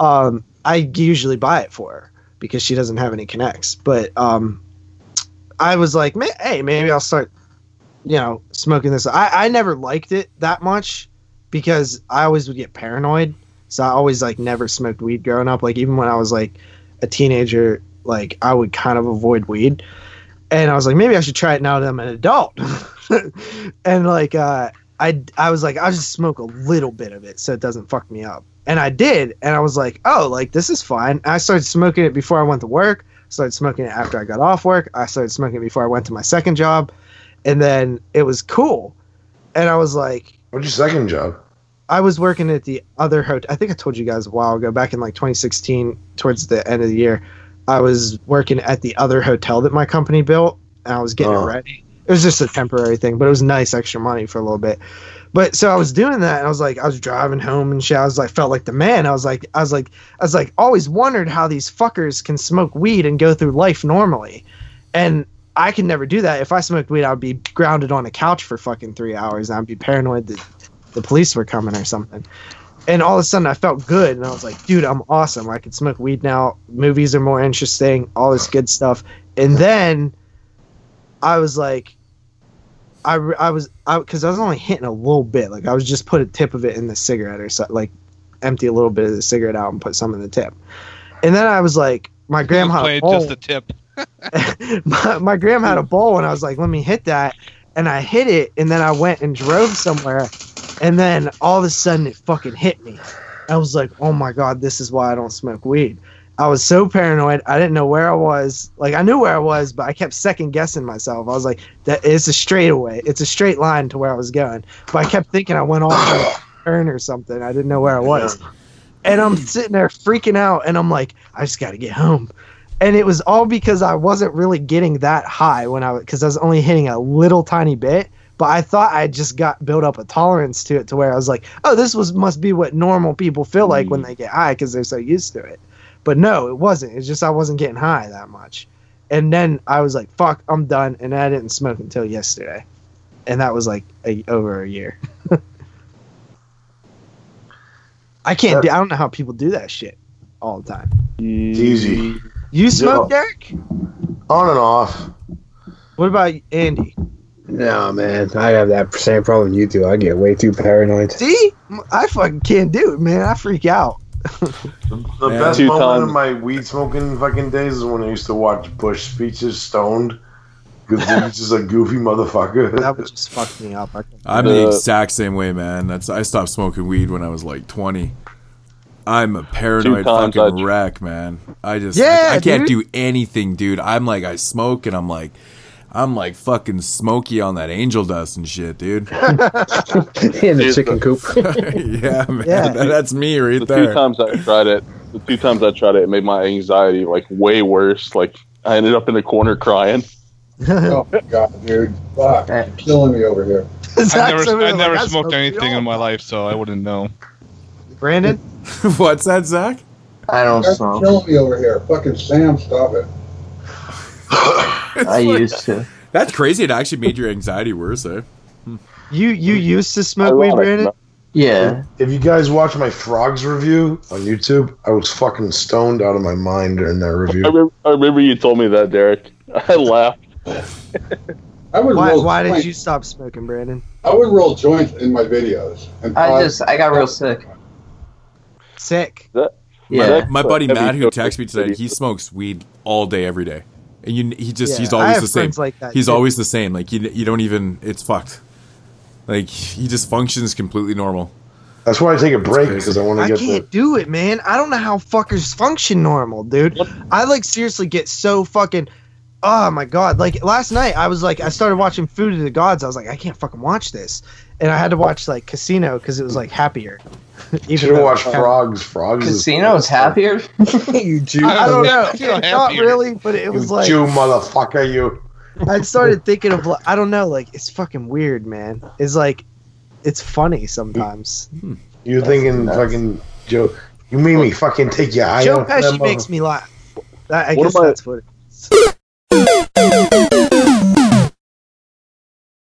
Um, I usually buy it for her because she doesn't have any connects. But um, I was like, "Ma- hey, maybe I'll start, you know, smoking this. I, I never liked it that much because I always would get paranoid. So I always like never smoked weed growing up. Like even when I was like a teenager, like I would kind of avoid weed. And I was like, maybe I should try it now that I'm an adult. and like uh I I was like, I'll just smoke a little bit of it so it doesn't fuck me up. And I did, and I was like, oh, like this is fine. I started smoking it before I went to work. Started smoking it after I got off work. I started smoking it before I went to my second job, and then it was cool. And I was like, What's your second job? I was working at the other hotel. I think I told you guys a while ago, back in like 2016, towards the end of the year. I was working at the other hotel that my company built, and I was getting Oh. it ready. It was just a temporary thing, but it was nice extra money for a little bit. But so I was doing that, and I was like, I was driving home and shit. I was like, felt like the man. I was like, I was like, I was like, always wondered how these fuckers can smoke weed and go through life normally, and I can never do that. If I smoked weed, I'd be grounded on a couch for fucking three hours. And I'd be paranoid that the police were coming or something. And all of a sudden, I felt good, and I was like, "Dude, I'm awesome. I can smoke weed now. Movies are more interesting. All this good stuff." And then I was like, I, I was I because I was only hitting a little bit. Like I was just put a tip of it in the cigarette or so, like empty a little bit of the cigarette out and put some in the tip. And then I was like, my grandma Played just a tip. my, my grandma had a bowl and I was like, let me hit that. And I hit it and then I went and drove somewhere and then all of a sudden it fucking hit me. I was like, oh my God, this is why I don't smoke weed. I was so paranoid. I didn't know where I was. Like I knew where I was, but I kept second guessing myself. I was like, that it's a straightaway. It's a straight line to where I was going. But I kept thinking I went off a turn or something. I didn't know where I was. And I'm sitting there freaking out and I'm like, I just got to get home and it was all because I wasn't really getting that high when I because I was only hitting a little tiny bit. But I thought I just got built up a tolerance to it to where I was like, oh, this was must be what normal people feel like when mm. they get high because they're so used to it. But no, it wasn't. It's just I wasn't getting high that much. And then I was like, fuck, I'm done. And I didn't smoke until yesterday, and that was like a, over a year. I can't. do, I don't know how people do that shit all the time. It's easy. You smoke, Yeah. Derek? On and off. What about Andy? No, man, I have that same problem you do. I get way too paranoid. See, I fucking can't do it, man. I freak out. The Yeah. best moment times. of my weed smoking fucking days is when I used to watch Bush speeches stoned. Because he's just a goofy motherfucker. That would just fuck me up. I I'm the The- exact same way, man. That's I stopped smoking weed when I was like 20. I'm a paranoid times fucking I- wreck, man. I just Yeah, I, I can't dude. do anything, dude. I'm like I smoke and I'm like I'm like fucking smoky on that angel dust and shit, dude. In the chicken coop. yeah, man. Yeah. that- that's me right The there. two times I tried it, the two times I tried it, it made my anxiety like way worse. Like I ended up in the corner crying. oh my god, dude. Fuck. You're killing me over here. I never, I Like, never I smoked smoked anything in my life, so I wouldn't know. Brandon? What's that, Zach? I don't You're smoke. killing me over here. Fucking Sam, stop it. I used to. That's crazy. It actually made your anxiety worse, eh? You you used to smoke weed, Brandon? Yeah. If you guys watch my frogs review on YouTube, I was fucking stoned out of my mind during that I review. remember, I remember you told me that, Derek. I laughed. I would Why, roll why did you stop smoking, Brandon? I would roll joints in my videos. And I just I got real sick. Sick. That, Yeah. My buddy Matt, who dose texted me today, he smokes weed all day, every day, and you, he just Yeah, he's always the same. like that, he's too. always the same. Like you, you don't even. It's fucked. Like he just functions completely normal. That's why I take a break because I want to I get can't the. do it, man. I don't know how fuckers function normal, dude. I like seriously get so fucking. Oh my god! Like last night, I was like, I started watching Food of the Gods. I was like, I can't fucking watch this, and I had to watch like Casino because it was like happier. You should though- watch Frogs. Frogs. is- Casino's happier. you Jew. I, I don't know. Yeah, not happier. really, but it was You like Jew motherfucker, you. I started thinking of like, I don't know, like it's fucking weird, man. It's like it's funny sometimes. Hmm. You're thinking fucking Joe? You made me fucking take your eye Joe out. that Pesci mother- makes me laugh. That, I What guess am I- that's what. It is.